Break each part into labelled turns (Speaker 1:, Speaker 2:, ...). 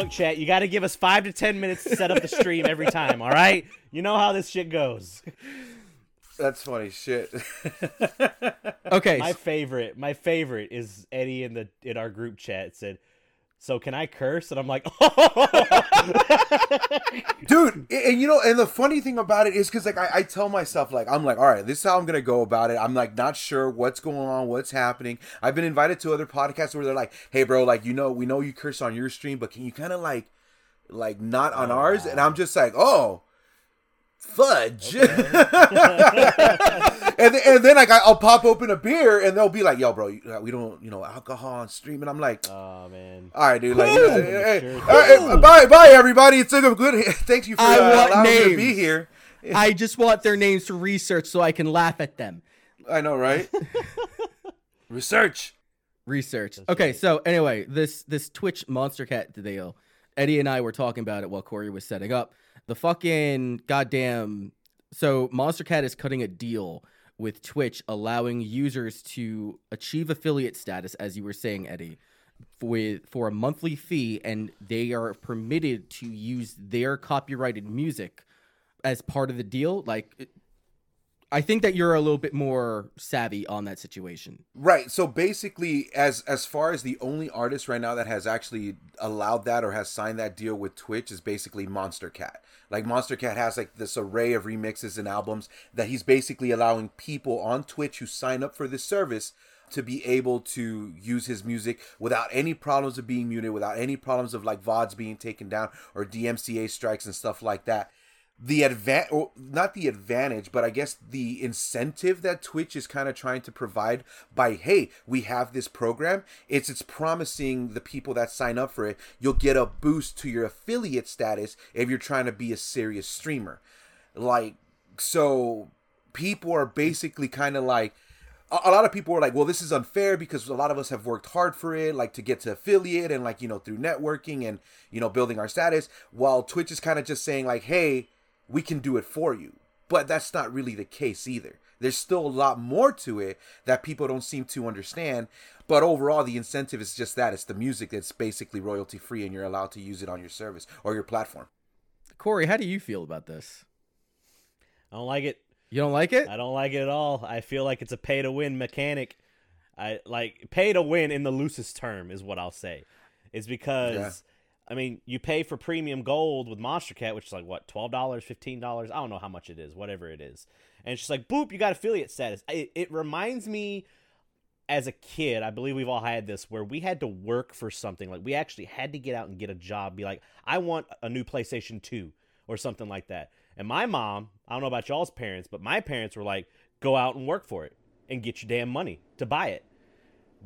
Speaker 1: Look, chat, you got to give us five to ten minutes to set up the stream every time. All right, you know how this shit goes.
Speaker 2: That's funny shit.
Speaker 3: Okay,
Speaker 1: My favorite, my favorite is Eddie in the in our group chat said, "So can I curse?" And I'm like,
Speaker 2: dude and- you know and the funny thing about it is because like I, I tell myself like i'm like all right this is how i'm gonna go about it. I'm like not sure what's going on what's happening. I've been invited to other podcasts where they're like hey bro like you know we know you curse on your stream but can you kind of like like not on oh, ours? And i'm just like oh fudge and, then, and then like I- i'll pop open a beer and they'll be like yo bro we don't you know alcohol on stream and i'm like
Speaker 1: "Oh man."
Speaker 2: all right, dude. Like,
Speaker 1: Ooh.
Speaker 2: hey, hey,
Speaker 1: Sure.
Speaker 2: all right, bye, bye, everybody. It's a good. Thank you for
Speaker 3: I
Speaker 2: uh,
Speaker 3: want
Speaker 2: allowing me to
Speaker 3: names.
Speaker 2: be here.
Speaker 3: I just want their names to research so I can laugh at them.
Speaker 2: I know, right? Research.
Speaker 3: Research.
Speaker 1: That's
Speaker 3: okay,
Speaker 1: right.
Speaker 3: so anyway, this this Twitch Monstercat deal. Eddie and I were talking about it while Corey was setting up. The fucking goddamn. So Monstercat is cutting a deal with Twitch, allowing users to achieve affiliate status, as you were saying, Eddie, with for a monthly fee, and they are permitted to use their copyrighted music as part of the deal. Like, I think that you're a little bit more savvy on that situation.
Speaker 2: Right. So basically, as as far as the only artist right now that has actually allowed that or has signed that deal with Twitch is basically Monstercat. Like Monstercat has like this array of remixes and albums that he's basically allowing people on Twitch who sign up for this service to be able to use his music without any problems of being muted, without any problems of like VODs being taken down or DMCA strikes and stuff like that the advan or oh, not the advantage but i guess the incentive that twitch is kind of trying to provide by hey we have this program it's it's promising the people that sign up for it you'll get a boost to your affiliate status if you're trying to be a serious streamer like so people are basically kind of like a lot of people are like, well, this is unfair because a lot of us have worked hard for it, like to get to affiliate and like, you know, through networking and, you know, building our status. While Twitch is kind of just saying, like, hey, we can do it for you. But that's not really the case either. There's still a lot more to it that people don't seem to understand. But overall, the incentive is just that it's the music that's basically royalty free and you're allowed to use it on your service or your platform.
Speaker 3: Corey, how do you feel about this?
Speaker 1: I don't like it.
Speaker 3: You don't like it?
Speaker 1: I don't like it at all. I feel like it's a pay to win mechanic. I like pay to win in the loosest term is what I'll say. It's because
Speaker 2: Yeah.
Speaker 1: I mean, you pay for premium gold with Monstercat, which is like what, twelve dollars, fifteen dollars? I don't know how much it is, whatever it is. And just like, boop, you got affiliate status. It, it reminds me as a kid, I believe we've all had this where we had to work for something. Like we actually had to get out and get a job, be like, I want a new PlayStation 2 or something like that. And my mom, I don't know about y'all's parents, but my parents were like, go out and work for it and get your damn money to buy it.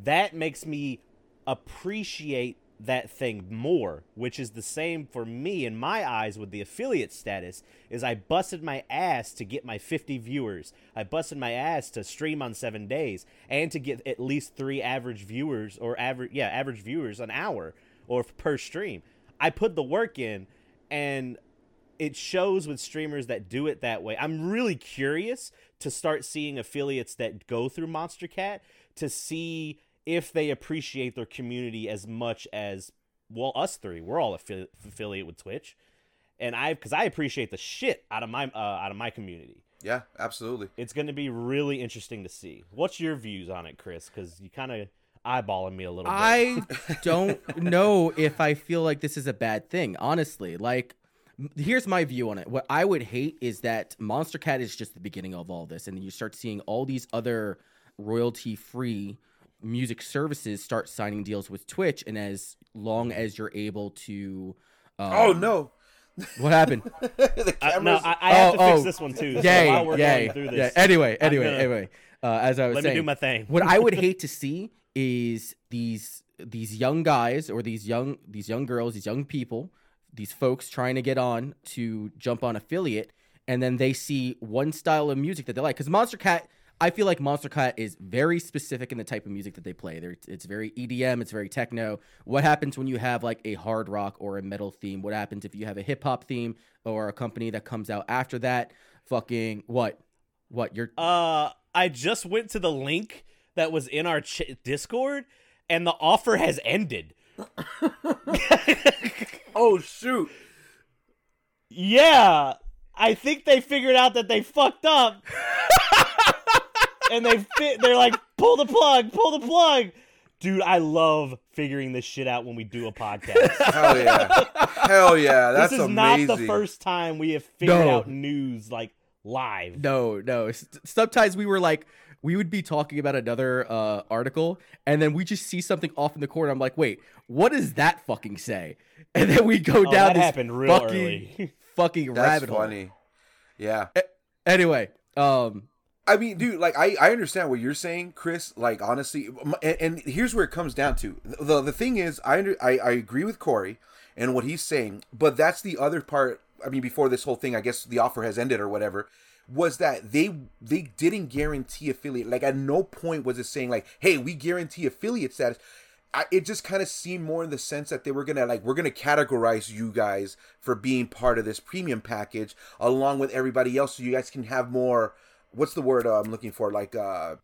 Speaker 1: That makes me appreciate that thing more, which is the same for me in my eyes with the affiliate status is I busted my ass to get my 50 viewers. I busted my ass to stream on 7 days and to get at least 3 average viewers or average yeah, average viewers an hour or per stream. I put the work in and it shows with streamers that do it that way. I'm really curious to start seeing affiliates that go through Monstercat to see if they appreciate their community as much as well us three. We're all affi- affiliate with Twitch, and I because I appreciate the shit out of my uh, out of my community.
Speaker 2: Yeah, absolutely.
Speaker 1: It's going to be really interesting to see. What's your views on it, Chris? Because you kind of eyeballing me a little bit.
Speaker 3: I don't know if I feel like this is a bad thing, honestly. Like, here's my view on it. What I would hate is that Monstercat is just the beginning of all this, and then you start seeing all these other royalty free music services start signing deals with Twitch, and as long as you're able to. Um,
Speaker 2: Oh, no.
Speaker 3: What happened?
Speaker 2: the
Speaker 1: I, no, I, I have
Speaker 3: Oh,
Speaker 1: to fix
Speaker 3: oh,
Speaker 1: this one too. So
Speaker 3: yay,
Speaker 1: while we're
Speaker 3: yay,
Speaker 1: going through
Speaker 3: yeah. Anyway, anyway,
Speaker 1: gonna-
Speaker 3: anyway. Uh, as I was
Speaker 1: let
Speaker 3: saying,
Speaker 1: me do my thing.
Speaker 3: what I would hate to see is these these young guys or these young these young girls, these young people, these folks trying to get on to jump on affiliate, and then they see one style of music that they like. Because Monstercat, I feel like Monstercat is very specific in the type of music that they play. They're, it's very EDM, it's very techno. What happens when you have like a hard rock or a metal theme? What happens if you have a hip hop theme or a company that comes out after that? Fucking what? What you're
Speaker 1: Uh, I just went to the link that was in our ch- Discord, and the offer has ended.
Speaker 2: Oh shoot!
Speaker 1: Yeah, I think they figured out that they fucked up, and they fit. They're like, pull the plug, pull the plug, dude. I love figuring this shit out when we do a podcast.
Speaker 2: Hell yeah! Hell yeah! That's
Speaker 1: this is
Speaker 2: amazing.
Speaker 1: not the first time we have figured
Speaker 3: No.
Speaker 1: out news like live.
Speaker 3: No, no. S- Sometimes we were like, we would be talking about another uh, article, and then we just see something off in the corner. I'm like, wait, what does that fucking say? And then we go
Speaker 1: Oh,
Speaker 3: down
Speaker 1: that
Speaker 3: this
Speaker 1: happened real
Speaker 3: fucking,
Speaker 1: early.
Speaker 3: fucking
Speaker 2: That's
Speaker 3: rabbit hole.
Speaker 2: funny. Yeah.
Speaker 3: Anyway, um,
Speaker 2: I mean, dude, like I, I understand what you're saying, Chris. Like honestly, and, and here's where it comes down to. the The thing is, I, under, I I agree with Corey and what he's saying, but that's the other part. I mean, before this whole thing, I guess the offer has ended or whatever. Was that they they didn't guarantee affiliate? Like at no point was it saying like, "Hey, we guarantee affiliate status." I, it just kind of seemed more in the sense that they were gonna like we're gonna categorize you guys for being part of this premium package along with everybody else, so you guys can have more. What's the word uh, I'm looking for? Like uh,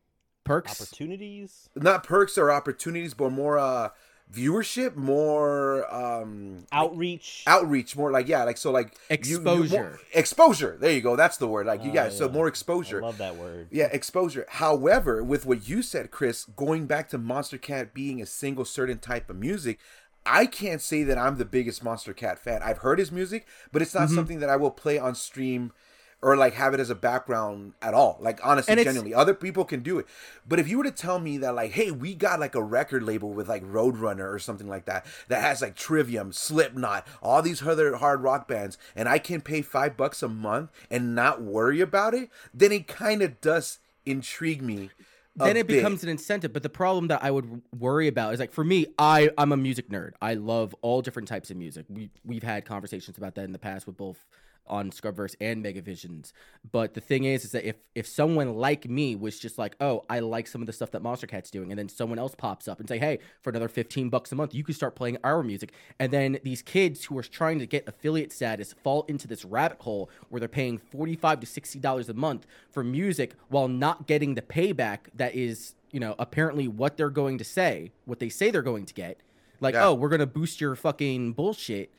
Speaker 3: perks.
Speaker 1: Opportunities.
Speaker 2: not perks or opportunities, but more uh, viewership, more um,
Speaker 1: Outreach.
Speaker 2: outreach, more like yeah, like so like you- you-
Speaker 3: Exposure.
Speaker 2: more- exposure. There you go. That's the word. Like you
Speaker 1: Oh,
Speaker 2: guys, so
Speaker 1: yeah.
Speaker 2: more
Speaker 1: I
Speaker 2: exposure.
Speaker 1: love that word.
Speaker 2: Yeah, exposure. However, with what you said, Chris, going back to Monstercat being a single certain type of music, I can't say that I'm the biggest Monstercat fan. I've heard his music, but it's not
Speaker 3: Mm-hmm.
Speaker 2: something that I will play on stream or like have it as a background at all. Like honestly, genuinely, other people can do it. But if you were to tell me that like, hey, we got like a record label with like Roadrunner or something like that that has like Trivium, Slipknot, all these other hard rock bands, and I can pay five bucks a month and not worry about it, then it kind of does intrigue me.
Speaker 3: then it
Speaker 2: bit.
Speaker 3: becomes an incentive. But the problem that I would worry about is like for me, I I'm a music nerd. I love all different types of music. We we've had conversations about that in the past with both on Scrubverse and Megavisions. But the thing is, is that if if someone like me was just like, oh, I like some of the stuff that Monstercat's doing, and then someone else pops up and say, hey, for another fifteen bucks a month, you can start playing our music, and then these kids who are trying to get affiliate status fall into this rabbit hole where they're paying forty five to sixty dollars a month for music while not getting the payback that is, you know, apparently what they're going to say, what they say they're going to get. Like,
Speaker 2: Yeah.
Speaker 3: oh, we're gonna boost your fucking bullshit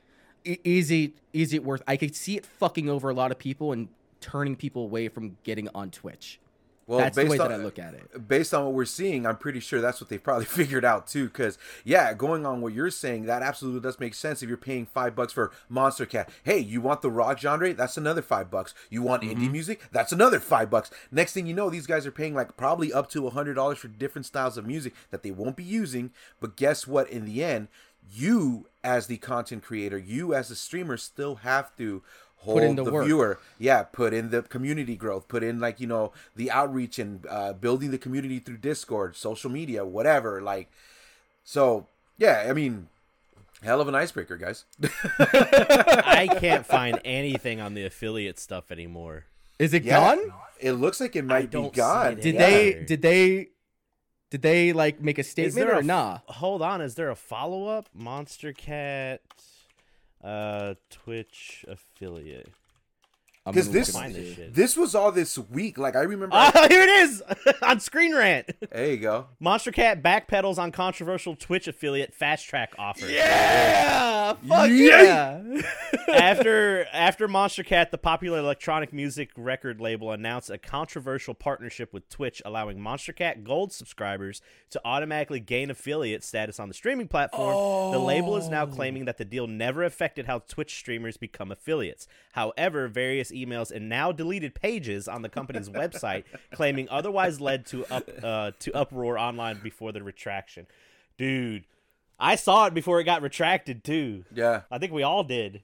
Speaker 3: is it is it worth i could see it fucking over a lot of people and turning people away from getting on twitch
Speaker 2: Well,
Speaker 3: that's the way
Speaker 2: on,
Speaker 3: that i look at it
Speaker 2: Based on what we're seeing, I'm pretty sure that's what they've probably figured out too. Because yeah, going on what you're saying, that absolutely does make sense. If you're paying five bucks for Monstercat, hey, you want the rock genre? That's another five bucks. You want indie mm-hmm. music? That's another five bucks. Next thing you know, these guys are paying like probably up to a hundred dollars for different styles of music that they won't be using. But guess what? In the end, you as the content creator, you as the streamer, still have to hold
Speaker 3: in the
Speaker 2: the
Speaker 3: work.
Speaker 2: viewer. Yeah put in the community growth put in like you know the outreach and uh, building the community through discord social media whatever like so yeah i mean hell of an icebreaker guys.
Speaker 1: I can't find anything on the affiliate stuff anymore.
Speaker 3: is it
Speaker 2: yeah.
Speaker 3: gone?
Speaker 2: It looks like it might be
Speaker 1: don't see
Speaker 2: gone.
Speaker 1: it
Speaker 3: did they did they did they like make a statement or
Speaker 1: a
Speaker 3: nah
Speaker 1: Hold on, is there a follow up? Monstercat, uh, Twitch affiliate.
Speaker 3: I'm
Speaker 2: 'Cause
Speaker 3: gonna look
Speaker 2: this-
Speaker 3: into
Speaker 1: Find
Speaker 3: it.
Speaker 1: this shit.
Speaker 2: this was all this week like i remember
Speaker 1: Oh, here it is on Screen Rant.
Speaker 2: there you go
Speaker 1: Monstercat backpedals on controversial Twitch affiliate fast track offer.
Speaker 3: yeah fuck
Speaker 2: Yeah.
Speaker 3: yeah
Speaker 1: after after Monstercat, the popular electronic music record label announced a controversial partnership with Twitch, allowing Monstercat Gold subscribers to automatically gain affiliate status on the streaming platform. The label is now oh. claiming that the deal never affected how Twitch streamers become affiliates. However, various emails and now deleted pages on the company's website claiming otherwise led to up uh, to uproar online before the retraction. Dude, I saw it before it got retracted too.
Speaker 2: yeah
Speaker 1: I think we all did.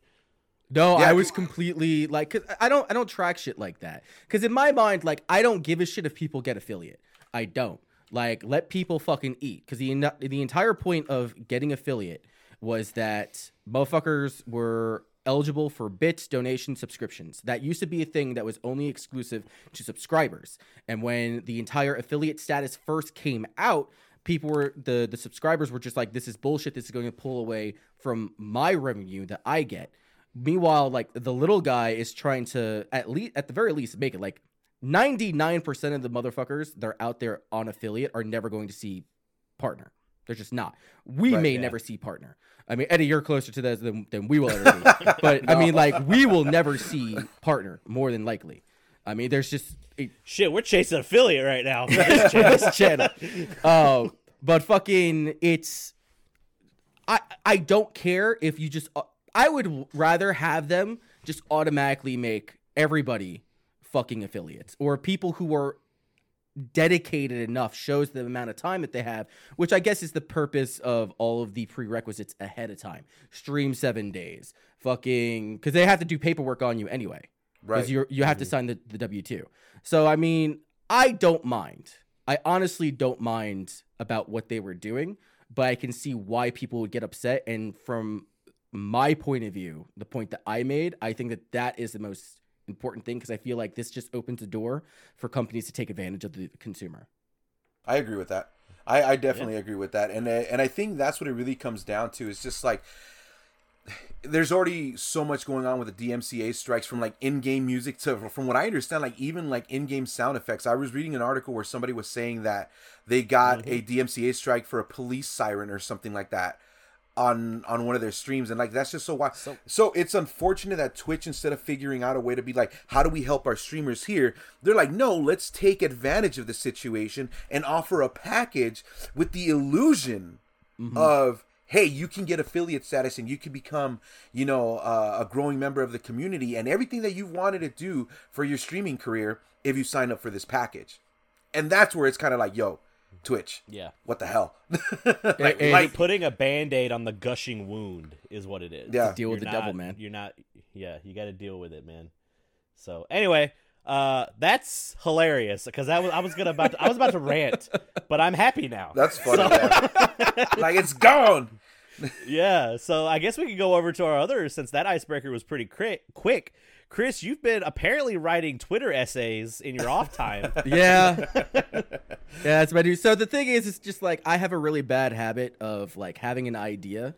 Speaker 3: No,
Speaker 2: Yeah,
Speaker 3: I was completely like, cause I don't, I don't track shit like that. Cause in my mind, like, I don't give a shit if people get affiliate. I don't. Like, let people fucking eat. Cause the the entire point of getting affiliate was that motherfuckers were eligible for bits, donation subscriptions. That used to be a thing that was only exclusive to subscribers. And when the entire affiliate status first came out, people were the the subscribers were just like, this is bullshit. This is going to pull away from my revenue that I get. Meanwhile, like the little guy is trying to at least at the very least make it like 99% of the motherfuckers that are out there on affiliate are never going to see partner. They're just not. We
Speaker 2: Right,
Speaker 3: may
Speaker 1: yeah.
Speaker 3: never see partner. I mean, Eddie, you're closer to this than, than we will ever be. But I mean, like, we will never see partner more than likely. I mean, there's just it,
Speaker 1: Shit, we're chasing affiliate right now. this channel.
Speaker 3: this. Uh, but fucking, it's. I I don't care if you just. I would rather have them just automatically make everybody fucking affiliates or people who are dedicated enough shows the amount of time that they have, which I guess is the purpose of all of the prerequisites ahead of time. Stream seven days, fucking, because they have to do paperwork on you anyway because
Speaker 2: Right.
Speaker 3: you you have to mm-hmm. sign the, the W two. So I mean, I don't mind. I honestly don't mind about what they were doing, but I can see why people would get upset. And from my point of view, the point that I made, I think that that is the most important thing because I feel like this just opens a door for companies to take advantage of the consumer.
Speaker 2: I agree with that. I, I definitely agree with that, and I- and I think that's what it really comes down to. Is just like there's already so much going on with the DMCA strikes, from like in-game music to, from what I understand, like even like in-game sound effects. I was reading an article where somebody was saying that they got mm-hmm. a DMCA strike for a police siren or something like that on on one of their streams and like that's just so wild.
Speaker 1: So-
Speaker 2: So, it's unfortunate that Twitch instead of figuring out a way to be like how do we help our streamers here they're like no let's take advantage of the situation and offer a package with the illusion of hey you can get affiliate status and you can become you know uh, a growing member of the community and everything that you've wanted to do for your streaming career if you sign up for this package and that's where it's kind of like yo Twitch
Speaker 1: Yeah.
Speaker 2: what the hell
Speaker 3: Like,
Speaker 1: Like
Speaker 3: like,
Speaker 1: putting a band-aid on the gushing wound is what it is.
Speaker 2: Yeah.
Speaker 3: deal with
Speaker 1: You're
Speaker 3: the devil, man.
Speaker 1: You're not yeah, you got to deal with it, man. So, anyway, uh that's hilarious because I was I was going to about to, I was about to rant, but I'm happy now.
Speaker 2: that's funny man. like it's gone
Speaker 1: yeah, so I guess we could go over to our other since that icebreaker was pretty cri- quick. Chris, you've been apparently writing Twitter essays in your off time.
Speaker 3: yeah. Yeah that's what i do so the thing is it's just like i have a really bad habit of like having an idea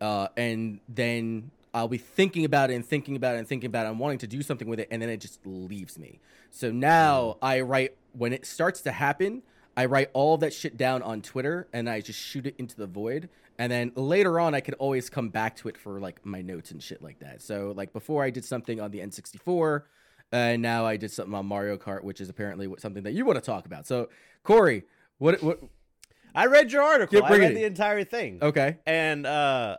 Speaker 3: uh, and then i'll be thinking about it and thinking about it and thinking about it. I'm wanting to do something with it and then it just leaves me. So now i write when it starts to happen i write all that shit down on twitter and i just shoot it into the void and then later on i could always come back to it for like my notes and shit like that so like before i did something on the n64 and now I did something on Mario Kart, which is apparently something that you want to talk about. So, Corey, what? What?
Speaker 1: I read your article. I read the entire thing.
Speaker 3: Okay.
Speaker 1: and uh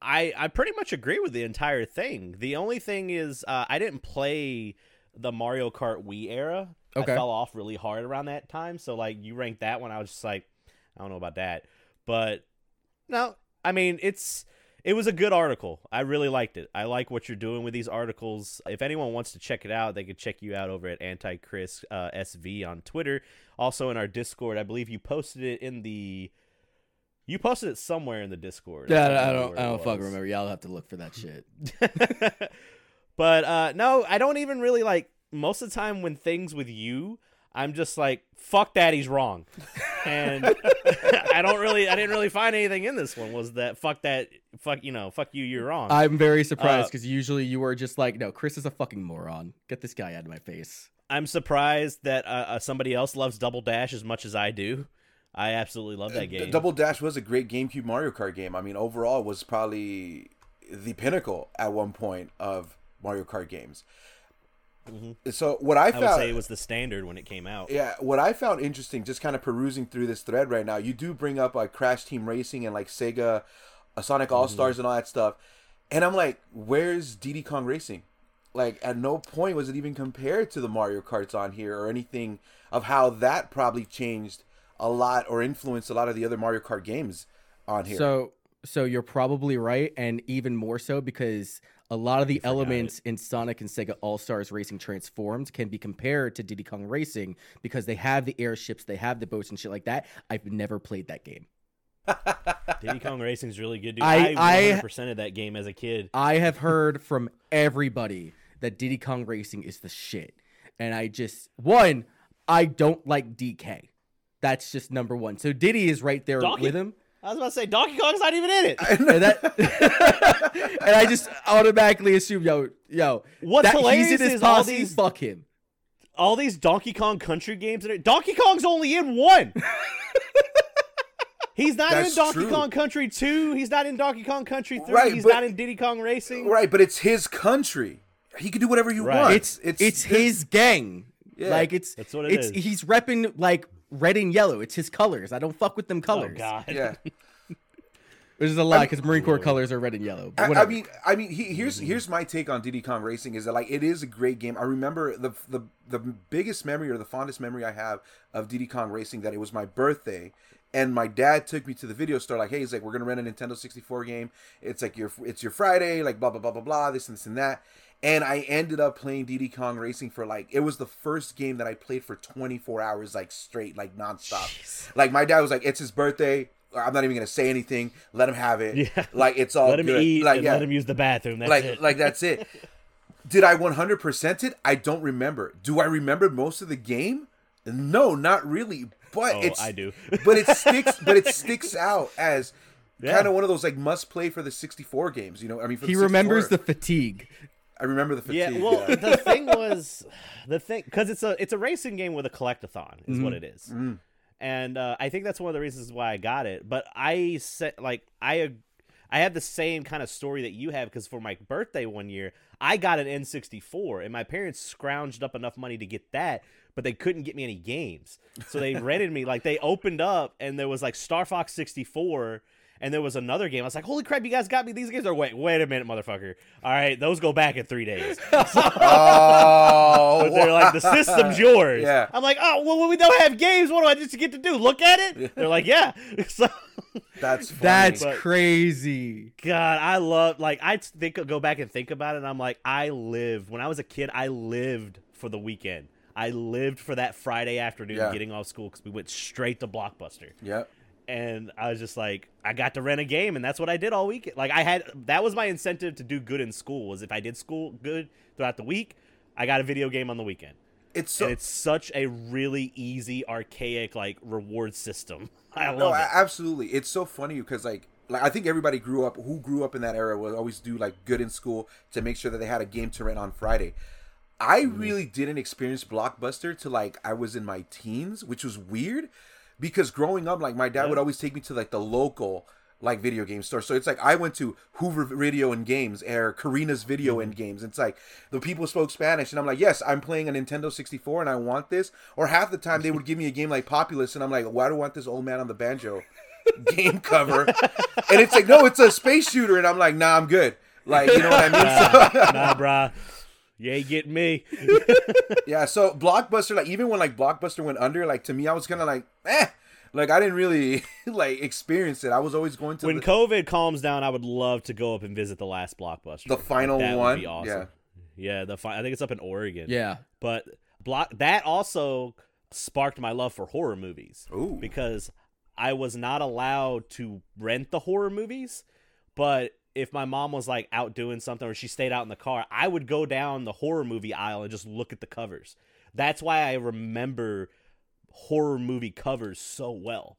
Speaker 1: i i pretty much agree with the entire thing the only thing is uh i didn't play the mario kart wii era
Speaker 3: Okay.
Speaker 1: i fell off really hard around that time so like you ranked that one i was just like i don't know about that but no i mean it's it was a good article i really liked it i like what you're doing with these articles if anyone wants to check it out they could check you out over at antichris uh, sv on twitter also in our discord i believe you posted it in the you posted it somewhere in the Discord.
Speaker 3: Yeah,
Speaker 1: can't
Speaker 3: I don't. I don't fucking remember. Y'all have to look for that shit.
Speaker 1: but uh, no, I don't even really like. Most of the time, when things with you, I'm just like, "Fuck that, he's wrong," and I don't really, I didn't really find anything in this one. Was that fuck that, fuck you know, fuck you, you're wrong.
Speaker 3: I'm very surprised
Speaker 1: Uh,
Speaker 3: because usually you were just like, no, Chris is a fucking moron. Get this guy out of my face.
Speaker 1: I'm surprised that uh, uh, somebody else loves Double Dash as much as I do. I absolutely love that game.
Speaker 2: Double Dash was a great GameCube Mario Kart game. I mean, overall, it was probably the pinnacle at one point of Mario Kart games. So what I
Speaker 1: I
Speaker 2: found,
Speaker 1: would say it was the standard when it came out.
Speaker 2: yeah, what I found interesting, just kind of perusing through this thread right now, you do bring up like Crash Team Racing and like Sega, uh, Sonic All Stars and all that stuff, and I'm like, where's Diddy Kong Racing? Like, at no point was it even compared to the Mario Karts on here or anything of how that probably changed a lot or influenced a lot of the other Mario Kart games on here.
Speaker 3: So, so you're probably right, and even more so because a lot of the elements in Sonic and Sega All Stars Racing Transformed can be compared to Diddy Kong Racing because they have the airships, they have the boats and shit like that. I've never played that game.
Speaker 1: Diddy Kong Racing is really good, dude.
Speaker 3: I-
Speaker 1: I,
Speaker 3: I-
Speaker 1: 100%ed that game as a kid.
Speaker 3: I have heard from everybody that Diddy Kong Racing is the shit. And I just one, I don't like DK. That's just number one. So Diddy is right there
Speaker 1: Donkey-
Speaker 3: with him.
Speaker 1: I was about to say Donkey Kong's not even in it.
Speaker 3: And that and I just automatically assume, yo, yo,
Speaker 1: What's
Speaker 3: that,
Speaker 1: hilarious
Speaker 3: he's in his
Speaker 1: is all
Speaker 3: posse,
Speaker 1: these
Speaker 3: fuck him.
Speaker 1: all these Donkey Kong Country games. That are, Donkey Kong's only in one. He's not
Speaker 2: That's
Speaker 1: in Donkey
Speaker 2: true.
Speaker 1: Kong Country 2. He's not in Donkey Kong Country 3.
Speaker 2: Right,
Speaker 1: He's
Speaker 2: but-
Speaker 1: not in Diddy Kong Racing.
Speaker 2: Right, but it's his country. He can do whatever he
Speaker 1: Right.
Speaker 2: wants.
Speaker 3: It's it's, his gang.
Speaker 2: Yeah.
Speaker 3: Like it's
Speaker 1: That's what it
Speaker 3: it's
Speaker 1: is.
Speaker 3: he's repping like red and yellow. It's his colors. I don't fuck with them
Speaker 1: Oh,
Speaker 3: colors.
Speaker 1: God.
Speaker 2: yeah.
Speaker 3: Which is a lie because Marine Corps colors are red and yellow.
Speaker 2: I, I mean, I mean, he, here's mm-hmm. here's my take on Diddy Kong Racing is that like it is a great game. I remember the the the biggest memory or the fondest memory I have of Diddy Kong Racing that it was my birthday, and my dad took me to the video store. Like, hey, he's like, we're gonna rent a Nintendo 64 game. It's like your it's your Friday, like blah blah blah blah blah, this and this and that. And I ended up playing Diddy Kong Racing for like it was the first game that I played for 24 hours like straight, like nonstop. Like my dad was like, it's his birthday. I'm not even gonna say anything. Let him have it.
Speaker 1: Yeah.
Speaker 2: Like it's all
Speaker 1: Let him
Speaker 2: good.
Speaker 1: eat
Speaker 2: Like
Speaker 1: and
Speaker 2: yeah
Speaker 1: let him use the bathroom. That's
Speaker 2: like
Speaker 1: it.
Speaker 2: like that's it. Did I 100% it? I don't remember. Do I remember most of the game? No, not really. But
Speaker 1: Oh,
Speaker 2: it's
Speaker 1: I do.
Speaker 2: but it sticks but it sticks out as
Speaker 1: Yeah.
Speaker 2: kind of one of those like must play for the 64 games, you know? I mean for
Speaker 3: he
Speaker 2: the
Speaker 3: remembers the fatigue.
Speaker 2: I remember the fatigue.
Speaker 1: yeah, well,
Speaker 2: yeah.
Speaker 1: the thing was, the thing because it's a it's a racing game with a collectathon is what
Speaker 2: Mm-hmm.
Speaker 1: it is, and uh, I think that's one of the reasons why I got it. But I said like I I had the same kind of story that you have because for my birthday one year I got an N64 and my parents scrounged up enough money to get that. But they couldn't get me any games, so they rented me. Like they opened up, and there was like Star Fox 64, and there was another game. I was like, "Holy crap, you guys got me these games!" are wait, wait a minute, motherfucker! All right, those go back in three days.
Speaker 2: Oh,
Speaker 1: But they're like, the system's yours.
Speaker 2: Yeah.
Speaker 1: I'm like, oh, well, when we don't have games, what do I just get to do? Look at it? They're like, yeah. So,
Speaker 2: that's funny.
Speaker 3: That's
Speaker 1: But-
Speaker 3: crazy.
Speaker 1: God, I love, like, I think, go back and think about it, and I'm like, I lived, when I was a kid, I lived for the weekend. I lived for that Friday afternoon
Speaker 2: Yeah.
Speaker 1: getting off school because we went straight to Blockbuster.
Speaker 2: Yep.
Speaker 1: And I was just like, I got to rent a game, and that's what I did all week. Like, I had, that was my incentive to do good in school, was if I did school good throughout the week, I got a video game on the weekend.
Speaker 2: It's so
Speaker 1: and it's such a really easy archaic like reward system i love it
Speaker 2: absolutely. It's so funny because like like I think everybody grew up who grew up in that era would always do like good in school to make sure that they had a game to rent on Friday. I
Speaker 1: Mm-hmm.
Speaker 2: really didn't experience Blockbuster till like I was in my teens, which was weird because growing up like my dad would always take me to like the local like video game store. So it's like I went to Hoover Video and Games or Karina's Video
Speaker 1: Mm-hmm.
Speaker 2: and Games. It's like the people spoke Spanish and I'm like, "Yes, I'm playing a Nintendo 64 and I want this." Or half the time they would give me a game like Populous and I'm like, "Why do I want this old man on the banjo game cover?" and it's like, "No, it's a space shooter." And I'm like, "Nah, I'm good." Like, you know what I mean? So-
Speaker 1: nah brah you ain't getting me
Speaker 2: Yeah, so Blockbuster, like even when like Blockbuster went under, like to me, I was kind of like, eh, like I didn't really like experience it. I was always going to
Speaker 1: when
Speaker 2: the,
Speaker 1: covid calms down i would love to go up and visit the last blockbuster
Speaker 2: the final
Speaker 1: that
Speaker 2: one.
Speaker 1: would be awesome yeah, the fi- i think it's up in oregon
Speaker 3: Yeah.
Speaker 1: but block that also sparked my love for horror movies
Speaker 2: Ooh.
Speaker 1: because I was not allowed to rent the horror movies, but if my mom was like out doing something or she stayed out in the car, I would go down the horror movie aisle and just look at the covers. That's why I remember horror movie covers so well.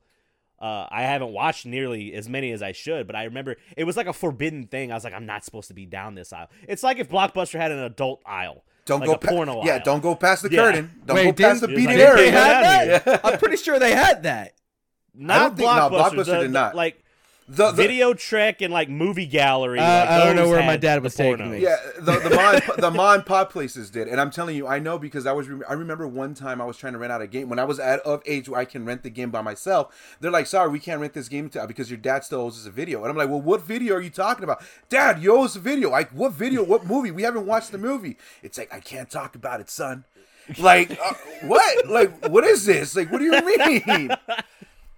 Speaker 1: Uh, I haven't watched nearly as many as I should, but I remember it was like a forbidden thing. I was like, I'm not supposed to be down this aisle. It's like if Blockbuster had an adult aisle,
Speaker 2: Don't
Speaker 1: like
Speaker 2: go
Speaker 1: a
Speaker 2: pa-
Speaker 1: porno
Speaker 2: Yeah,
Speaker 1: aisle.
Speaker 2: don't go past the
Speaker 1: Yeah.
Speaker 2: curtain. Don't
Speaker 3: Wait,
Speaker 2: go past the beaded
Speaker 1: like,
Speaker 3: They
Speaker 2: area.
Speaker 3: had that? I'm pretty sure they had that.
Speaker 1: Not
Speaker 2: don't think- no,
Speaker 1: Blockbuster.
Speaker 2: Blockbuster
Speaker 1: the-
Speaker 2: did
Speaker 1: the-
Speaker 2: not.
Speaker 1: like
Speaker 2: The, the,
Speaker 1: Video trick and like Movie Gallery.
Speaker 3: Uh,
Speaker 1: like,
Speaker 3: I don't know where my dad was taking
Speaker 1: pornos.
Speaker 3: me.
Speaker 2: Yeah, the the mom the mom and pop places did, and I'm telling you, I know because I was I remember one time I was trying to rent out a game when I was at of age where I can rent the game by myself. They're like, "Sorry, we can't rent this game to, because your dad still owes us a video." And I'm like, "Well, what video are you talking about, Dad? You owe us a video. Like, what video? What movie? We haven't watched the movie." It's like I can't talk about it, son. Like uh, what? Like what is this? Like what do you mean?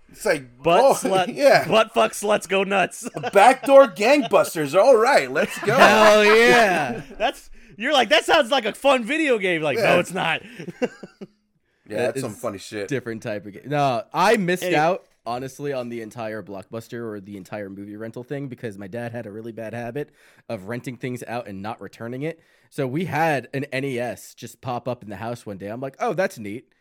Speaker 2: It's like
Speaker 1: Butt
Speaker 2: oh,
Speaker 1: slut.
Speaker 2: yeah,
Speaker 1: Butt fuck sluts go nuts.
Speaker 2: backdoor gangbusters. All right, let's go.
Speaker 3: Hell yeah.
Speaker 1: That's you're like that sounds like a fun video game. Like
Speaker 2: Yeah.
Speaker 1: no, it's not.
Speaker 2: Yeah, that's some funny shit.
Speaker 3: Different type of game. No, I missed
Speaker 1: Any-
Speaker 3: out honestly on the entire blockbuster or the entire movie rental thing because my dad had a really bad habit of renting things out and not returning it. So we had an NES just pop up in the house one day. I'm like, oh, that's neat.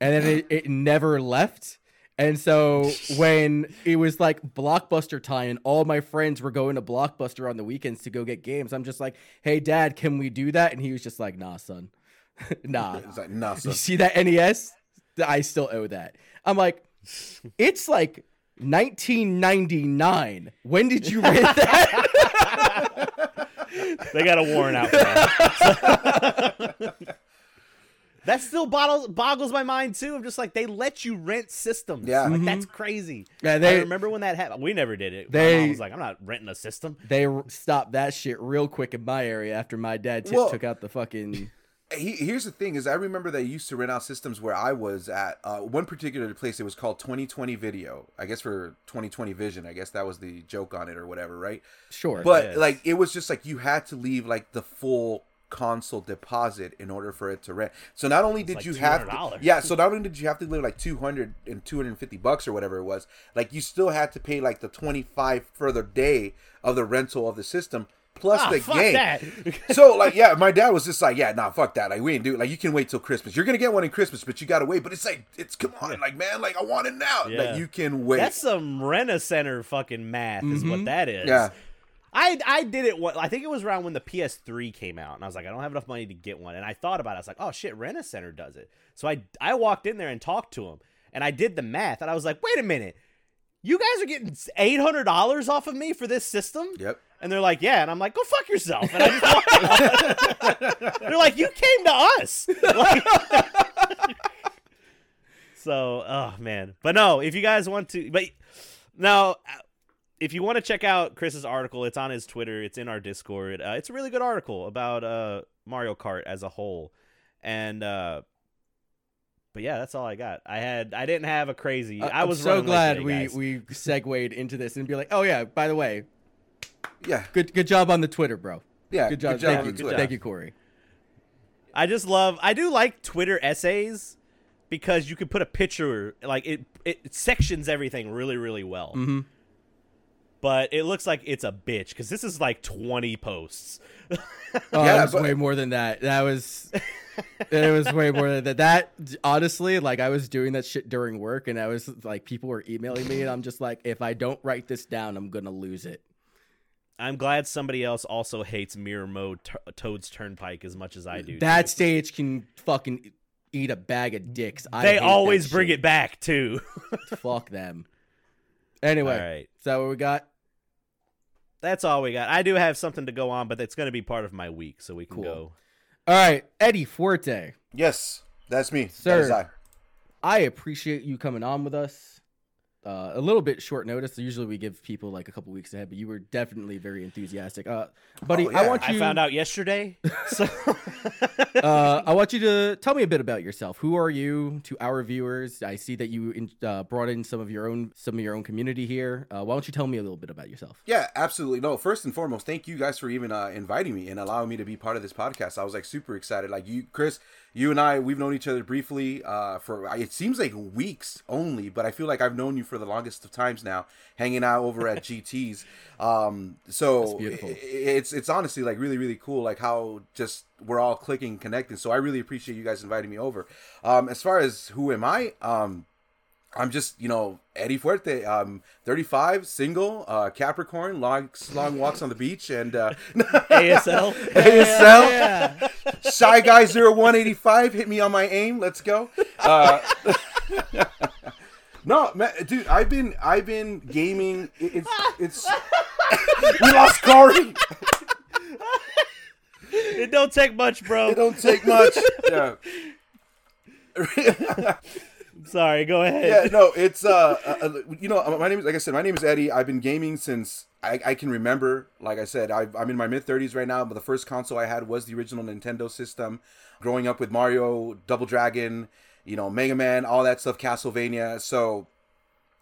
Speaker 3: And then it, it never left. And so when it was like Blockbuster time and all my friends were going to Blockbuster on the weekends to go get games, I'm just like, hey, dad, can we do that? And he was just like, nah, son. nah.
Speaker 2: It's like, nah, son.
Speaker 3: You see that NES? I still owe that. I'm like, it's like 1999. When did you rent that?
Speaker 1: They got a warrant out for that. That still bottles, boggles my mind too. I'm just like they let you rent systems.
Speaker 2: Yeah.
Speaker 1: like, that's crazy.
Speaker 3: Yeah, they-
Speaker 1: I remember when that happened. We never did it.
Speaker 3: They-
Speaker 1: my mom was like, I'm not renting a system.
Speaker 3: they stopped that shit real quick in my area after my dad t-
Speaker 2: Well-
Speaker 3: took out the fucking.
Speaker 2: He, here's the thing: is I remember they used to rent out systems where I was at. Uh, one particular place, it was called 2020 Video. I guess for 2020 Vision. I guess that was the joke on it or whatever, right?
Speaker 3: Sure.
Speaker 2: But
Speaker 1: Yes.
Speaker 2: like, it was just like you had to leave like the full console deposit in order for it to rent. So not only did
Speaker 1: like
Speaker 2: you have to,
Speaker 1: $200.
Speaker 2: yeah, so not only did you have to leave like 200 and 250 bucks or whatever it was, like you still had to pay like the 25 further day of the rental of the system plus
Speaker 1: Ah,
Speaker 2: the
Speaker 1: fuck
Speaker 2: game.
Speaker 1: that.
Speaker 2: so like yeah, my dad was just like, yeah, nah, fuck that. Like we ain't do it. like you can wait till Christmas. You're gonna get one in Christmas, but you gotta wait. But it's like it's come on, like man, like I want it now.
Speaker 1: Yeah.
Speaker 2: Like you can wait.
Speaker 1: That's some a center fucking math, is what that is.
Speaker 2: Yeah.
Speaker 1: I I did it. One, I think it was around when the PS3 came out, and I was like, I don't have enough money to get one. And I thought about it. I was like, oh shit, Rent a Center does it. So I I walked in there and talked to him, and I did the math, and I was like, wait a minute, you guys are getting eight hundred dollars off of me for this system?
Speaker 2: Yep.
Speaker 1: And they're like, yeah, and I'm like, go fuck yourself. And I just walked they're like, you came to us. Like- so, oh man, but no, if you guys want to, but now, if you want to check out Chris's article, it's on his Twitter. It's in our Discord. Uh, it's a really good article about uh, Mario Kart as a whole, and uh, but yeah, that's all I got. I had I didn't have a crazy. I
Speaker 3: I'm
Speaker 1: was
Speaker 3: so
Speaker 1: running late
Speaker 3: glad
Speaker 1: today,
Speaker 3: we
Speaker 1: guys.
Speaker 3: we segued into this and be like, oh yeah, by the way,
Speaker 2: Yeah.
Speaker 3: good good job on the Twitter, bro.
Speaker 2: Yeah.
Speaker 3: Good job.
Speaker 2: Good job.
Speaker 3: Thank you.
Speaker 2: Twitter.
Speaker 3: Thank you, Corey.
Speaker 1: I just love. I do like Twitter essays because you could put a picture like it. It sections everything really, really well.
Speaker 3: Mhm.
Speaker 1: But it looks like it's a bitch because this is like twenty posts.
Speaker 3: Oh,
Speaker 2: Yeah,
Speaker 3: it was
Speaker 2: but-
Speaker 3: way more than that. That was it was way more than that. That honestly, like I was doing that shit during work, and I was like, people were emailing me, and I'm just like, if I don't write this down, I'm gonna lose it.
Speaker 1: I'm glad somebody else also hates Mirror Mode to- Toad's Turnpike as much as I do.
Speaker 3: That
Speaker 1: too.
Speaker 3: stage can fucking eat a bag of dicks. I
Speaker 1: they
Speaker 3: hate
Speaker 1: always bring
Speaker 3: shit.
Speaker 1: it back too.
Speaker 3: Fuck them. Anyway,
Speaker 1: All right.
Speaker 3: is that what we got?
Speaker 1: That's all we got. I do have something to go on, but it's going to be part of my week, so we can
Speaker 3: Cool.
Speaker 1: go.
Speaker 3: All right, Eddie Fuerte.
Speaker 2: Yes, that's me.
Speaker 3: Sir.
Speaker 2: That is I.
Speaker 3: I appreciate you coming on with us. Uh, a little bit short notice. Usually we give people like a couple weeks ahead, but you were definitely very enthusiastic. Uh, buddy,
Speaker 2: Oh,
Speaker 3: I want you.
Speaker 1: I found out yesterday. So
Speaker 3: uh, I want you to tell me a bit about yourself. Who are you to our viewers? I see that you in, uh, brought in some of your own some of your own community here. Uh, why don't you tell me a little bit about yourself?
Speaker 2: Yeah, absolutely. No, first and foremost, thank you guys for even uh, inviting me and allowing me to be part of this podcast. I was like super excited. Like you, Chris, you and I, we've known each other briefly uh, for it seems like weeks only, but I feel like I've known you for the longest of times now, hanging out over at GTS. Um, so
Speaker 3: That's beautiful.
Speaker 2: i- i- it's it's honestly like really really cool, like how just we're all clicking, connected. So I really appreciate you guys inviting me over. Um, as far as who am I? Um, I'm just, you know, Eddie Fuerte. Um, 35, single, uh, Capricorn, long, long walks on the beach, and uh,
Speaker 1: ASL.
Speaker 2: ASL.
Speaker 3: Yeah.
Speaker 2: Shy Guy 0185. Hit me on my aim. Let's go. Uh, no, man, dude, I've been, I've been gaming. It, it's, it's. we lost Corey.
Speaker 1: it don't take much, bro.
Speaker 2: It don't take much. Yeah.
Speaker 1: Sorry, go ahead.
Speaker 2: yeah, no, it's uh, uh, uh, you know, my name is like I said, my name is Eddie. I've been gaming since I, I can remember. Like I said, I, I'm in my mid 30s right now, but the first console I had was the original Nintendo system. Growing up with Mario, Double Dragon, you know, Mega Man, all that stuff, Castlevania. So,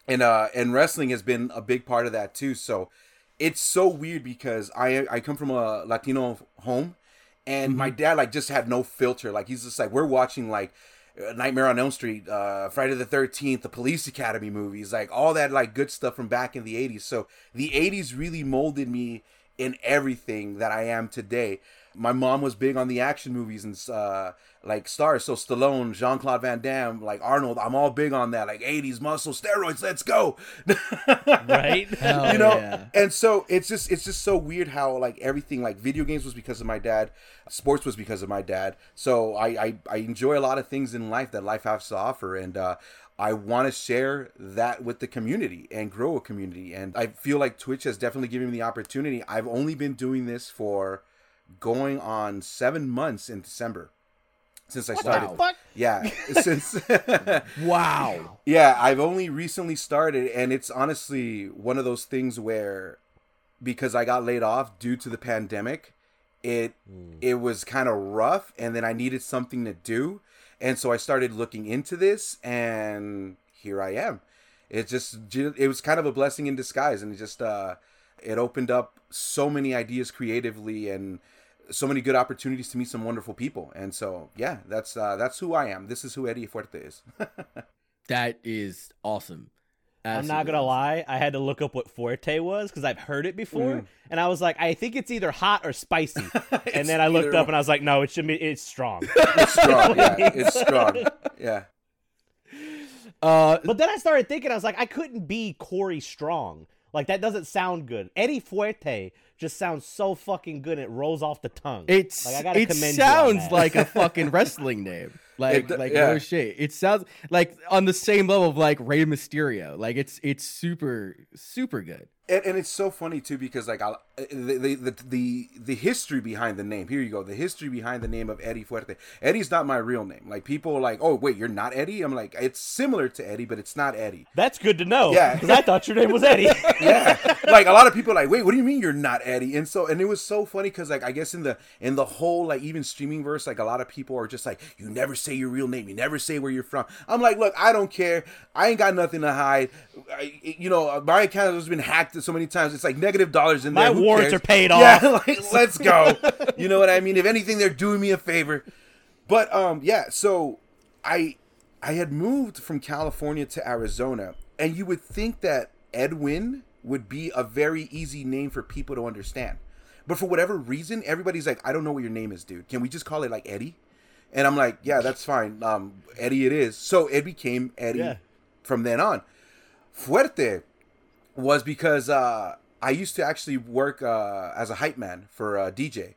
Speaker 2: and uh, and wrestling has been a big part of that too. So, it's so weird because I I come from a Latino home, and my dad like just had no filter. Like he's just like we're watching like uh, Nightmare on Elm Street, uh, Friday the Thirteenth, the Police Academy movies, like all that like good stuff from back in the '80s. So the '80s really molded me in everything that I am today. My mom was big on the action movies and uh, like stars. So Stallone, Jean Claude Van Damme, like Arnold. I'm all big on that. Like 80s muscle steroids. Let's go.
Speaker 1: right?
Speaker 3: Hell
Speaker 2: you know
Speaker 3: yeah.
Speaker 2: and so it's just it's just so weird how like everything like video games was because of my dad sports was because of my dad so i i, I enjoy a lot of things in life that life has to offer and uh I want to share that with the community and grow a community. And I feel like Twitch has definitely given me the opportunity. I've only been doing this for going on seven months in December since I started.
Speaker 3: Wow.
Speaker 2: Yeah, since
Speaker 3: Wow.
Speaker 2: yeah, I've only recently started, and it's honestly one of those things where, because I got laid off due to the pandemic, it it was kind of rough, and then I needed something to do, and so I started looking into this, and here I am. It just it was kind of a blessing in disguise, and it just uh, it opened up so many ideas creatively and so many good opportunities to meet some wonderful people, and so yeah, that's uh, that's who I am. This is who Eddie Fuerte is.
Speaker 3: That is awesome.
Speaker 1: I'm not gonna lie. I had to look up what fuerte was because I've heard it before, and I was like, I think it's either hot or spicy. and then I looked
Speaker 2: either
Speaker 1: up and I was like, no, it should be. It's strong.
Speaker 2: It's strong. yeah, it's strong. Yeah.
Speaker 3: Uh,
Speaker 1: But then I started thinking, I was like, I couldn't be Corey Strong. Like that doesn't sound good. Eddie Fuerte just sounds so fucking good. It rolls off the tongue.
Speaker 3: it's
Speaker 1: like I gotta
Speaker 3: it
Speaker 1: commend
Speaker 3: sounds
Speaker 1: that.
Speaker 3: like a fucking wrestling name. Like
Speaker 2: It-
Speaker 3: like
Speaker 2: yeah.
Speaker 3: no shit. It sounds like on the same level of like Rey Mysterio. Like it's it's super super good.
Speaker 2: And, and it's so funny too because like I'll, the, the the the the history behind the name. Here you go. The history behind the name of Eddie Fuerte. Eddie's not my real name. Like people are like, oh wait, you're not Eddie. I'm like, it's similar to Eddie, but it's not Eddie.
Speaker 1: That's good to know.
Speaker 2: Yeah.
Speaker 1: because I thought your name was Eddie.
Speaker 2: yeah like a lot of people are like wait what do you mean you're not eddie and so and it was so funny because like i guess in the in the whole like even streaming verse like a lot of people are just like you never say your real name you never say where you're from i'm like look i don't care i ain't got nothing to hide I, you know my account has been hacked so many times. It's like negative dollars in
Speaker 1: My
Speaker 2: there. Who
Speaker 1: warrants
Speaker 2: cares?
Speaker 1: are paid
Speaker 2: yeah
Speaker 1: off.
Speaker 2: like let's go. You know what i mean? If anything they're doing me a favor. But um yeah so i i had moved from california to arizona and you would think that edwin would be a very easy name for people to understand. But for whatever reason everybody's like i don't know what your name is dude. Can we just call it like eddie? And i'm like yeah that's fine. Um eddie it is. So it became eddie
Speaker 1: Yeah.
Speaker 2: from then on. Fuerte was because uh, I used to actually work uh, as a hype man for uh, DJ,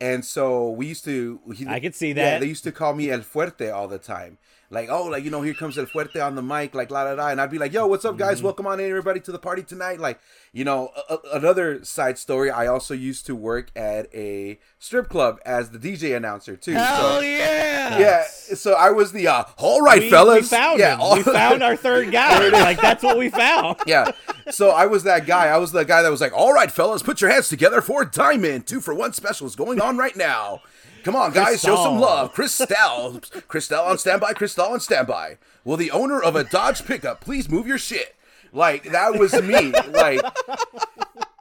Speaker 2: and so we used to. He,
Speaker 1: I could see
Speaker 2: Yeah,
Speaker 1: that.
Speaker 2: they used to call me El Fuerte all the time. Like, oh, like you know, here comes El Fuerte on the mic, like la la la, and I'd be like, yo, what's up, guys?
Speaker 1: Mm-hmm.
Speaker 2: Welcome on in, everybody, to the party tonight. Like, you know, a- a- another side story. I also used to work at a strip club as the DJ announcer too. so,
Speaker 3: yeah.
Speaker 2: yeah, so I was the uh, all right,
Speaker 1: we,
Speaker 2: fellas.
Speaker 1: we found
Speaker 2: yeah,
Speaker 1: him.
Speaker 2: all-
Speaker 1: we found our third guy. like that's what we found.
Speaker 2: yeah. So I was that guy. I was the guy that was like, "All right, fellas, put your hands together for a Diamond two for one specials going on right now. Come on, guys, show some love. Cristal, Cristal on standby. Cristal on standby. Will the owner of a Dodge pickup please move your shit? Like that was me. Like,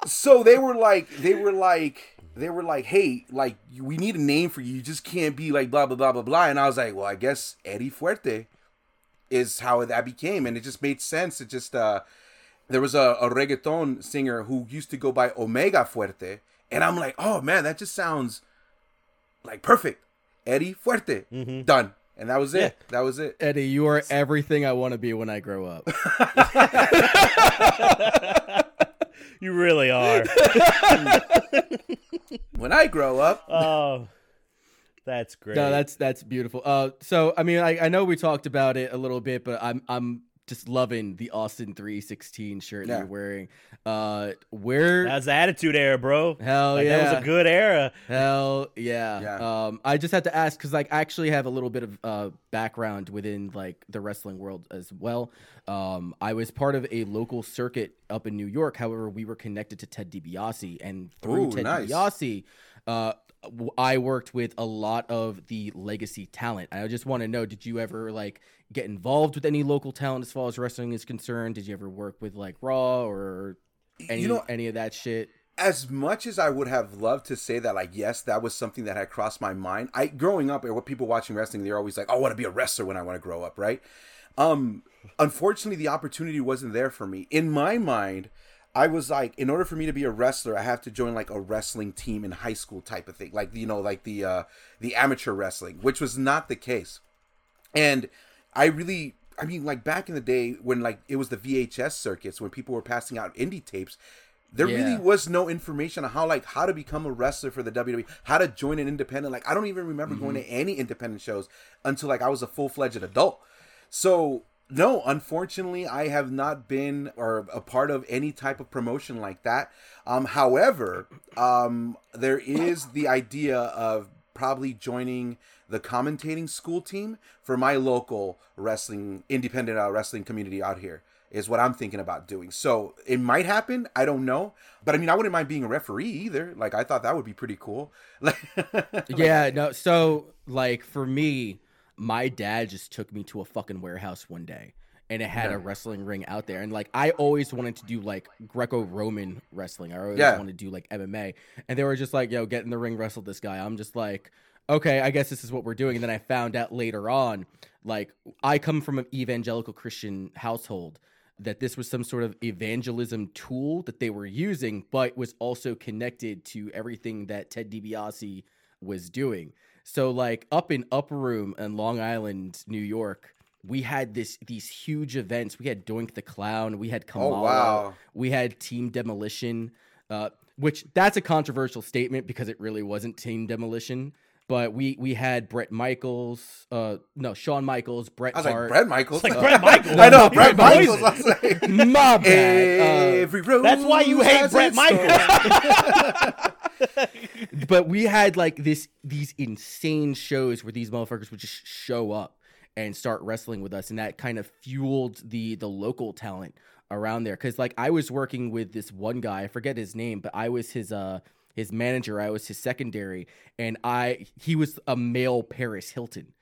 Speaker 2: so they were like, they were like. They were like, "Hey, like we need a name for you. You just can't be like blah blah blah blah blah." And I was like, "Well, I guess Eddie Fuerte is how that became, and it just made sense. It just uh, there was a, a reggaeton singer who used to go by Omega Fuerte, and I'm like, oh man, that just sounds like perfect. Eddie Fuerte, done, and that was it. That was it.
Speaker 3: Eddie, you are everything I want to be when I grow up.
Speaker 1: You really are.
Speaker 2: When I grow up,
Speaker 1: Oh, that's great.
Speaker 3: No, that's that's beautiful. Uh, so I mean, I, I know we talked about it a little bit, but I'm I'm just loving the Austin three sixteen shirt that you're wearing. Uh, where
Speaker 1: That's the attitude era, bro.
Speaker 3: hell
Speaker 1: Like,
Speaker 3: yeah,
Speaker 1: That was a good era.
Speaker 3: hell yeah.
Speaker 2: Yeah.
Speaker 3: Um, I just had to ask because like I actually have a little bit of uh background within like the wrestling world as well. Um, I was part of a local circuit up in New York. However, we were connected to Ted DiBiase, and through
Speaker 2: Ooh,
Speaker 3: Ted
Speaker 2: nice.
Speaker 3: DiBiase, uh, w- I worked with a lot of the legacy talent. I just want to know: Did you ever like get involved with any local talent as far as wrestling is concerned? Did you ever work with like Raw or any
Speaker 2: you know,
Speaker 3: any of that shit?
Speaker 2: as much as I would have loved to say that, like, yes, that was something that had crossed my mind. I growing up, or what people watching wrestling, they're always like, "I want to be a wrestler when I want to grow up," right? Um, unfortunately, the opportunity wasn't there for me. In my mind, I was like, in order for me to be a wrestler, I have to join like a wrestling team in high school type of thing, like you know, like the uh, the amateur wrestling, which was not the case. And I really, I mean, like back in the day when like it was the VHS circuits when people were passing out indie tapes, there
Speaker 3: Yeah.
Speaker 2: really was no information on how like how to become a wrestler for the WWE, how to join an independent. Like I don't even remember going to any independent shows until like I was a full fledged adult. So no, unfortunately, I have not been or a part of any type of promotion like that. Um, however, um, there is the idea of probably joining the commentating school team for my local wrestling independent uh, wrestling community out here is what I'm thinking about doing. So it might happen. I don't know, but I mean, I wouldn't mind being a referee either. Like I thought that would be pretty cool. Like,
Speaker 3: yeah, no. So like for me, my dad just took me to a fucking warehouse one day, and it had
Speaker 2: Yeah.
Speaker 3: a wrestling ring out there, and like I always wanted to do like Greco-Roman wrestling. I always
Speaker 2: Yeah.
Speaker 3: wanted to do like MMA, and they were just like, "Yo, get in the ring, wrestle this guy." I'm just like. Okay, I guess this is what we're doing. And then I found out later on, like, I come from an evangelical Christian household, that this was some sort of evangelism tool that they were using, but was also connected to everything that Ted DiBiase was doing. So like up in Upper Room in Long Island, New York, we had this these huge events. We had Doink the Clown, we had Kamala,
Speaker 2: Oh, wow.
Speaker 3: we had Team Demolition, uh, which that's a controversial statement because it really wasn't Team Demolition. But we we had Brett Michaels, uh, no Shawn Michaels, Bret
Speaker 2: I was like,
Speaker 3: Hart.
Speaker 2: Brett Michaels.
Speaker 1: It's like
Speaker 2: Uh,
Speaker 1: Bret Michaels.
Speaker 2: I know,
Speaker 1: He's
Speaker 2: Brett. Michaels. I was like,
Speaker 3: My bad. Uh,
Speaker 2: Every road
Speaker 1: That's why you hate
Speaker 2: has
Speaker 1: Bret Michaels.
Speaker 3: but we had like this these insane shows where these motherfuckers would just show up and start wrestling with us and that kind of fueled the the local talent around there. Cuz like I was working with this one guy I forget his name but I was his uh his manager I was his secondary and I he was a male Paris Hilton.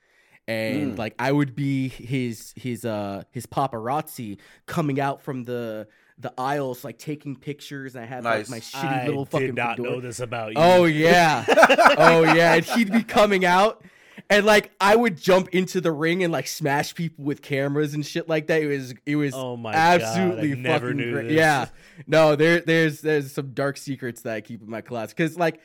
Speaker 3: And like I would be his his uh his paparazzi coming out from the the aisles like taking pictures and I had
Speaker 2: Nice.
Speaker 3: like my shitty little fucking I did not fedora.
Speaker 1: this about you.
Speaker 3: Oh yeah. oh yeah. And he'd be coming out and like I would jump into the ring and like smash people with cameras and shit like that. It was it was
Speaker 1: Oh my God, I
Speaker 3: absolutely
Speaker 1: never
Speaker 3: fucking
Speaker 1: knew
Speaker 3: great.
Speaker 1: this.
Speaker 3: Yeah. No, there there's there's some dark secrets that I keep in my class cuz like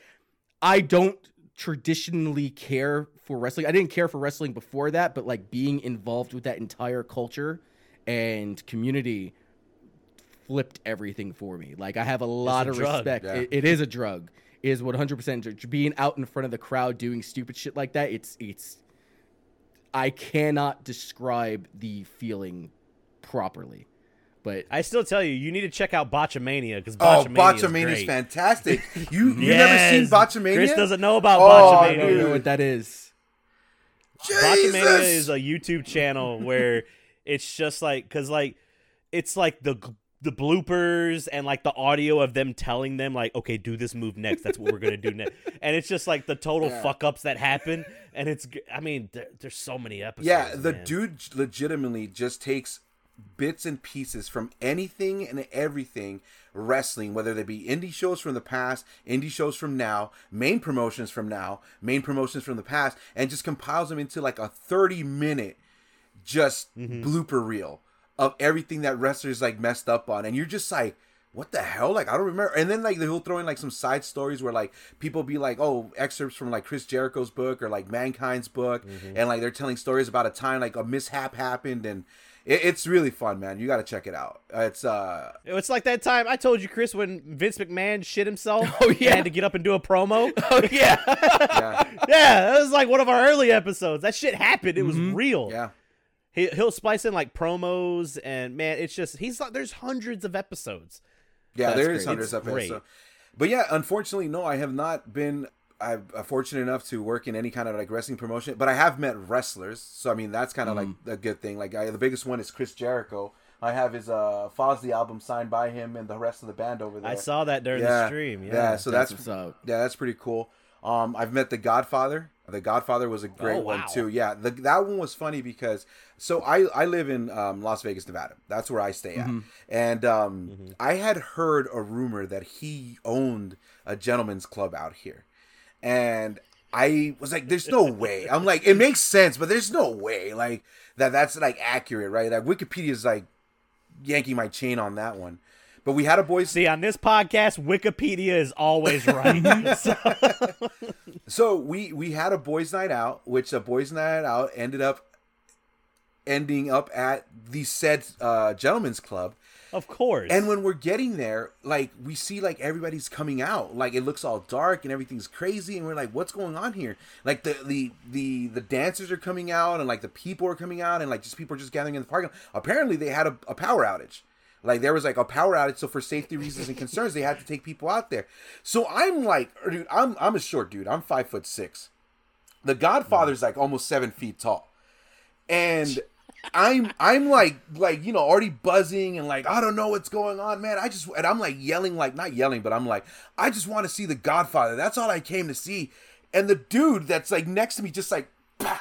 Speaker 3: I don't traditionally care for wrestling. I didn't care for wrestling before that, but like being involved with that entire culture and community flipped everything for me. Like I have a lot
Speaker 1: a
Speaker 3: of
Speaker 1: drug.
Speaker 3: respect.
Speaker 2: Yeah.
Speaker 3: It- it is a drug. It is 100% being out in front of the crowd doing stupid shit like that. It's it's I cannot describe the feeling properly. But
Speaker 1: I still tell you, you need to check out Botchamania because
Speaker 2: Oh,
Speaker 1: Botchamania,
Speaker 2: Botchamania
Speaker 1: is
Speaker 2: is fantastic. You you've never seen
Speaker 1: Yes.
Speaker 2: Botchamania?
Speaker 1: Chris doesn't know about
Speaker 2: Oh,
Speaker 3: I
Speaker 1: Botchamania.
Speaker 3: don't know what that is.
Speaker 1: Botchamania
Speaker 2: Jesus!
Speaker 1: is a YouTube channel where it's just like because like it's like the the bloopers and like the audio of them telling them like okay do this move next that's what we're gonna do next and it's just like the total
Speaker 2: Yeah.
Speaker 1: fuck ups that happen and it's i mean there, there's so many episodes
Speaker 2: Yeah, the
Speaker 1: man.
Speaker 2: dude legitimately just takes bits and pieces from anything and everything wrestling, whether they be indie shows from the past, indie shows from now, main promotions from now, main promotions from the past, and just compiles them into like a 30 minute just mm-hmm. blooper reel of everything that wrestlers like messed up on. And you're just like, what the hell? Like, I don't remember. And then, like, he'll throw in, like, some side stories where, like, people be like, oh, excerpts from, like, Chris Jericho's book or, like, Mankind's book. And, like, they're telling stories about a time, like, a mishap happened. And it, it's really fun, man. You got to check it out. It's, uh,
Speaker 1: it's like that time I told you Chris when Vince McMahon shit himself
Speaker 3: Oh, yeah.
Speaker 1: had to get up and do a promo
Speaker 3: Oh yeah.
Speaker 2: yeah.
Speaker 1: yeah that was like one of our early episodes that shit happened it was real
Speaker 2: yeah.
Speaker 1: He he'll splice in like promos and man, it's just he's like there's hundreds of episodes.
Speaker 2: Yeah,
Speaker 3: That's
Speaker 2: there is
Speaker 3: great.
Speaker 2: hundreds
Speaker 1: It's
Speaker 2: of
Speaker 1: great.
Speaker 2: episodes. But yeah, unfortunately, no, I have not been. I'm uh, fortunate enough to work in any kind of like wrestling promotion, but I have met wrestlers. So I mean, that's kind of like a good thing. Like I, the biggest one is Chris Jericho. I have his uh Fozzy album signed by him and the rest of the band over there.
Speaker 1: I saw that during
Speaker 2: yeah,
Speaker 1: the stream. Yeah.
Speaker 2: so
Speaker 3: That's
Speaker 2: that's, yeah, that's pretty cool. Um, I've met the Godfather. The Godfather was a great
Speaker 1: Oh,
Speaker 2: one
Speaker 1: wow.
Speaker 2: too. Yeah, the, that one was funny because so I I live in um, Las Vegas, Nevada. That's where I stay at, and um, I had heard a rumor that he owned a gentleman's club out here, and I was like, "There's no way." I'm like, "It makes sense, but there's no way like that. That's like accurate, right?" Like Wikipedia is like yanking my chain on that one. But we had a boys.
Speaker 1: See, on this podcast, Wikipedia is always right. so,
Speaker 2: So we we had a boys' night out, which a boys' night out ended up ending up at the said uh, gentlemen's club.
Speaker 1: of course.
Speaker 2: And when we're getting there, like we see like everybody's coming out, like it looks all dark and everything's crazy, and we're like, what's going on here? Like the the the the dancers are coming out, and like the people are coming out, and like just people are just gathering in the parking. lot. Apparently, they had a, a power outage. Like there was like a power outage, so for safety reasons and concerns, they had to take people out there. So I'm like, dude, I'm I'm a short dude. I'm five foot six. The Godfather's like almost seven feet tall, and I'm I'm like like you know already buzzing and like I don't know what's going on, man. I just and I'm like yelling like not yelling, but I'm like I just want to see the Godfather. That's all I came to see. And the dude that's like next to me just like bah,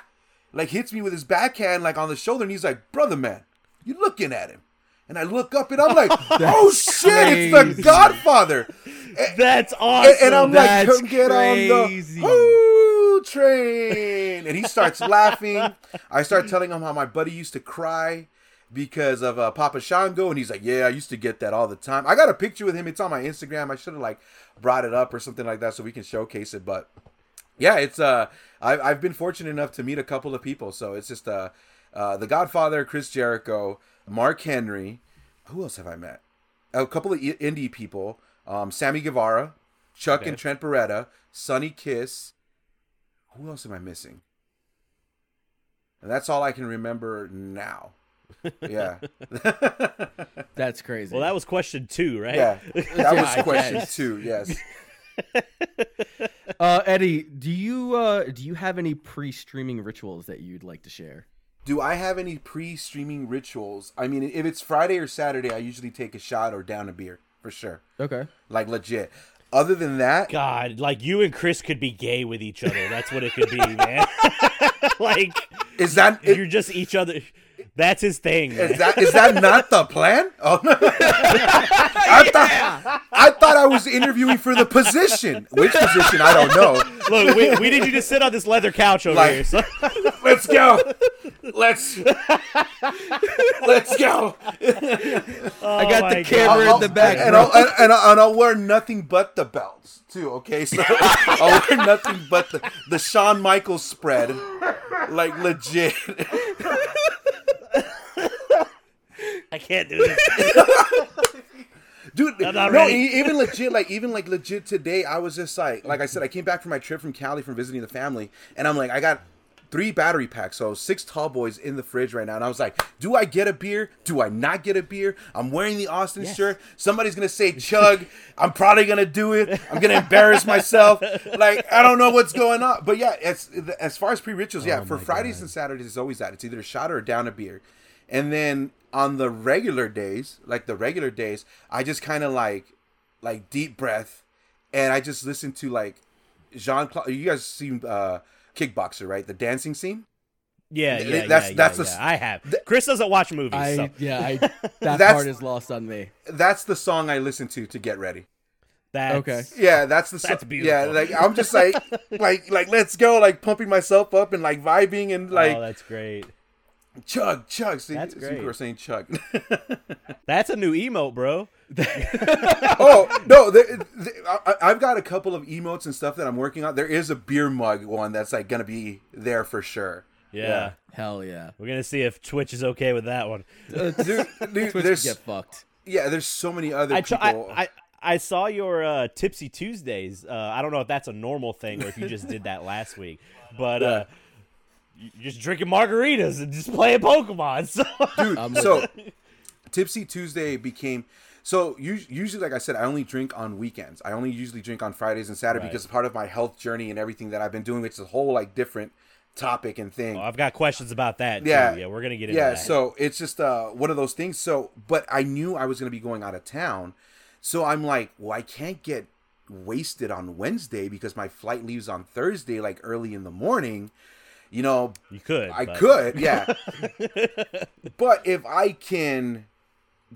Speaker 2: like hits me with his backhand like on the shoulder, and he's like, "Brother, man, you looking at him?" And I look up and I'm like, "Oh shit, it's the. Godfather!" And,
Speaker 1: That's awesome.
Speaker 2: and, and I'm like,
Speaker 3: That's
Speaker 2: "Come get on the train!" And he starts laughing. I start telling him how my buddy used to cry because of uh, Papa Shango, and he's like, "Yeah, I used to get that all the time." I got a picture with him. It's on my Instagram. I should have like brought it up or something like that so we can showcase it. But yeah, it's uh, I've I've been fortunate enough to meet a couple of people, so it's just uh, uh, the Godfather, Chris Jericho, Mark Henry. Who else have I met? A couple of indie people, um, Sammy Guevara, Chuck
Speaker 1: Okay.
Speaker 2: and Trent Beretta, Sonny Kiss. Who else am I missing? And that's all I can remember now. Yeah.
Speaker 3: That's crazy.
Speaker 1: well, that was question two, right?
Speaker 2: yeah. That
Speaker 3: Yeah,
Speaker 2: was
Speaker 3: I
Speaker 2: question
Speaker 3: guess.
Speaker 2: two, yes.
Speaker 3: uh, Eddie, do you uh, do you have any pre-streaming rituals that you'd like to share?
Speaker 2: Do I have any pre-streaming rituals? I mean, if it's Friday or Saturday, I usually take a shot or down a beer for sure,
Speaker 3: Okay.
Speaker 2: like legit. Other than that,
Speaker 1: God, like you and Chris could be gay with each other. That's what it could be, man. like
Speaker 2: is that is,
Speaker 1: you're just each other. That's his thing.
Speaker 2: is that is that not the plan? Oh, no. I thought I thought I was interviewing for the position. Which position? I don't know.
Speaker 1: Look, we, we need you to sit on this leather couch over
Speaker 2: Like-
Speaker 1: here. So.
Speaker 2: Let's go. Let's let's go.
Speaker 3: Oh I got the camera
Speaker 2: I'll-
Speaker 3: in the back.
Speaker 2: and. I'll, and, and, I'll, and I'll wear nothing but the belts too. Okay, so I'll wear nothing but the the Shawn Michaels spread, like legit.
Speaker 1: I can't do this.
Speaker 2: Dude, no,
Speaker 1: ready.
Speaker 2: even legit, like even like legit today, I was just like, like I said, I came back from my trip from Cali from visiting the family, and I'm like, I got three battery packs, so six tall boys in the fridge right now, and I was like, do I get a beer? Do I not get a beer? I'm wearing the Austin shirt. Somebody's gonna say chug. I'm probably gonna do it. I'm gonna embarrass myself. Like I don't know what's going on, but yeah, as as far as pre rituals, oh yeah, for Fridays and Saturdays, it's always that. It's either a shot or a down a beer, and then on the regular days, like the regular days, I just kind of like like deep breath, and I just listen to like Jean Claude. You guys seen uh, Kickboxer, right? The dancing scene.
Speaker 1: Yeah,
Speaker 2: Th-
Speaker 1: yeah,
Speaker 2: that's-
Speaker 1: yeah,
Speaker 2: that's
Speaker 1: yeah,
Speaker 2: the-
Speaker 1: yeah. I have. Chris doesn't watch movies.
Speaker 3: I
Speaker 1: so
Speaker 3: yeah, I, that
Speaker 2: That's-
Speaker 3: part is lost on me.
Speaker 2: That's the song I listen to to get ready.
Speaker 1: that's,
Speaker 3: Okay.
Speaker 2: Yeah, that's the. so-
Speaker 1: That's
Speaker 2: Yeah, like I'm just like, like, like, let's go, like pumping myself up and like vibing and like
Speaker 1: oh, that's great.
Speaker 2: Chug, chug. See,
Speaker 1: That's
Speaker 2: some
Speaker 1: great.
Speaker 2: people are saying chug.
Speaker 1: That's a new emote, bro.
Speaker 2: oh no, the, the, I, I've got a couple of emotes and stuff that I'm working on. There is a beer mug one that's like gonna be there for sure.
Speaker 1: Yeah.
Speaker 3: Hell yeah,
Speaker 1: We're gonna see if Twitch is okay with that one.
Speaker 2: Dude, dude
Speaker 3: Twitch
Speaker 2: there's
Speaker 3: get fucked.
Speaker 2: yeah, there's so many other
Speaker 1: I, tr-
Speaker 2: people.
Speaker 1: I, I I saw your uh, Tipsy Tuesdays. Uh, I don't know if that's a normal thing or if you just did that last week, but uh, you- you're just drinking margaritas and just playing Pokemon. So
Speaker 2: dude. So Tipsy Tuesday became so usually, like I said, I only drink on weekends. I only usually drink on Fridays and Saturdays
Speaker 1: Right.
Speaker 2: because part of my health journey and everything that I've been doing, which is a whole like different topic and thing.
Speaker 1: I've got questions about that. Too.
Speaker 2: Yeah.
Speaker 1: yeah, we're gonna get into that.
Speaker 2: yeah
Speaker 1: that.
Speaker 2: so it's just uh one of those things so but i knew i was going to be going out of town so i'm like well i can't get wasted on wednesday because my flight leaves on thursday like early in the morning you know
Speaker 1: you could.
Speaker 2: i
Speaker 1: but-
Speaker 2: could yeah but if i can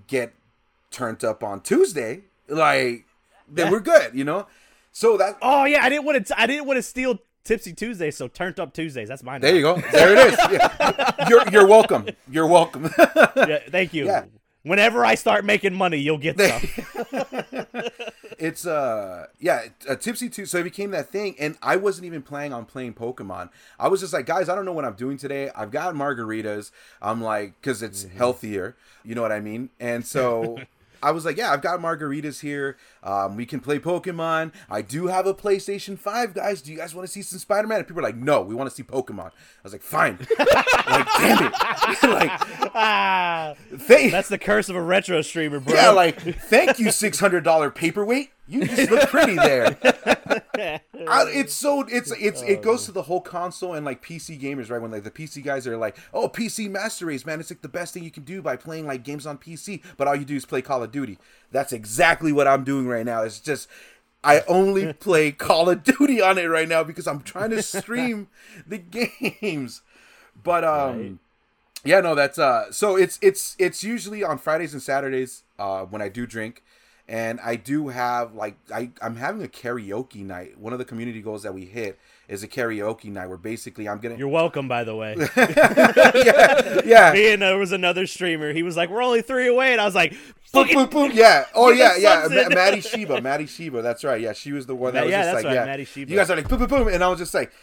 Speaker 2: get turned up on tuesday like then we're good you know so that
Speaker 1: Oh yeah, I didn't want to. I didn't want to steal Tipsy Tuesdays, so turned up Tuesdays. That's mine.
Speaker 2: there you go there it is yeah. you're, you're welcome you're welcome
Speaker 1: Yeah, thank you.
Speaker 2: Yeah.
Speaker 1: Whenever I start making money, you'll get some.
Speaker 2: it's uh yeah uh, tipsy too so it became that thing and i wasn't even planning on playing pokemon i was just like guys i don't know what i'm doing today i've got margaritas i'm like because it's
Speaker 1: Mm-hmm.
Speaker 2: healthier you know what i mean and so I was like, yeah, I've got margaritas here. Um, we can play Pokemon. I do have a PlayStation 5, guys. Do you guys want to see some Spider Man? And people are like, no, we want to see Pokemon. I was like, fine. like, damn it. like,
Speaker 1: ah,
Speaker 2: thank-
Speaker 1: that's the curse of a retro streamer, bro.
Speaker 2: yeah, like, thank you, $600 paperweight. You just look pretty there. I, it's so it's it's it goes to the whole console and like PC gamers, right? When like the PC guys are like, "Oh, PC Master Race, man, it's like the best thing you can do by playing like games on PC." But all you do is play Call of Duty. That's exactly what I'm doing right now. It's just I only play Call of Duty on it right now because I'm trying to stream the games. But um
Speaker 1: Right.
Speaker 2: yeah, no, that's uh so it's it's it's usually on Fridays and Saturdays uh when I do drink. And I do have like I, I'm having a karaoke night. One of the community goals that we hit is a karaoke night where basically I'm gonna
Speaker 1: You're welcome, by the way.
Speaker 2: yeah, yeah.
Speaker 1: Me and there was another streamer. He was like, "We're only three away," and I was like,
Speaker 2: Boom,
Speaker 1: "Fucking
Speaker 2: boom, boom. Yeah. Oh yeah, yeah. Ma-. Maddie Sheba, Maddie Sheba. That's right. Yeah, she was the one that was
Speaker 1: yeah,
Speaker 2: just like,
Speaker 1: right,
Speaker 2: yeah.
Speaker 1: Maddie Sheba.
Speaker 2: You guys are like boom, boom, boom, and I was just like,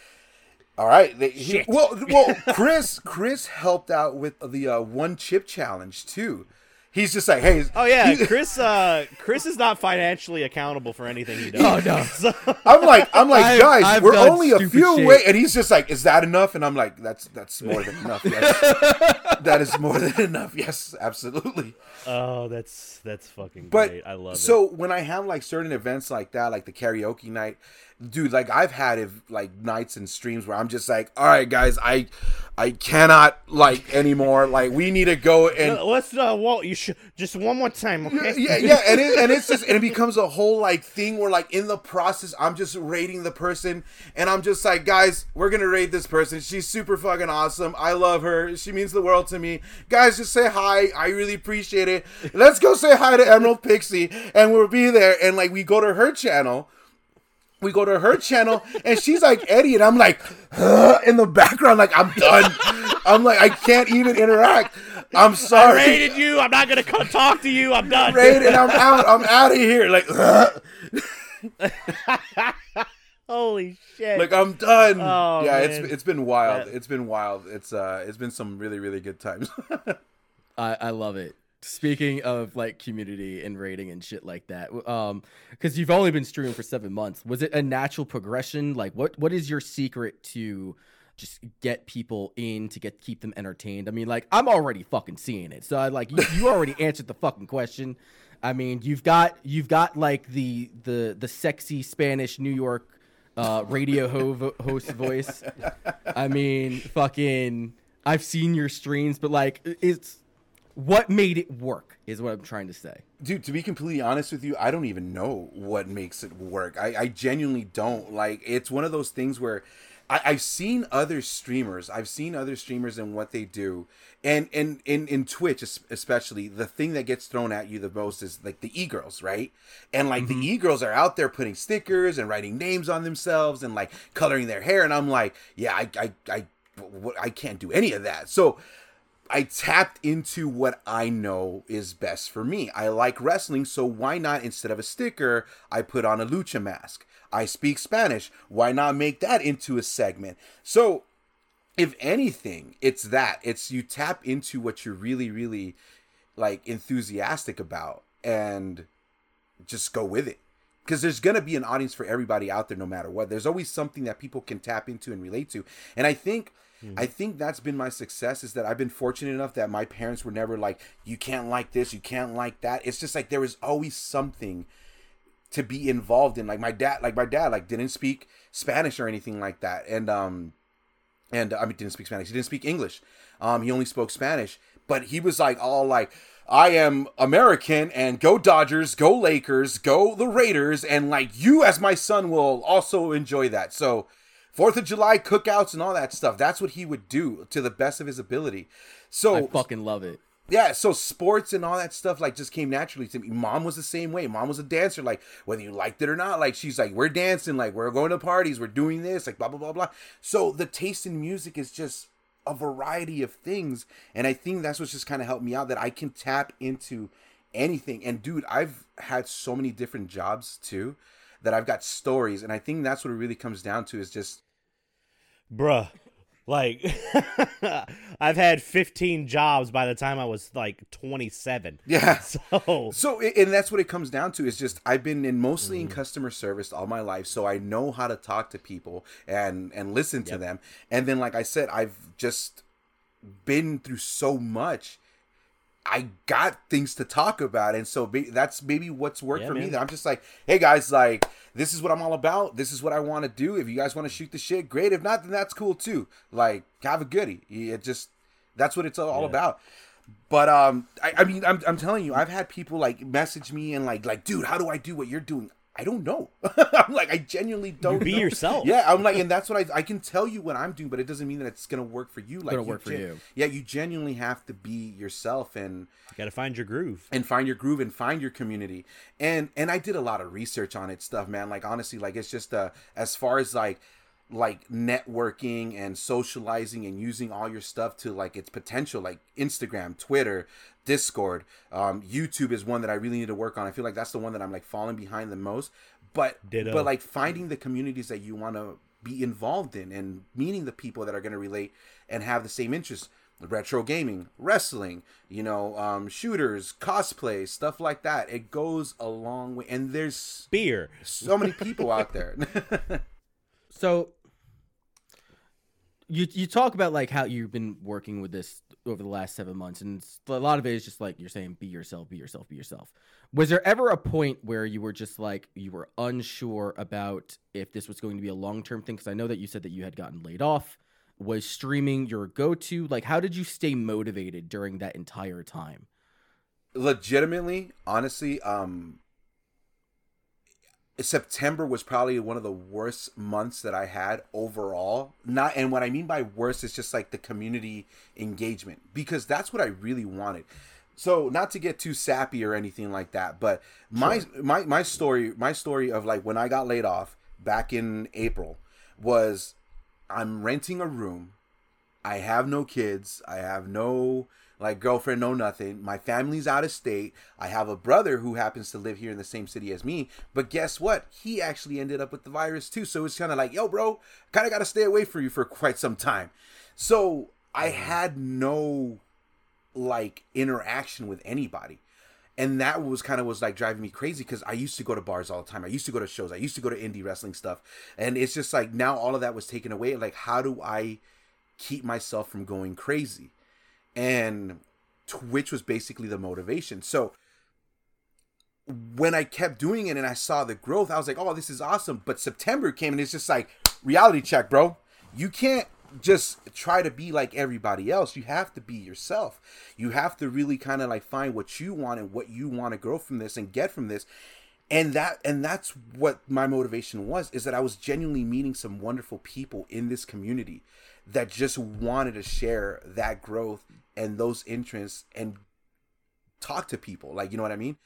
Speaker 2: all right. They, he- well, well, Chris, Chris helped out with the uh, one chip challenge too. He's just like, hey.
Speaker 1: Oh yeah, Chris. Uh, Chris is not financially accountable for anything he does.
Speaker 3: Oh no.
Speaker 1: So,
Speaker 2: I'm like, I'm like,
Speaker 3: I've-
Speaker 2: guys,
Speaker 3: I've
Speaker 2: we're only a few
Speaker 3: shit.
Speaker 2: away, and he's just like, is that enough? And I'm like, that's that's more than enough. Yes. that is more than enough. Yes, absolutely.
Speaker 1: oh, that's that's fucking
Speaker 2: But
Speaker 1: great. I love
Speaker 2: so
Speaker 1: it.
Speaker 2: So when I have like certain events like that, like the karaoke night, dude, like I've had if like nights and streams where I'm just like, all right, guys, I I cannot like anymore. Like we need to go and
Speaker 1: Let's uh, Walt. You should just one more time, okay?
Speaker 2: yeah, yeah, and it, and it's just and it becomes a whole like thing where like in the process I'm just rating the person and I'm just like, guys, we're gonna rate this person. She's super fucking awesome. I love her. She means the world to me. Guys, just say hi. I really appreciate it. Let's go say hi to Emerald Pixie and we'll be there. And like we go to her channel. We go to her channel and she's like Eddie, and I'm like "Huh?" in the background, like I'm done. I'm like I can't even interact. I'm sorry.
Speaker 1: I
Speaker 2: sorry
Speaker 1: rated you. I'm not gonna co- talk to you. I'm done.
Speaker 2: Rated. and I'm out. I'm out of here. Like,
Speaker 1: Holy shit!
Speaker 2: like I'm done.
Speaker 1: Oh,
Speaker 2: yeah,
Speaker 1: man.
Speaker 2: it's it's been wild.
Speaker 1: That-
Speaker 2: It's been wild. It's uh, it's been some really really good times.
Speaker 3: I, I love it. Speaking of like community and rating and shit like that, um, because you've only been streaming for seven months, was it a natural progression? Like, what what is your secret to just get people in to get keep them entertained? I mean, like, I'm already fucking seeing it, so I like you, you already answered the fucking question. I mean, you've got you've got like the the the sexy Spanish New York uh, radio ho- host voice. I mean, fucking. I've seen your streams, but like, it's what made it work is what I'm trying to say.
Speaker 2: Dude, to be completely honest with you, I don't even know what makes it work. I, I genuinely don't. Like, it's one of those things where I, I've seen other streamers. I've seen other streamers and what they do, and and in in Twitch especially, the thing that gets thrown at you the most is like the e girls, right? And like the mm-hmm. e girls are out there putting stickers and writing names on themselves and like coloring their hair, and I'm like, yeah, I I I, I can't do any of that. So I tapped into what I know is best for me. I like wrestling, so why not instead of a sticker, I put on a lucha mask. I speak Spanish. Why not make that into a segment? So, if anything, it's that. It's you tap into what you're really, really like enthusiastic about and just go with it. Because there's going to be an audience for everybody out there no matter what. There's always something that people can tap into and relate to. And I think I think that's been my success is that I've been fortunate enough that my parents were never like, you can't like this, you can't like that. It's just like there was always something to be involved in. Like my dad, like my dad, like didn't speak Spanish or anything like that. And um and I mean didn't speak Spanish. He didn't speak English. Um he only spoke Spanish. But he was like all like I am American and go Dodgers, go Lakers, go the Raiders, and like you as my son will also enjoy that. So Fourth of July cookouts and all that stuff. That's what he would do to the best of his ability. So
Speaker 3: I fucking love it.
Speaker 2: yeah, so sports and all that stuff like just came naturally to me. Mom was the same way. Mom was a dancer, like whether you liked it or not. Like she's like, we're dancing, like we're going to parties, we're doing this, like blah blah blah blah. So the taste in music is just a variety of things and i think that's what's just kind of helped me out that i can tap into anything and dude i've had so many different jobs too that i've got stories and i think that's what it really comes down to is just
Speaker 1: bruh like i've had 15 jobs by the time i was like 27
Speaker 2: yeah.
Speaker 1: So
Speaker 2: so and that's what it comes down to is just i've been in mostly in mm. customer service all my life so i know how to talk to people and and listen to
Speaker 1: Yep.
Speaker 2: them. And then like i said i've just been through so much I got things to talk about, and so that's maybe what's worked
Speaker 1: Yeah,
Speaker 2: for me. That I'm just like, hey guys, like this is what I'm all about. This is what I want to do. If you guys want to shoot the shit, great. If not, then that's cool too. Like, have a goodie. It just that's what it's all
Speaker 1: Yeah.
Speaker 2: about. But um, I, I mean, I'm, I'm telling you, I've had people like message me and like, like, dude, how do I do what you're doing? I don't know. I'm like, I genuinely don't.
Speaker 1: be
Speaker 2: know.
Speaker 1: yourself.
Speaker 2: Yeah, I'm like, and that's what I I can tell you what I'm doing, but it doesn't mean that it's gonna work for you. Like,
Speaker 3: Gonna
Speaker 2: you
Speaker 3: work for you.
Speaker 2: Yeah, you genuinely have to be yourself and
Speaker 1: you gotta find your groove
Speaker 2: and find your groove and find your community and and i did a lot of research on it stuff man like honestly like it's just uh as far as like like networking and socializing and using all your stuff to like its potential like instagram twitter discord. Um youtube is one that i really need to work on. I feel like that's the one that i'm like falling behind the most. But
Speaker 1: Ditto.
Speaker 2: but like finding the communities that you want to be involved in and meeting the people that are going to relate and have the same interests. Retro gaming wrestling you know um shooters cosplay stuff like that. It goes a long way. And there's
Speaker 1: beer.
Speaker 2: so many people out there
Speaker 3: So you you talk about like how you've been working with this over the last seven months, and a lot of it is just like you're saying, be yourself, be yourself, be yourself. Was there ever a point where you were just like you were unsure about if this was going to be a long term thing? Because I know that you said that you had gotten laid off. Was streaming your go to? Like, how did you stay motivated during that entire time?
Speaker 2: legitimately honestly um september was probably one of the worst months that i had overall. Not and what i mean by worst is just like the community engagement because that's what i really wanted. So not to get too sappy or anything like that but my my my story my story of like when i got laid off back in april was i'm renting a room. I have no kids. I have no like girlfriend, no nothing. My family's out of state. I have a brother who happens to live here in the same city as me. But guess what? He actually ended up with the virus too. So it's kind of like, yo, bro, kind of got to stay away from you for quite some time. So I mm-hmm. had no like interaction with anybody. And that was kind of was like driving me crazy because I used to go to bars all the time. I used to go to shows. I used to go to indie wrestling stuff. And it's just like now all of that was taken away. Like, how do I keep myself from going crazy. And Twitch was basically the motivation. So when I kept doing it and I saw the growth, I was like, oh, this is awesome. But September came and it's just like, reality check, bro. You can't just try to be like everybody else. You have to be yourself. You have to really kind of like find what you want and what you want to grow from this and get from this and that and that's what my motivation was is that i was genuinely meeting some wonderful people in this community that just wanted to share that growth and those interests and talk to people like you know what i mean?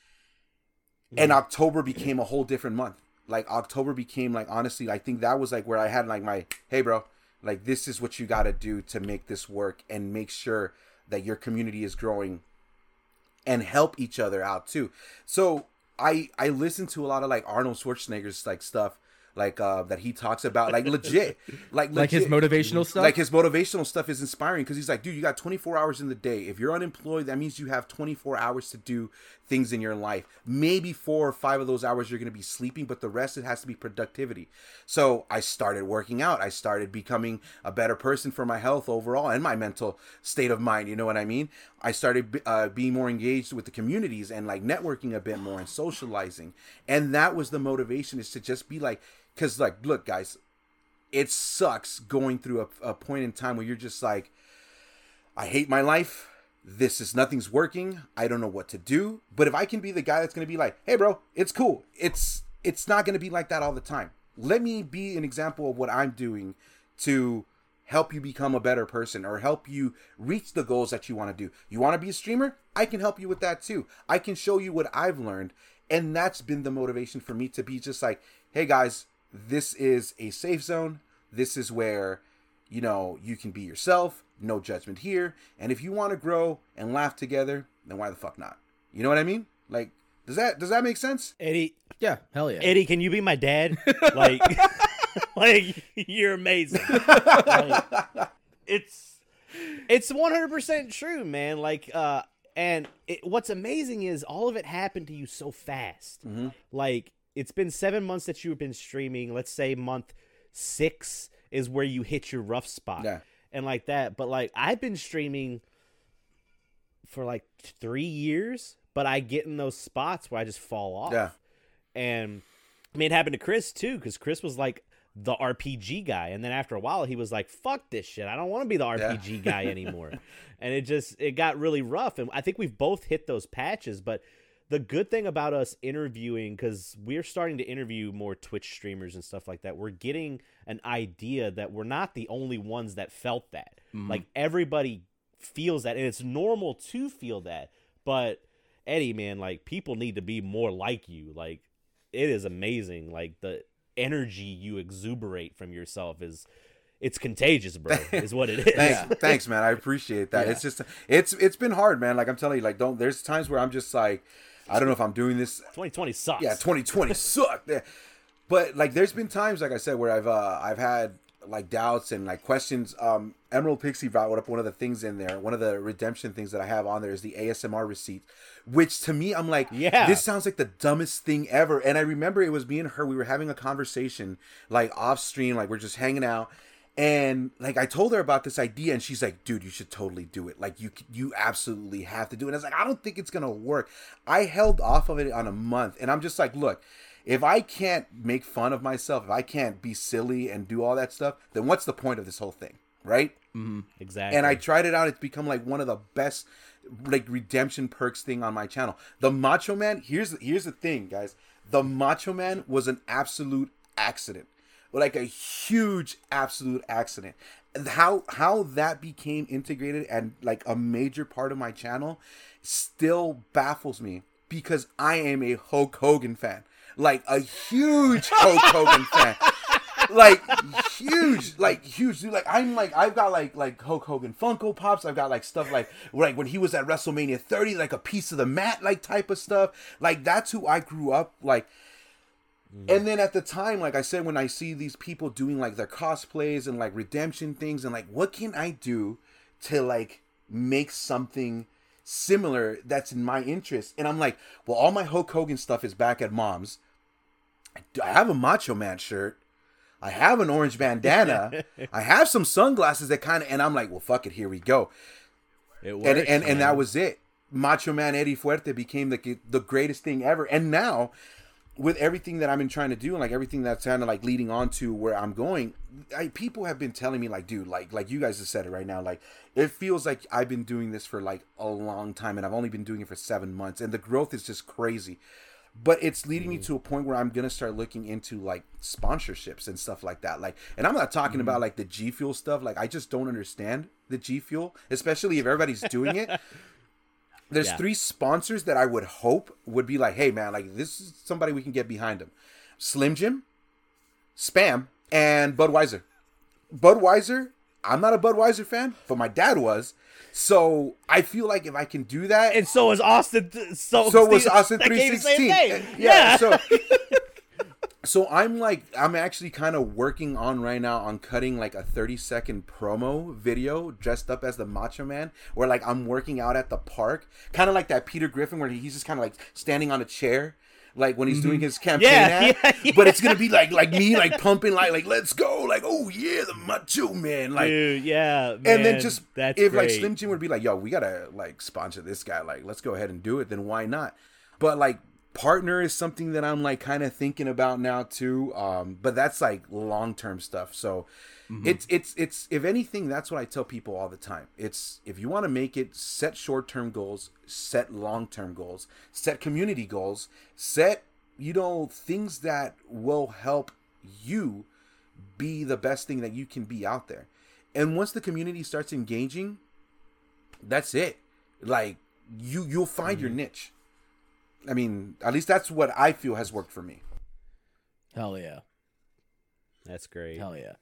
Speaker 2: And october became a whole different month. Like october became like honestly i think that was like where i had like my hey bro like this is what you got to do to make this work and make sure that your community is growing and help each other out too. So I I listened to a lot of like Arnold Schwarzenegger's like stuff like uh that he talks about like legit like
Speaker 3: Like his motivational stuff.
Speaker 2: like his motivational stuff is inspiring because he's like dude you got 24 hours in the day. If you're unemployed that means you have 24 hours to do things in your life. Maybe four or five of those hours you're going to be sleeping but the rest it has to be productivity. So i started working out. I started becoming a better person for my health overall and my mental state of mind you know what i mean? I started uh, being more engaged with the communities and like networking a bit more and socializing. And that was the motivation is to just be like because like look guys it sucks going through a, a point in time where you're just like i hate my life. This is nothing's working. I don't know what to do. But if i can be the guy that's going to be like hey bro it's cool. It's it's not going to be like that all the time. Let me be an example of what i'm doing to help you become a better person or help you reach the goals that you want to do. You want to be a streamer? I can help you with that too. I can show you what i've learned. And that's been the motivation for me to be just like hey guys this is a safe zone this is where you know you can be yourself no judgment here. And if you want to grow and laugh together, then why the fuck not? You know what I mean? Like, does that does that make sense?
Speaker 1: Eddie,
Speaker 3: Yeah, hell yeah.
Speaker 1: Eddie, can you be my dad? Like, like you're amazing. Like, it's it's 100 percent true, man. Like, uh, and it, what's amazing is all of it happened to you so fast. Like, it's been seven months that you've been streaming. Let's say month six is where you hit your rough spot,
Speaker 2: Yeah.
Speaker 1: and like that. But like, I've been streaming for like three years, but I get in those spots where I just fall off.
Speaker 2: Yeah.
Speaker 1: And I mean, it happened to Chris too, because Chris was like the RPG guy, and then after a while, he was like, "Fuck this shit! I don't want to be the RPG guy anymore." and it just it got really rough, and I think we've both hit those patches. But the good thing about us interviewing, because we're starting to interview more Twitch streamers and stuff like that, we're getting an idea that we're not the only ones that felt that. Mm-hmm. Like everybody feels that, and it's normal to feel that. But Eddie, man, like people need to be more like you. Like it is amazing. Like the energy you exuberate from yourself is it's contagious, bro. is what it is.
Speaker 2: Thanks, thanks, man. I appreciate that.
Speaker 3: Yeah.
Speaker 2: It's just it's it's been hard, man. Like I'm telling you, like don't. There's times where I'm just like, I don't know if I'm doing this
Speaker 1: 2020 sucks.
Speaker 2: yeah 2020 sucked Yeah. but like there's been times like i said where i've uh i've had like doubts and like questions um emerald pixie brought up one of the things in there one of the redemption things that i have on there is the asmr receipt which to me i'm like
Speaker 1: Yeah.
Speaker 2: this sounds like the dumbest thing ever and i remember it was me and her we were having a conversation like off stream like we're just hanging out and like I told her about this idea, and she's like, "Dude, you should totally do it. Like you, you absolutely have to do it." And I was like, "I don't think it's gonna work." I held off of it on a month, and I'm just like, "Look, if I can't make fun of myself, if I can't be silly and do all that stuff, then what's the point of this whole thing, right?"
Speaker 1: Mm-hmm, exactly.
Speaker 2: and I tried it out. It's become like one of the best like redemption perks thing on my channel. The Macho Man. Here's here's the thing, guys. The Macho Man was an absolute accident, like a huge absolute accident. How how that became integrated and like a major part of my channel still baffles me because I am a Hulk Hogan fan, like a huge Hulk Hogan fan like huge, like huge. Dude, like I'm like I've got like like Hulk Hogan Funko Pops. I've got like stuff like like when he was at WrestleMania 30, like a piece of the mat, like type of stuff. Like that's who I grew up like. Mm-hmm. And then at the time, like I said, when I see these people doing like their cosplays and like redemption things, and like what can I do to like make something similar that's in my interest? And I'm like, well, all my Hulk Hogan stuff is back at mom's. I have a Macho Man shirt. I have an orange bandana. I have some sunglasses that kind of, and I'm like, well, fuck it, here we go.
Speaker 1: it
Speaker 2: And
Speaker 1: works,
Speaker 2: and, and
Speaker 1: man.
Speaker 2: that was it. Macho Man Eddie Fuerte became the the greatest thing ever. And now, with everything that I've been trying to do and like everything that's kind of like leading on to where I'm going, I, people have been telling me like, dude, like like you guys have said it right now, like it feels like I've been doing this for like a long time, and I've only been doing it for seven months, and the growth is just crazy but it's leading me mm-hmm. to a point where I'm gonna start looking into like sponsorships and stuff like that. Like, and I'm not talking about mm-hmm. like the G Fuel stuff. Like, I just don't understand the G Fuel, especially if everybody's doing it. There's
Speaker 1: Yeah.
Speaker 2: three sponsors that I would hope would be like, hey man, like this is somebody we can get behind them. Slim Jim, Spam, and Budweiser. Budweiser, I'm not a Budweiser fan, but my dad was. So I feel like if I can do that,
Speaker 1: and so is Austin. th- So
Speaker 2: so was Austin
Speaker 1: that gave the same
Speaker 2: 316.
Speaker 1: thing.
Speaker 2: Yeah, so so I'm like I'm actually kind of working on right now on cutting like a 30 second promo video dressed up as the Macho Man, where like I'm working out at the park, kind of like that Peter Griffin where he's just kind of like standing on a chair. Like when he's doing mm-hmm. his campaign
Speaker 1: Yeah,
Speaker 2: ad,
Speaker 1: yeah,
Speaker 2: but it's gonna be like like me like pumping like like let's go like oh yeah the Macho Man like
Speaker 1: Dude, yeah,
Speaker 2: and then just
Speaker 1: that's
Speaker 2: if like. Slim Jim would be like, "Yo, we gotta like sponsor this guy. Like, let's go ahead and do it." Then why not? But like, partner is something that I'm like kind of thinking about now too. Um, but that's like long term stuff. So it's it's it's if anything, that's what I tell people all the time. It's if you want to make it, set short term goals, set long term goals, set community goals, set you know things that will help you be the best thing that you can be out there. And once the community starts engaging, that's it. Like you you'll find your niche. I mean, at least that's what I feel has worked for me.
Speaker 3: Hell yeah.
Speaker 1: That's great.
Speaker 3: Hell yeah.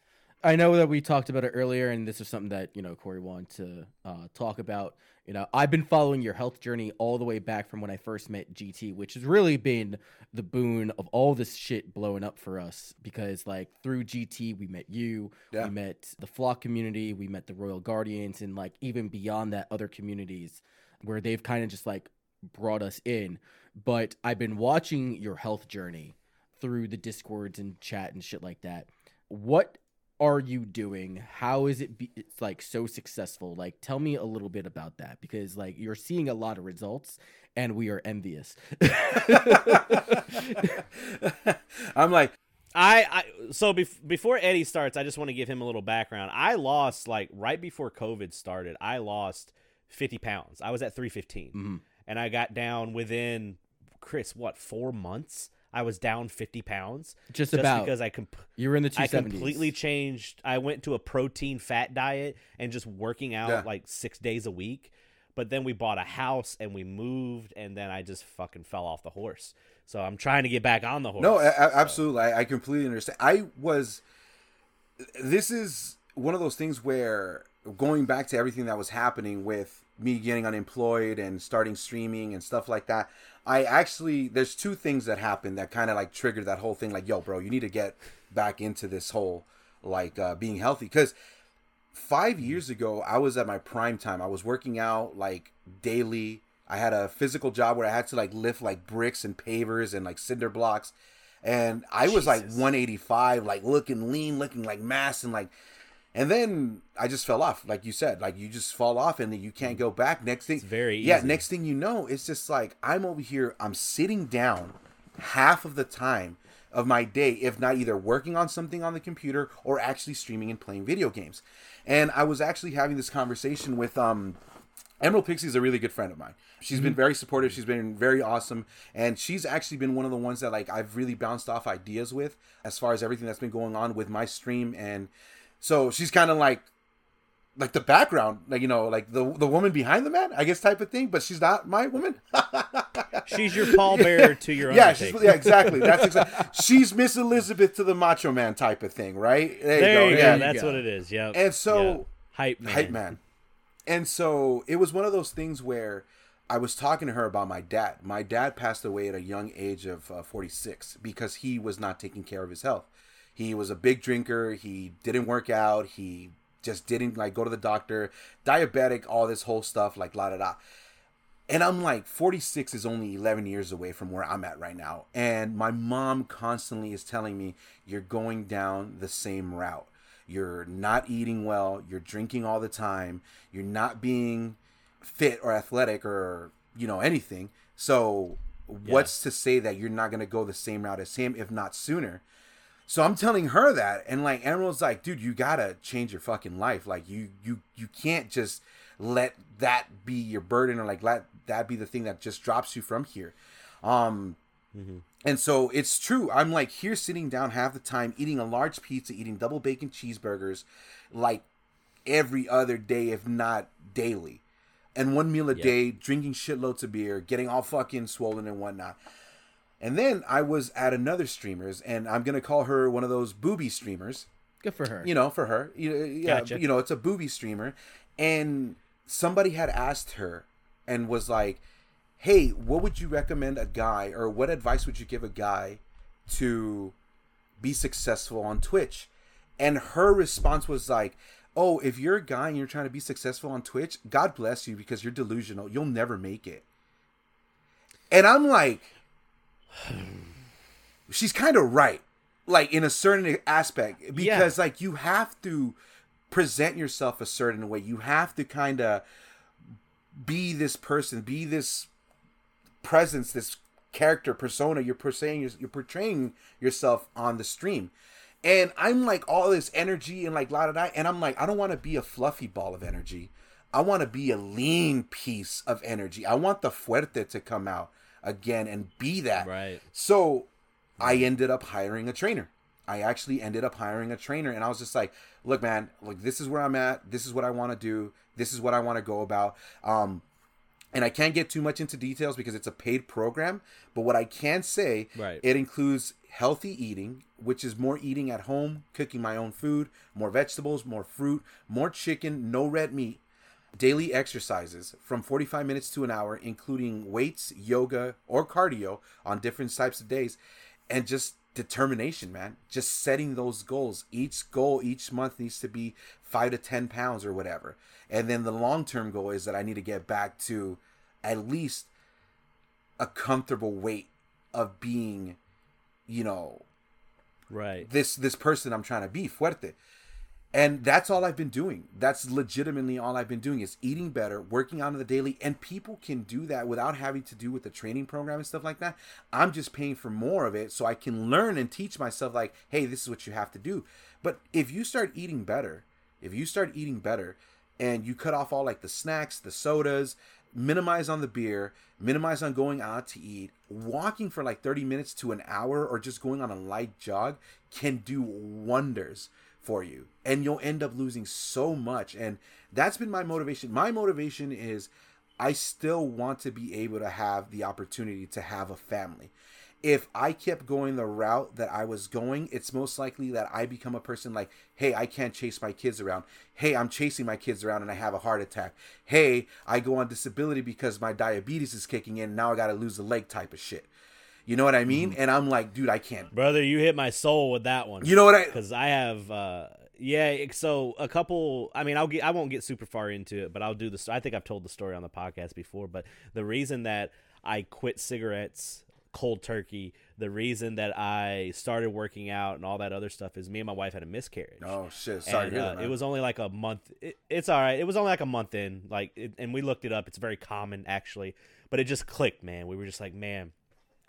Speaker 3: I know that we talked about it earlier, and this is something that you know Corey wanted to uh, talk about. You know, I've been following your health journey all the way back from when I first met GT, which has really been the boon of all this shit blowing up for us. Because like through GT, we met you,
Speaker 2: Yeah.
Speaker 3: we met the Flock community, we met the Royal Guardians, and like even beyond that, other communities where they've kind of just like brought us in. But I've been watching your health journey through the discords and chat and shit like that. What are you doing? How is it be, it's like so successful? Like tell me a little bit about that because like you're seeing a lot of results and we are envious.
Speaker 2: I'm like,
Speaker 1: I, I so bef- before Eddie starts, I just want to give him a little background. I lost like right before COVID started. I lost fifty pounds. I was at three
Speaker 3: Mhm.
Speaker 1: and I got down within Chris what four months. I was down fifty pounds
Speaker 3: Just
Speaker 1: just
Speaker 3: about
Speaker 1: because I comp-
Speaker 3: you were in the
Speaker 1: I
Speaker 3: 270s.
Speaker 1: completely changed. I went to a protein fat diet and just working out
Speaker 2: Yeah.
Speaker 1: like six days a week. But then we bought a house and we moved, and then I just fucking fell off the horse. So I'm trying to get back on the horse.
Speaker 2: No, a- a-
Speaker 1: So-
Speaker 2: absolutely. I, I completely understand. I was. This is one of those things where going back to everything that was happening with me getting unemployed and starting streaming and stuff like that. I actually there's two things that happened that kind of like triggered that whole thing. Like, yo, bro, you need to get back into this whole like uh, being healthy because five years ago I was at my prime time. I was working out like daily. I had a physical job where I had to like lift like bricks and pavers and like cinder blocks. And I was like 185, like looking lean, looking like mass, and like, and then I just fell off, like you said, like you just fall off and then you can't go back. Next thing,
Speaker 1: It's very
Speaker 2: yeah.
Speaker 1: easy.
Speaker 2: Next thing you know, it's just like I'm over here, I'm sitting down half of the time of my day, if not either working on something on the computer or actually streaming and playing video games. And I was actually having this conversation with um Emerald Pixie is a really good friend of mine. She's been very supportive. She's been very awesome, and she's actually been one of the ones that like I've really bounced off ideas with as far as everything that's been going on with my stream. And so she's kind of like like the background, like you know, like the the woman behind the man, I guess, type of thing. But she's not my woman.
Speaker 1: She's your Paul Bearer to your
Speaker 2: yeah, she's, yeah, exactly. That's exactly. she's Miss Elizabeth to the Macho Man type of thing, right?
Speaker 1: There you go.
Speaker 2: Yeah.
Speaker 1: That's
Speaker 3: go.
Speaker 1: what it is. Yep.
Speaker 2: And so-
Speaker 1: hype man.
Speaker 2: hype man. And so it was one of those things where I was talking to her about my dad. My dad passed away at a young age of uh, 46 because he was not taking care of his health. He was a big drinker. He didn't work out. He just didn't like go to the doctor. Diabetic, all this whole stuff, like la da da. And I'm like, 46 is only 11 years away from where I'm at right now. And my mom constantly is telling me, you're going down the same route. You're not eating well. You're drinking all the time. You're not being fit or athletic or, you know, anything. So, what's to say that you're not going to go the same route as him, if not sooner? So I'm telling her that, and like Emerald's like, dude, you gotta change your fucking life. Like you, you, you can't just let that be your burden, or like let that be the thing that just drops you from here. Um, and so it's true. I'm like here sitting down half the time, eating a large pizza, eating double bacon cheeseburgers, like every other day, if not daily, and one meal a
Speaker 1: Yeah.
Speaker 2: day, drinking shitloads of beer, getting all fucking swollen and whatnot. And then I was at another streamer's, and I'm gonna call her one of those booby streamers.
Speaker 3: Good for her.
Speaker 2: You know, for her, you know, yeah,
Speaker 1: Gotcha.
Speaker 2: you know, it's a booby streamer, and somebody had asked her, and was like, "Hey, what would you recommend a guy, or what advice would you give a guy to be successful on Twitch?" And her response was like, "Oh, if you're a guy and you're trying to be successful on Twitch, God bless you because you're delusional. You'll never make it." And I'm like, she's kind of right like in a certain aspect because like you have to present yourself a certain way. You have to kind of be this person be this presence this character persona. You're portraying you're portraying yourself on the stream. And i'm like all this energy and like la da da and i'm like i don't want to be a fluffy ball of energy. I want to be a lean piece of energy. I want the fuerte to come out again and be that
Speaker 1: Right.
Speaker 2: so I ended up hiring a trainer. I actually ended up hiring a trainer and I was just like, look man, like this is where I'm at. This is what I want to do. This is what I want to go about. Um and I can't get too much into details because it's a paid program. But what I can say,
Speaker 1: Right.
Speaker 2: it includes healthy eating, which is more eating at home, cooking my own food, more vegetables, more fruit, more chicken, no red meat, daily exercises from 45 minutes to an hour, including weights, yoga, or cardio on different types of days, and just determination, man. Just setting those goals. Each goal each month needs to be five to 10 pounds or whatever. And then the long term goal is that I need to get back to at least a comfortable weight of being, you know,
Speaker 1: Right.
Speaker 2: this this person I'm trying to be fuerte. And that's all I've been doing. That's legitimately all I've been doing is eating better, working out on the daily, and people can do that without having to do with the training program and stuff like that. I'm just paying for more of it so I can learn and teach myself like, hey, this is what you have to do. But if you start eating better, if you start eating better and you cut off all like the snacks, the sodas, minimize on the beer, minimize on going out to eat, walking for like 30 minutes to an hour or just going on a light jog can do wonders for you. And you'll end up losing so much. And that's been my motivation. My motivation is I still want to be able to have the opportunity to have a family. If I kept going the route that I was going, it's most likely that I become a person like, hey, I can't chase my kids around. Hey, I'm chasing my kids around and I have a heart attack. Hey, I go on disability because my diabetes is kicking in. Now I got to lose a leg type of shit. You know what I mean? And I'm like, dude, I can't.
Speaker 1: Brother, you hit my soul with that one.
Speaker 2: You know what I?
Speaker 1: because I have uh yeah so a couple I mean I'll get I won't get super far into it but I'll do this I think I've told the story on the podcast before but the reason that I quit cigarettes cold turkey the reason that I started working out and all that other stuff is me and my wife had a miscarriage
Speaker 2: Oh shit! Sorry
Speaker 1: and, uh,
Speaker 2: that.
Speaker 1: It was only like a month. It, it's all right. It was only like a month in, like, it, and we looked it up. It's very common actually, but it just clicked, man. We were just like, man,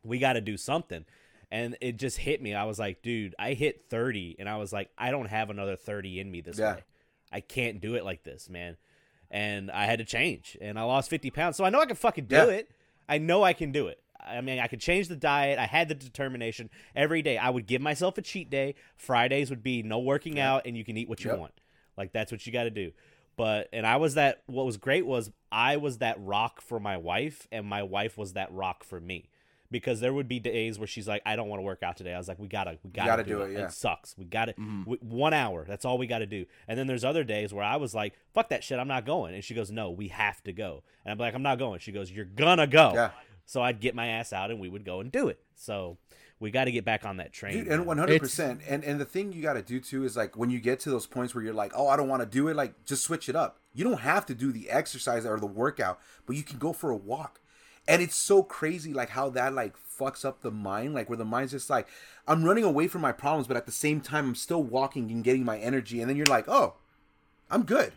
Speaker 1: we got to do something, and it just hit me. I was like, dude, I hit thirty, and I was like, I don't have another thirty in me this
Speaker 2: Yeah.
Speaker 1: way. I can't do it like this, man. And I had to change, and I lost fifty pounds. So I know I can fucking do
Speaker 2: Yeah.
Speaker 1: it. I know I can do it. I mean, I could change the diet. I had the determination. Every day, I would give myself a cheat day. Fridays would be no working out, and you can eat what you
Speaker 2: Yep.
Speaker 1: want. Like that's what you got to do. But and I was that. What was great was I was that rock for my wife, and my wife was that rock for me. Because there would be days where she's like, "I don't want to work out today." I was like, "We gotta, we gotta,
Speaker 2: gotta
Speaker 1: do,
Speaker 2: do
Speaker 1: it.
Speaker 2: it, yeah.
Speaker 1: It sucks. We got it. Mm-hmm. One hour. That's all we got to do." And then there's other days where I was like, "Fuck that shit. I'm not going." And she goes, "No, we have to go." And I'm like, "I'm not going." She goes, "You're gonna go."
Speaker 2: Yeah.
Speaker 1: So I'd get my ass out and we would go and do it. So we got to get back on that train.
Speaker 2: Dude, and one hundred percent. And and the thing you got to do too is like when you get to those points where you're like, oh, I don't want to do it. Like just switch it up. You don't have to do the exercise or the workout, but you can go for a walk. And it's so crazy, like how that like fucks up the mind, like where the mind's just like, I'm running away from my problems, but at the same time, I'm still walking and getting my energy. And then you're like, oh, I'm good.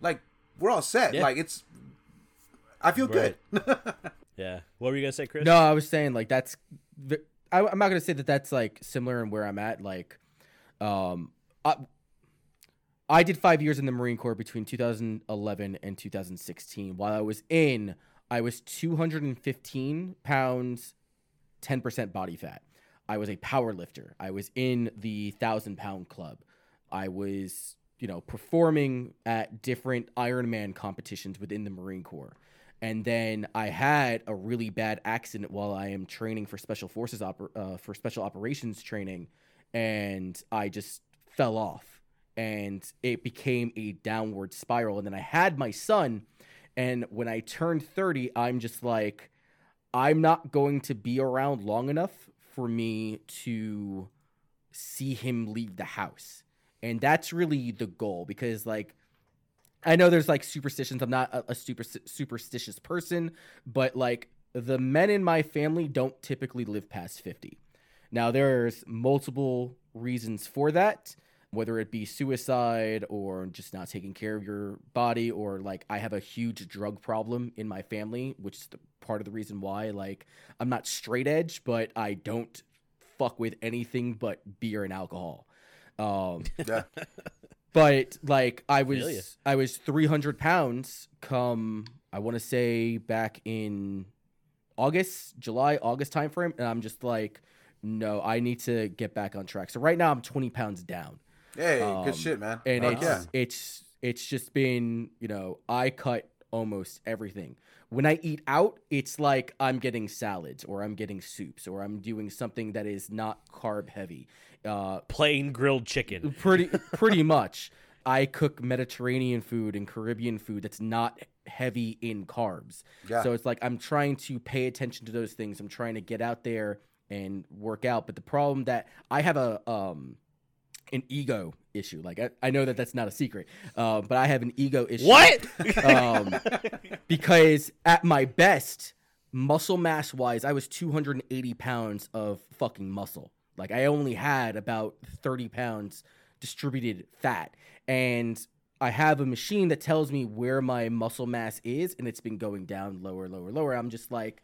Speaker 2: Like we're all set.
Speaker 1: Yeah.
Speaker 2: Like it's, I feel good.
Speaker 1: yeah. What were you gonna say, Chris?
Speaker 3: No, I was saying like that's. I, I'm not gonna say that that's like similar in where I'm at. Like, um, I, I did five years in the Marine Corps between 2011 and 2016. While I was in, I was 215 pounds, 10% body fat. I was a power lifter. I was in the thousand pound club. I was, you know, performing at different Ironman competitions within the Marine Corps. And then I had a really bad accident while I am training for special forces oper- uh, for special operations training, and I just fell off, and it became a downward spiral. And then I had my son, and when I turned thirty, I'm just like, I'm not going to be around long enough for me to see him leave the house. And that's really the goal because like I know there's like superstitions. I'm not a, a super superstitious person, but like the men in my family don't typically live past 50. Now there's multiple reasons for that, whether it be suicide or just not taking care of your body or like I have a huge drug problem in my family, which is the part of the reason why like I'm not straight edge, but I don't fuck with anything but beer and alcohol. Um
Speaker 2: yeah.
Speaker 3: but like I
Speaker 1: Feel ya.
Speaker 3: was I was 300 pounds come I want to say back in August, July, August timeframe, and I'm just like, no, I need to get back on track. So right now I'm 20 pounds down,
Speaker 2: Hey,
Speaker 3: Um,
Speaker 2: good shit, man.
Speaker 3: and
Speaker 2: Fuck
Speaker 3: it's
Speaker 2: yeah.
Speaker 3: it's it's just been you know I cut almost everything, When I eat out, it's like I'm getting salads or I'm getting soups or I'm doing something that is not carb heavy. Uh,
Speaker 1: Plain grilled chicken.
Speaker 3: pretty pretty much. I cook Mediterranean food and Caribbean food that's not heavy in carbs.
Speaker 2: Yeah.
Speaker 3: So it's like I'm trying to pay attention to those things. I'm trying to get out there and work out. But the problem that I have a um an ego issue. Like I, I know that that's not a secret, uh, but I have an ego issue.
Speaker 1: What?
Speaker 3: Um, because at my best, muscle mass wise, I was 280 pounds of fucking muscle. Like I only had about 30 pounds distributed fat. And I have a machine that tells me where my muscle mass is, and it's been going down lower, lower, lower. I'm just like,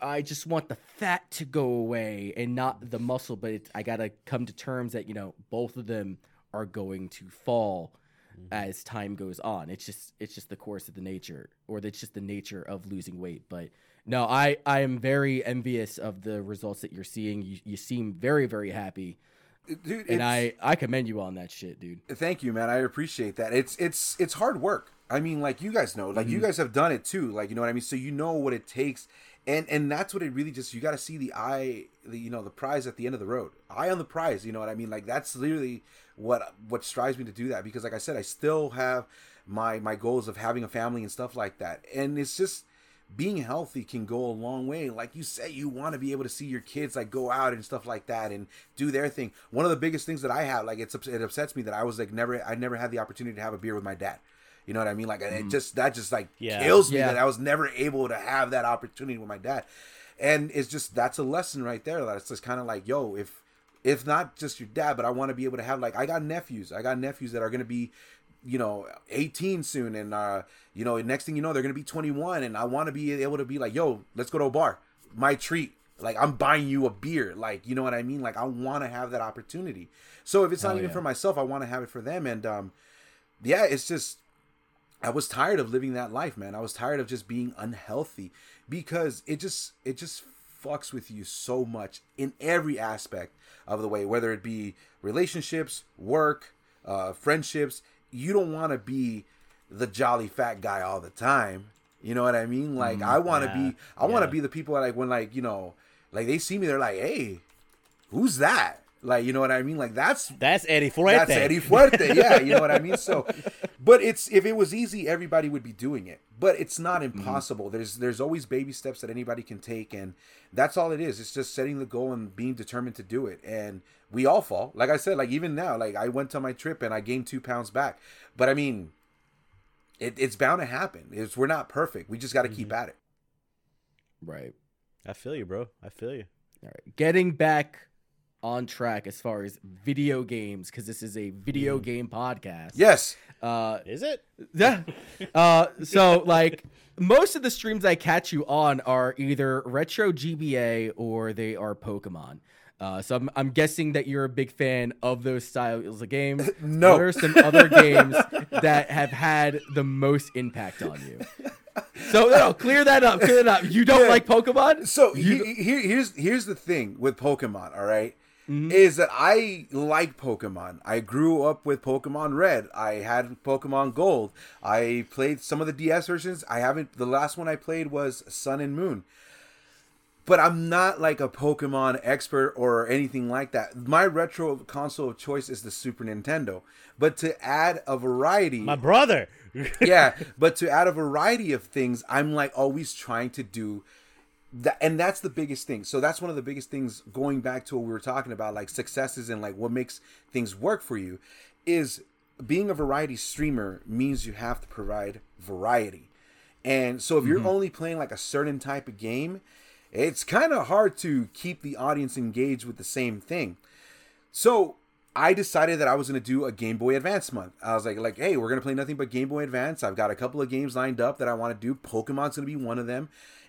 Speaker 3: I just want the fat to go away and not the muscle, but it, I gotta come to terms that you know both of them are going to fall mm-hmm. as time goes on. It's just it's just the course of the nature, or it's just the nature of losing weight. But no, I I am very envious of the results that you're seeing. You you seem very very happy, uh,
Speaker 2: dude.
Speaker 3: and I I commend you on that shit, dude.
Speaker 2: Thank you, man. I appreciate that. It's it's it's hard work. I mean, like you guys know, like you mm-hmm. guys have done it too. Like you know what I mean. So you know what it takes, and and that's what it really just. You got to see the eye, the you know the prize at the end of the road. Eye on the prize. You know what I mean. Like that's literally what what strives me to do that because, like I said, I still have my my goals of having a family and stuff like that, and it's just being healthy can go a long way. Like you say, you want to be able to see your kids like go out and stuff like that and do their thing. One of the biggest things that I have, like it's it upsets me that I was like never I never had the opportunity to have a beer with my dad. You know what I mean? Like it just that just like
Speaker 1: Yeah.
Speaker 2: kills me
Speaker 3: Yeah.
Speaker 2: that I was never able to have that opportunity with my dad. And it's just that's a lesson right there. That it's just kind of like, yo, if if not just your dad, but I want to be able to have like I got nephews. I got nephews that are gonna be you know 18 soon and uh you know next thing you know they're gonna be 21 and i want to be able to be like yo let's go to a bar my treat like i'm buying you a beer like you know what i mean like i want to have that opportunity so if it's not
Speaker 3: Hell
Speaker 2: even
Speaker 3: yeah.
Speaker 2: for myself i want to have it for them and um yeah it's just i was tired of living that life man. I was tired of just being unhealthy because it just it just fucks with you so much in every aspect of the way whether it be relationships work uh friendships. You don't want to be the jolly fat guy all the time. You know what i mean? Like i want to
Speaker 1: yeah,
Speaker 2: be i want to
Speaker 1: yeah.
Speaker 2: be the people that like when like you know like they see me they're like hey who's that like you know what i mean like that's
Speaker 1: That's Eddie Fuerte.
Speaker 2: that's Eddie Fuerte. Yeah, you know what I mean. So, but it's if it was easy, everybody would be doing it. But it's not mm-hmm. impossible. There's there's always baby steps that anybody can take, and that's all it is. It's just setting the goal and being determined to do it. And we all fall. Like I said, like even now, like I went on my trip and I gained two pounds back. But I mean, it, it's bound to happen. It's we're not perfect. We just got to keep mm-hmm. at it.
Speaker 3: Right.
Speaker 1: I feel you, bro. I feel you.
Speaker 3: All right. Getting back on track as far as video games, because this is a video game podcast.
Speaker 2: Yes.
Speaker 3: Uh,
Speaker 1: Is it?
Speaker 3: yeah. Uh, so like most of the streams I catch you on are either retro GBA or they are Pokemon. Uh, so I'm, I'm guessing that you're a big fan of those styles of games.
Speaker 2: No.
Speaker 3: What are some other games that have had the most impact on you? So no, clear that up. Clear that up. You don't
Speaker 2: Yeah.
Speaker 3: like Pokemon?
Speaker 2: So
Speaker 3: You-
Speaker 2: he, here, here's here's the thing with Pokemon. All right?
Speaker 3: Mm-hmm.
Speaker 2: is that I like Pokemon. I grew up with Pokemon Red. I had Pokemon Gold. I played some of the DS versions. I haven't. The last one I played was Sun and Moon. But I'm not like a Pokemon expert or anything like that. My retro console of choice is the Super Nintendo. But to add a variety,
Speaker 1: My brother.
Speaker 2: yeah, but to add a variety of things, I'm like always trying to do that, and that's the biggest thing. So that's one of the biggest things. Going back to what we were talking about, like successes and like what makes things work for you, is being a variety streamer means you have to provide variety. And so if you're mm-hmm. only playing like a certain type of game, it's kind of hard to keep the audience engaged with the same thing. So I decided that I was going to do a Game Boy Advance month. I was like, like, hey, we're going to play nothing but Game Boy Advance. I've got a couple of games lined up that I want to do. Pokemon's going to be one of them.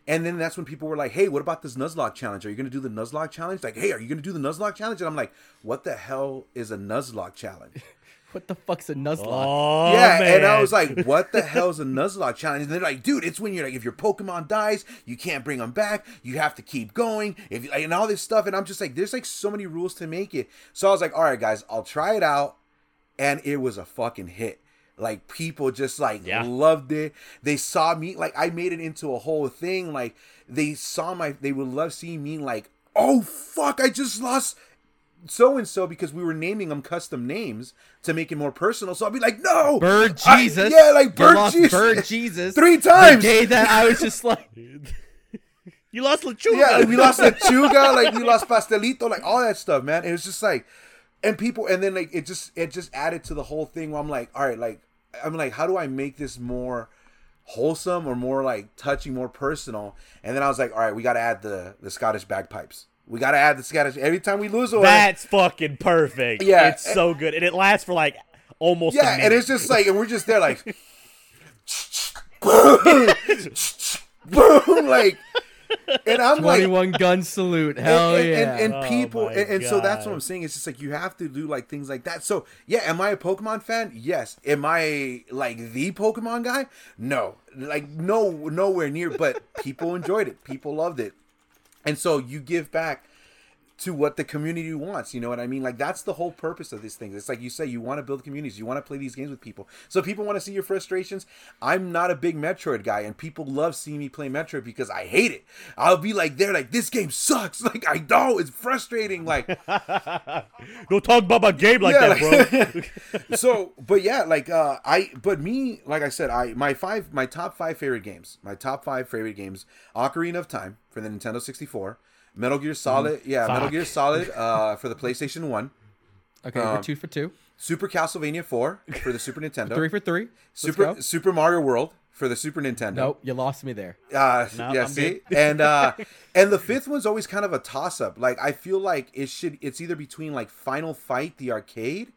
Speaker 2: And then that's when people were like, hey, what about this Nuzlocke challenge? Are you going to do the Nuzlocke challenge? Like, hey, are you going to do the Nuzlocke challenge? And I'm like, what the hell is a Nuzlocke challenge?
Speaker 3: What the fuck's a Nuzlocke?
Speaker 1: Oh,
Speaker 2: yeah, and I was like, "What the hell's a Nuzlocke challenge?" And they're like, "Dude, it's when you're like, if your Pokemon dies, you can't bring them back. You have to keep going, if you, and all this stuff." And I'm just like, "There's like so many rules to make it." So I was like, "All right, guys, I'll try it out," and it was a fucking hit. Like people just like
Speaker 1: Yeah.
Speaker 2: loved it. They saw me like I made it into a whole thing. Like they saw my they would love seeing me like, oh fuck, I just lost so and so because we were naming them custom names to make it more personal. So I'll be like, no,
Speaker 3: Bird
Speaker 2: I-
Speaker 3: Jesus.
Speaker 2: yeah, like Bird Jesus,
Speaker 3: Bird Jesus.
Speaker 2: three times.
Speaker 3: The day that I was just like,
Speaker 1: You lost Lechuga.
Speaker 2: Yeah, we lost Lechuga, like we lost Pastelito, like all that stuff, man. It was just like, and people, and then like it just it just added to the whole thing. Where I'm like, all right, like I'm like, how do I make this more wholesome or more like touching, more personal? And then I was like, all right, we got to add the the Scottish bagpipes. We got to add the Scottish every time we lose a
Speaker 1: That's fucking perfect.
Speaker 2: Yeah.
Speaker 1: It's so good. And it lasts for like almost a
Speaker 2: Yeah, and it's just like, and we're just there like, boom, boom, like, and I'm like,
Speaker 3: 21 gun salute. Hell
Speaker 2: and, and-
Speaker 3: yeah.
Speaker 2: and, and
Speaker 1: Oh
Speaker 2: people
Speaker 1: my
Speaker 2: and, and so that's what i'm saying. It's just like you have to do like things like that. So yeah am i a pokemon fan? Yes. Am i like the pokemon guy? No. Like no nowhere near but people enjoyed it. People loved it. And so you give back to what the community wants. You know what I mean? Like that's the whole purpose of these things. It's like you say, you want to build communities, you want to play these games with people. So people want to see your frustrations. I'm not a big Metroid guy, and people love seeing me play Metroid because I hate it. I'll be like, they're like, this game sucks. Like I know it's frustrating. Like
Speaker 1: Don't talk about my game like
Speaker 2: Yeah,
Speaker 1: that, bro.
Speaker 2: so but yeah like uh i but me like i said i my five my top five favorite games my top five favorite games ocarina of time for the nintendo 64 metal gear solid yeah metal gear solid uh for the playstation 1
Speaker 3: okay,
Speaker 2: um,
Speaker 3: we're two for two.
Speaker 2: super castlevania 4 for the super nintendo
Speaker 3: Three for three. Let's
Speaker 2: super
Speaker 3: go.
Speaker 2: super mario world for the super nintendo
Speaker 3: Nope, you lost me there.
Speaker 2: uh,
Speaker 1: No,
Speaker 2: yeah,
Speaker 1: I'm
Speaker 2: see, and uh, and the fifth one's always kind of a toss up. Like I feel like it should. It's either between like Final Fight, the arcade,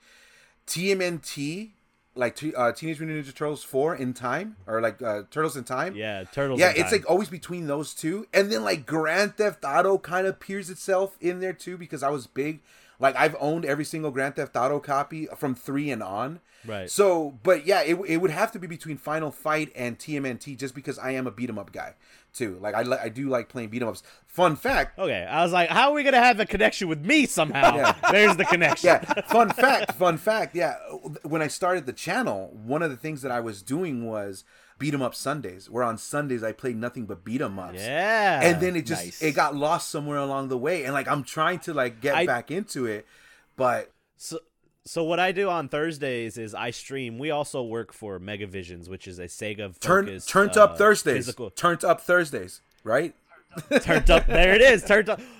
Speaker 2: TMNT, like T- uh, Teenage Mutant Ninja Turtles four in time, or like uh, Turtles in Time.
Speaker 1: yeah, turtles.
Speaker 2: Yeah, it's
Speaker 1: time.
Speaker 2: like always between those two, and then like Grand Theft Auto kind of peers itself in there too because I was big. Like I've owned every single Grand Theft Auto copy from three and on.
Speaker 1: Right.
Speaker 2: So, but yeah, it, it would have to be between Final Fight and TMNT just because I am a beat 'em up guy too. Like I li- I do like playing beat 'em ups. Fun fact.
Speaker 1: Okay, I was like, how are we gonna have a connection with me somehow?
Speaker 2: Yeah.
Speaker 1: There's the connection.
Speaker 2: Yeah, fun fact, fun fact. Yeah, when I started the channel, one of the things that I was doing was beat 'em up Sundays. Where on Sundays I played nothing but beat 'em ups.
Speaker 1: Yeah.
Speaker 2: and then it just
Speaker 3: Nice.
Speaker 2: it got lost somewhere along the way and like i'm trying to like get
Speaker 1: I-
Speaker 2: back into it but
Speaker 1: So, so what I do on Thursdays is I stream. We also work for Megavisions, which is a Sega
Speaker 2: turn turned
Speaker 1: uh,
Speaker 2: up thursdays
Speaker 1: Physical,
Speaker 2: turned up thursdays right
Speaker 1: turned up. There it is. Turned up.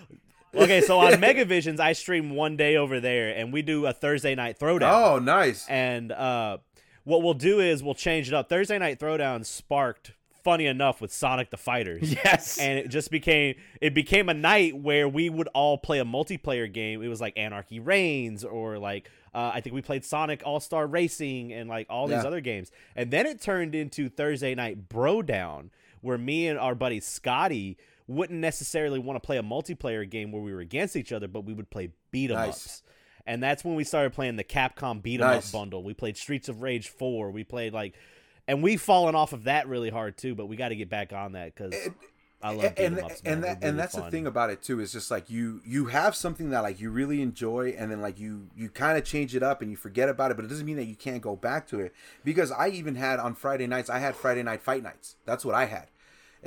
Speaker 1: Okay, so on Megavisions, I stream one day over there, and we do a Thursday night throwdown.
Speaker 2: oh nice
Speaker 1: And uh, what we'll do is we'll change it up. Thursday night throwdown sparked, funny enough, with Sonic the Fighters.
Speaker 3: Yes.
Speaker 1: and it just became it became a night where we would all play a multiplayer game. It was like Anarchy Reigns or like uh, I think we played Sonic All Star Racing and like all these
Speaker 2: Yeah.
Speaker 1: other games. And then it turned into Thursday night Bro Down, where me and our buddy Scotty wouldn't necessarily want to play a multiplayer game where we were against each other, but we would play beat 'em
Speaker 2: Nice.
Speaker 1: ups. And that's when we started playing the Capcom beat 'em
Speaker 2: Nice.
Speaker 1: up bundle. We played Streets of Rage 4. We played like and we've fallen off of that really hard too, but we got to get back on that cuz I love
Speaker 2: and
Speaker 1: ups,
Speaker 2: and that
Speaker 1: They're
Speaker 2: and
Speaker 1: really
Speaker 2: that's the thing about it too is just like you you have something that like you really enjoy and then like you you kind of change it up and you forget about it but it doesn't mean that you can't go back to it because i even had on friday nights i had friday night fight nights that's what i had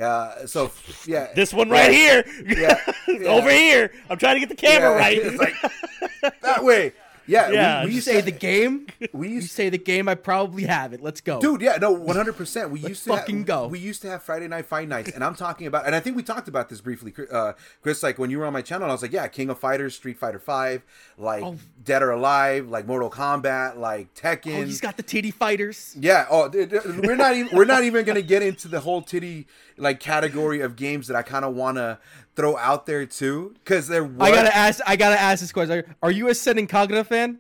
Speaker 2: uh so yeah
Speaker 1: This one right here.
Speaker 2: Yeah, yeah.
Speaker 1: Over here. I'm trying to get the camera
Speaker 2: Yeah,
Speaker 1: right.
Speaker 2: like that way yeah,
Speaker 1: Yeah,
Speaker 2: we, we
Speaker 3: you
Speaker 2: used
Speaker 3: say
Speaker 2: to,
Speaker 3: the game?
Speaker 2: we
Speaker 3: You
Speaker 2: used
Speaker 3: say the game? I probably have it. Let's go.
Speaker 2: Dude, yeah, no, one hundred percent. We used to
Speaker 3: fucking
Speaker 2: have,
Speaker 3: go.
Speaker 2: We used to have Friday night fight nights, and I'm talking about, and I think we talked about this briefly, uh, Chris. Like when you were on my channel, I was like, yeah, King of Fighters, Street Fighter Five, like
Speaker 3: Oh.
Speaker 2: Dead or Alive, like Mortal Kombat, like Tekken.
Speaker 3: Oh, he's got the titty fighters.
Speaker 2: yeah. Oh, dude, dude, we're not even we're not even gonna get into the whole titty like category of games that I kind of want to throw out there too, because there. Was,
Speaker 3: I gotta ask. I gotta ask this question. Are, are you a Senran Kagura fan?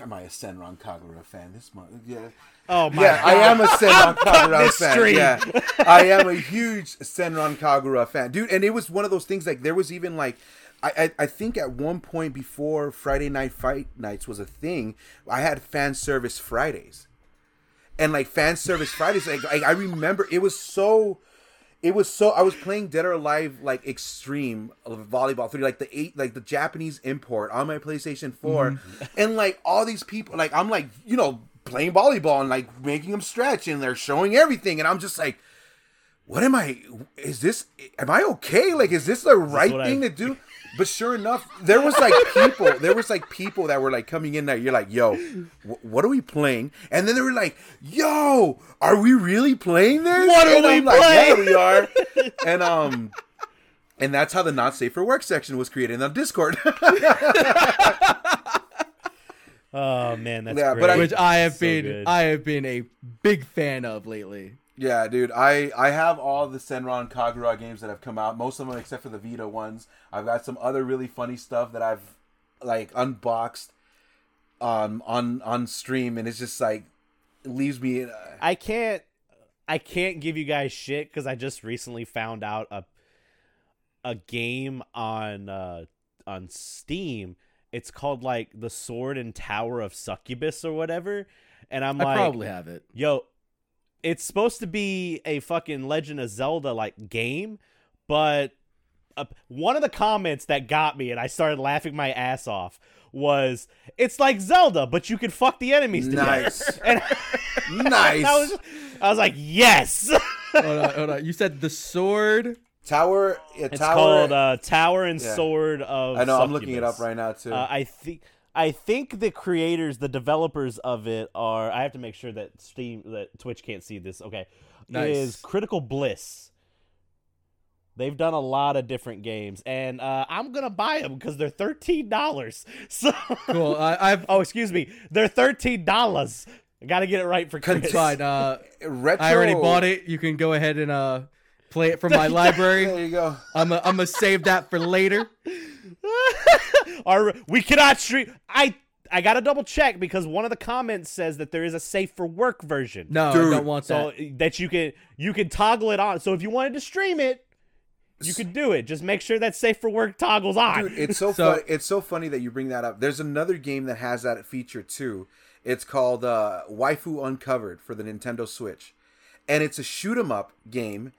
Speaker 2: Am I a Senran Kagura fan? This month, yeah.
Speaker 1: Oh my
Speaker 2: yeah,
Speaker 1: god.
Speaker 2: I am a Senran Kagura fan.
Speaker 1: stream.
Speaker 2: Yeah, I am a huge Senran Kagura fan, dude. And it was one of those things like there was even like. I, I, I think at one point before Friday Night Fight Nights was a thing, I had fan service Fridays, and like fan service Fridays, like, like I remember it was so, it was so. I was playing Dead or Alive like extreme volleyball three, like the eight, like the Japanese import on my PlayStation 4 and like all these people, like I'm like you know playing volleyball and like making them stretch and they're showing everything. And I'm just like what am I is this am I okay? Like is this the right
Speaker 1: what
Speaker 2: thing
Speaker 1: I-
Speaker 2: to do but sure enough there was like people there was like people that were like coming in there you're like yo wh- what are we playing and then they were like yo are we really playing this
Speaker 1: What are
Speaker 2: And
Speaker 1: we
Speaker 2: I'm like, yeah we are and um and that's how the not safe for work section was created on discord
Speaker 1: Oh man, that's
Speaker 2: Yeah,
Speaker 1: great.
Speaker 2: but I-
Speaker 3: which I have
Speaker 1: So
Speaker 3: been
Speaker 1: good.
Speaker 3: I have been a big fan of lately.
Speaker 2: Yeah, dude. I I have all the Senran Kagura games that have come out. Most of them, except for the Vita ones. I've got some other really funny stuff that I've like unboxed um on on stream, and it's just like it leaves me. Uh,
Speaker 1: I can't I can't give you guys shit because I just recently found out a a game on uh on Steam. It's called like the Sword and Tower of Succubus or whatever. And I'm
Speaker 3: I
Speaker 1: like
Speaker 3: probably have it.
Speaker 1: yo, it's supposed to be a fucking Legend of Zelda like game, but uh, one of the comments that got me and I started laughing my ass off was it's like Zelda, but you can fuck the enemies together.
Speaker 2: Nice.
Speaker 1: And
Speaker 2: nice.
Speaker 1: I was, I was like, yes.
Speaker 3: hold on, hold on. You said the sword.
Speaker 2: Tower. Yeah,
Speaker 1: it's
Speaker 2: Tower.
Speaker 1: called uh, Tower and
Speaker 2: Yeah.
Speaker 1: Sword of.
Speaker 2: I know. I'm looking it up right now too.
Speaker 1: Uh, I think I think the creators, the developers of it are. I have to make sure that Steam, that Twitch can't see this. Okay,
Speaker 3: Nice.
Speaker 1: is Critical Bliss. They've done a lot of different games, and uh, I'm gonna buy them because they're thirteen dollars. So,
Speaker 3: Cool. I, I've
Speaker 1: oh, excuse me, they're thirteen dollars. I gotta get it right for Chris.
Speaker 3: fine. Uh,
Speaker 2: Retro.
Speaker 3: I already bought it. You can go ahead and uh play it from my library.
Speaker 2: There you go.
Speaker 3: I'm a, I'm gonna save that for later.
Speaker 1: Our, we cannot stream. I I gotta double check because one of the comments says that there is a safe for work version.
Speaker 3: No,
Speaker 2: Dude.
Speaker 3: I don't want
Speaker 1: so
Speaker 3: that.
Speaker 1: that you can you can toggle it on. So if you wanted to stream it, you could do it. Just make sure that safe for work toggles on.
Speaker 2: Dude, it's so,
Speaker 3: So-
Speaker 2: fun. It's so funny that you bring that up. There's another game that has that feature too. It's called uh, Waifu Uncovered for the Nintendo Switch, and it's a shoot 'em up game.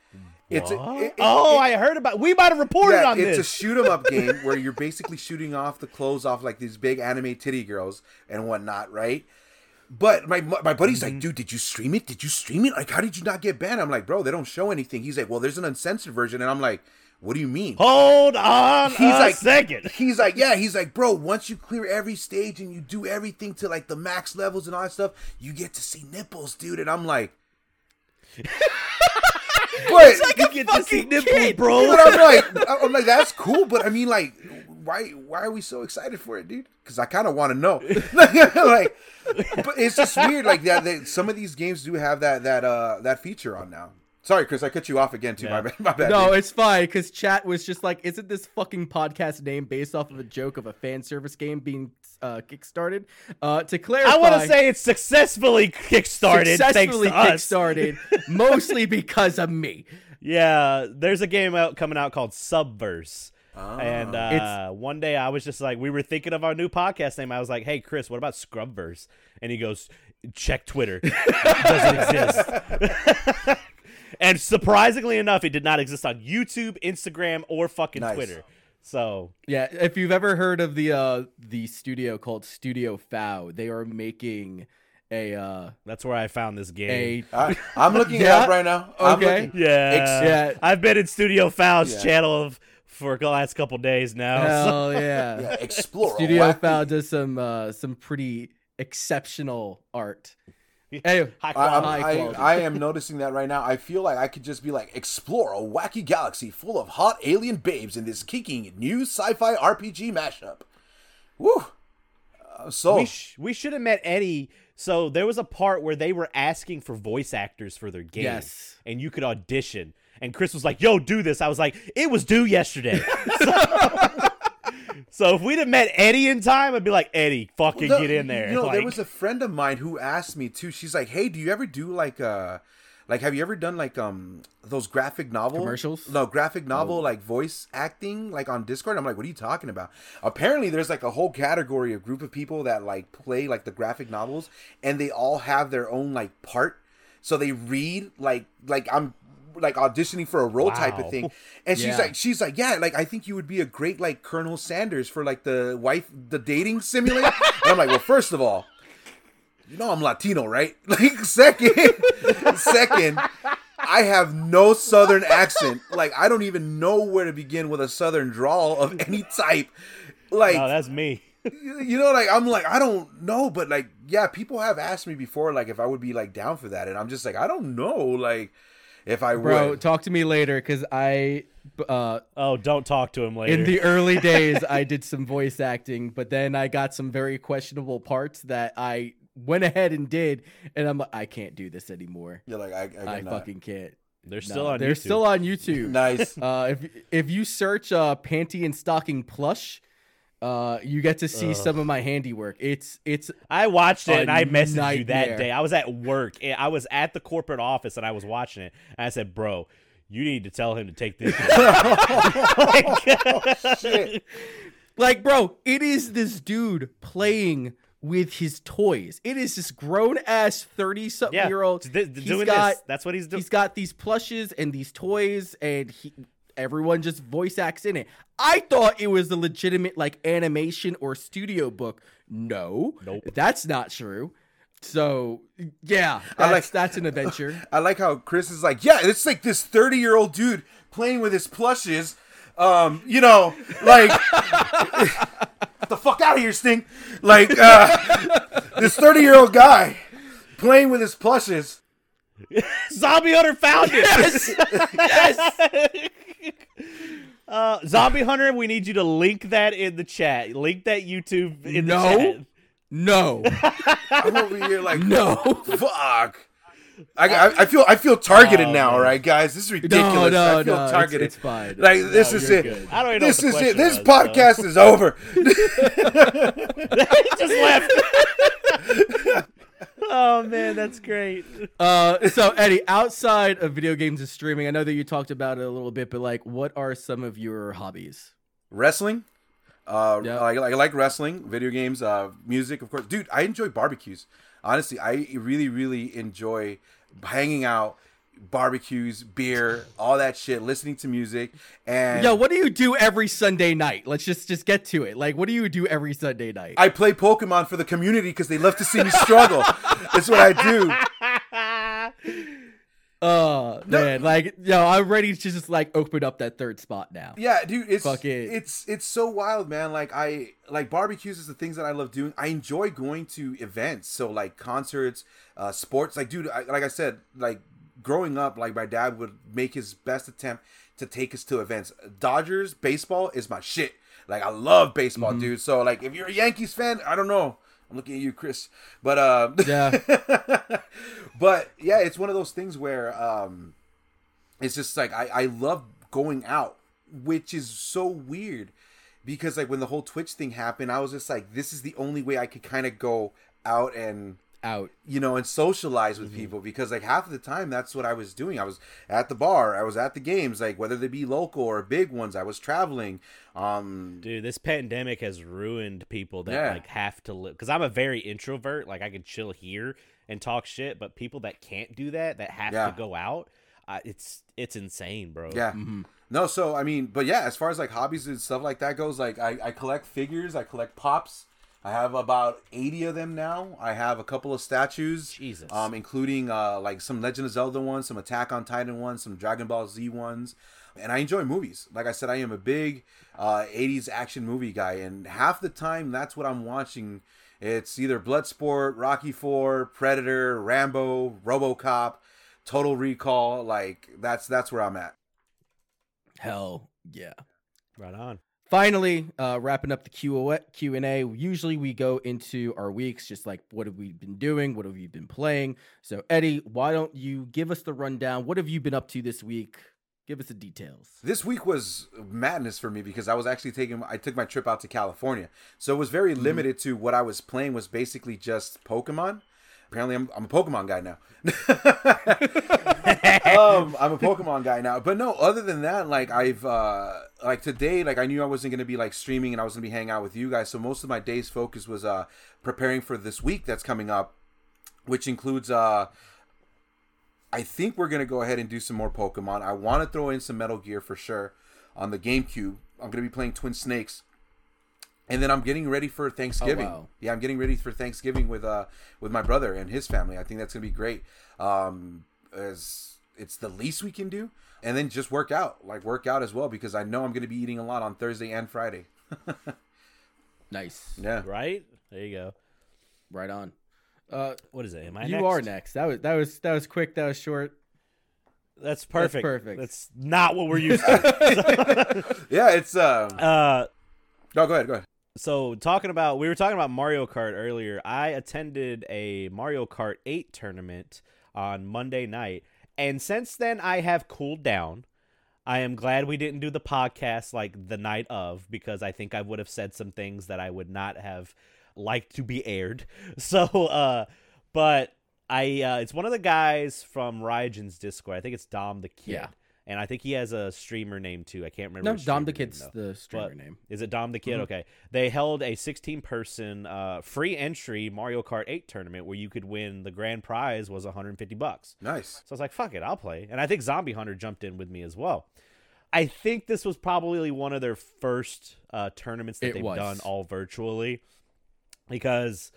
Speaker 2: It's a, it- it-
Speaker 1: oh,
Speaker 2: it-
Speaker 1: I heard about. We might have reported
Speaker 2: yeah,
Speaker 1: on
Speaker 2: it's
Speaker 1: this.
Speaker 2: It's a shoot 'em up game where you're basically shooting off the clothes off like these big anime titty girls and whatnot, right? But my my buddy's
Speaker 1: Mm-hmm.
Speaker 2: like, dude, did you stream it? Did you stream it? Like, how did you not get banned? I'm like, bro, they don't show anything. He's like, well, there's an uncensored version, and I'm like, what do you mean?
Speaker 1: Hold on
Speaker 2: He's
Speaker 1: a
Speaker 2: like,
Speaker 1: second.
Speaker 2: He's like, yeah. He's like, bro. Once you clear every stage and you do everything to like the max levels and all that stuff, you get to see nipples, dude. And I'm like, but,
Speaker 1: you get to see nipples, bro.
Speaker 2: but I'm like, I'm like, that's cool. But I mean, like, why, why are we so excited for it, dude? Because I kind of want to know. like, but it's just weird. Like that, they, some of these games do have that that uh that feature on now. Sorry, Chris, I cut you off again too. My
Speaker 1: Yeah.
Speaker 2: bad. My bad.
Speaker 3: No,
Speaker 2: dude.
Speaker 3: it's fine because chat was just like, isn't this fucking podcast name based off of a joke of a fan service game being uh, kickstarted? Uh, to clarify,
Speaker 1: I want to say it's successfully kickstarted.
Speaker 3: successfully
Speaker 1: thanks to us.
Speaker 3: kickstarted, mostly because of me.
Speaker 1: Yeah, there's a game out coming out called Subverse.
Speaker 2: Ah.
Speaker 1: And uh,
Speaker 3: It's-
Speaker 1: one day I was just like, we were thinking of our new podcast name. I was like, hey, Chris, what about Scrubverse? And he goes, check Twitter. it doesn't exist. and surprisingly enough, it did not exist on YouTube, Instagram, or fucking
Speaker 2: Nice.
Speaker 1: Twitter. So,
Speaker 3: Yeah, if you've ever heard of the uh, the studio called Studio FOW, they are making a uh,
Speaker 1: that's where I found this game.
Speaker 3: a
Speaker 2: I, I'm looking it up right now. I'm
Speaker 3: Okay.
Speaker 2: looking-
Speaker 1: yeah.
Speaker 2: Ex-
Speaker 3: yeah.
Speaker 1: I've been in Studio FOW's
Speaker 2: Yeah.
Speaker 1: channel of, for the last couple days now. so-
Speaker 3: hell yeah.
Speaker 2: Yeah, explore.
Speaker 3: Studio
Speaker 2: wacky-
Speaker 3: FOW does some uh, some pretty exceptional art. Hey,
Speaker 1: High
Speaker 2: I,
Speaker 1: quality.
Speaker 2: I'm-
Speaker 3: High
Speaker 2: I. I am noticing that right now. I feel like I could just be like, explore a wacky galaxy full of hot alien babes in this kicking new sci-fi RPG mashup. Woo! Uh, so
Speaker 1: we, sh- we should have met Eddie. So there was a part where they were asking for voice actors for their game.
Speaker 3: Yes.
Speaker 1: And you could audition. And Chris was like, yo, do this. I was like, it was due yesterday. so, so if we'd have met Eddie in time, I'd be like, Eddie, fucking
Speaker 2: No,
Speaker 1: get in there.
Speaker 2: You know, there was a friend of mine who asked me too. She's like, "Hey, do you ever do like uh like have you ever done like um those graphic novel
Speaker 3: Commercials? Oh.
Speaker 2: No, graphic novel like voice acting like on Discord." I'm like, "What are you talking about?" Apparently, there's like a whole category of group of people that like play like the graphic novels and they all have their own like part. So they read like like I'm like auditioning for a role type of thing. And she's
Speaker 3: Yeah.
Speaker 2: like she's like, "Yeah, like I think you would be a great like Colonel Sanders for like the wife the dating simulator." and I'm like, "Well, first of all, you know I'm Latino, right? Like second, second, I have no southern accent. Like I don't even know where to begin with a southern drawl of any type. Like
Speaker 1: Oh, that's me.
Speaker 2: you know, like I'm like I don't know, but like yeah, people have asked me before, like if I would be like down for that, and I'm just like I don't know, like if I
Speaker 3: Bro,
Speaker 2: would.
Speaker 3: talk to me later because I, uh,
Speaker 1: Oh, don't talk to him later.
Speaker 3: in the early days, I did some voice acting, but then I got some very questionable parts that I went ahead and did, and I'm like, I can't do this anymore.
Speaker 2: You're like I, I,
Speaker 3: I fucking can't.
Speaker 1: they're
Speaker 3: No,
Speaker 1: still on.
Speaker 3: They're
Speaker 1: YouTube.
Speaker 3: still on YouTube.
Speaker 2: nice.
Speaker 3: Uh, if if you search uh, panty and stocking plush, uh, you get to see
Speaker 1: Ugh.
Speaker 3: some of my handiwork. It's it's
Speaker 1: I watched it and I messaged you that day. I was at work. and I was at the corporate office and I was watching it. And I said, "Bro, you need to tell him to take this."
Speaker 2: Shit.
Speaker 3: like, bro, it is this dude playing with his toys. It is this grown ass thirty something
Speaker 1: yeah,
Speaker 3: year old.
Speaker 1: th- th-
Speaker 3: He's
Speaker 1: doing
Speaker 3: got
Speaker 1: this. That's what he's doing.
Speaker 3: he's got these plushes and these toys, and he everyone just voice acts in it. I thought it was a legitimate like animation or studio book. No,
Speaker 1: Nope.
Speaker 3: that's not true. So yeah, that's,
Speaker 2: I like-
Speaker 3: that's an adventure.
Speaker 2: I like how Chris is like, yeah, it's like this 30 year old dude playing with his plushes. Um, you know, like, get the fuck out of here, Sting. Like, uh, this 30 year old guy playing with his plushes.
Speaker 1: Zombie Hunter found it.
Speaker 3: yes.
Speaker 1: Uh, Zombie Hunter, we need you to link that in the chat. Link that YouTube in
Speaker 3: No.
Speaker 1: the chat.
Speaker 3: No,
Speaker 2: I'm over here like,
Speaker 3: no,
Speaker 2: fuck. I, I, I feel I feel targeted
Speaker 1: Oh,
Speaker 2: now, all right, guys. This is ridiculous.
Speaker 3: no,
Speaker 2: I feel
Speaker 3: no.
Speaker 2: Targeted.
Speaker 3: it's fine.
Speaker 2: like this
Speaker 3: No,
Speaker 2: is it.
Speaker 3: good.
Speaker 1: I don't even know
Speaker 2: This
Speaker 1: what
Speaker 2: is
Speaker 1: the
Speaker 2: it. This
Speaker 1: was,
Speaker 2: podcast is over.
Speaker 1: so. Just left. Oh man, that's great.
Speaker 3: Uh, so Eddie, outside of video games and streaming, I know that you talked about it a little bit, but like, what are some of your hobbies?
Speaker 2: wrestling. Uh,
Speaker 3: Yeah.
Speaker 2: I, I like wrestling, video games, uh, music, of course. Dude, I enjoy barbecues. Honestly, I really, really enjoy hanging out, barbecues, beer, all that shit, listening to music, and
Speaker 3: Yo, what do you do every Sunday night? Let's just just get to it. Like, what do you do every Sunday night?
Speaker 2: I play Pokemon for the community because they love to see me struggle. That's what I do.
Speaker 3: uh man, like, yo, I'm ready to just like open up that third spot now.
Speaker 2: Yeah, dude, it's
Speaker 3: Fuck it.
Speaker 2: it's it's so wild, man. Like I like barbecues is the things that I love doing. I enjoy going to events, so like concerts, uh, sports. Like, dude, I, like I said, like growing up, like my dad would make his best attempt to take us to events. Dodgers baseball is my shit. Like I love baseball,
Speaker 3: Mm-hmm.
Speaker 2: dude. So like, if you're a Yankees fan, I don't know. I'm looking at you, Chris. But uh,
Speaker 3: Yeah.
Speaker 2: but yeah, it's one of those things where um, it's just like I, I love going out, which is so weird because like when the whole Twitch thing happened, I was just like, this is the only way I could kind of go out and
Speaker 3: Out.
Speaker 2: you know and socialize with people because like half of the time that's what I was doing. I was at the bar, I was at the games, like whether they be local or big ones. I was traveling. Um,
Speaker 1: Dude, this pandemic has ruined people that
Speaker 2: Yeah.
Speaker 1: like have to live. Because I'm a very introvert. Like I can chill here and talk shit, but people that can't do that, that have
Speaker 2: Yeah.
Speaker 1: to go out, uh, it's it's insane, bro.
Speaker 2: Yeah.
Speaker 3: Mm-hmm.
Speaker 2: No, so I mean, but yeah, as far as like hobbies and stuff like that goes, like I, I collect figures, I collect pops. I have about eighty of them now. I have a couple of statues,
Speaker 1: Jesus.
Speaker 2: um, including uh like some Legend of Zelda ones, some Attack on Titan ones, some Dragon Ball Z ones, and I enjoy movies. Like I said, I am a big uh '80s action movie guy, and half the time that's what I'm watching. It's either Bloodsport, Rocky Four, Predator, Rambo, RoboCop, Total Recall. Like that's that's where I'm at.
Speaker 3: Hell yeah.
Speaker 1: Right on.
Speaker 3: Finally, uh, wrapping up the Q Q and A. Usually, we go into our weeks, just like what have we been doing, what have you been playing. So, Eddie, why don't you give us the rundown? What have you been up to this week? Give us the details.
Speaker 2: This week was madness for me because I was actually taking I took my trip out to California. So it was very limited to what I was playing was basically just Pokemon. Apparently I'm, I'm a Pokemon guy now. um, I'm a Pokemon guy now. But no, other than that, like I've uh like today, like I knew I wasn't gonna be like streaming and I was gonna be hanging out with you guys. So most of my day's focus was uh preparing for this week that's coming up, which includes uh I think we're gonna go ahead and do some more Pokemon. I want to throw in some Metal Gear for sure on the GameCube. I'm gonna be playing Twin Snakes. And then I'm getting ready for Thanksgiving.
Speaker 3: Oh, wow.
Speaker 2: Yeah, I'm getting ready for Thanksgiving with uh with my brother and his family. I think that's gonna be great. Um, as it's the least we can do, and then just work out, like work out as well, because I know I'm gonna be eating a lot on Thursday and Friday.
Speaker 3: Nice.
Speaker 2: Yeah,
Speaker 1: Right? There you go.
Speaker 3: Right on. Uh,
Speaker 1: What is it? Am I
Speaker 3: you
Speaker 1: next?
Speaker 3: are next. That was that was that was quick. That was short.
Speaker 1: That's perfect.
Speaker 3: perfect.
Speaker 1: That's not what we're used to.
Speaker 2: yeah. It's uh.
Speaker 1: uh,
Speaker 2: No, go ahead. Go ahead.
Speaker 1: So talking about we were talking about Mario Kart earlier. I attended a Mario Kart 8 tournament on Monday night, and since then I have cooled down. I am glad we didn't do the podcast like the night of because I think I would have said some things that I would not have liked to be aired. So uh but I uh it's one of the guys from Rygen's Discord. I think it's Dom the Kid.
Speaker 3: Yeah.
Speaker 1: And I think he has a streamer name too. I can't remember.
Speaker 3: No, Dom the
Speaker 1: streamer name,
Speaker 3: Kid's the streamer
Speaker 1: But-
Speaker 3: name.
Speaker 1: Is it Dom the Kid?
Speaker 3: Mhm.
Speaker 1: Okay. They held a 16 person uh, free entry Mario Kart 8 tournament where you could win the grand prize was 150 bucks.
Speaker 2: Nice.
Speaker 1: So I was like, fuck it, I'll play. And I think Zombie Hunter jumped in with me as well. I think this was probably one of their first uh, tournaments that
Speaker 3: It
Speaker 1: they've
Speaker 3: was.
Speaker 1: done all virtually because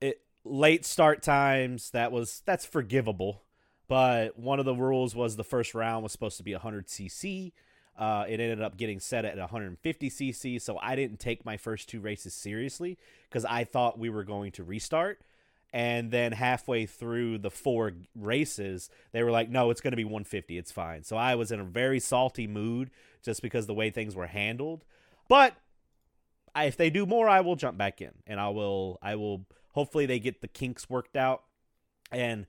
Speaker 1: it late start times that was that's forgivable. But one of the rules was the first round was supposed to be 100 cc. Uh, it ended up getting set at 150 cc, so I didn't take my first two races seriously because I thought we were going to restart. And then halfway through the four races, they were like, "No, it's going to be 150. It's fine." So I was in a very salty mood just because the way things were handled. But I, if they do more, I will jump back in, and I will. I will. Hopefully, they get the kinks worked out. And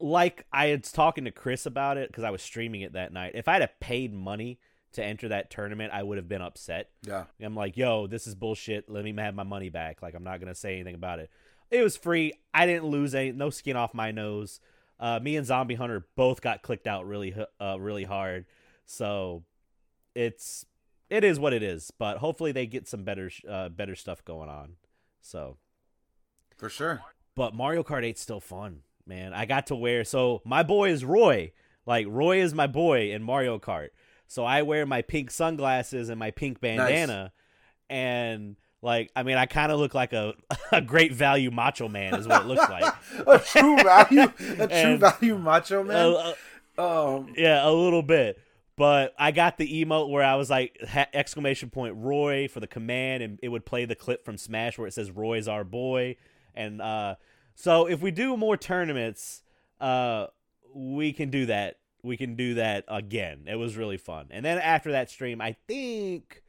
Speaker 1: like I was talking to Chris about it because I was streaming it that night. If I had paid money to enter that tournament, I would have been upset.
Speaker 2: Yeah.
Speaker 1: I'm like, yo, this is bullshit. Let me have my money back. Like, I'm not gonna say anything about it. It was free. I didn't lose any, no skin off my nose. Uh, me and Zombie Hunter both got clicked out really, uh, really hard. So it's it is what it is. But hopefully they get some better, uh, better stuff going on. So
Speaker 2: For sure.
Speaker 1: but Mario Kart 8's still fun, man. I got to wear so my boy is Roy. Like Roy is my boy in Mario Kart. So I wear my pink sunglasses and my pink bandana and like I mean I kind of look like a a great value macho man is what it looks like.
Speaker 2: a true value, a true value macho man. Um,
Speaker 1: yeah, a little bit. But I got the emote where I was like ha- exclamation point Roy for the command, and it would play the clip from Smash where it says Roy's our boy. And uh, so if we do more tournaments, uh, we can do that. We can do that again. It was really fun. And then after that stream, I think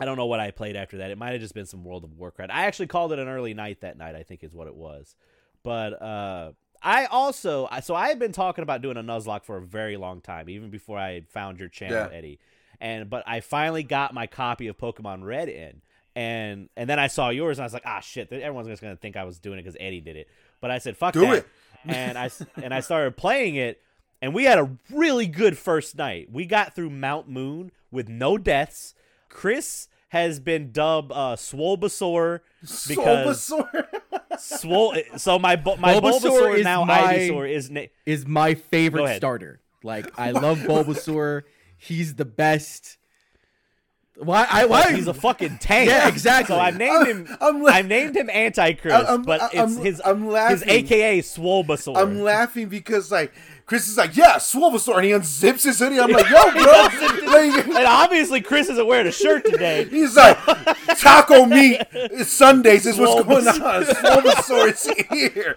Speaker 1: I don't know what I played after that. It might have just been some World of Warcraft. I actually called it an early night that night. I think is what it was. But uh, I also so I had been talking about doing a Nuzlocke for a very long time, even before I found your channel,
Speaker 2: Yeah.
Speaker 1: Eddie. And but I finally got my copy of Pokemon Red in, and and then I saw yours, and I was like, ah, shit, everyone's just gonna think I was doing it because Eddie did it. But I said, fuck
Speaker 2: Do
Speaker 1: that.
Speaker 2: it.
Speaker 1: and I and I started playing it, and we had a really good first night. We got through Mount Moon with no deaths. Chris has been dubbed uh, Swolbasaur because
Speaker 2: Bulbasaur.
Speaker 1: Swole. So my bu- my
Speaker 3: Bulbasaur
Speaker 1: Bulbasaur,
Speaker 3: is
Speaker 1: now
Speaker 3: my-
Speaker 1: Ivysaur is na-
Speaker 3: Is my favorite starter. Like I love Bulbasaur. He's the best. Why? I why?
Speaker 1: he's a fucking tank.
Speaker 3: Yeah, exactly.
Speaker 1: So I've named him.
Speaker 2: I'm la-
Speaker 1: I've named him Antichrist,
Speaker 2: I'm-
Speaker 1: but
Speaker 2: I'm-
Speaker 1: it's his
Speaker 2: I'm
Speaker 1: his
Speaker 2: laughing.
Speaker 1: AKA Swolbasaur.
Speaker 2: I'm laughing because like Chris is like, yeah, Swolbasaur, and he unzips his hoodie. I'm like, yo, bro, like,
Speaker 1: and obviously Chris isn't wearing a shirt today.
Speaker 2: he's like, taco meat Sundays is what's going on.
Speaker 1: Swolbasaur.
Speaker 2: Swolbasaur is here.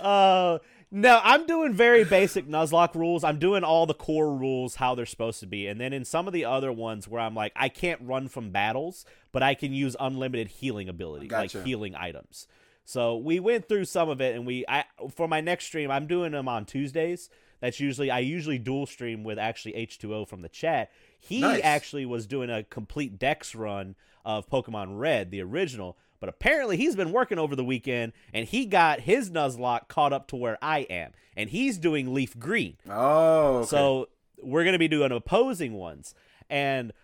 Speaker 1: Uh, no, I'm doing very basic Nuzlocke rules. I'm doing all the core rules how they're supposed to be, and then in some of the other ones where I'm like, I can't run from battles, but I can use unlimited healing ability,
Speaker 2: Gotcha.
Speaker 1: like healing items. So we went through some of it, and we I for my next stream, I'm doing them on Tuesdays. That's usually I usually dual stream with actually H2O from the chat. He
Speaker 2: Nice.
Speaker 1: actually was doing a complete Dex run of Pokemon Red, the original. But apparently he's been working over the weekend and he got his Nuzlocke caught up to where I am. And he's doing Leaf Green.
Speaker 2: Oh, okay.
Speaker 1: So we're gonna be doing opposing ones. And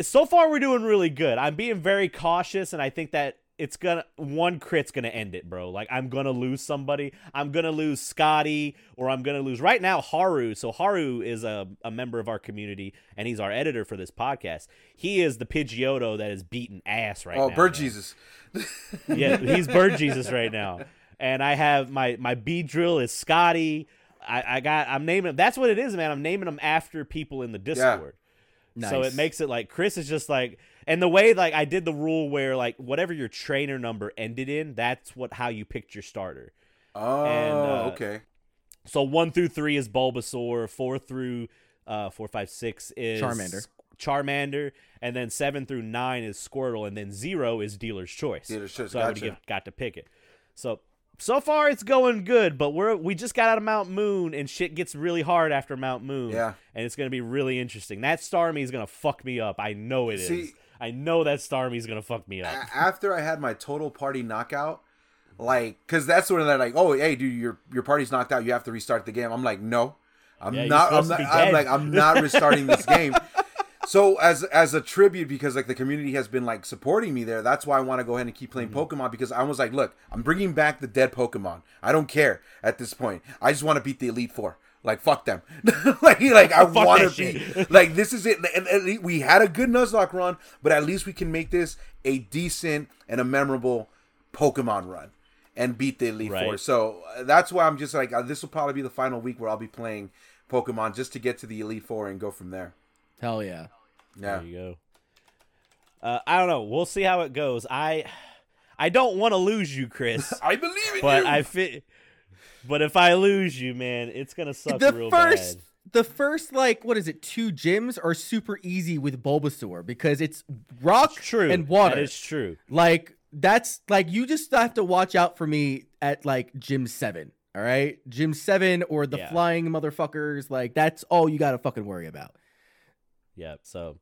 Speaker 1: so far we're doing really good. I'm being very cautious and I think that it's gonna one crit's gonna end it, bro. Like I'm gonna lose somebody. I'm gonna lose Scotty, or I'm gonna lose right now Haru. So Haru is a, a member of our community, and he's our editor for this podcast. He is the Pidgeotto that is beating ass right
Speaker 2: oh,
Speaker 1: now.
Speaker 2: Oh, Bird
Speaker 1: man.
Speaker 2: Jesus.
Speaker 1: Yeah, he's Bird Jesus right now. And I have my my Beedrill is Scotty. I, I got I'm naming that's what it is, man. I'm naming them after people in the Discord. So
Speaker 3: Nice.
Speaker 1: it makes it like Chris is just like and the way like I did the rule where like whatever your trainer number ended in, that's what how you picked your starter.
Speaker 2: Oh,
Speaker 1: And, uh,
Speaker 2: okay.
Speaker 1: So one through three is Bulbasaur, four through uh four, five, six is
Speaker 3: Charmander.
Speaker 1: Charmander, and then seven through nine is Squirtle, and then zero is Dealer's Choice.
Speaker 2: Dealer's Choice,
Speaker 1: So I would
Speaker 2: gotcha.
Speaker 1: have got to pick it. So so far it's going good, but we're we just got out of Mount Moon, and shit gets really hard after Mount Moon.
Speaker 2: Yeah.
Speaker 1: and it's gonna be really interesting. That Starmie is gonna fuck me up. I know it is. I know that Starmie is gonna fuck me up.
Speaker 2: After I had my total party knockout, like, cause that's when they're like, "Oh, hey, dude, your your party's knocked out. You have to restart the game." I'm like, "No, I'm
Speaker 1: Yeah,
Speaker 2: not. I'm not. I'm like, I'm not restarting this game." So as as a tribute, because like the community has been like supporting me there, that's why I want to go ahead and keep playing
Speaker 1: Mm-hmm.
Speaker 2: Pokemon because I was like, look, I'm bringing back the dead Pokemon. I don't care at this point. I just want to beat the Elite Four. Like fuck them. like like I want to be
Speaker 1: shit.
Speaker 2: like this is it. And, least we had a good Nuzlocke run, but at least we can make this a decent and a memorable Pokemon run and beat the Elite
Speaker 1: Right.
Speaker 2: Four. So uh, that's why I'm just like uh, this will probably be the final week where I'll be playing Pokemon just to get to the Elite Four and go from there.
Speaker 3: Hell yeah.
Speaker 2: Yeah.
Speaker 1: There you go. Uh, I don't know. We'll see how it goes. I I don't want to lose you, Chris,
Speaker 2: I believe in
Speaker 1: but
Speaker 2: you.
Speaker 1: I fit. But if I lose you, man, it's gonna suck
Speaker 3: the
Speaker 1: real
Speaker 3: first
Speaker 1: bad.
Speaker 3: the first like what is it two gyms are super easy with bulbasaur because it's rock
Speaker 1: True,
Speaker 3: and water
Speaker 1: That is true.
Speaker 3: like that's like you just have to watch out for me at like gym 7 all right gym 7 or the
Speaker 1: Yeah.
Speaker 3: flying motherfuckers like that's all you gotta fucking worry about
Speaker 1: Yep. So,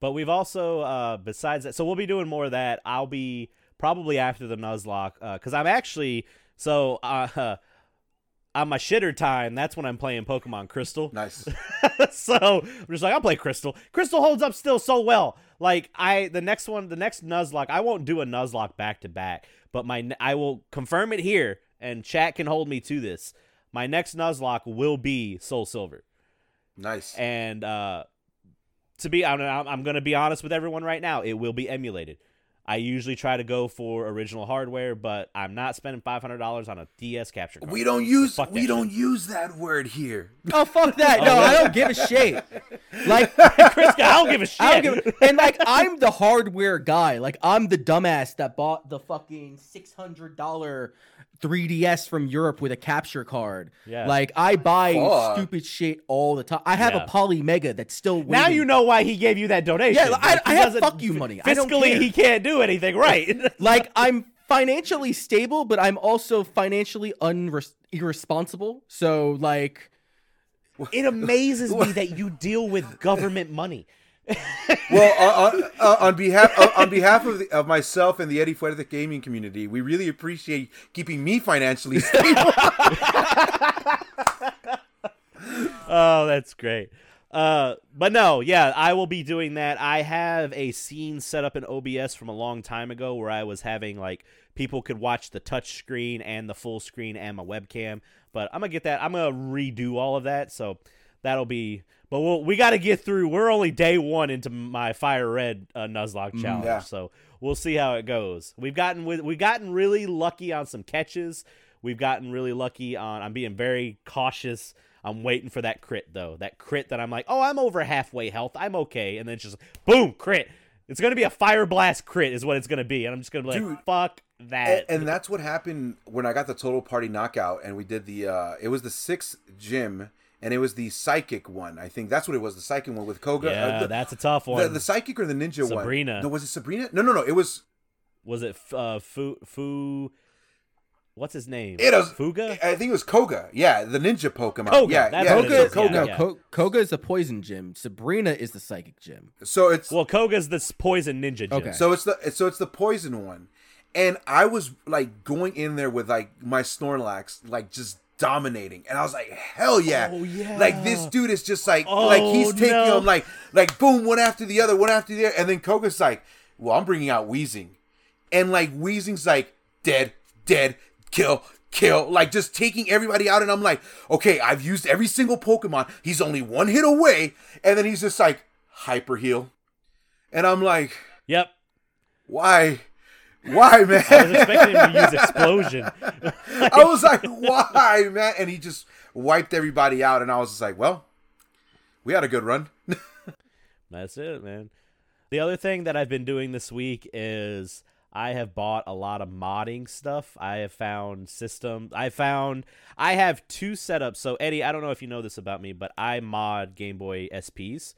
Speaker 1: but we've also uh besides that, so we'll be doing more of that. I'll be probably after the Nuzlocke because I'm actually so uh on my shitter time. That's when I'm playing Pokemon Crystal.
Speaker 2: nice.
Speaker 1: so I'm just like I'll play Crystal. Crystal holds up still so well. Like I the next one, the next Nuzlocke, I won't do a Nuzlocke back to back, but my I will confirm it here, and chat can hold me to this. My next Nuzlocke will be Soul Silver.
Speaker 2: Nice.
Speaker 1: And uh, to be, I'm, I'm going to be honest with everyone right now. It will be emulated. I usually try to go for original hardware, but I'm not spending five hundred dollars on a DS capture card.
Speaker 2: we don't use
Speaker 1: Fuck
Speaker 2: we
Speaker 1: that
Speaker 2: don't use that word here.
Speaker 3: oh fuck that no i don't give a shit like
Speaker 1: Chris, I don't give a shit.
Speaker 3: I don't give a, and like I'm the hardware guy. Like I'm the dumbass that bought the fucking six hundred dollar 3DS from Europe with a capture card.
Speaker 1: Yeah.
Speaker 3: Like I buy
Speaker 2: Fuck.
Speaker 3: stupid shit all the time. I have
Speaker 1: Yeah.
Speaker 3: a Polymega that's still waiting.
Speaker 1: now you know why he gave you that donation.
Speaker 3: Yeah, I-
Speaker 1: Like, he
Speaker 3: I have fuck you money. I don't
Speaker 1: Fiscally,
Speaker 3: care.
Speaker 1: he can't do anything right.
Speaker 3: Like I'm financially stable, but I'm also financially unres- irresponsible. So like
Speaker 1: it amazes me that you deal with government money.
Speaker 2: Well, on, on, uh, on behalf uh, on behalf of, the, of myself and the Eddie Fuerte gaming community, we really appreciate keeping me financially stable.
Speaker 1: Oh, that's great. Uh, but no, yeah, I will be doing that. I have a scene set up in OBS from a long time ago where I was having like people could watch the touch screen and the full screen and my webcam. But I'm gonna get that. I'm gonna redo all of that. So that'll be. But we'll, we got to get through. We're only day one into my Fire Red uh, Nuzlocke challenge,
Speaker 2: yeah.
Speaker 1: so we'll see how it goes. We've gotten with we've gotten really lucky on some catches. We've gotten really lucky on. I'm being very cautious. I'm waiting for that crit though. That crit that I'm like, oh, I'm over halfway health. I'm okay, and then it's just boom, crit. It's gonna be a fire blast crit, is what it's gonna be, and I'm just gonna be like,
Speaker 2: Dude,
Speaker 1: fuck that.
Speaker 2: and that's what happened when I got the total party knockout, and we did the. uh It was the sixth gym, and it was the psychic one. I think that's what it was. The psychic one with Koga.
Speaker 1: yeah,
Speaker 2: uh, the,
Speaker 1: that's a tough one.
Speaker 2: the, the psychic or the ninja one?
Speaker 1: Sabrina.
Speaker 2: No, was it Sabrina? No, no, no. It was.
Speaker 1: was it uh, Fu Fu? What's his name?
Speaker 2: It was
Speaker 1: Fuga.
Speaker 2: I think it was Koga. Yeah, the ninja Pokemon.
Speaker 1: Koga,
Speaker 2: Yeah,
Speaker 1: that's
Speaker 2: yeah,
Speaker 1: what it
Speaker 3: Koga,
Speaker 1: is,
Speaker 2: Koga.
Speaker 3: no,
Speaker 1: yeah.
Speaker 3: Ko- Koga is a poison gym. Sabrina is the psychic gym.
Speaker 2: So it's
Speaker 1: Well, Koga's the poison ninja. Gym.
Speaker 3: Okay.
Speaker 2: So it's the so it's the poison one, and I was like going in there with like my Snorlax like just dominating, and I was like, hell yeah,
Speaker 1: Oh, yeah.
Speaker 2: like this dude is just like
Speaker 1: Oh,
Speaker 2: like he's taking
Speaker 1: no.
Speaker 2: them like like boom one after the other, one after the other, and then Koga's like, well, I'm bringing out Weezing. and like Weezing's like dead, dead, kill, kill, like just taking everybody out. And I'm like, okay, I've used every single Pokemon. He's only one hit away, and then he's just like hyper heal, and I'm like,
Speaker 1: Yep.
Speaker 2: why? Why, man?
Speaker 1: I was expecting him to use explosion.
Speaker 2: I was like, why, man? And he just wiped everybody out, and I was just like, well, we had a good run.
Speaker 1: That's it, man. The other thing that I've been doing this week is I have bought a lot of modding stuff. I have found system. I found I have two setups. So Eddie, I don't know if you know this about me, but I mod Game Boy SPs.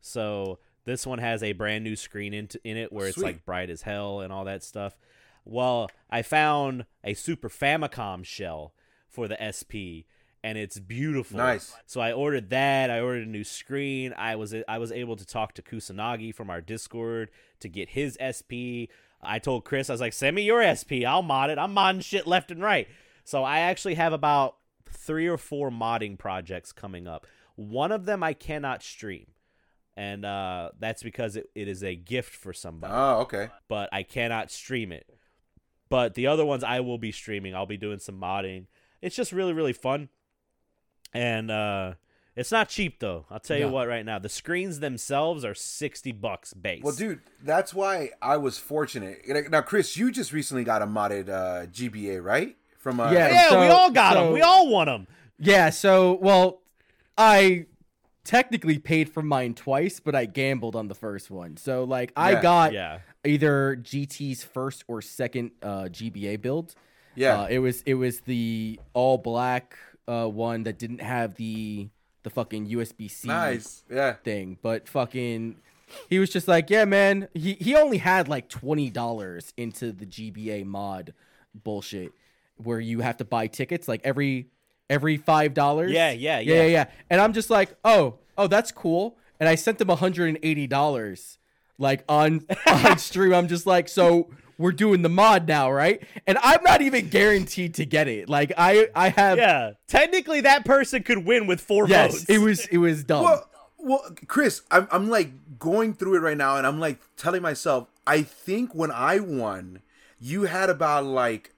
Speaker 1: So this one has a brand new screen in, in it where it's
Speaker 2: Sweet.
Speaker 1: like bright as hell and all that stuff. Well, I found a Super Famicom shell for the SP and it's beautiful.
Speaker 2: Nice.
Speaker 1: So I ordered that. I ordered a new screen. I was I was able to talk to Kusanagi from our Discord to get his SP. I told Chris I was like, "Send me your SP. I'll mod it. I'm modding shit left and right." So I actually have about 3 or 4 modding projects coming up. One of them I cannot stream. And uh, that's because it, it is a gift for somebody
Speaker 2: Oh, okay.
Speaker 1: but I cannot stream it. But the other ones I will be streaming. I'll be doing some modding. It's just really really fun. And uh it's not cheap though. I'll tell you
Speaker 3: No.
Speaker 1: what right now. The screens themselves are 60 bucks base.
Speaker 2: Well, dude, that's why I was fortunate. Now, Chris, you just recently got a modded uh, GBA, right? From uh,
Speaker 3: Yeah.
Speaker 1: Yeah, we all got them.
Speaker 3: so-
Speaker 1: We all want them.
Speaker 3: Yeah, so well, I technically paid for mine twice, but I gambled on the first one. So like I
Speaker 2: Yeah.
Speaker 3: got
Speaker 1: Yeah.
Speaker 3: either GT's first or second uh, GBA build.
Speaker 2: yeah,
Speaker 3: Uh, it was it was the all black uh, one that didn't have the the fucking USB C
Speaker 2: nice. Yeah,
Speaker 3: thing, but fucking he was just like, yeah, man. He he only had like twenty dollars into the GBA mod bullshit, where you have to buy tickets like every every five dollars.
Speaker 1: Yeah, yeah,
Speaker 3: yeah,
Speaker 1: yeah.
Speaker 3: yeah, yeah. And I'm just like, oh, oh, that's cool. And I sent them hundred and eighty dollars, like on on stream. I'm just like, so we're doing the mod now, right? And I'm not even guaranteed to get it. Like I I have
Speaker 1: Yeah. Technically that person could win with 4
Speaker 3: yes,
Speaker 1: votes.
Speaker 3: it was it was dumb.
Speaker 2: Well, well, Chris, I'm, I'm like going through it right now, and I'm like telling myself, I think when I won, you had about like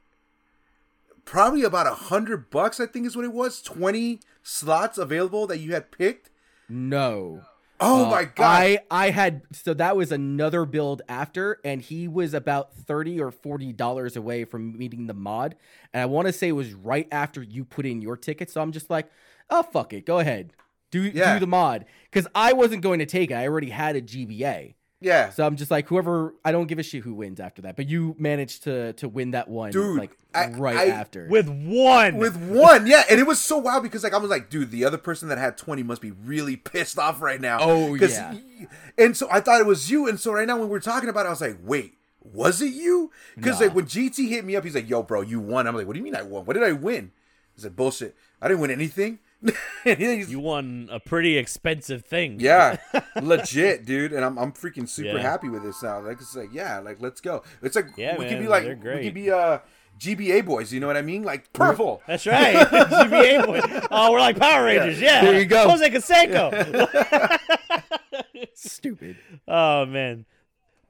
Speaker 2: probably about a hundred bucks. I think is what it was. Twenty slots available that you had picked.
Speaker 3: no.
Speaker 2: Oh
Speaker 3: Uh,
Speaker 2: my god!
Speaker 3: I I had so that was another build after, and he was about thirty or forty dollars away from meeting the mod, and I want to say it was right after you put in your ticket. So I'm just like, oh fuck it, go ahead, do
Speaker 2: Yeah.
Speaker 3: do the mod, because I wasn't going to take it. I already had a GBA,
Speaker 2: yeah,
Speaker 3: so I'm just like, whoever I don't give a shit who wins after that. But you managed to to win that one,
Speaker 2: Dude,
Speaker 3: like
Speaker 2: I-
Speaker 3: right
Speaker 2: I-
Speaker 3: after.
Speaker 1: with one.
Speaker 2: with one, yeah, and it was so wild because like I was like, dude, the other person that had twenty must be really pissed off right now.
Speaker 3: Oh yeah.
Speaker 2: y- and so I thought it was you, and so right now when we're talking about it, I was like, wait, was it you? Because
Speaker 3: Nah.
Speaker 2: like when GT hit me up, he's like, yo, bro, you won. I'm like, what do you mean I won? What did I win? He's like, bullshit, I didn't win anything.
Speaker 1: You won a pretty expensive thing.
Speaker 2: yeah, legit, dude, and I'm I'm freaking super
Speaker 1: Yeah.
Speaker 2: happy with this now. Like it's like yeah, like let's go. It's like
Speaker 1: Yeah,
Speaker 2: we could
Speaker 1: man,
Speaker 2: be like we could be uh GBA boys. You know what I mean? Like purple.
Speaker 1: That's right. GBA boy. Oh, we're like Power Rangers. Yeah.
Speaker 3: There you go.
Speaker 1: Jose Canseco.
Speaker 3: Stupid.
Speaker 1: oh man.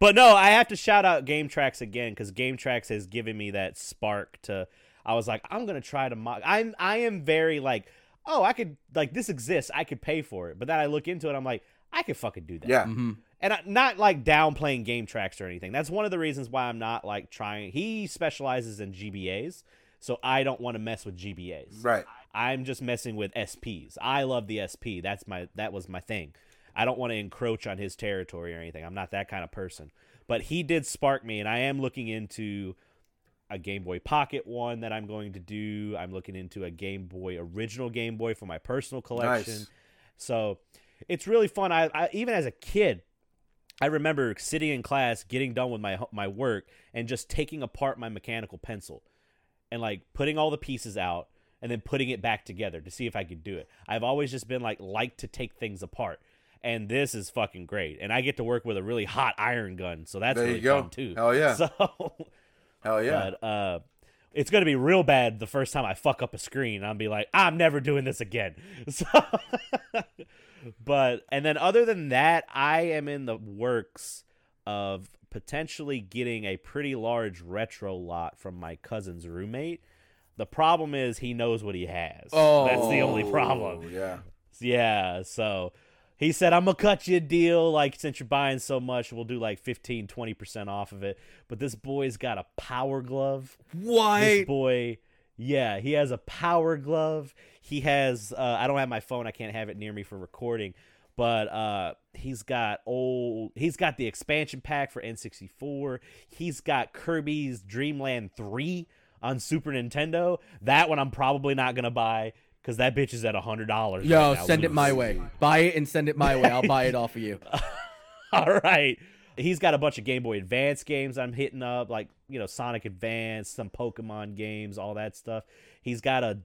Speaker 1: But no, I have to shout out Game Tracks again because Game Tracks has given me that spark to. I was like, I'm gonna try to mod. I'm I am very like, oh, I could like this exists. I could pay for it. But then I look into it. I'm like, I could fucking do that.
Speaker 2: Yeah.
Speaker 3: hmm
Speaker 1: and I, not like downplaying game tracks or anything. That's one of the reasons why I'm not like trying. He specializes in GBAs, so I don't want to mess with GBAs.
Speaker 2: Right.
Speaker 1: I'm just messing with SPs. I love the SP. That's my that was my thing. I don't want to encroach on his territory or anything. I'm not that kind of person. But he did spark me, and I am looking into a Game Boy Pocket one that I'm going to do. I'm looking into a Game Boy original Game Boy for my personal collection.
Speaker 2: Nice.
Speaker 1: So it's really fun. I, I even as a kid, I remember sitting in class, getting done with my my work, and just taking apart my mechanical pencil, and like putting all the pieces out, and then putting it back together to see if I could do it. I've always just been like like to take things apart, and this is fucking great. And I get to work with a really hot iron gun, so that's
Speaker 2: There you
Speaker 1: really
Speaker 2: go.
Speaker 1: fun too.
Speaker 2: Hell yeah.
Speaker 1: So,
Speaker 2: Hell yeah.
Speaker 1: but uh, it's gonna be real bad the first time I fuck up a screen. I'll be like, I'm never doing this again. So, but and then other than that, I am in the works of potentially getting a pretty large retro lot from my cousin's roommate. The problem is he knows what he has. Oh, That's the only problem.
Speaker 2: Oh, yeah.
Speaker 1: Yeah, so he said, I'm to cut you a deal. Like, since you're buying so much, we'll do like 15, 20% off of it. But this boy's got a power glove.
Speaker 3: What?
Speaker 1: This boy, yeah, he has a power glove. He has, uh, I don't have my phone. I can't have it near me for recording. But uh, he's got old, he's got the expansion pack for N64. He's got Kirby's Dreamland 3 on Super Nintendo. That one I'm probably not to buy because that bitch is at $100.
Speaker 3: Yo,
Speaker 1: right now,
Speaker 3: send it my way. Buy it and send it my way. I'll buy it off of you.
Speaker 1: All right. He's got a bunch of Game Boy Advance games I'm hitting up, like, you know, Sonic Advance, some Pokemon games, all that stuff. He's got a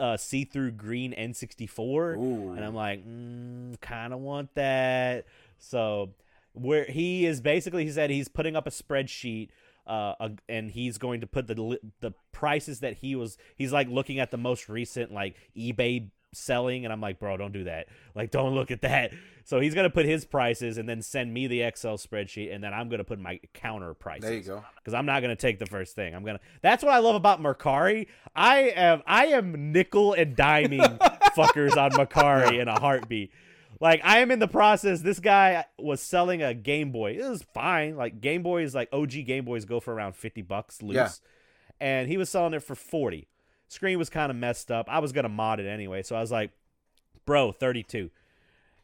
Speaker 1: uh, see through green N64.
Speaker 2: Ooh.
Speaker 1: And I'm like, mm, kind of want that. So, where he is basically, he said he's putting up a spreadsheet. Uh, uh, and he's going to put the the prices that he was. He's like looking at the most recent like eBay selling, and I'm like, bro, don't do that. Like, don't look at that. So he's gonna put his prices and then send me the Excel spreadsheet, and then I'm gonna put my counter prices.
Speaker 2: There you go.
Speaker 1: Because I'm not gonna take the first thing. I'm gonna. That's what I love about Mercari. I am. I am nickel and diming fuckers on Mercari in a heartbeat. Like I am in the process. This guy was selling a Game Boy. It was fine. Like Game Boys, like OG Game Boys, go for around fifty bucks loose,
Speaker 2: Yeah.
Speaker 1: and he was selling it for forty. Screen was kind of messed up. I was gonna mod it anyway, so I was like, "Bro, thirty-two.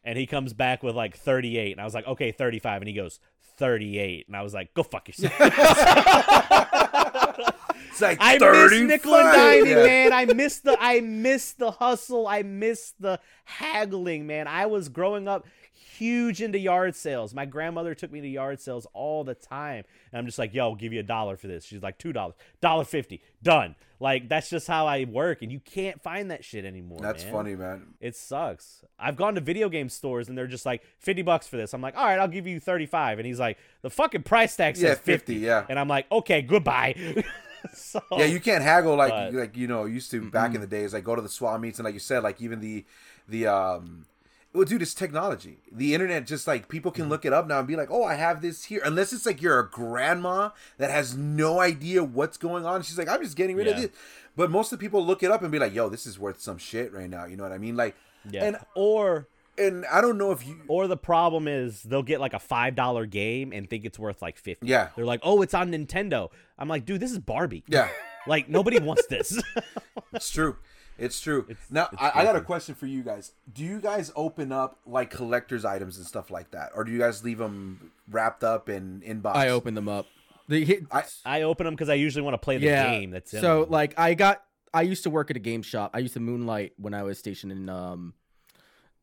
Speaker 1: And he comes back with like 38. And I was like, okay, 35. And he goes, 38. And I was like, go fuck yourself.
Speaker 2: It's like
Speaker 1: I miss
Speaker 2: 35.
Speaker 1: nickel and diming,
Speaker 2: Yeah.
Speaker 1: man. I miss the I miss the hustle. I miss the haggling, man. I was growing up huge into yard sales. My grandmother took me to yard sales all the time. And I'm just like, yo, I'll give you a dollar for this. She's like, two dollars, dollar fifty, done. Like that's just how I work, and you can't find that shit anymore.
Speaker 2: That's
Speaker 1: man.
Speaker 2: funny, man.
Speaker 1: It sucks. I've gone to video game stores and they're just like 50 bucks for this. I'm like, all right, I'll give you 35. And he's like, the fucking price tag says
Speaker 2: Yeah,
Speaker 1: 50.
Speaker 2: 50, yeah.
Speaker 1: And I'm like, okay, goodbye. so,
Speaker 2: Yeah, you can't haggle like
Speaker 1: But-
Speaker 2: like you know used to back in the days. Like go to the swap meets and like you said, like even the the um. Well, dude, it's technology. The internet just like people
Speaker 1: Mm-hmm.
Speaker 2: can look it up now and be like, "Oh, I have this here." Unless it's like you're a grandma that has no idea what's going on. She's like, "I'm just getting rid of
Speaker 1: Yeah.
Speaker 2: this." But most of the people look it up and be like, "Yo, this is worth some shit right now." You know what I mean? Like,
Speaker 1: yeah.
Speaker 2: and
Speaker 1: or
Speaker 2: and I don't know if you.
Speaker 1: or the problem is they'll get like a $5 game and think it's worth like 50.
Speaker 2: Yeah.
Speaker 1: They're like, "Oh, it's on Nintendo." I'm like, "Dude, this is Barbie."
Speaker 2: Yeah,
Speaker 1: Like nobody wants this.
Speaker 2: it's true. It's true. now,
Speaker 1: it's
Speaker 2: I, I got a question for you guys. Do you guys open up like collector's items and stuff like that, or do you guys leave them wrapped up in in box?
Speaker 3: I open them up. The hit,
Speaker 2: I-
Speaker 1: I open them cuz I usually want to play the
Speaker 3: yeah.
Speaker 1: game that's in
Speaker 3: so
Speaker 1: them.
Speaker 3: like I got. I used to work at a game shop. I used to moonlight when I was stationed in um,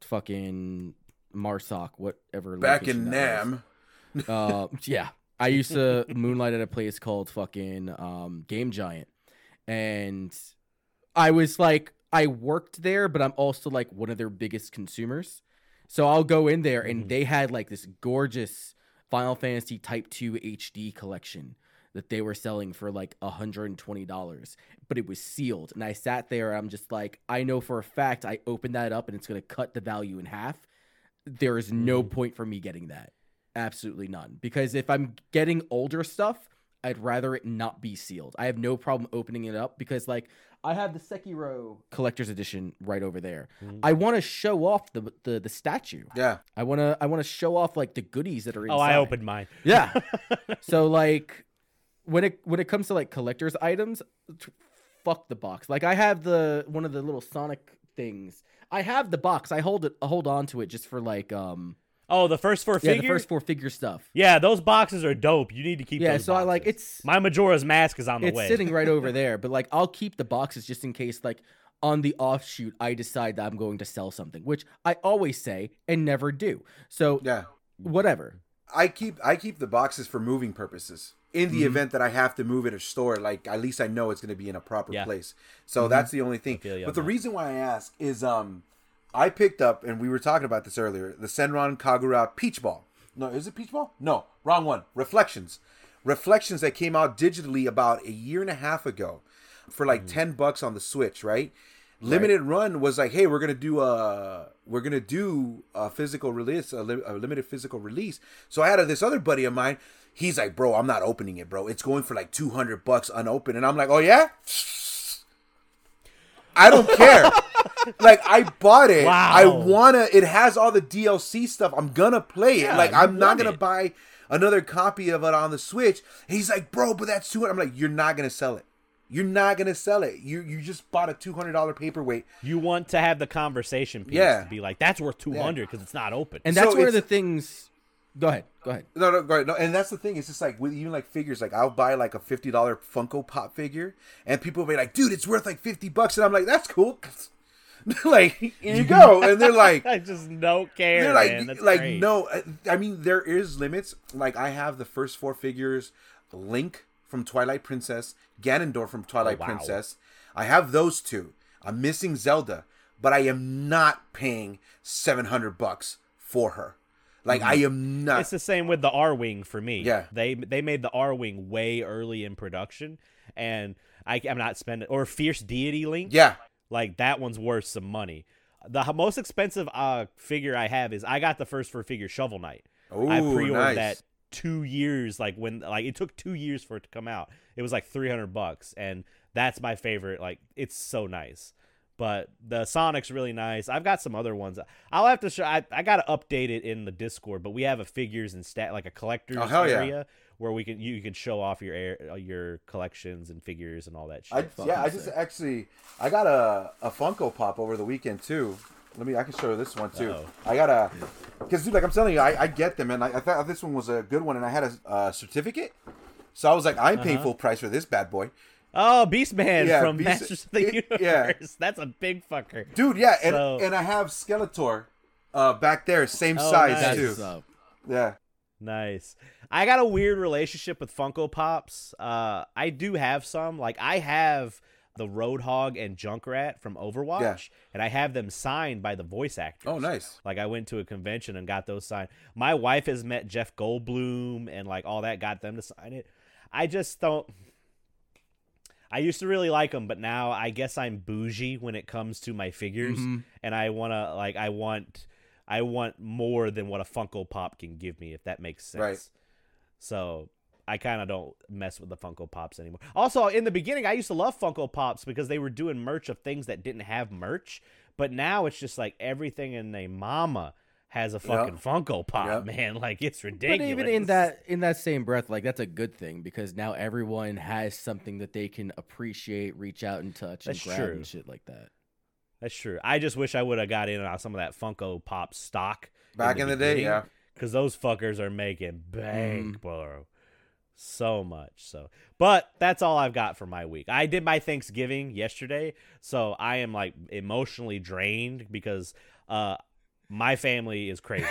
Speaker 3: fucking Marsoc, whatever.
Speaker 2: back
Speaker 3: location
Speaker 2: in. Nam.
Speaker 3: uh, yeah, I used to moonlight at a place called fucking um, Game Giant, and I was like, I worked there, but I'm also like one of their biggest consumers. So I'll go in there, and
Speaker 1: Mhm.
Speaker 3: they had like this gorgeous Final Fantasy Type-0 HD collection that they were selling for like $120 but it was sealed. And i sat there i'm just like i know for a fact i opened that up and it's going to cut the value in half. There is no
Speaker 1: Mhm.
Speaker 3: point for me getting that. Absolutely none. Because if i'm getting older stuff i'd rather it not be sealed. I have no problem opening it up because like i have the sekiro collector's edition right over there.
Speaker 1: Mhm.
Speaker 3: i want to show off the, the the statue.
Speaker 2: Yeah,
Speaker 3: i want to i want to show off like the goodies that are inside
Speaker 1: Oh, I opened mine.
Speaker 3: yeah. so like when it when it comes to like collector's items, fuck the box. Like I have the one of the little Sonic things. I have the box. I hold it I hold on to it just for like um
Speaker 1: Oh, the first four
Speaker 3: yeah,
Speaker 1: figures?
Speaker 3: the first four figure stuff.
Speaker 1: Yeah, those boxes are dope. You need to keep
Speaker 3: Yeah,
Speaker 1: those
Speaker 3: so I like it's
Speaker 1: My Majora's Mask is on the
Speaker 3: it's
Speaker 1: way.
Speaker 3: It's sitting right over there, but like I'll keep the boxes just in case like on the offshoot I decide that I'm going to sell something, which I always say and never do. So
Speaker 2: yeah.
Speaker 3: whatever.
Speaker 2: I keep I keep the boxes for moving purposes. In the
Speaker 3: Mhm.
Speaker 2: event that I have to move it or store, it, like at least I know it's going to be in a proper
Speaker 1: Yeah.
Speaker 2: place. So that's the only thing. But the
Speaker 1: that.
Speaker 2: reason why I ask is, um, I picked up and we were talking about this earlier. The Senran Kagura Peach Ball. No, is it Peach Ball? No, wrong one. Reflections. Reflections that came out digitally about a year and a half ago, for like ten bucks on the Switch, right? Limited Run was like, hey, we're gonna do a we're gonna do a physical release, a, li- a limited physical release. So I had a, this other buddy of mine. He's like, bro, I'm not opening it, bro. It's going for like 200 bucks unopened. And I'm like, oh, yeah? I don't care. like, I bought it.
Speaker 1: Wow.
Speaker 2: I wanna, it has all the DLC stuff. I'm gonna play it.
Speaker 1: Yeah,
Speaker 2: like, I'm not gonna
Speaker 1: it.
Speaker 2: buy another copy of it on the Switch. He's like, bro, but that's 200. I'm like, you're not gonna sell it. You're not gonna sell it. You you just bought a two hundred dollar paperweight.
Speaker 1: You want to have the conversation piece
Speaker 2: Yeah.
Speaker 1: to be like, that's worth 200 because it's not open.
Speaker 3: And
Speaker 2: So
Speaker 3: that's where the things. Go ahead. Go ahead.
Speaker 2: No, no, go ahead. no, and that's the thing. It's just like with even like figures. Like I'll buy like a fifty dollar Funko Pop figure, and people will be like, "Dude, it's worth like fifty bucks," and I'm like, "That's cool." like here you go, and they're like,
Speaker 1: I just don't care.
Speaker 2: they're like,
Speaker 1: man.
Speaker 2: Like
Speaker 1: great.
Speaker 2: no. I- I mean, there is limits. Like I have the first four figures: Link from Twilight Princess, Ganondorf from Twilight
Speaker 1: Oh, wow.
Speaker 2: Princess. I have those two. I'm missing Zelda, but I am not paying seven hundred bucks for her. Like I am not.
Speaker 1: It's the same with the Arwing for me.
Speaker 2: Yeah.
Speaker 1: They they made the Arwing way early in production, and I, I'm not spending or Fierce Deity Link.
Speaker 2: yeah.
Speaker 1: Like that one's worth some money. The most expensive uh figure I have is I got the first for figure Shovel Knight. I pre-ordered
Speaker 2: nice.
Speaker 1: that two years like when like it took two years for it to come out. It was like three hundred bucks, and that's my favorite. Like it's so nice. But the Sonic's really nice. I've got some other ones. I'll have to show. I, I got to update it in the Discord. But we have a figures and stat like a collector's
Speaker 2: Oh, hell yeah.
Speaker 1: area where we can you can show off your air, uh, your collections and figures and all that shit.
Speaker 2: I, yeah, I just actually I got a, a Funko Pop over the weekend too. Let me I can show you this one too.
Speaker 1: Uh-oh.
Speaker 2: I got a because dude, like I'm telling you, I, I get them, and I, I thought this one was a good one, and I had a, uh certificate, so I was like, I'm paying
Speaker 1: Uh-huh.
Speaker 2: full price for this bad boy,
Speaker 1: oh, Beastman
Speaker 2: Yeah,
Speaker 1: from
Speaker 2: Beast-
Speaker 1: Masters of the
Speaker 2: it-
Speaker 1: Universe.
Speaker 2: yeah.
Speaker 1: That's a big fucker.
Speaker 2: dude. Yeah, and
Speaker 1: So-
Speaker 2: and I have Skeletor, uh, back there, same
Speaker 1: Oh,
Speaker 2: size
Speaker 1: nice.
Speaker 3: That's
Speaker 2: too.
Speaker 3: what's.
Speaker 2: Yeah,
Speaker 1: Nice. I got a weird relationship with Funko Pops. Uh, I do have some. Like I have the Roadhog and Junkrat from Overwatch,
Speaker 2: Yeah.
Speaker 1: and I have them signed by the voice actors.
Speaker 2: Oh, nice.
Speaker 1: Like I went to a convention and got those signed. My wife has met Jeff Goldblum and like all that, got them to sign it. I just don't. I used to really like them, but now I guess I'm bougie when it comes to my figures,
Speaker 3: Mhm.
Speaker 1: and I wanna like I want I want more than what a Funko Pop can give me, if that makes sense.
Speaker 2: Right.
Speaker 1: So I kind of don't mess with the Funko Pops anymore. Also, in the beginning, I used to love Funko Pops because they were doing merch of things that didn't have merch. But now it's just like everything in a mama has a fucking Funko Pop,
Speaker 2: Yep.
Speaker 1: man. Like it's ridiculous.
Speaker 3: But even in that in that same breath, like that's a good thing because now everyone has something that they can appreciate, reach out and touch and grab
Speaker 1: true.
Speaker 3: and shit like that.
Speaker 1: That's true. I just wish I would have got in on some of that Funko Pop stock
Speaker 2: Back in the day, yeah.
Speaker 1: because those fuckers are making bank,
Speaker 3: Mhm.
Speaker 1: bro. So much. So, but that's all I've got for my week. I did my Thanksgiving yesterday, so I am like emotionally drained because uh, my family is crazy.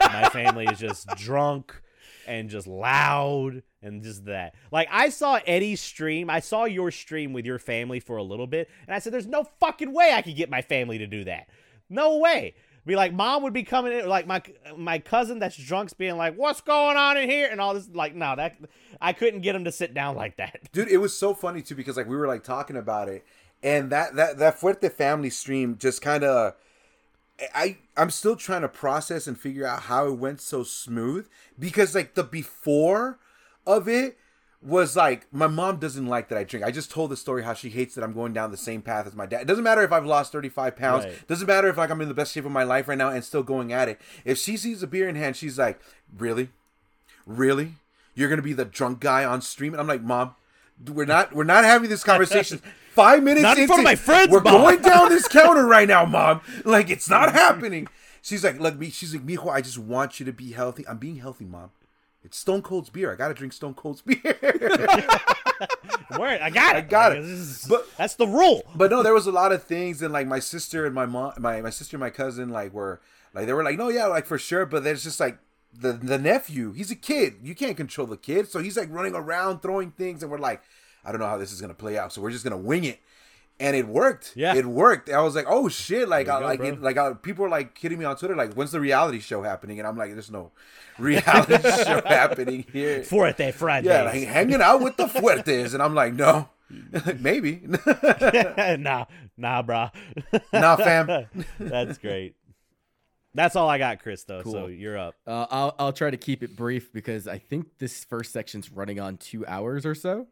Speaker 1: my family is just drunk and just loud and just that. Like I saw Eddie's stream. I saw your stream with your family for a little bit, and I said, "There's no fucking way I could get my family to do that. No way." Be like, mom would be coming in, like my my cousin that's drunk's being like, "What's going on in here?" and all this. Like, no, that I couldn't get him to sit down like that.
Speaker 2: dude it was so funny too because like we were like talking about it and that that that fuerte family stream just kind of i i'm still trying to process and figure out how it went so smooth because like the before of it was like my mom doesn't like that I drink. I just told the story how she hates that I'm going down the same path as my dad. It doesn't matter if I've lost 35 pounds.
Speaker 1: Right.
Speaker 2: Doesn't matter if like I'm in the best shape of my life right now and still going at it. If she sees a beer in hand, she's like, "Really? Really? You're gonna be the drunk guy on stream?" And I'm like, "Mom, we're not we're not having this conversation. Five minutes
Speaker 1: Not in
Speaker 2: into
Speaker 1: front of my friends,
Speaker 2: We're
Speaker 1: Mom."
Speaker 2: going down this counter right now, Mom. Like it's not mm-hmm. happening." She's like, "Look, me." She's like, "Mijo, I just want you to be healthy. I'm being healthy, Mom. It's Stone Cold's beer. I gotta drink Stone Cold's beer."
Speaker 1: Where I got it,
Speaker 2: I got
Speaker 1: Like,
Speaker 2: it. But-
Speaker 1: that's the rule.
Speaker 2: but no, there was a lot of things, and like my sister and my mom, my my sister and my cousin, like were like they were like, no, yeah, like for sure. But there's just like the the nephew. He's a kid. You can't control the kid, so he's like running around throwing things, and we're like, I don't know how this is gonna play out, so we're just gonna wing it. And it worked.
Speaker 1: Yeah.
Speaker 2: it worked. I was like, "Oh shit!" Like, I,
Speaker 1: go,
Speaker 2: like, it, like, I, people are like kidding me on Twitter, like, "When's the reality show happening?" And I'm like, "There's no reality show happening here."
Speaker 1: Forte Fridays.
Speaker 2: Yeah, like hanging out with the fuertes, and I'm like, "No, maybe,
Speaker 1: nah, nah, brah.
Speaker 2: nah, fam."
Speaker 1: That's great. That's all I got, Chris. Though, so you're up.
Speaker 3: Uh, I'll I'll try to keep it brief because I think this first section's running on two hours or so.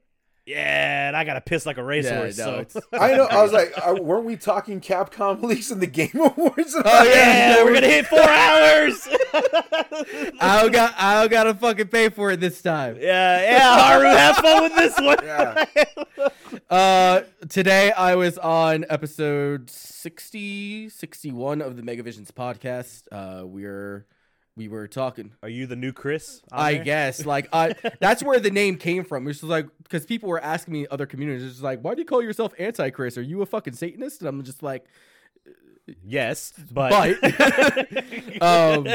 Speaker 1: Yeah, and I gotta piss like a racehorse.
Speaker 3: no,
Speaker 1: so
Speaker 2: I know. I was like, uh, weren't we talking Capcom leaks in the Game Awards?
Speaker 3: Oh, yeah.
Speaker 1: yeah, we're gonna hit four hours.
Speaker 3: I got I gotta fucking pay for it this time.
Speaker 1: yeah, yeah, Haru, have fun with this one.
Speaker 2: Yeah.
Speaker 3: Uh, today I was on episode 60, 61 of the Megavisions podcast. Uh, we're we were talking.
Speaker 1: Are you the new Chris?
Speaker 3: I
Speaker 1: there?
Speaker 3: guess like I that's where the name came from. It's like because people were asking me in other communities, it's like, why do you call yourself anti Chris? Are you a fucking Satanist? And I'm just like,
Speaker 1: Yes, but,
Speaker 3: but um,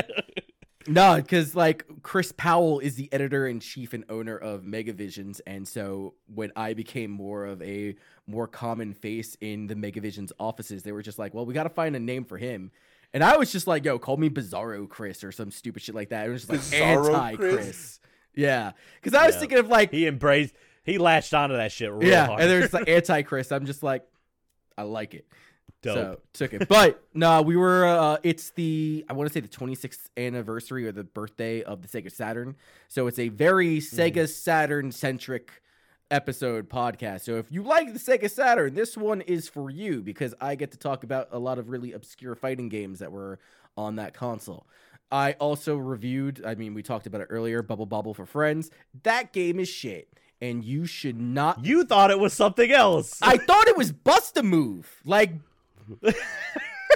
Speaker 3: no, because like Chris Powell is the editor in chief and owner of Megavisions, and so when I became more of a more common face in the Megavisions offices, they were just like, well, we got to find a name for him. And I was just like, yo, call me Bizarro Chris or some stupid shit like that. It was just like
Speaker 2: Bizarro
Speaker 3: anti Chris.
Speaker 2: Chris?
Speaker 3: Yeah. Because I was
Speaker 1: Yeah.
Speaker 3: thinking of like,
Speaker 1: he embraced. He latched onto that shit real
Speaker 3: yeah.
Speaker 1: hard.
Speaker 3: And there's like anti Chris. I'm just like, I like it.
Speaker 1: Dope.
Speaker 3: So took it. But no, we were uh it's the I want to say the 26th anniversary or the birthday of the Sega Saturn. So it's a very Sega Saturn centric episode podcast. So if you like the Sega Saturn, this one is for you because I get to talk about a lot of really obscure fighting games that were on that console. I also reviewed, I mean, we talked about it earlier, Bubble Bobble 4 Friends. That game is shit. And you should not
Speaker 1: you thought it was something else.
Speaker 3: I thought it was bust a move. Like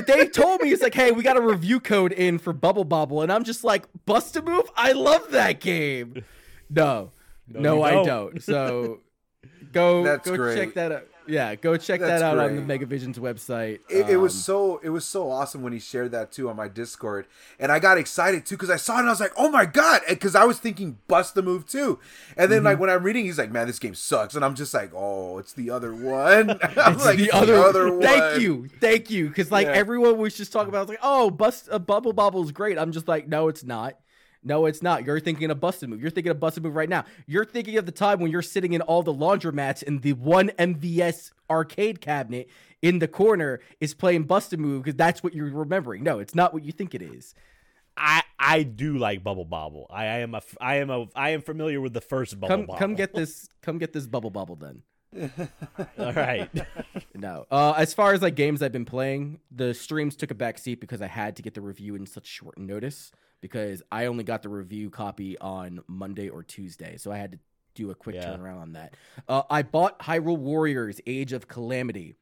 Speaker 3: they told me it's like, hey, we got a review code in for Bubble Bobble, and I'm just like, bust a move. I love that game. No, no,
Speaker 1: you
Speaker 3: I
Speaker 1: don't.
Speaker 3: don't. So go
Speaker 2: That's
Speaker 3: go
Speaker 2: great.
Speaker 3: check that out. Yeah, go check
Speaker 2: That's
Speaker 3: that out on the. Megavisions website.
Speaker 2: It, it was
Speaker 3: Um,
Speaker 2: so it was so awesome when he shared that too on my Discord, and I got excited too because I saw it and I was like, "Oh my god!" Because I was thinking bust the move too, and then
Speaker 3: Mm-hmm.
Speaker 2: like when I'm reading, he's like, "Man, this game sucks," and I'm just like, "Oh, it's the other one." I'm
Speaker 3: It's
Speaker 2: like,
Speaker 3: the other,
Speaker 2: one.
Speaker 3: Thank you, thank you. Because like
Speaker 2: Yeah.
Speaker 3: everyone was just talking about, like, oh, bust a bubble bobble is great. I'm just like, no, it's not. No, it's not. You're thinking of busted move. You're thinking of busted move right now. You're thinking of the time when you're sitting in all the laundromats in the one MVS arcade cabinet in the corner is playing busted move because that's what you're remembering. No, it's not what you think it is.
Speaker 1: I I do like Bubble Bobble. I, I am a I am a I am familiar with the first Bubble
Speaker 3: Come,
Speaker 1: Bobble.
Speaker 3: come get this. Come get this bubble bobble done.
Speaker 1: All right.
Speaker 3: No. Uh, as far as like games I've been playing, the streams took a back seat because I had to get the review in such short notice because I only got the review copy on Monday or Tuesday, so I had to do a quick
Speaker 1: Yeah.
Speaker 3: turnaround on that. Uh, I bought Hyrule Warriors: Age of Calamity.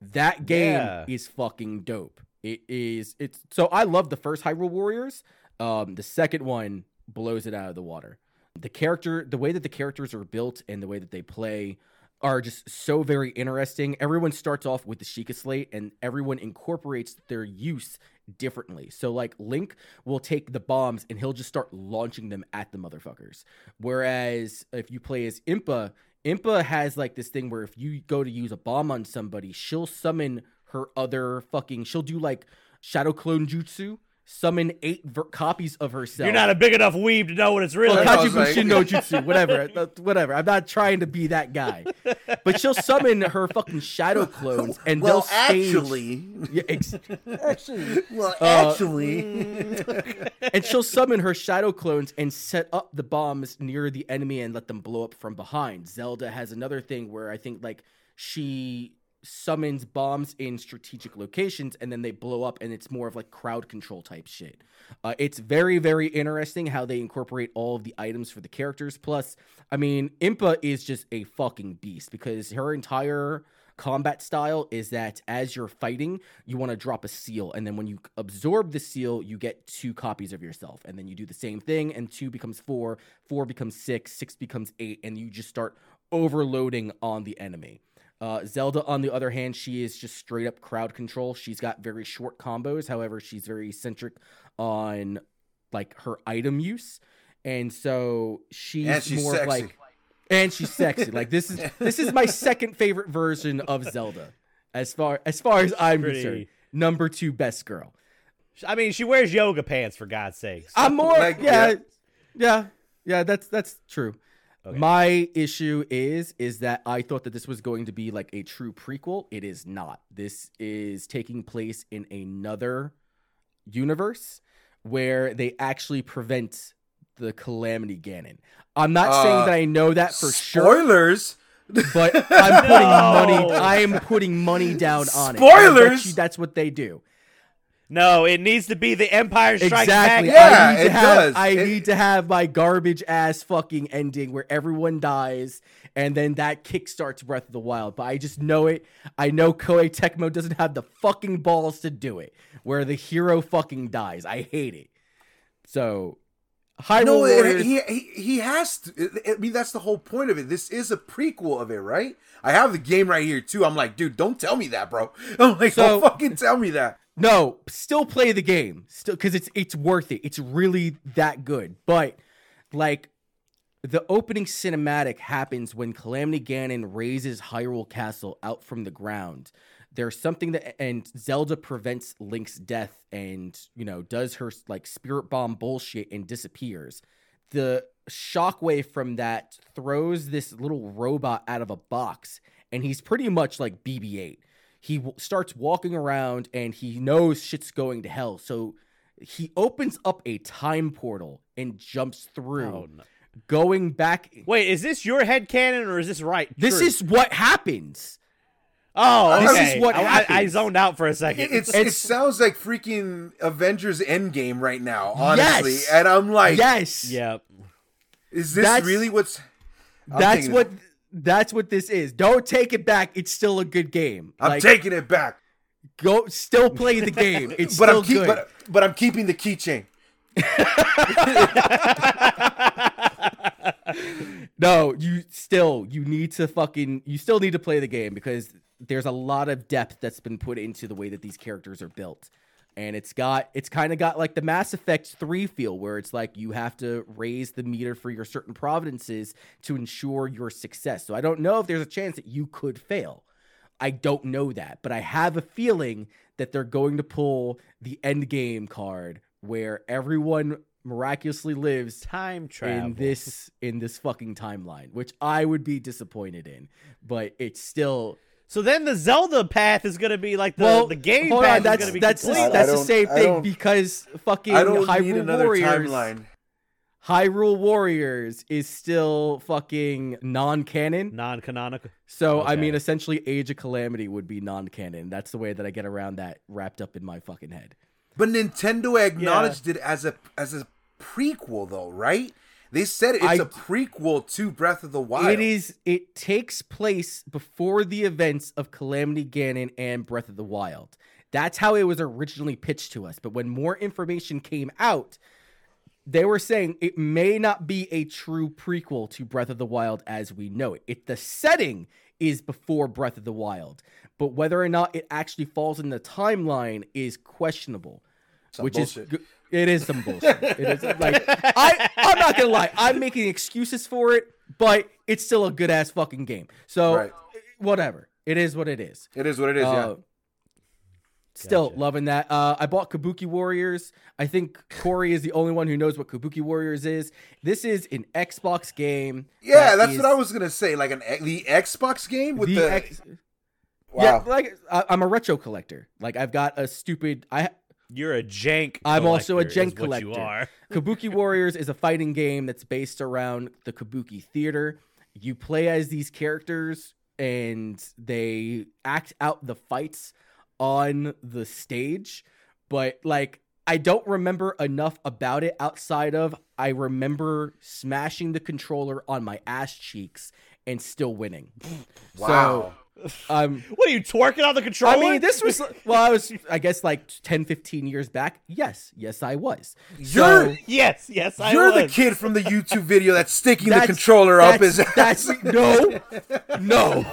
Speaker 3: That game
Speaker 1: Yeah.
Speaker 3: is fucking dope. It is. It's so I love the first Hyrule Warriors. Um, the second one blows it out of the water. The character, the way that the characters are built and the way that they play are just so very interesting. Everyone starts off with the Sheikah slate and everyone incorporates their use differently. So like Link will take the bombs and he'll just start launching them at the motherfuckers. Whereas if you play as Impa, Impa has like this thing where if you go to use a bomb on somebody, she'll summon her other fucking she'll do like shadow clone jutsu, summon eight ver- copies of herself.
Speaker 1: You're not a big enough weeb to know what it's really.
Speaker 3: Well,
Speaker 2: I like-
Speaker 3: Kajibushi no Jutsu, whatever, uh, whatever. I'm not trying to be that guy, but she'll summon her fucking shadow clones, and
Speaker 2: well,
Speaker 3: they'll stage.
Speaker 2: actually,
Speaker 3: Yeah, ex- actually,
Speaker 2: well,
Speaker 3: Uh,
Speaker 2: actually,
Speaker 3: and she'll summon her shadow clones and set up the bombs near the enemy and let them blow up from behind. Zelda has another thing where I think like she summons bombs in strategic locations and then they blow up and it's more of like crowd control type shit. Uh, it's very very interesting how they incorporate all of the items for the characters. Plus, I mean, Impa is just a fucking beast because her entire combat style is that as you're fighting, you want to drop a seal, and then when you absorb the seal, you get two copies of yourself, and then you do the same thing, and two becomes four, four becomes six, six becomes eight, and you just start overloading on the enemy. Uh, Zelda, on the other hand, she is just straight up crowd control. She's got very short combos. However, she's very centric on like her item use, and so she's,
Speaker 2: and she's
Speaker 3: more
Speaker 2: sexy.
Speaker 3: like and she's sexy. like this is this is my second favorite version of Zelda, as far as far as I'm
Speaker 1: Pretty-
Speaker 3: concerned. Number two best girl.
Speaker 1: I mean, she wears yoga pants for God's sakes.
Speaker 3: I'm more
Speaker 2: Like,
Speaker 3: yeah,
Speaker 2: yeah.
Speaker 3: yeah, yeah. That's that's true.
Speaker 1: Okay.
Speaker 3: My issue is is that I thought that this was going to be like a true prequel. It is not. This is taking place in another universe where they actually prevent the Calamity Ganon. I'm not saying
Speaker 2: Uh,
Speaker 3: that I know that for sure,
Speaker 2: Spoilers.
Speaker 3: but I'm putting
Speaker 1: No.
Speaker 3: money. I am putting money down on it.
Speaker 2: Spoilers?
Speaker 3: That's what they do.
Speaker 1: No, it needs to be the Empire Strikes
Speaker 3: Exactly.
Speaker 1: Back.
Speaker 2: Yeah,
Speaker 3: I need to
Speaker 2: it
Speaker 3: have
Speaker 2: does.
Speaker 3: I
Speaker 2: It-
Speaker 3: need to have my garbage ass fucking ending where everyone dies and then that kickstarts Breath of the Wild. But I just know it. I know Koei Tecmo doesn't have the fucking balls to do it. Where the hero fucking dies. I hate it. So Hyrule
Speaker 2: No, he, he he has to. I mean, that's the whole point of it. This is a prequel of it, right? I have the game right here too. I'm like, dude, don't tell me that, bro. I'm like,
Speaker 3: So-
Speaker 2: don't fucking tell me that.
Speaker 3: No, still play the game. Still cuz it's it's worth it. It's really that good. But like the opening cinematic happens when Calamity Ganon raises Hyrule Castle out from the ground. There's something that and Zelda prevents Link's death and, you know, does her like spirit bomb bullshit and disappears. The shockwave from that throws this little robot out of a box and he's pretty much like BB-8 he w- starts walking around and he knows shit's going to hell. So he opens up a time portal and jumps through,
Speaker 1: Oh, no.
Speaker 3: going back.
Speaker 1: Wait, is this your head canon or is this right?
Speaker 3: This
Speaker 1: true?
Speaker 3: is what happens.
Speaker 1: Oh,
Speaker 3: this is what
Speaker 1: I, I- I zoned out for a second.
Speaker 2: It, it's, it sounds like freaking Avengers Endgame right now, honestly.
Speaker 3: Yes.
Speaker 2: And I'm like,
Speaker 3: yes,
Speaker 1: yeah.
Speaker 2: is this
Speaker 3: That's-
Speaker 2: really what's? I'm
Speaker 3: that's what
Speaker 2: it-
Speaker 3: that's what this is. Don't take it back. It's still a good game.
Speaker 2: I'm
Speaker 3: like,
Speaker 2: taking it back.
Speaker 3: go still play the game. It's
Speaker 2: but
Speaker 3: still
Speaker 2: I'm keep,
Speaker 3: good.
Speaker 2: but, but I'm keeping the keychain.
Speaker 3: No, you still you need to fucking you still need to play the game because there's a lot of depth that's been put into the way that these characters are built. And it's got it's kind of got like the Mass Effect 3 feel where it's like you have to raise the meter for your certain providences to ensure your success. So I don't know if there's a chance that you could fail. I don't know that, but I have a feeling that they're going to pull the end game card where everyone miraculously lives
Speaker 1: Time travel.
Speaker 3: in this in this fucking timeline, which I would be disappointed in. But it's still
Speaker 1: So then the Zelda path is going to be like the,
Speaker 3: well.
Speaker 1: the game
Speaker 3: hold
Speaker 1: path
Speaker 3: on,
Speaker 1: is
Speaker 3: that's
Speaker 1: going to be
Speaker 3: that's
Speaker 1: complete.
Speaker 2: I
Speaker 3: that's the same thing because fucking
Speaker 2: I don't
Speaker 3: Hyrule
Speaker 2: need another
Speaker 3: Warriors.
Speaker 2: timeline.
Speaker 3: Hyrule Warriors is still fucking non-canon.
Speaker 1: non-canonical.
Speaker 3: So I mean, essentially, Age of Calamity would be non-canon. That's the way that I get around that wrapped up in my fucking head.
Speaker 2: But Nintendo acknowledged it as a as a prequel, though, right? They said it's
Speaker 3: I-
Speaker 2: a prequel to Breath of the Wild.
Speaker 3: It is. It takes place before the events of Calamity Ganon and Breath of the Wild. That's how it was originally pitched to us. But when more information came out, they were saying it may not be a true prequel to Breath of the Wild as we know it. It the setting is before Breath of the Wild, but whether or not it actually falls in the timeline is questionable.
Speaker 2: Some
Speaker 3: which
Speaker 2: bullshit.
Speaker 3: is it is some bullshit. it is like I I'm not gonna lie, I'm making excuses for it, but it's still a good ass fucking game. So
Speaker 2: Right.
Speaker 3: whatever, it is what it is.
Speaker 2: It is what it is. yeah.
Speaker 3: Uh, Still
Speaker 1: Gotcha.
Speaker 3: loving that. Uh, I bought Kabuki Warriors. I think Corey is the only one who knows what Kabuki Warriors is. This is an Xbox game.
Speaker 2: Yeah,
Speaker 3: that
Speaker 2: that's
Speaker 3: is
Speaker 2: what I was gonna say. Like an the Xbox game with
Speaker 3: the
Speaker 2: the,
Speaker 3: X-
Speaker 2: wow.
Speaker 3: Yeah, like I, I'm a retro collector. Like I've got a stupid. I
Speaker 1: You're a jank.
Speaker 3: I'm also a
Speaker 1: collector,
Speaker 3: jank
Speaker 1: what You
Speaker 3: collector.
Speaker 1: are.
Speaker 3: Kabuki Warriors is a fighting game that's based around the Kabuki theater. You play as these characters and they act out the fights on the stage, but like I don't remember enough about it outside of I remember smashing the controller on my ass cheeks and still winning.
Speaker 2: wow.
Speaker 3: Um
Speaker 1: What are you twerking on the controller?
Speaker 3: I mean, this was well, I was I guess like 10 15 years back. Yes, yes I was.
Speaker 2: You're-
Speaker 3: So-
Speaker 1: yes, yes, I was.
Speaker 2: You're the kid from the YouTube video that's sticking the
Speaker 3: That's-
Speaker 2: controller up his
Speaker 3: that's,
Speaker 2: ass.
Speaker 3: that's no, no.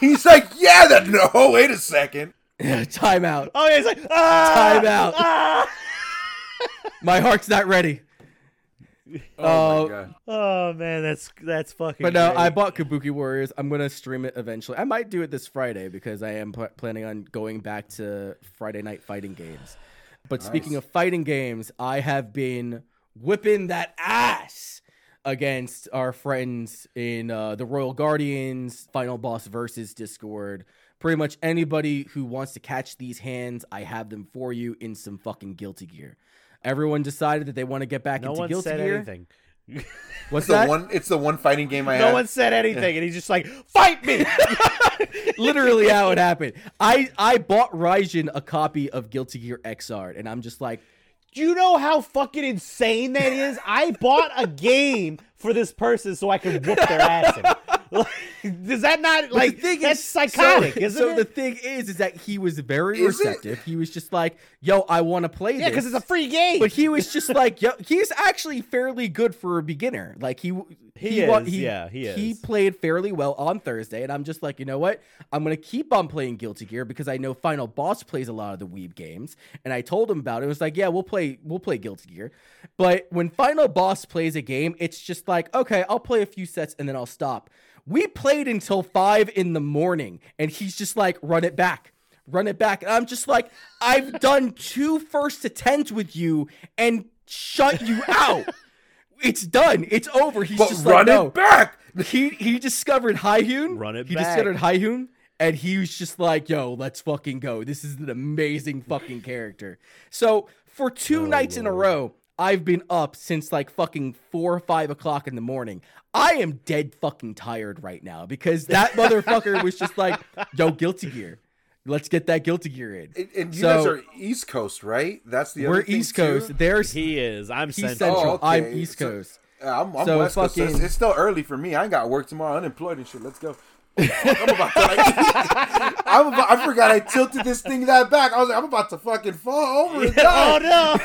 Speaker 2: He's like, yeah, that no. Wait a second.
Speaker 3: Time out.
Speaker 1: Oh yeah, he's like ah,
Speaker 3: Time out.
Speaker 1: Ah!
Speaker 3: My heart's not ready.
Speaker 2: Oh
Speaker 3: Uh,
Speaker 2: my god.
Speaker 1: Oh man, that's that's fucking.
Speaker 3: But no,
Speaker 1: great.
Speaker 3: I bought Kabuki Warriors. I'm gonna stream it eventually. I might do it this Friday because I am pl- planning on going back to Friday night fighting games. But speaking of fighting games, I have been whipping that ass against our friends in uh, the Royal Guardians Final Boss versus Discord, pretty much anybody who wants to catch these hands, I have them for you in some fucking Guilty Gear. Everyone decided that they want to get back
Speaker 1: No
Speaker 3: into
Speaker 1: one
Speaker 3: Guilty
Speaker 1: said
Speaker 3: Gear.
Speaker 1: anything.
Speaker 3: What's
Speaker 2: It's the one. It's the one fighting game I had.
Speaker 1: No
Speaker 2: have.
Speaker 1: one said anything, and he's just like, "Fight me!"
Speaker 3: Literally how it happened. I I bought Raijin a copy of Guilty Gear Xrd, and I'm just like,
Speaker 1: Do you know how fucking insane that is? I bought a game for this person so I could whoop their ass. In. it. Like, Does that not like
Speaker 3: the thing
Speaker 1: that's
Speaker 3: is-
Speaker 1: psychotic,
Speaker 3: so,
Speaker 1: isn't
Speaker 3: so
Speaker 1: it?
Speaker 3: the thing is, is that he was very
Speaker 2: Is it?
Speaker 3: receptive. He was just like, "Yo, I want to play
Speaker 1: yeah, because it's a free game.
Speaker 3: but he was just like, "Yo, he's actually fairly good for a beginner." Like he
Speaker 1: He
Speaker 3: wa-
Speaker 1: is, yeah, he
Speaker 3: He
Speaker 1: is.
Speaker 3: played fairly well on Thursday, and I'm just like, you know what? I'm gonna keep on playing Guilty Gear because I know Final Boss plays a lot of the Weeb games, and I told him about it. It was like, yeah, we'll play, we'll play Guilty Gear, but when Final Boss plays a game, it's just like, okay, I'll play a few sets and then I'll stop. We played until five in the morning, and he's just like, run it back. Run it back. And I'm just like, I've done two first attempts with you and shut you out. It's done. It's over. He's
Speaker 2: But
Speaker 3: just
Speaker 2: run
Speaker 3: like, no.
Speaker 2: back.
Speaker 3: He he discovered Hyun.
Speaker 1: Run it
Speaker 3: He
Speaker 1: back.
Speaker 3: discovered Hyun, and he was just like, "Yo, let's fucking go. This is an amazing fucking character." So for two oh, nights in a row, I've been up since like fucking four or five o'clock in the morning. I am dead fucking tired right now because that motherfucker was just like, "Yo, Guilty Gear, let's get that Guilty Gear in."
Speaker 2: And, and you
Speaker 3: So-
Speaker 2: guys are East Coast, right? That's the
Speaker 3: We're
Speaker 2: other thing,
Speaker 3: East Coast.
Speaker 2: too?
Speaker 3: There's
Speaker 1: he is. I'm
Speaker 3: he's
Speaker 1: central.
Speaker 3: central.
Speaker 2: Oh,
Speaker 3: I'm. East
Speaker 2: So-
Speaker 3: Coast.
Speaker 2: I'm, I'm
Speaker 3: So
Speaker 2: West Coast. it's, it's still early for me. I ain't got work tomorrow. Unemployed and shit. Let's go. I'm about to. Like, I'm about, I forgot I tilted this thing that back. I was like, I'm about to fucking fall over and
Speaker 1: oh no,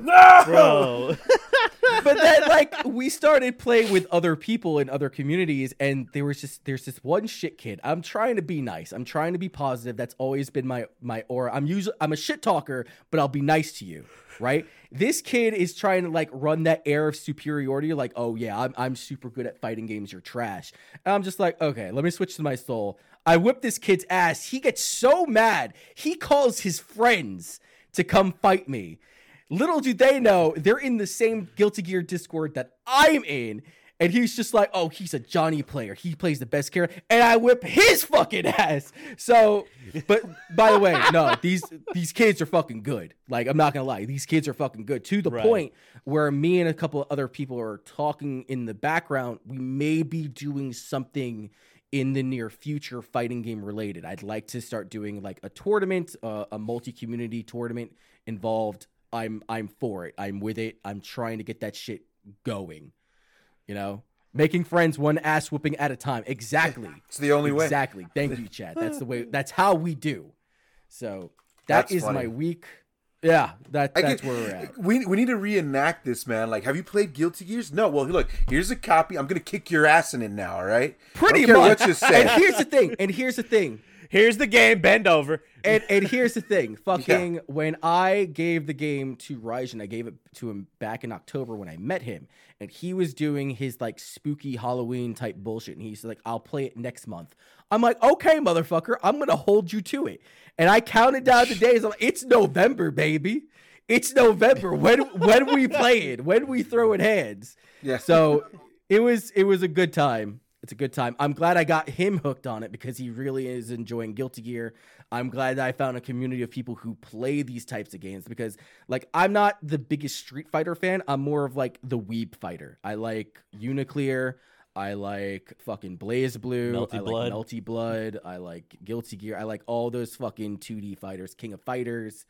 Speaker 2: no,
Speaker 1: bro!
Speaker 3: but then like we started playing with other people in other communities and there was just there's this one shit kid. I'm trying to be nice. I'm trying to be positive. That's always been my my aura. I'm usually i'm a shit talker but i'll be nice to you right? This kid is trying to like run that air of superiority like oh yeah i'm, I'm super good at fighting games. You're trash. And i'm just like okay let me switch to my soul. I whip this kid's ass. He gets so mad. He calls his friends to come fight me Little do they know, they're in the same Guilty Gear Discord that I'm in. And he's just like, oh, he's a Johnny player. He plays the best character. And I whip his fucking ass. So, but by the way, no, these these kids are fucking good. Like, I'm not gonna lie. These kids are fucking good. To the
Speaker 1: Right.
Speaker 3: point where me and a couple of other people are talking in the background. We may be doing something in the near future fighting game related. I'd like to start doing like a tournament, uh, a multi-community tournament involved. I'm I'm for it. I'm with it. I'm trying to get that shit going. You know, making friends one ass whooping at a time. Exactly.
Speaker 2: It's the only way.
Speaker 3: Exactly. Thank you, Chad. That's the way. That's how we do. So that
Speaker 2: That's
Speaker 3: is
Speaker 2: funny.
Speaker 3: my week. Yeah, that that's
Speaker 2: get-
Speaker 3: where we're at.
Speaker 2: We, we need to reenact this, man. Like, have you played Guilty Gears? No. Well, look, here's a copy. I'm gonna kick your ass in it now. All right.
Speaker 3: Pretty
Speaker 2: I don't care
Speaker 3: much.
Speaker 2: what you
Speaker 3: And here's the thing. And here's the thing.
Speaker 1: Here's the game. Bend over.
Speaker 3: and and here's the thing, fucking when I gave the game to Raijin, I gave it to him back in October when I met him, and he was doing his like spooky Halloween type bullshit, and he's like, "I'll play it next month." I'm like, "Okay, motherfucker, I'm gonna hold you to it." And I counted down the days. I'm like, "It's November, baby. It's November. When when we play it? When we throw in hands?"
Speaker 2: Yeah.
Speaker 3: So it was it was a good time. It's a good time. I'm glad I got him hooked on it because he really is enjoying Guilty Gear. I'm glad that I found a community of people who play these types of games because like I'm not the biggest Street Fighter fan. I'm more of like the weeb fighter. I like UNICLR. I like fucking BlazBlue.
Speaker 1: Melty
Speaker 3: I
Speaker 1: Blood.
Speaker 3: like Melty Blood. I like Guilty Gear. I like all those fucking 2D fighters, King of Fighters.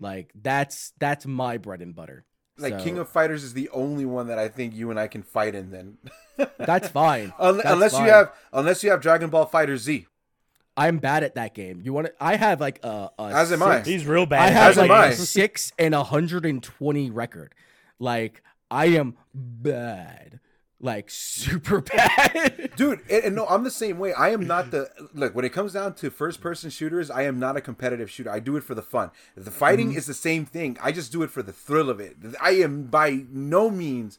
Speaker 3: Like that's that's my bread and butter.
Speaker 2: Like,
Speaker 3: So,
Speaker 2: King of Fighters is the only one that I think you and I can fight in. Then,
Speaker 3: that's fine.
Speaker 2: Un-
Speaker 3: That's
Speaker 2: unless
Speaker 3: fine.
Speaker 2: you have unless you have Dragon Ball FighterZ.
Speaker 3: I'm bad at that game. You want to? I have like a, a
Speaker 2: As am I.
Speaker 1: He's real bad.
Speaker 3: I
Speaker 1: at
Speaker 3: have
Speaker 2: As am
Speaker 3: like
Speaker 2: I.
Speaker 3: a six and a hundred and twenty record. Like I am bad, like super bad.
Speaker 2: Dude, and, and no, I'm the same way. I am not the look when it comes down to first person shooters. I am not a competitive shooter. I do it for the fun. The fighting
Speaker 3: Mm-hmm.
Speaker 2: is the same thing. I just do it for the thrill of it. I am by no means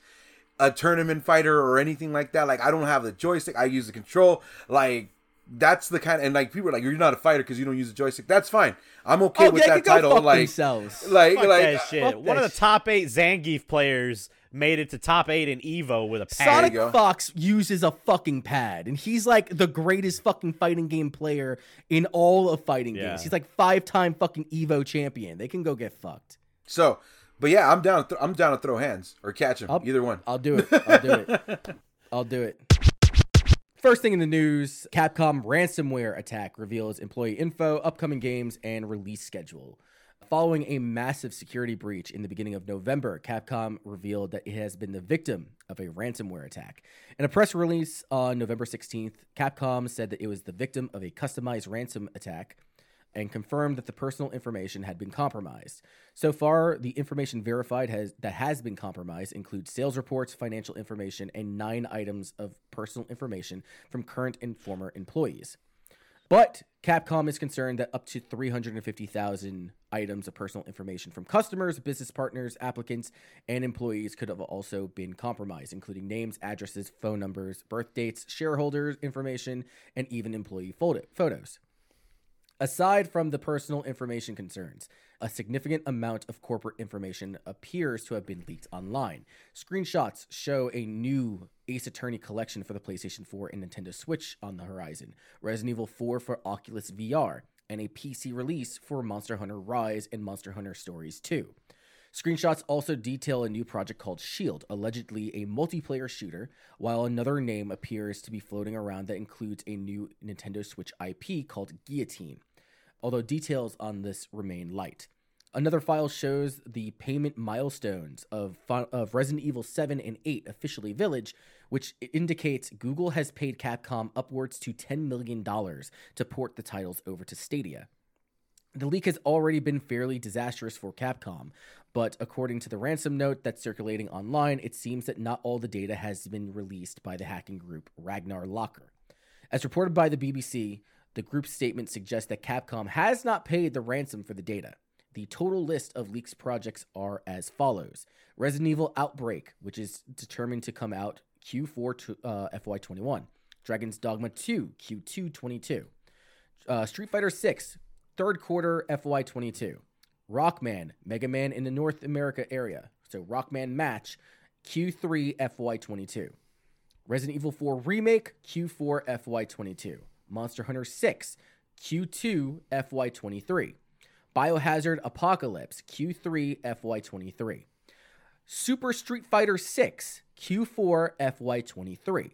Speaker 2: a tournament fighter or anything like that. Like I don't have the joystick. I use the control. Like that's the kind and like people are like you're not a fighter because you don't use a joystick. That's fine. I'm okay
Speaker 3: Oh,
Speaker 2: with
Speaker 3: they
Speaker 2: that
Speaker 3: can go
Speaker 2: title.
Speaker 3: fuck
Speaker 2: Like,
Speaker 3: themselves.
Speaker 2: like,
Speaker 1: Fuck
Speaker 2: like,
Speaker 1: that shit.
Speaker 3: fuck
Speaker 1: One
Speaker 3: that
Speaker 1: of the
Speaker 3: shit.
Speaker 1: top eight Zangief players made it to top eight in Evo with a pad.
Speaker 3: Sonic. Fox uses a fucking pad, and he's like the greatest fucking fighting game player in all of fighting
Speaker 1: Yeah.
Speaker 3: games. He's like five time fucking Evo champion. They can go get fucked.
Speaker 2: so, but yeah, I'm down. Th- I'm down to throw hands or catch him.
Speaker 3: I'll-
Speaker 2: Either one.
Speaker 3: I'll do it. I'll do it. I'll do it. First thing in the news Capcom ransomware attack reveals employee info, upcoming games, and release schedule. Following a massive security breach in the beginning of November, Capcom revealed that it has been the victim of a ransomware attack. In a press release on November 16th, Capcom said that it was the victim of a customized ransom attack and confirmed that the personal information had been compromised. So far, the information verified has that has been compromised includes sales reports, financial information, and nine items of personal information from current and former employees. But Capcom is concerned that up to 350,000 items of personal information from customers, business partners, applicants, and employees could have also been compromised, including names, addresses, phone numbers, birth dates, shareholders information, and even employee photo- photos. Aside from the personal information concerns, a significant amount of corporate information appears to have been leaked online. Screenshots show a new Ace Attorney collection for the PlayStation 4 and Nintendo Switch on the horizon, Resident Evil 4 for Oculus VR, and a PC release for Monster Hunter Rise and Monster Hunter Stories 2. Screenshots also detail a new project called Shield, allegedly a multiplayer shooter, while another name appears to be floating around that includes a new Nintendo Switch IP called Guillotine, although details on this remain light. Another file shows the payment milestones of, of Resident Evil 7 and 8 Officially Village, which indicates Google has paid Capcom upwards to $10 million to port the titles over to Stadia. The leak has already been fairly disastrous for Capcom, but according to the ransom note that's circulating online, it seems that not all the data has been released by the hacking group Ragnar Locker. As reported by the BBC, the group's statement suggests that Capcom has not paid the ransom for the data. The total list of leaks projects are as follows Resident Evil Outbreak, which is determined to come out Q4 to, uh, FY21, Dragon's Dogma 2, Q2 22, uh, Street Fighter 6, third quarter FY22, Rockman, Mega Man in the North America area, so Rockman Match, Q3 FY22. Resident Evil 4 Remake, Q4 FY22. Monster Hunter 6, Q2 FY23. Biohazard Apocalypse, Q3 FY23. Super Street Fighter 6, Q4 FY23.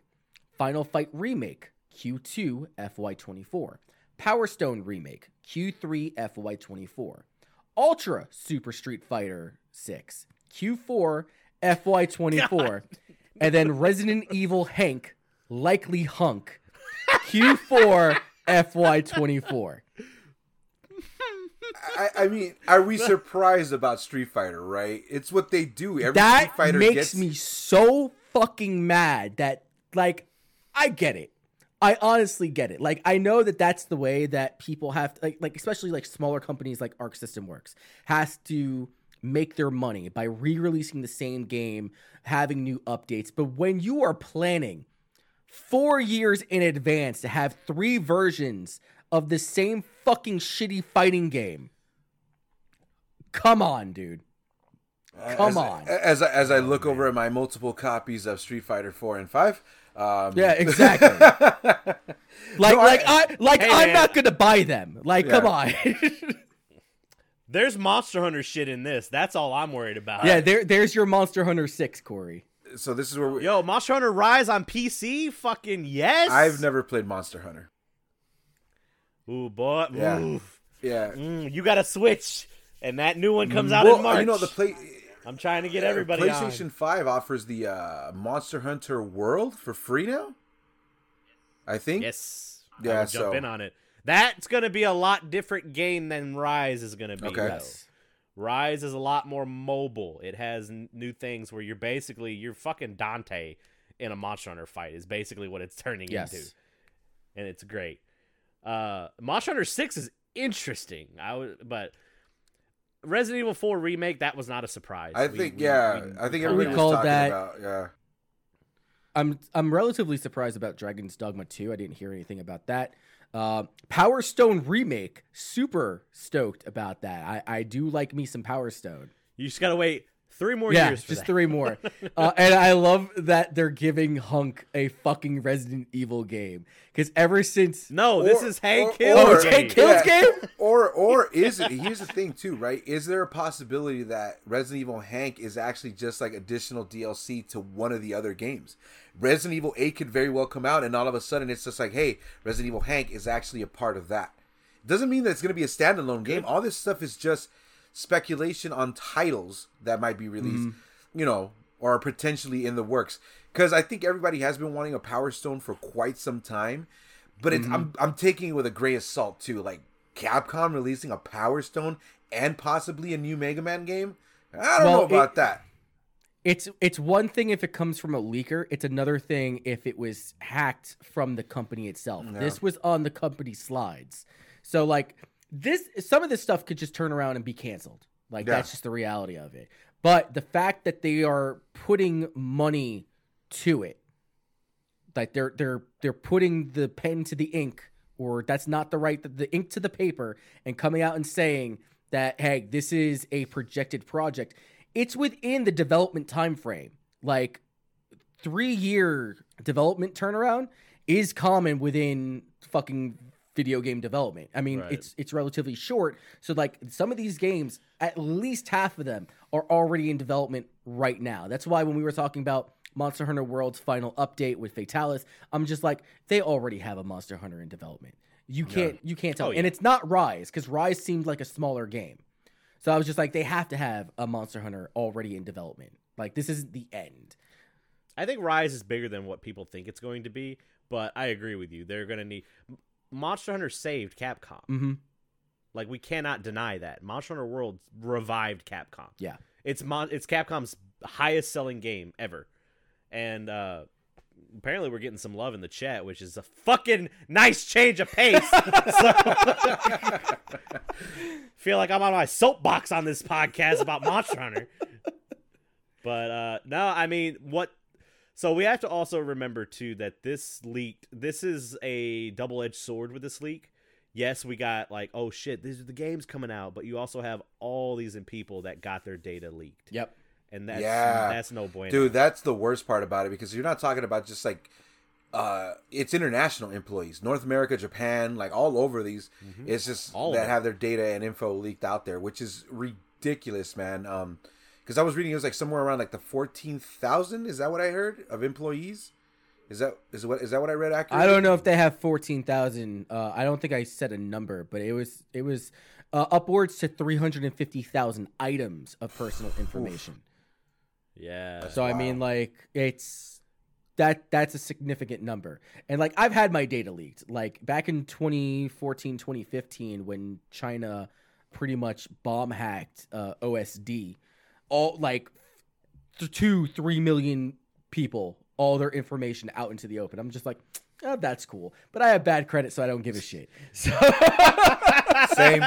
Speaker 3: Final Fight Remake, Q2 FY24. Power Stone Remake, Q3 FY24. Ultra Super Street Fighter 6, Q4 FY24. And then Resident Evil Hank, likely Hunk, Q4 FY24.
Speaker 2: I, I mean, are we surprised about Street Fighter? Right? It's what they do. Every
Speaker 3: That
Speaker 2: Street Fighter
Speaker 3: makes
Speaker 2: gets
Speaker 3: me so fucking mad that, like, I get it. I honestly get it. Like, I know that that's the way that people have, like, like especially like smaller companies like Arc System Works, has to make their money by re-releasing the same game, having new updates. But when you are planning four years in advance to have three versions of the same fucking shitty fighting game, come on, dude. Come
Speaker 2: as,
Speaker 3: on.
Speaker 2: As I, as I look over at my multiple copies of Street Fighter Four and Five. Um,
Speaker 3: Yeah, exactly. like,
Speaker 2: No, I-
Speaker 3: like I, like
Speaker 1: Hey,
Speaker 3: I'm
Speaker 1: man.
Speaker 3: not gonna buy them. Like, come on.
Speaker 1: There's Monster Hunter shit in this. That's all I'm worried about.
Speaker 3: yeah, there, there's your Monster Hunter Six, Corey.
Speaker 2: So this is where we,
Speaker 1: Yo, Monster Hunter Rise on PC? Fucking yes.
Speaker 2: I've never played Monster Hunter.
Speaker 1: Ooh, boy.
Speaker 2: Yeah.
Speaker 1: Oof.
Speaker 2: Yeah.
Speaker 1: Mm, you got a switch, and that new one comes out
Speaker 2: well,
Speaker 1: in March.
Speaker 2: you know the play.
Speaker 1: I'm trying to get everybody
Speaker 2: PlayStation
Speaker 1: on.
Speaker 2: Five offers the uh, Monster Hunter World for free now. I think.
Speaker 1: Yes. I
Speaker 2: Yeah,
Speaker 1: jump
Speaker 2: so-
Speaker 1: in on it. That's gonna be a lot different game than Rise is gonna be.
Speaker 2: Okay.
Speaker 1: though.
Speaker 2: Yes.
Speaker 1: Rise is a lot more mobile. It has n- new things where you're basically you're fucking Dante in a Monster Hunter fight. Is basically what it's turning
Speaker 3: Yes.
Speaker 1: into, and it's great. Uh, Monster Hunter Six is interesting. I would, but Resident Evil Four remake that was not a surprise.
Speaker 2: I
Speaker 1: We-
Speaker 2: think
Speaker 1: we-
Speaker 2: yeah.
Speaker 1: we-
Speaker 2: I think
Speaker 1: we
Speaker 2: everybody was
Speaker 3: called
Speaker 2: talking
Speaker 3: that-
Speaker 2: about yeah.
Speaker 3: I'm I'm relatively surprised about Dragon's Dogma 2. I didn't hear anything about that. Uh, Power Stone remake, super stoked about that. I, I do like me some Power Stone.
Speaker 1: You just gotta wait three more
Speaker 3: yeah,
Speaker 1: years for
Speaker 3: just
Speaker 1: that.
Speaker 3: three more. uh, and I love that they're giving Hunk a fucking Resident Evil game because ever since
Speaker 1: No, this is Hank
Speaker 2: or-
Speaker 1: Hill.
Speaker 3: Oh,
Speaker 2: or-
Speaker 3: it's. Hank Hill's game?
Speaker 2: or or is it? Here's the thing too, right? Is there a possibility that Resident Evil Hank is actually just like additional DLC to one of the other games? Resident Evil 8 could very well come out, and all of a sudden it's just like, hey, Resident Evil Hank is actually a part of that. Doesn't mean that it's going to be a standalone game. All this stuff is just speculation on titles that might be released, mm-hmm. you know, or are potentially in the works. Because I think everybody has been wanting a Power Stone for quite some time, but it's I'm mm-hmm. I'm taking it with a grain of salt too. Like Capcom releasing a Power Stone and possibly a new Mega Man game. I don't
Speaker 3: Well,
Speaker 2: know about
Speaker 3: it-
Speaker 2: that.
Speaker 3: It's it's one thing if it comes from a leaker. It's another thing if it was hacked from the company itself. This was on the company slides. So like this some of this stuff could just turn around and be canceled. Like
Speaker 2: Yeah.
Speaker 3: that's just the reality of it. But the fact that they are putting money to it, like they're they're they're putting the pen to the ink, or that's not the right the ink to the paper, and coming out and saying that hey, this is a projected project. It's within the development time frame. Like three year development turnaround is common within fucking video game development. I mean,
Speaker 1: Right.
Speaker 3: it's it's relatively short. So like some of these games, at least half of them are already in development right now. That's why when we were talking about Monster Hunter World's final update with Fatalis, I'm just like they already have a Monster Hunter in development. You can't you can't tell.
Speaker 1: Oh,
Speaker 3: And it's not Rise cuz Rise seemed like a smaller game. So I was just like they have to have a Monster Hunter already in development. Like this isn't the end.
Speaker 1: I think Rise is bigger than what people think it's going to be, but I agree with you. They're gonna need Monster Hunter saved Capcom.
Speaker 3: Mhm.
Speaker 1: Like we cannot deny that Monster Hunter World revived Capcom.
Speaker 3: Yeah.
Speaker 1: It's Mon- it's Capcom's highest selling game ever, and uh, apparently we're getting some love in the chat, which is a fucking nice change of pace. So- feel like I'm on my soapbox on this podcast about Monster Hunter. But uh, no, I mean what. So we have to also remember too that this leaked. This is a double-edged sword with this leak. Yes, we got like, oh shit, these are the games coming out, but you also have all these people that got their data leaked,
Speaker 3: Yep.
Speaker 1: And that's
Speaker 2: Yeah.
Speaker 1: that's no bueno.
Speaker 2: Dude, that's the worst part about it because you're not talking about just like uh it's international employees, North America, Japan, like all over these. It's just
Speaker 1: Mm-hmm. All
Speaker 2: that have their data and info leaked out there, which is ridiculous, man. Um because I was reading it was like somewhere around like the fourteen thousand. Is that what I heard of employees? Is that is what is that what I read accurately?
Speaker 3: I don't know if they have fourteen thousand. Uh, I don't think I said a number, but it was it was uh, upwards to three hundred and fifty thousand items of personal information.
Speaker 1: Yeah,
Speaker 3: So I mean, like it's that that's a significant number. And like I've had my data leaked. Like back in 2014, 2015 when China pretty much bomb hacked uh, OSD, all like th- 2 3 million people all their information out into the open. I'm just like Oh, that's cool, but I have bad credit, so I don't give a shit. So,
Speaker 2: Same.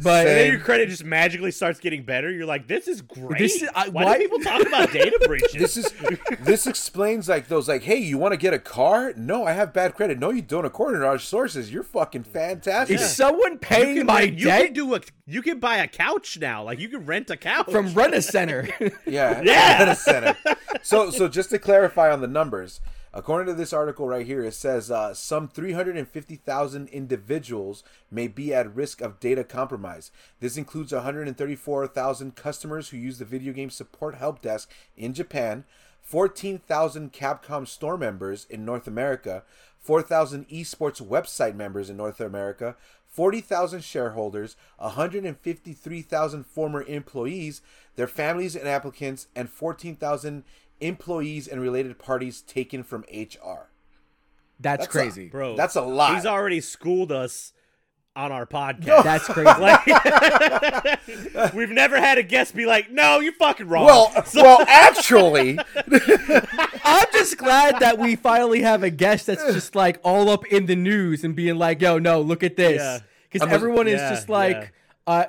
Speaker 3: But
Speaker 1: and then your credit just magically starts getting better. You're like, this is great.
Speaker 3: This is- I-
Speaker 1: why,
Speaker 3: why-
Speaker 1: do people talk about data breaches?
Speaker 2: This is this explains like those like, hey, you want to get a car? No, I have bad credit. No, you don't. According to our sources, you're fucking fantastic.
Speaker 3: is someone paying
Speaker 1: you can,
Speaker 3: my
Speaker 1: you can do a you can buy a couch now. Like you can rent a couch
Speaker 3: from Rent a Center?
Speaker 2: Yeah,
Speaker 1: Yeah.
Speaker 2: Data center. So, so just to clarify on the numbers, according to this article right here, it says uh, some 350,000 individuals may be at risk of data compromise. This includes 134,000 customers who use the video game support help desk in Japan, 14,000 Capcom store members in North America, 4,000 esports website members in North America, 40,000 shareholders, 153,000 former employees, their families and applicants, and 14,000 employees and related parties taken from HR.
Speaker 3: That's,
Speaker 2: That's a-
Speaker 3: crazy.
Speaker 1: bro.
Speaker 2: That's a lot.
Speaker 1: He's already schooled us on our podcast.
Speaker 3: That's crazy.
Speaker 1: Like, we've never had a guest be like, "No, you're fucking wrong."
Speaker 2: Well, well, actually,
Speaker 3: I'm just glad that we finally have a guest that's just like all up in the news and being like, "Yo, no, look at this," because
Speaker 2: I'm a-
Speaker 3: everyone is
Speaker 1: yeah,
Speaker 3: just like, uh,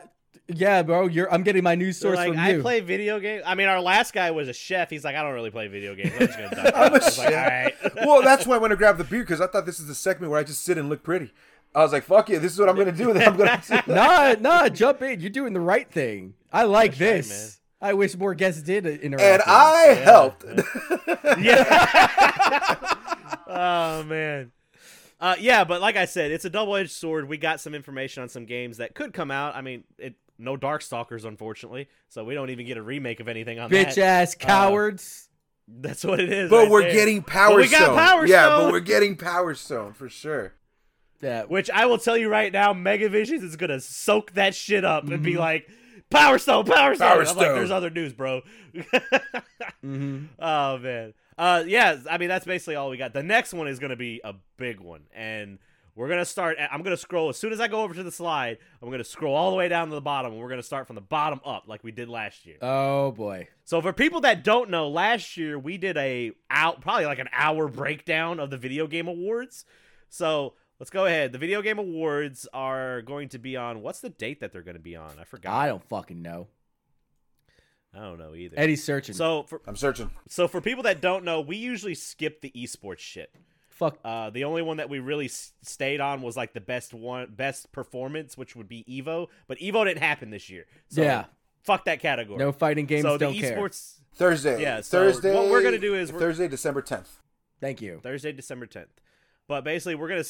Speaker 3: Yeah, bro. You're. I'm getting my news
Speaker 1: They're
Speaker 3: source
Speaker 1: like,
Speaker 3: from
Speaker 1: I play video games. I mean, our last guy was a chef. He's like, I don't really play video games. I'm just gonna duck out. I was like, all right.
Speaker 2: well, that's why I went to grab the beer because I thought this is the segment where I just sit and look pretty. I was like, "Fuck it, this is what I'm gonna do." Then I'm gonna.
Speaker 3: nah, nah. Jump in. You're doing the right thing. I like
Speaker 1: That's right,
Speaker 3: this. I wish more guests did interact.
Speaker 2: and I
Speaker 1: Yeah.
Speaker 2: helped.
Speaker 1: Yeah. oh man. Uh, yeah, but like I said, it's a double-edged sword. We got some information on some games that could come out. I mean, it no Darkstalkers, unfortunately, so we don't even get a remake of anything on
Speaker 3: bitch
Speaker 1: that.
Speaker 3: Bitch ass cowards.
Speaker 1: That's what it is.
Speaker 2: but
Speaker 1: right
Speaker 2: we're
Speaker 1: there.
Speaker 2: getting Power
Speaker 1: But we got
Speaker 2: Stone.
Speaker 1: Power
Speaker 2: Yeah,
Speaker 1: Stone.
Speaker 2: but we're getting Power Stone for sure.
Speaker 3: yeah.
Speaker 1: Which I will tell you right now, Megavisions is gonna soak that shit up and
Speaker 3: Mm-hmm.
Speaker 1: be like, "Power Stone, Power Stone."
Speaker 2: Power
Speaker 1: I'm like, "There's other news, bro."
Speaker 3: hmm
Speaker 1: Oh man. Uh yeah, I mean that's basically all we got. The next one is gonna be a big one. And we're gonna start I'm gonna scroll as soon as I go over to the slide, I'm gonna scroll all the way down to the bottom and we're gonna start from the bottom up like we did last year.
Speaker 3: Oh boy.
Speaker 1: So for people that don't know, last year we did a out probably like an hour breakdown of the video game awards. So let's go ahead. The video game awards are going to be on what's the date that they're gonna be on? I forgot.
Speaker 3: I don't fucking know.
Speaker 1: I don't know either.
Speaker 3: Eddie's searching.
Speaker 1: So for
Speaker 2: I'm searching.
Speaker 1: so for people that don't know, we usually skip the esports shit.
Speaker 3: Fuck.
Speaker 1: Uh, the only one that we really s- stayed on was like the best one, best performance, which would be Evo. But Evo didn't happen this year. So
Speaker 3: yeah.
Speaker 1: fuck that category.
Speaker 3: No fighting games.
Speaker 1: so the
Speaker 3: don't care.
Speaker 1: esports
Speaker 2: Thursday.
Speaker 1: Yeah, so
Speaker 2: Thursday.
Speaker 1: what we're gonna do is we're-
Speaker 2: Thursday, December 10th.
Speaker 3: Thank you.
Speaker 1: Thursday, December tenth. But basically, we're gonna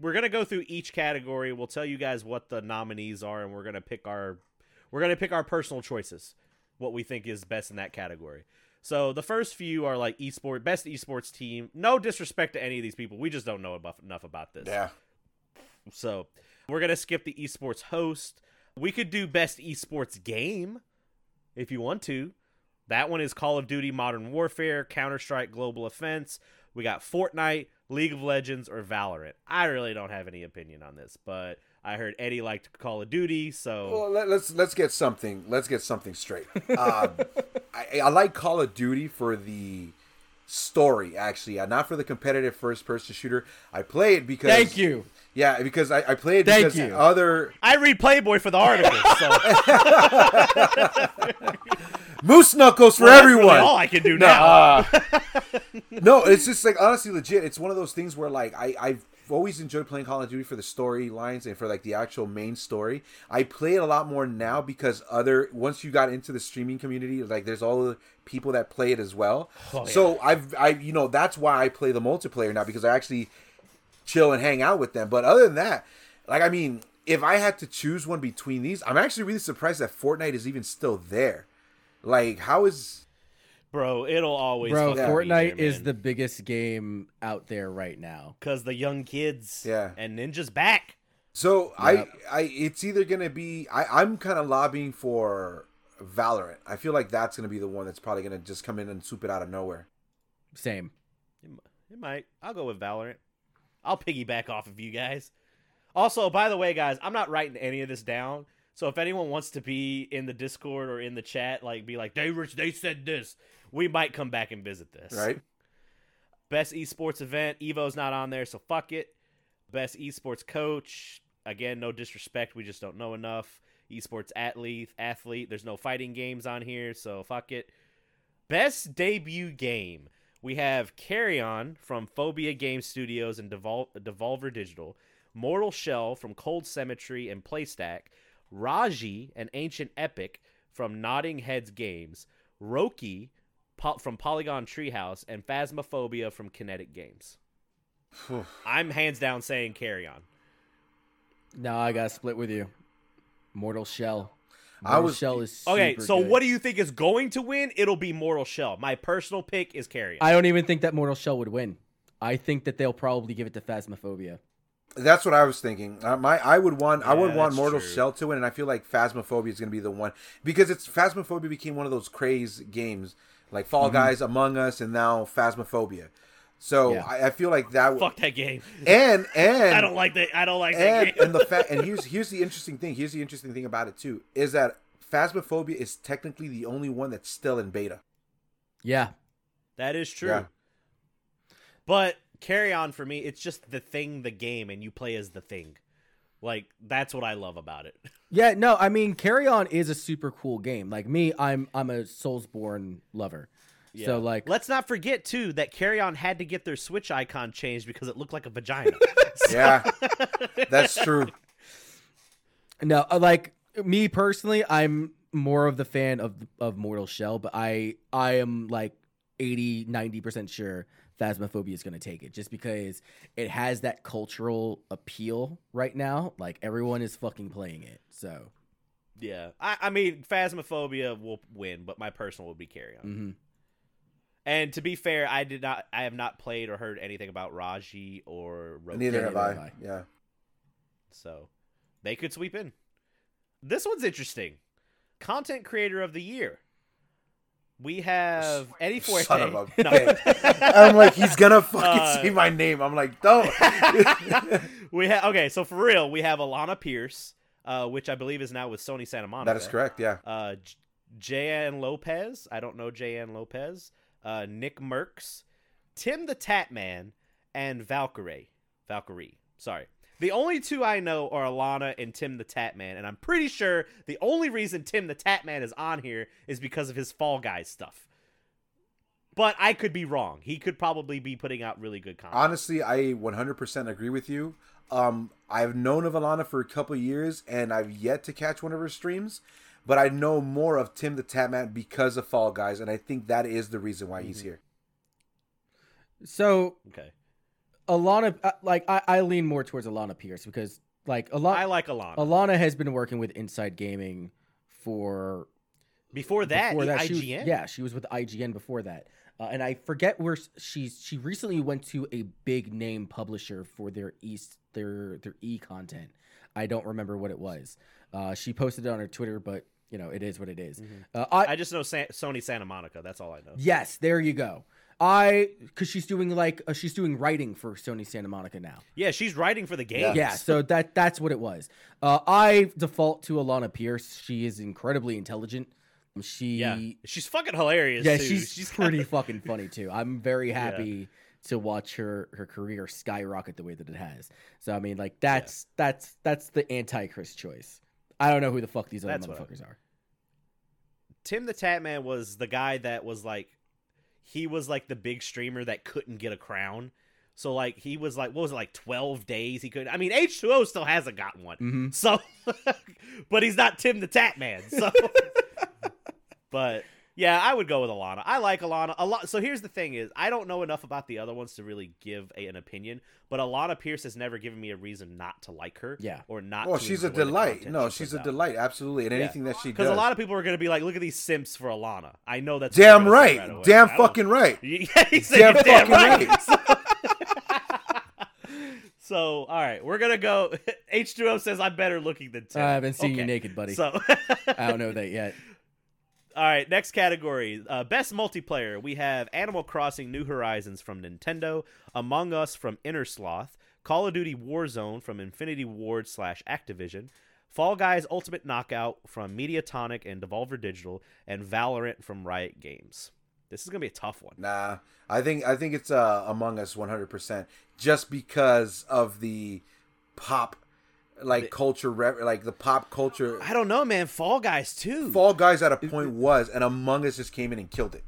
Speaker 1: we're gonna go through each category. We'll tell you guys what the nominees are, and we're gonna pick our we're gonna pick our personal choices, what we think is best in that category. So the first few are like esport best esports team. No disrespect to any of these people, we just don't know enough about this.
Speaker 2: Yeah.
Speaker 1: So we're gonna skip the esports host. We could do best esports game if you want to. That one is Call of Duty Modern Warfare, Counter Strike Global Offense. We got Fortnite, League of Legends, or Valorant. I really don't have any opinion on this, but I heard Eddie liked Call of Duty, so
Speaker 2: Well, let, let's let's get something. Let's get something straight. Um, I, I like Call of Duty for the story, actually, uh, not for the competitive first-person shooter. I play it because
Speaker 3: Thank you.
Speaker 2: Yeah, because I, I play it
Speaker 3: Thank
Speaker 2: because
Speaker 3: you.
Speaker 2: other
Speaker 1: I read Playboy for the article. So
Speaker 2: moose knuckles for
Speaker 1: Well, that's really
Speaker 2: everyone.
Speaker 1: all I can do
Speaker 2: No,
Speaker 1: now.
Speaker 2: uh, no, it's just like honestly legit. It's one of those things where like I I've always enjoyed playing Call of Duty for the storylines and for like the actual main story. I play it a lot more now because other once you got into the streaming community, like there's all the people that play it as well.
Speaker 1: Oh,
Speaker 2: so I've I you know that's why I play the multiplayer now because I actually chill and hang out with them. But other than that, like I mean, if I had to choose one between these, I'm actually really surprised that Fortnite is even still there. Like how is
Speaker 1: Bro, it'll always
Speaker 3: Bro, Fortnite
Speaker 1: there,
Speaker 3: is the biggest game out there right now.
Speaker 1: because the young kids
Speaker 2: Yeah.
Speaker 1: and Ninja's back.
Speaker 2: So
Speaker 3: Yep.
Speaker 2: I, I, it's either gonna be I, I'm kind of lobbying for Valorant. I feel like that's gonna be the one that's probably gonna just come in and swoop it out of nowhere.
Speaker 3: Same.
Speaker 1: It It might. I'll go with Valorant. I'll piggyback off of you guys. Also, by the way, guys, I'm not writing any of this down. So if anyone wants to be in the Discord or in the chat, like be like, they were, they said this, we might come back and visit this.
Speaker 2: Right?
Speaker 1: Best esports event, Evo's not on there, so fuck it. Best esports coach, again, no disrespect, we just don't know enough. Esports athlete, athlete, there's no fighting games on here, so fuck it. Best debut game, we have Carrion from Phobia Game Studios and Devol- Devolver Digital, Mortal Shell from Cold Symmetry and Playstack, Raji, an Ancient Epic from Nodding Heads Games, Roki po- from Polygon Treehouse, and Phasmophobia from Kinetic Games. I'm hands down saying Carrion.
Speaker 3: No, I gotta split with you. Mortal Shell.
Speaker 2: I
Speaker 3: Mortal
Speaker 2: was-
Speaker 3: Shell is
Speaker 1: Okay, so
Speaker 3: good.
Speaker 1: what do you think is going to win? It'll be Mortal Shell. My personal pick is Carrion.
Speaker 3: I don't even think that Mortal Shell would win. I think that they'll probably give it to Phasmophobia.
Speaker 2: That's what I was thinking. Uh, my I would want I would want Mortal
Speaker 1: true.
Speaker 2: Shell to win, and I feel like Phasmophobia is gonna be the one because it's Phasmophobia became one of those craze games like Fall mm-hmm. Guys, Among Us, and now Phasmophobia. So
Speaker 3: Yeah.
Speaker 2: I, I feel like that would
Speaker 1: Fuck that game.
Speaker 2: and and
Speaker 1: I don't like that. I don't like that
Speaker 2: and
Speaker 1: game.
Speaker 2: and the fact and here's here's the interesting thing. Here's the interesting thing about it too is that Phasmophobia is technically the only one that's still in beta.
Speaker 3: Yeah.
Speaker 1: that is true.
Speaker 2: Yeah.
Speaker 1: But Carrion for me, it's just the thing, the game, and you play as the thing. Like that's what I love about it.
Speaker 3: Yeah, no, I mean Carrion is a super cool game. Like me, I'm I'm a Soulsborne lover. So like
Speaker 1: let's not forget too that Carrion had to get their Switch icon changed because it looked like a vagina.
Speaker 2: Yeah, that's true.
Speaker 3: no, uh, like me personally, I'm more of the fan of of Mortal Shell, but I I am like 80 90% sure Phasmophobia is going to take it just because it has that cultural appeal right now. Like everyone is fucking playing it. So,
Speaker 1: yeah. I, I mean, Phasmophobia will win, but my personal would be Carrion.
Speaker 3: mhm.
Speaker 1: And to be fair, I did not I have not played or heard anything about Raji or Rogue.
Speaker 2: Neither have I.
Speaker 3: have I.
Speaker 2: Yeah.
Speaker 1: So they could sweep in. This one's interesting. Content creator of the year. We have Eddie Fuerte.
Speaker 2: Son of a bitch. I'm like, he's gonna fucking
Speaker 1: Uh,
Speaker 2: say my name. I'm like, don't.
Speaker 1: we have okay, so for real, we have Alanah Pearce, uh, which I believe is now with Sony Santa Monica.
Speaker 2: that is correct. Yeah.
Speaker 1: Uh, Jan Lopez. I don't know Jan Lopez. Uh, NickMercs, Tim the Tatman, and Valkyrae. Valkyrae. Sorry. The only two I know are Alanah and Tim the Tatman, and I'm pretty sure the only reason Tim the Tatman is on here is because of his Fall Guys stuff. But I could be wrong. He could probably be putting out really good content.
Speaker 2: Honestly, I 100% agree with you. Um, I've known of Alanah for a couple years, and I've yet to catch one of her streams. But I know more of Tim the Tatman because of Fall Guys, and I think that is the reason why he's
Speaker 1: Mm-hmm.
Speaker 2: here.
Speaker 3: so
Speaker 1: okay.
Speaker 3: Alanah, uh, like I, I lean more towards Alanah Pearce because like
Speaker 1: I like Alanah.
Speaker 3: Alanah has been working with Inside Gaming for
Speaker 1: Before that,
Speaker 3: before that she was-
Speaker 1: IGN.
Speaker 3: yeah, she was with IGN before that. Uh, and I forget where she's. She recently went to a big name publisher for their east their their e content. I don't remember what it was. Uh, she posted it on her Twitter, but you know it is what it is. Uh, I,
Speaker 1: I just know Sony Santa Monica. That's all I know.
Speaker 3: yes, there you go. I because she's doing like uh, she's doing writing for Sony Santa Monica now.
Speaker 1: Yeah, she's writing for the game.
Speaker 3: Yeah, so that that's what it was. Uh, I default to Alanah Pearce. She is incredibly intelligent. She
Speaker 1: Yeah, she's fucking hilarious.
Speaker 3: yeah,
Speaker 1: too.
Speaker 3: she's,
Speaker 1: she's
Speaker 3: pretty fucking funny too. I'm very happy to watch her her career skyrocket the way that it has. So I mean, like that's that's that's the anti-Chris choice. I don't know who the fuck these other
Speaker 1: That's what I-
Speaker 3: motherfuckers are.
Speaker 1: Tim the Tatman was the guy that was like, he was like the big streamer that couldn't get a crown. So like he was like, what was it like twelve days? He could. I mean, H two O still hasn't gotten one.
Speaker 3: Mhm.
Speaker 1: So, but he's not Tim the Tatman. So, but yeah, I would go with Alanah. I like Alanah a lot. So here's the thing: is I don't know enough about the other ones to really give a, an opinion. But Alanah Pearce has never given me a reason not to like her.
Speaker 3: Yeah.
Speaker 1: or not.
Speaker 2: Well,
Speaker 1: to
Speaker 2: she's a delight. No,
Speaker 1: she
Speaker 2: she's a
Speaker 1: out.
Speaker 2: delight. Absolutely, and
Speaker 1: Yeah.
Speaker 2: anything that she does.
Speaker 1: Because a lot of people are going to be like, "Look at these simps for Alanah." I know that's
Speaker 2: Damn
Speaker 1: they're gonna say
Speaker 2: right. Damn fucking right.
Speaker 1: Yeah, he
Speaker 2: Damn
Speaker 1: you're damn
Speaker 2: fucking
Speaker 1: right. so, all right, we're gonna go. H two O says I'm better looking than Tim.
Speaker 3: I haven't seen you naked, buddy.
Speaker 1: So,
Speaker 3: I don't know that yet.
Speaker 1: All right, next category, uh, best multiplayer. We have Animal Crossing: New Horizons from Nintendo, Among Us from Innersloth, Call of Duty Warzone from Infinity Ward slash Activision, Fall Guys Ultimate Knockout from Mediatonic and Devolver Digital, and Valorant from Riot Games. This is gonna be a tough one.
Speaker 2: Nah, I think I think it's uh, Among Us 100 percent just because of the pop like culture, re- like the pop culture.
Speaker 1: I don't know, man. Fall Guys too.
Speaker 2: Fall Guys at a point was, and Among Us just came in and killed it.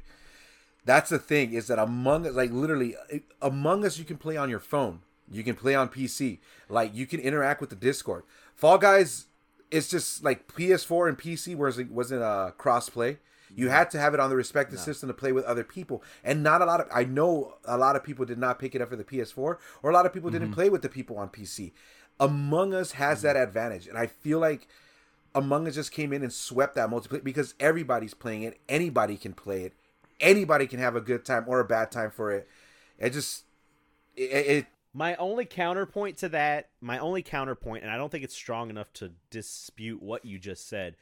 Speaker 2: That's the thing is that Among Us, like literally, Among Us, you can play on your phone, you can play on PC, like you can interact with the Discord. Fall Guys, it's just like PS4 and PC was it wasn't a uh, cross play. You had to have it on the respective system to play with other people, and not a lot of. I know a lot of people did not pick it up for the PS4, or a lot of people didn't mm-hmm. play with the people on PC. Among Us has that advantage, and I feel like Among Us just came in and swept that multiplayer because everybody's playing it. Anybody can play it. Anybody can have a good time or a bad time for it. It just it, it
Speaker 1: My only counterpoint to that, my only counterpoint, and I don't think it's strong enough to dispute what you just said,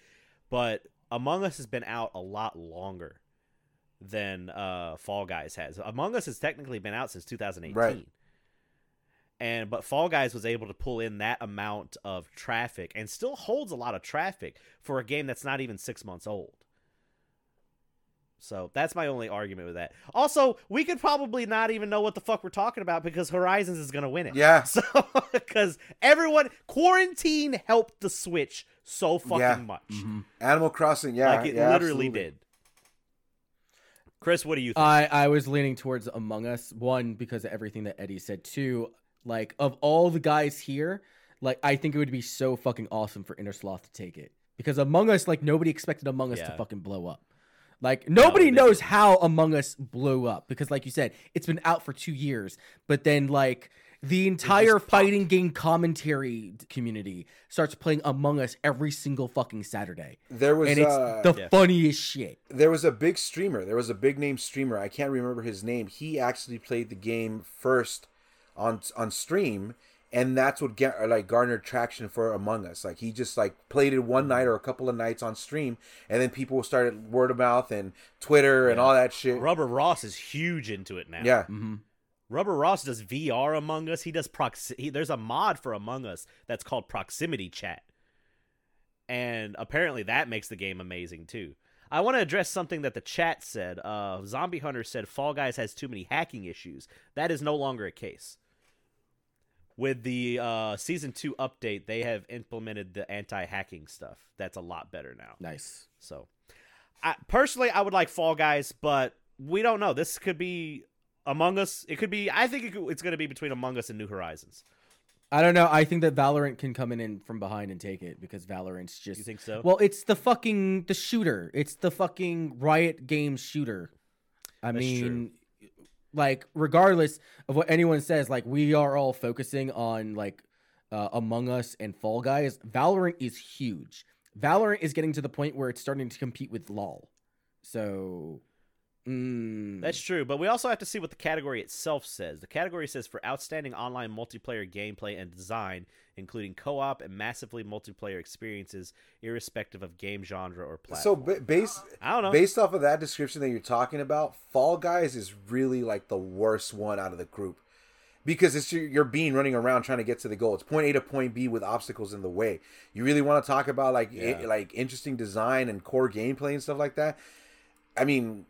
Speaker 1: but Among Us has been out a lot longer than uh, Fall Guys has. Among Us has technically been out since 2018.
Speaker 2: Right.
Speaker 1: And but Fall Guys was able to pull in that amount of traffic and still holds a lot of traffic for a game that's not even six months old. So that's my only argument with that. Also, we could probably not even know what the fuck we're talking about because Horizons is gonna win it.
Speaker 2: Yeah.
Speaker 1: So because everyone quarantine helped the Switch so fucking
Speaker 2: Yeah.
Speaker 1: much. Mm-hmm.
Speaker 2: Animal Crossing, yeah,
Speaker 1: like it
Speaker 2: yeah,
Speaker 1: literally
Speaker 2: absolutely.
Speaker 1: did. Chris, what do you think?
Speaker 3: I I was leaning towards Among Us. One because of everything that Eddie said. Two, like of all the guys here, like I think it would be so fucking awesome for Innersloth to take it because Among Us, like nobody expected Among Us to fucking blow up. Like nobody
Speaker 1: they
Speaker 3: knows how Among Us blew up because, like you said, it's been out for two years. But then, like the entire fighting game commentary community starts playing Among Us every single fucking Saturday,
Speaker 2: There was
Speaker 3: and it's
Speaker 2: uh,
Speaker 3: the
Speaker 1: Yeah.
Speaker 3: funniest shit.
Speaker 2: there was a big streamer. There was a big name streamer. I can't remember his name. He actually played the game first on on stream, and that's what get, like garnered traction for Among Us. Like he just like played it one night or a couple of nights on stream, and then people started word of mouth and Twitter and all that shit.
Speaker 1: Rubber Ross is huge into it now.
Speaker 2: Yeah,
Speaker 3: hmm
Speaker 1: Rubber Ross does VR Among Us. He does proxi- he, There's a mod for Among Us that's called Proximity Chat, and apparently that makes the game amazing too. I want to address something that the chat said. Uh, Zombie Hunter said Fall Guys has too many hacking issues. That is no longer a case. With the uh, season two update, they have implemented the anti-hacking stuff. That's a lot better now.
Speaker 3: Nice.
Speaker 1: So, I, personally, I would like Fall Guys, but we don't know. This could be Among Us. It could be. I think it could, it's going to be between Among Us and New Horizons.
Speaker 3: I don't know. I think that Valorant can come in and from behind and take it because Valorant's just
Speaker 1: You think so?
Speaker 3: Well, it's the fucking the shooter. It's the fucking Riot Games shooter. I
Speaker 1: That's
Speaker 3: mean, like regardless of what anyone says, like we are all focusing on like uh, Among Us and Fall Guys. Valorant is huge. Valorant is getting to the point where it's starting to compete with LoL. So, mm,
Speaker 1: That's true, but we also have to see what the category itself says. The category says for outstanding online multiplayer gameplay and design, including co-op and massively multiplayer experiences, irrespective of game genre or
Speaker 2: So
Speaker 1: platform.
Speaker 2: ba- based
Speaker 1: I don't know.
Speaker 2: based off of that description that you're talking about, Fall Guys is really like the worst one out of the group because it's your, you're being running around trying to get to the goal. It's point A to point B with obstacles in the way. You really want to talk about like
Speaker 1: Yeah.
Speaker 2: like interesting design and core gameplay and stuff like that. I mean,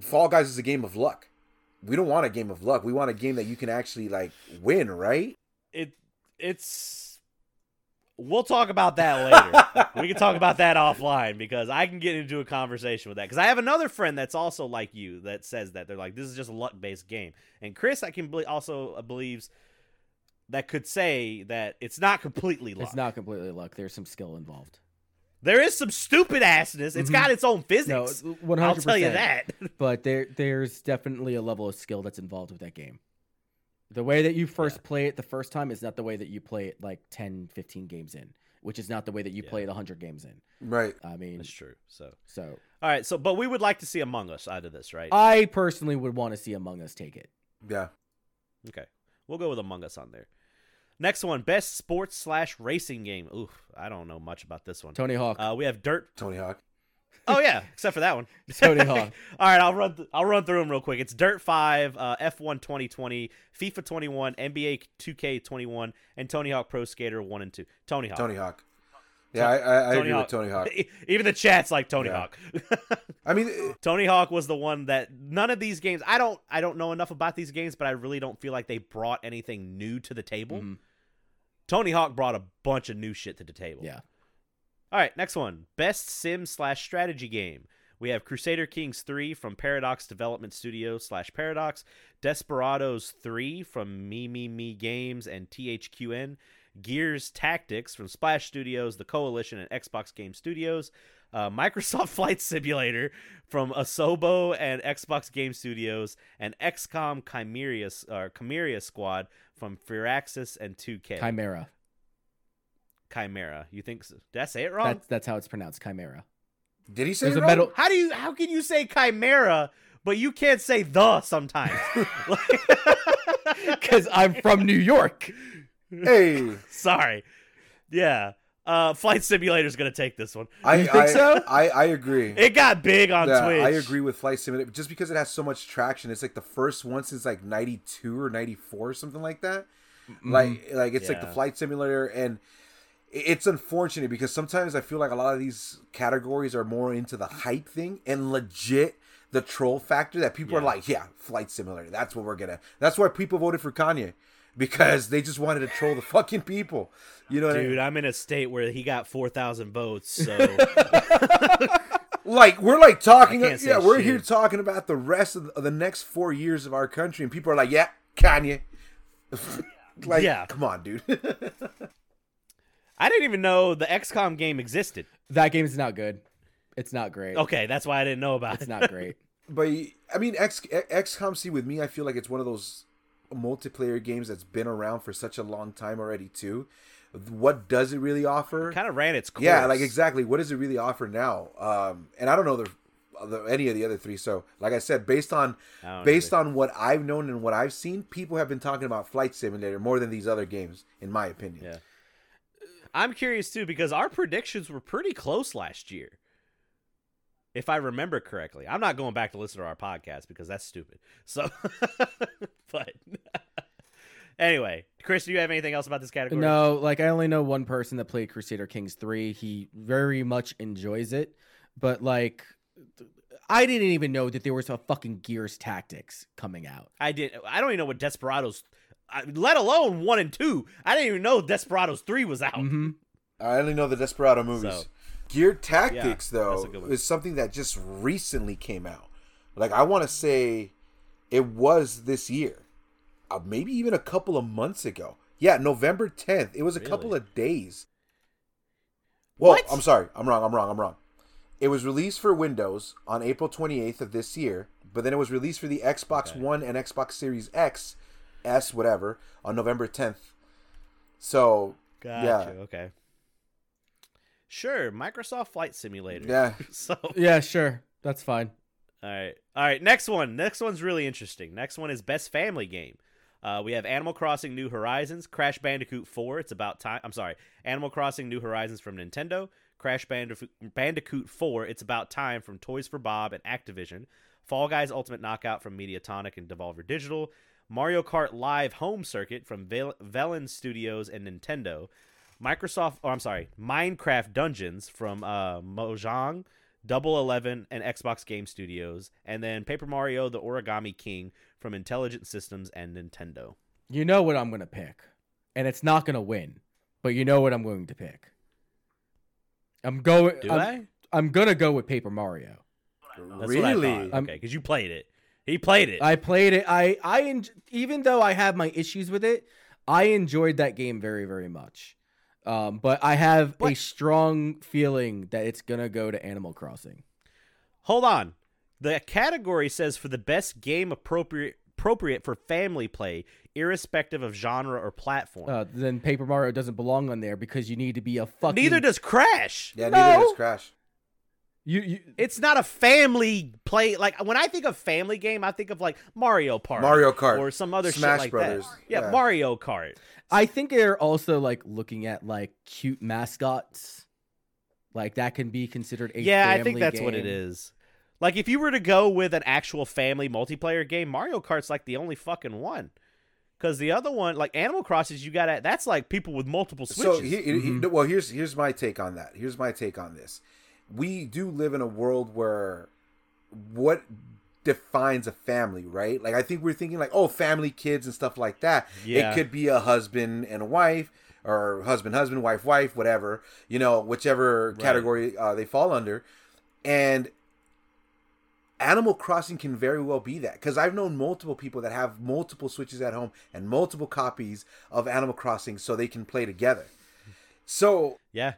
Speaker 2: Fall Guys is a game of luck. We don't want a game of luck. We want a game that you can actually like win, right?
Speaker 1: it it's we'll talk about that later. we can talk about that offline because I can get into a conversation with that because I have another friend that's also like you that says that they're like this is just a luck based game, and Chris I can be- also uh, believes that could say that it's not completely luck.
Speaker 3: it's not completely luck. There's some skill involved.
Speaker 1: There is some stupid assness. It's
Speaker 3: Mhm.
Speaker 1: got its own
Speaker 3: No,
Speaker 1: physics.
Speaker 3: one hundred
Speaker 1: I'll tell you that.
Speaker 3: but there there's definitely a level of skill that's involved with that game. The way that you first play it the first time is not the way that you play it like 10, 15 games in, which is not the way that you
Speaker 1: Yeah.
Speaker 3: play it 100 games in.
Speaker 2: Right.
Speaker 3: I mean,
Speaker 1: That's true. So
Speaker 3: so
Speaker 1: all right. So but we would like to see Among Us out of this, right?
Speaker 3: I personally would want to see Among Us take it.
Speaker 2: Yeah.
Speaker 1: Okay. We'll go with Among Us on there. Next one, best sports slash racing game. Oof, I don't know much about this one.
Speaker 3: Tony Hawk.
Speaker 1: Uh, we have Dirt.
Speaker 2: Tony Hawk.
Speaker 1: Oh yeah, except for that one.
Speaker 3: Tony Hawk.
Speaker 1: All right, I'll run. Th- I'll run through them real quick. It's Dirt Five, uh, F1 2020, FIFA 21, NBA 2K 21, and Tony Hawk Pro Skater One and Two. Tony Hawk.
Speaker 2: Tony Hawk. Yeah, I, I, I agree
Speaker 1: Hawk.
Speaker 2: with Tony Hawk.
Speaker 1: Even the chat's like Tony
Speaker 2: Yeah.
Speaker 1: Hawk.
Speaker 2: I mean,
Speaker 1: Tony Hawk was the one that none of these games. I don't. I don't know enough about these games, but I really don't feel like they brought anything new to the table.
Speaker 3: Mhm.
Speaker 1: Tony Hawk brought a bunch of new shit to the table.
Speaker 3: Yeah.
Speaker 1: All right, next one. Best sim slash strategy game. We have Crusader Kings 3 from Paradox Development Studio slash Paradox, Desperados 3 from Mimimi Games and THQN, Gears Tactics from Splash Studios, The Coalition, and Xbox Game Studios, uh, Microsoft Flight Simulator from Asobo and Xbox Game Studios, and XCOM Chimera, or Chimera Squad from Firaxis and 2K.
Speaker 3: Chimera.
Speaker 1: Chimera. You think so? Did I say it wrong?
Speaker 3: That's that's how it's pronounced. Chimera.
Speaker 2: did he say
Speaker 3: There's
Speaker 2: it
Speaker 3: a
Speaker 2: wrong?
Speaker 3: metal.
Speaker 1: How do you? How can you say chimera, but you can't say the sometimes?
Speaker 3: Because I'm from New York.
Speaker 2: Hey,
Speaker 1: Sorry. Yeah. Uh, Flight Simulator's gonna take this one.
Speaker 2: I
Speaker 3: You think
Speaker 2: I,
Speaker 3: so?
Speaker 2: I I agree.
Speaker 1: It got big on
Speaker 2: yeah,
Speaker 1: Twitch.
Speaker 2: I agree with Flight Simulator just because it has so much traction. It's like the first one since like '92 or '94 or something like that. Like like it's like the Flight Simulator and it's unfortunate because sometimes I feel like a lot of these categories are more into the hype thing and legit the troll factor that people are like, yeah, flight simulator. That's what we're gonna. That's why people voted for Kanye because they just wanted to troll the fucking people. You know, what I mean?
Speaker 1: Dude, I'm in a state where he got 4,000 votes, so
Speaker 2: like we're like talking.
Speaker 1: I can't
Speaker 2: Yeah, we're
Speaker 1: shit.
Speaker 2: here talking about the rest of the, of the next four years of our country, and people are like, yeah, Kanye. like,
Speaker 1: Yeah.
Speaker 2: come on, dude.
Speaker 1: I didn't even know the XCOM game existed.
Speaker 3: That game is not good. It's not great.
Speaker 1: Okay, that's why I didn't know about
Speaker 3: It's
Speaker 1: it.
Speaker 3: not great.
Speaker 2: But I mean, X XCOM C with me, I feel like it's one of those multiplayer games that's been around for such a long time already too. What does it really offer?
Speaker 1: kind of ran its course.
Speaker 2: yeah, like exactly. What does it really offer now? Um, and I don't know the, the any of the other three. So, like I said, based on based on what I've known and what I've seen, people have been talking about Flight Simulator more than these other games, in my opinion.
Speaker 1: Yeah. I'm curious too because our predictions were pretty close last year. If I remember correctly. I'm not going back to listen to our podcast because that's stupid. So but anyway, Chris, do you have anything else about this category?
Speaker 3: No, like I only know one person that played Crusader Kings 3. He very much enjoys it, but like I didn't even know that there was a fucking Gears Tactics coming out.
Speaker 1: I did I don't even know what Desperados I, let alone 1 and 2. I didn't even know Desperados 3 was out.
Speaker 3: hmm
Speaker 2: I only know the Desperado movies.
Speaker 1: So-
Speaker 2: Gear Tactics,
Speaker 1: Yeah,
Speaker 2: though, is something that just recently came out. Like I want to say, it was this year, uh, maybe even a couple of months ago. Yeah, November tenth. It was a couple of days. Well,
Speaker 1: What?
Speaker 2: I'm sorry. I'm wrong. I'm wrong. I'm wrong. It was released for Windows on April 28th of this year, but then it was released for the Xbox
Speaker 1: Okay.
Speaker 2: One and Xbox Series X, S, whatever, on November 10th. So,
Speaker 1: Gotcha.
Speaker 2: yeah,
Speaker 1: Okay. Sure, Microsoft Flight Simulator.
Speaker 2: yeah.
Speaker 1: So
Speaker 3: Yeah, sure. That's fine.
Speaker 1: All right. All right. Next one. Next one's really interesting. Next one is Best Family Game. Uh, we have Animal Crossing New Horizons, Crash Bandicoot 4. It's about time. I'm sorry. Animal Crossing New Horizons from Nintendo, Crash Bandif- Bandicoot 4. It's about time from Toys for Bob and Activision, Fall Guys Ultimate Knockout from Mediatonic and Devolver Digital, Mario Kart Live Home Circuit from Vel- Velan Studios and Nintendo, Microsoft. Oh, I'm sorry. Minecraft Dungeons from uh, Mojang. Double Eleven and Xbox Game Studios, and then Paper Mario: The Origami King from Intelligent Systems and Nintendo.
Speaker 3: You know what I'm going to pick. And it's not going to win, but you know what I'm going to pick. I'm going
Speaker 1: Do
Speaker 3: I'm,
Speaker 1: I?
Speaker 3: I'm going to go with Paper Mario.
Speaker 1: That's
Speaker 2: really?
Speaker 1: what I thought.
Speaker 3: I'm-
Speaker 1: Okay, because you played it. He played it.
Speaker 3: I played it. I I en- even though I have my issues with it, I enjoyed that game very very much. Um, but I have a strong feeling that it's gonna go to Animal Crossing.
Speaker 1: Hold on. The category says for the best game appropriate appropriate for family play, irrespective of genre or platform.
Speaker 3: Uh, then Paper Mario doesn't belong on there because you need to be a fucking.
Speaker 1: Neither does Crash.
Speaker 2: Yeah, neither does Crash.
Speaker 3: You. you
Speaker 1: It's not a family play. Like when I think of family game, I think of like Mario Party,
Speaker 2: Mario Kart,
Speaker 1: or some other
Speaker 2: Smash
Speaker 1: shit like
Speaker 2: Brothers,
Speaker 1: that. Yeah,
Speaker 2: yeah.
Speaker 1: Mario Kart.
Speaker 3: I think they're also like looking at like cute mascots. Like that can be considered a
Speaker 1: yeah, I think
Speaker 3: family
Speaker 1: that's what it is. Like if you were to go with an actual family multiplayer game, Mario Kart's like the only fucking one. Because the other one, like Animal Crosses, you got to that's like people with multiple switches.
Speaker 2: So he, he-
Speaker 3: Mhm.
Speaker 2: well, here's here's my take on that. Here's my take on this. We do live in a world where what defines a family, right? Like I think we're thinking like, oh, family, kids, and stuff like that.
Speaker 1: Yeah.
Speaker 2: It could be a husband and a wife, or husband, husband, wife, wife, whatever. You know, whichever category uh, they fall under, and. Animal Crossing can very well be that because I've known multiple people that have multiple Switches at home and multiple copies of Animal Crossing so they can play together. So
Speaker 1: yeah,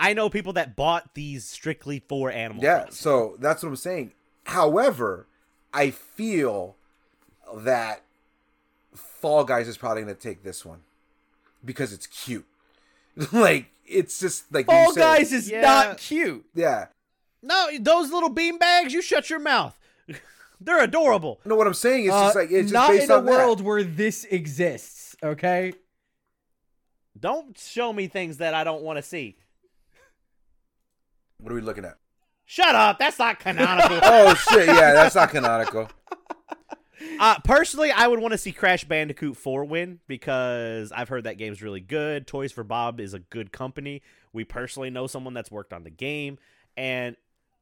Speaker 1: I know people that bought these strictly for Animal
Speaker 2: yeah,
Speaker 1: Crossing.
Speaker 2: so that's what I'm saying. However, I feel that Fall Guys is probably going to take this one because it's cute. like it's just like you
Speaker 3: Fall
Speaker 2: said.
Speaker 3: Guys is
Speaker 1: Yeah.
Speaker 3: not cute.
Speaker 2: Yeah.
Speaker 1: No, those little bean bags, you shut your mouth. They're adorable.
Speaker 2: No, what I'm saying is
Speaker 3: Uh,
Speaker 2: just like it's just
Speaker 3: not
Speaker 2: based
Speaker 3: in a
Speaker 2: on that.
Speaker 3: world where this exists. Okay.
Speaker 1: Don't show me things that I don't want to see.
Speaker 2: What are we looking at?
Speaker 1: Shut up. That's not canonical.
Speaker 2: Oh shit! Yeah, that's not canonical.
Speaker 1: Uh, personally, I would want to see Crash Bandicoot 4 win because I've heard that game's really good. Toys for Bob is a good company. We personally know someone that's worked on the game, and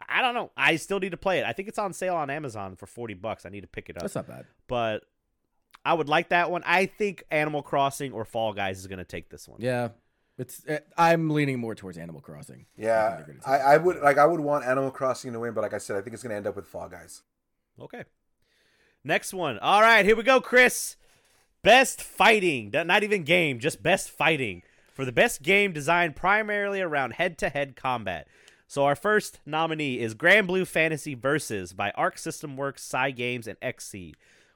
Speaker 1: I don't know. I still need to play it. I think it's on sale on Amazon for 40 bucks. I need to pick it up.
Speaker 3: That's not bad.
Speaker 1: But I would like that one. I think Animal Crossing or Fall Guys is going to take this one.
Speaker 3: Yeah, it's. uh, I'm leaning more towards Animal Crossing.
Speaker 2: Yeah,
Speaker 3: think they're gonna take
Speaker 2: I. I would like I would want Animal Crossing to win, but like I said, I think it's gonna end up with Fall Guys.
Speaker 1: Okay. Next one. All right, here we go, Chris. Best fighting, not even game, just best fighting for the best game designed primarily around head-to-head combat. So our first nominee is Granblue Fantasy Versus by Arc System Works, Cygames, and Xseed.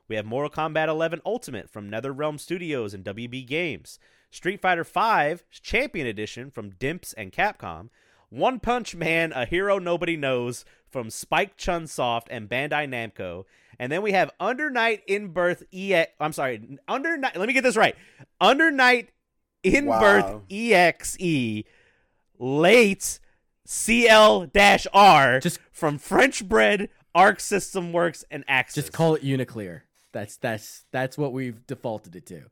Speaker 1: We have Mortal Kombat 11 Ultimate from NetherRealm Studios and WB Games, Street Fighter V Champion Edition from Dimps and Capcom, One Punch Man: A Hero Nobody Knows from Spike Chunsoft and Bandai Namco, and then we have Under Night in Birth EX. I'm sorry, Under Night. Let me get this right. Under Night in Birth
Speaker 2: Wow.
Speaker 1: EXE late CL-R
Speaker 3: Just-
Speaker 1: from French Bread, Arc System Works, and Aksys.
Speaker 3: Just call it UNICLR. That's that's that's what we've defaulted it to.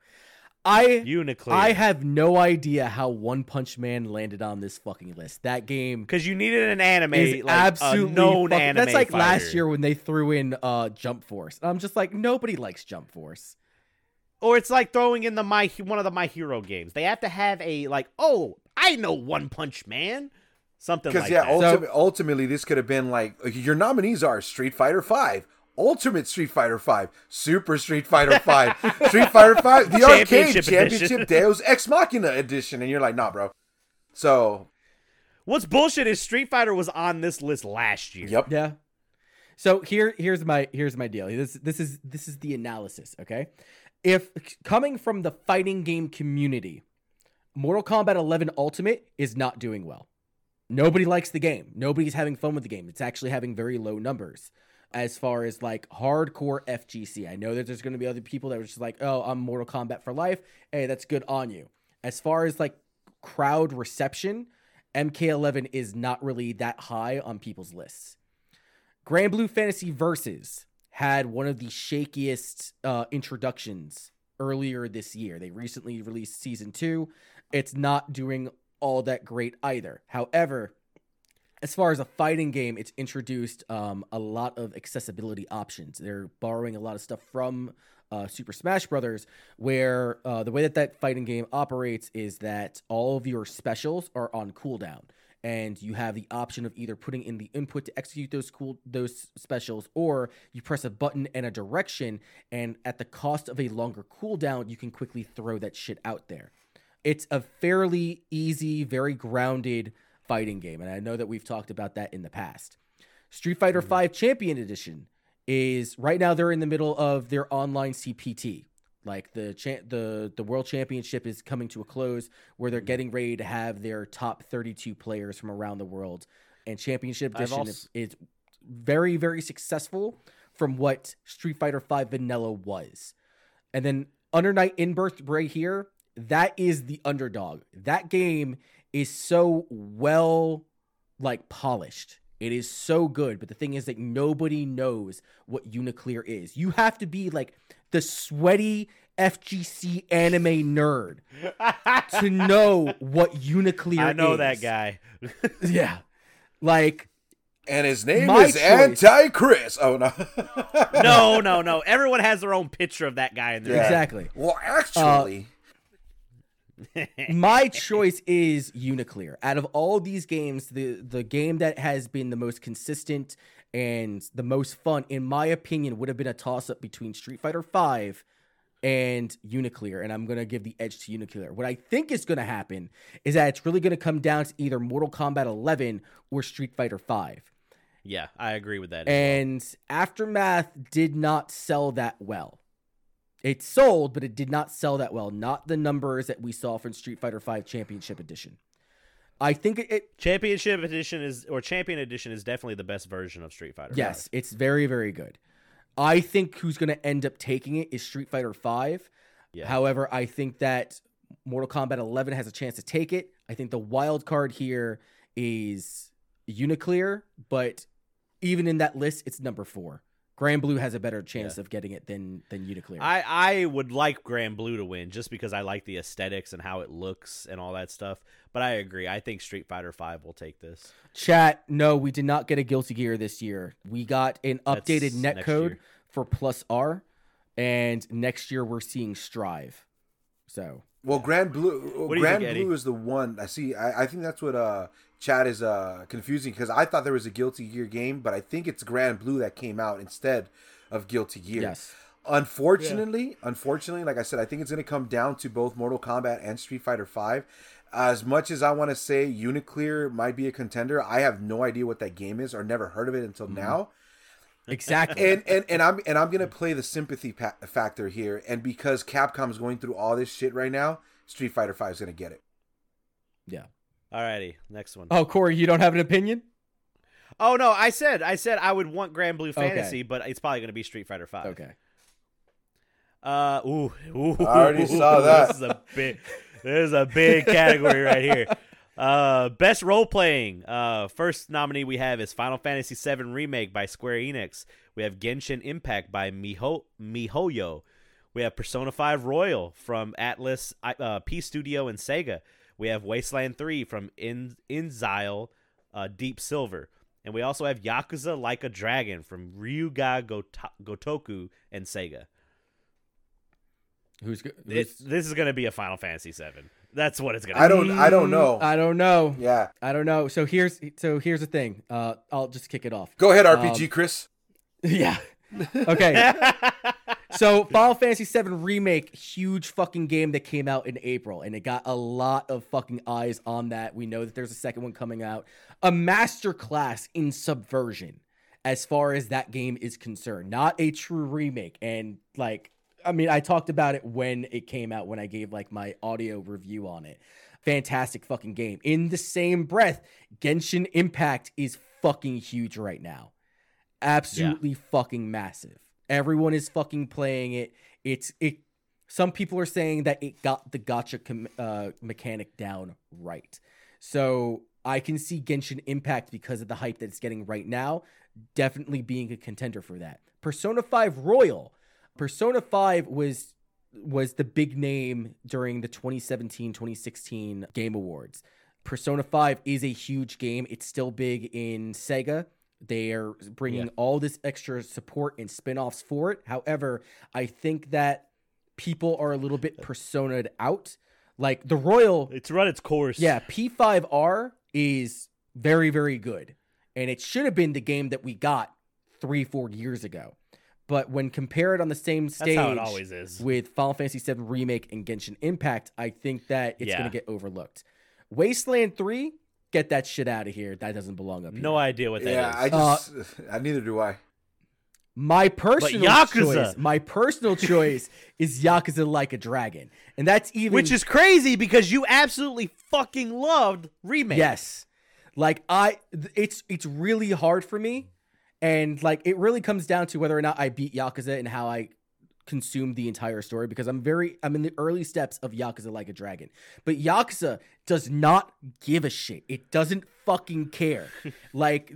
Speaker 3: I
Speaker 1: UNICLR.
Speaker 3: I have no idea how One Punch Man landed on this fucking list. That game
Speaker 1: because you needed an anime,
Speaker 3: is
Speaker 1: like
Speaker 3: absolutely
Speaker 1: a known
Speaker 3: fucking-
Speaker 1: anime.
Speaker 3: That's like last year when they threw in uh Jump Force. I'm just like nobody likes Jump Force.
Speaker 1: or it's like throwing in the my one of the My Hero games. They have to have a like, oh, I know One Punch Man, something
Speaker 2: Because
Speaker 1: like
Speaker 2: yeah,
Speaker 1: that.
Speaker 2: ulti- ultimately this could have been like your nominees are Street Fighter Five, Ultimate Street Fighter Five, Super Street Fighter Five, Street Fighter Five, the arcade
Speaker 1: Championship
Speaker 2: championship
Speaker 1: edition.
Speaker 2: Deus Ex Machina edition, and you're like, nah, bro. So
Speaker 1: What's bullshit is Street Fighter was on this list last year.
Speaker 2: yep,
Speaker 3: Yeah. So here here's my here's my deal. This this is this is the analysis, okay? If coming from the fighting game community, Mortal Kombat 11 Ultimate is not doing well. Nobody likes the game. Nobody's having fun with the game. It's actually having very low numbers as far as like hardcore FGC. I know that there's going to be other people that are just like, "Oh, I'm Mortal Kombat for life." Hey, that's good on you. As far as like crowd reception, MK11 is not really that high on people's lists. Granblue Fantasy Versus had one of the shakiest uh, introductions earlier this year. They recently released season two. It's not doing all that great either. However, as far as a fighting game, it's introduced um, a lot of accessibility options. They're borrowing a lot of stuff from uh, Super Smash Brothers, where uh, the way that that fighting game operates is that all of your specials are on cooldown, and you have the option of either putting in the input to execute those cool those specials, or you press a button and a direction, and at the cost of a longer cooldown, you can quickly throw that shit out there. It's a fairly easy, very grounded fighting game, and I know that we've talked about that in the past. Street Fighter mm-hmm. V Champion Edition is right now they're in the middle of their online CPT. Like the cha- the the World Championship is coming to a close, where they're mm-hmm. getting ready to have their top 32 players from around the world, and Championship Edition
Speaker 1: also-
Speaker 3: is, is very very successful from what Street Fighter V Vanilla was. And then Under Night in Birth right here, that is the underdog. That game is so well like polished. It is so good, but the thing is that nobody knows what UNICLR is. You have to be like the sweaty FGC anime nerd to know what UNICLR is.
Speaker 1: I know
Speaker 3: is.
Speaker 1: that guy.
Speaker 3: Yeah. Like
Speaker 2: and his name
Speaker 3: My
Speaker 2: is
Speaker 3: choice-
Speaker 2: Anti Chris. Oh no,
Speaker 1: no, no, no. Everyone has their own picture of that guy in their
Speaker 2: Yeah.
Speaker 3: exactly.
Speaker 2: Well, actually, uh,
Speaker 3: My choice is UNICLR. Out of all these games, the the game that has been the most consistent and the most fun, in my opinion, would have been a toss up between Street Fighter V and UNICLR, and I'm gonna give the edge to UNICLR. What I think is gonna happen is that it's really gonna come down to either Mortal Kombat 11 or Street Fighter V.
Speaker 1: Yeah, I agree with that. as well.
Speaker 3: And Aftermath did not sell that well. It sold, but it did not sell that well. Not the numbers that we saw from Street Fighter V Championship Edition. I think it, it
Speaker 1: Championship Edition is or Champion Edition is definitely the best version of Street Fighter.
Speaker 3: yes, it's very, very good. I think who's going to end up taking it is Street Fighter V.
Speaker 1: Yeah.
Speaker 3: However, I think that Mortal Kombat 11 has a chance to take it. I think the wild card here is UNICLR, but even in that list, it's number four. Granblue has a better chance of getting it than than UNICLR.
Speaker 1: I, I would like Granblue to win just because I like the aesthetics and how it looks and all that stuff. But I agree. I think Street Fighter Five will take this.
Speaker 3: Chat, no, we did not get a Guilty Gear this year. We got an updated
Speaker 1: That's
Speaker 3: netcode for Plus R, and next year we're seeing Strive. So
Speaker 2: Well, Granblue,
Speaker 1: What
Speaker 2: Grand
Speaker 1: think?
Speaker 2: Blue is the one. I see. I, I think that's what uh Chad is uh confusing because I thought there was a Guilty Gear game, but I think it's Granblue that came out instead of Guilty Gear.
Speaker 3: yes,
Speaker 2: Unfortunately, unfortunately, like I said, I think it's going to come down to both Mortal Kombat and Street Fighter Five. As much as I want to say UNICLR might be a contender, I have no idea what that game is or never heard of it until
Speaker 1: Mm-hmm.
Speaker 2: now.
Speaker 3: Exactly.
Speaker 2: And and and I'm and I'm gonna play the sympathy pa- factor here, and because Capcom's going through all this shit right now, Street Fighter Five is gonna get it.
Speaker 3: yeah.
Speaker 1: Alrighty, next one.
Speaker 3: Oh, Corey, you don't have an opinion?
Speaker 1: Oh no, I said I said I would want Granblue
Speaker 3: Okay.
Speaker 1: Fantasy, but it's probably going to be Street Fighter Five.
Speaker 3: Okay.
Speaker 1: Uh, ooh, ooh.
Speaker 2: I already saw that.
Speaker 1: This is a big, this is a big category right here. Uh, best role playing. Uh, first nominee we have is Final Fantasy VII Remake by Square Enix. We have Genshin Impact by Miho Mihoyo. We have Persona 5 Royal from Atlus, uh, P Studio, and Sega. We have Wasteland 3 from In inXile, uh, Deep Silver. And we also have Yakuza Like a Dragon from Ryu Ga Goto- Gotoku and Sega.
Speaker 3: Who's good?
Speaker 1: It's, this is going to be a Final Fantasy VII. That's what it's going to
Speaker 2: I don't. I don't know.
Speaker 3: I don't know.
Speaker 2: yeah,
Speaker 3: I don't know. So here's so here's the thing. Uh, I'll just kick it off.
Speaker 2: go ahead, RPG
Speaker 3: Um,
Speaker 2: Chris.
Speaker 3: yeah. Okay. so Final Fantasy VII Remake, huge fucking game that came out in April, and it got a lot of fucking eyes on that. We know that there's a second one coming out. A masterclass in subversion, as far as that game is concerned. Not a true remake. And like, I mean, I talked about it when it came out, when I gave like my audio review on it. Fantastic fucking game. In the same breath, Genshin Impact is fucking huge right now absolutely fucking massive. Everyone is fucking playing it. It's it. Some people are saying that it got the gacha com- uh, mechanic down right. So I can see Genshin Impact because of the hype that it's getting right now, definitely being a contender for that. Persona 5 Royal. Persona 5 was was the big name during the 2017-2016 Game Awards. Persona 5 is a huge game. It's still big in Sega. They are bringing
Speaker 1: Yeah.
Speaker 3: all this extra support and spin-offs for it. However, I think that people are a little bit personaed out. Like the Royal
Speaker 1: it's run its course.
Speaker 3: yeah, P5R is very, very good. And it should have been the game that we got three, four years ago. But when compared on the same
Speaker 1: That's
Speaker 3: stage
Speaker 1: how it always is.
Speaker 3: with Final Fantasy VII Remake and Genshin Impact, I think that it's
Speaker 1: Yeah.
Speaker 3: going to get overlooked. Wasteland 3, get that shit out of here. That doesn't belong up here.
Speaker 1: No idea what that is.
Speaker 2: Yeah, I
Speaker 3: Uh,
Speaker 2: just. I neither do I.
Speaker 3: My personal
Speaker 1: Yakuza-
Speaker 3: choice, my personal choice is Yakuza Like a Dragon. And that's even
Speaker 1: Which is crazy because you absolutely fucking loved remake.
Speaker 3: Yes. Like I th- it's it's really hard for me and like it really comes down to whether or not I beat Yakuza and how I consumed the entire story because I'm very I'm in the early steps of Yakuza Like a Dragon. But Yakuza does not give a shit. It doesn't fucking care. like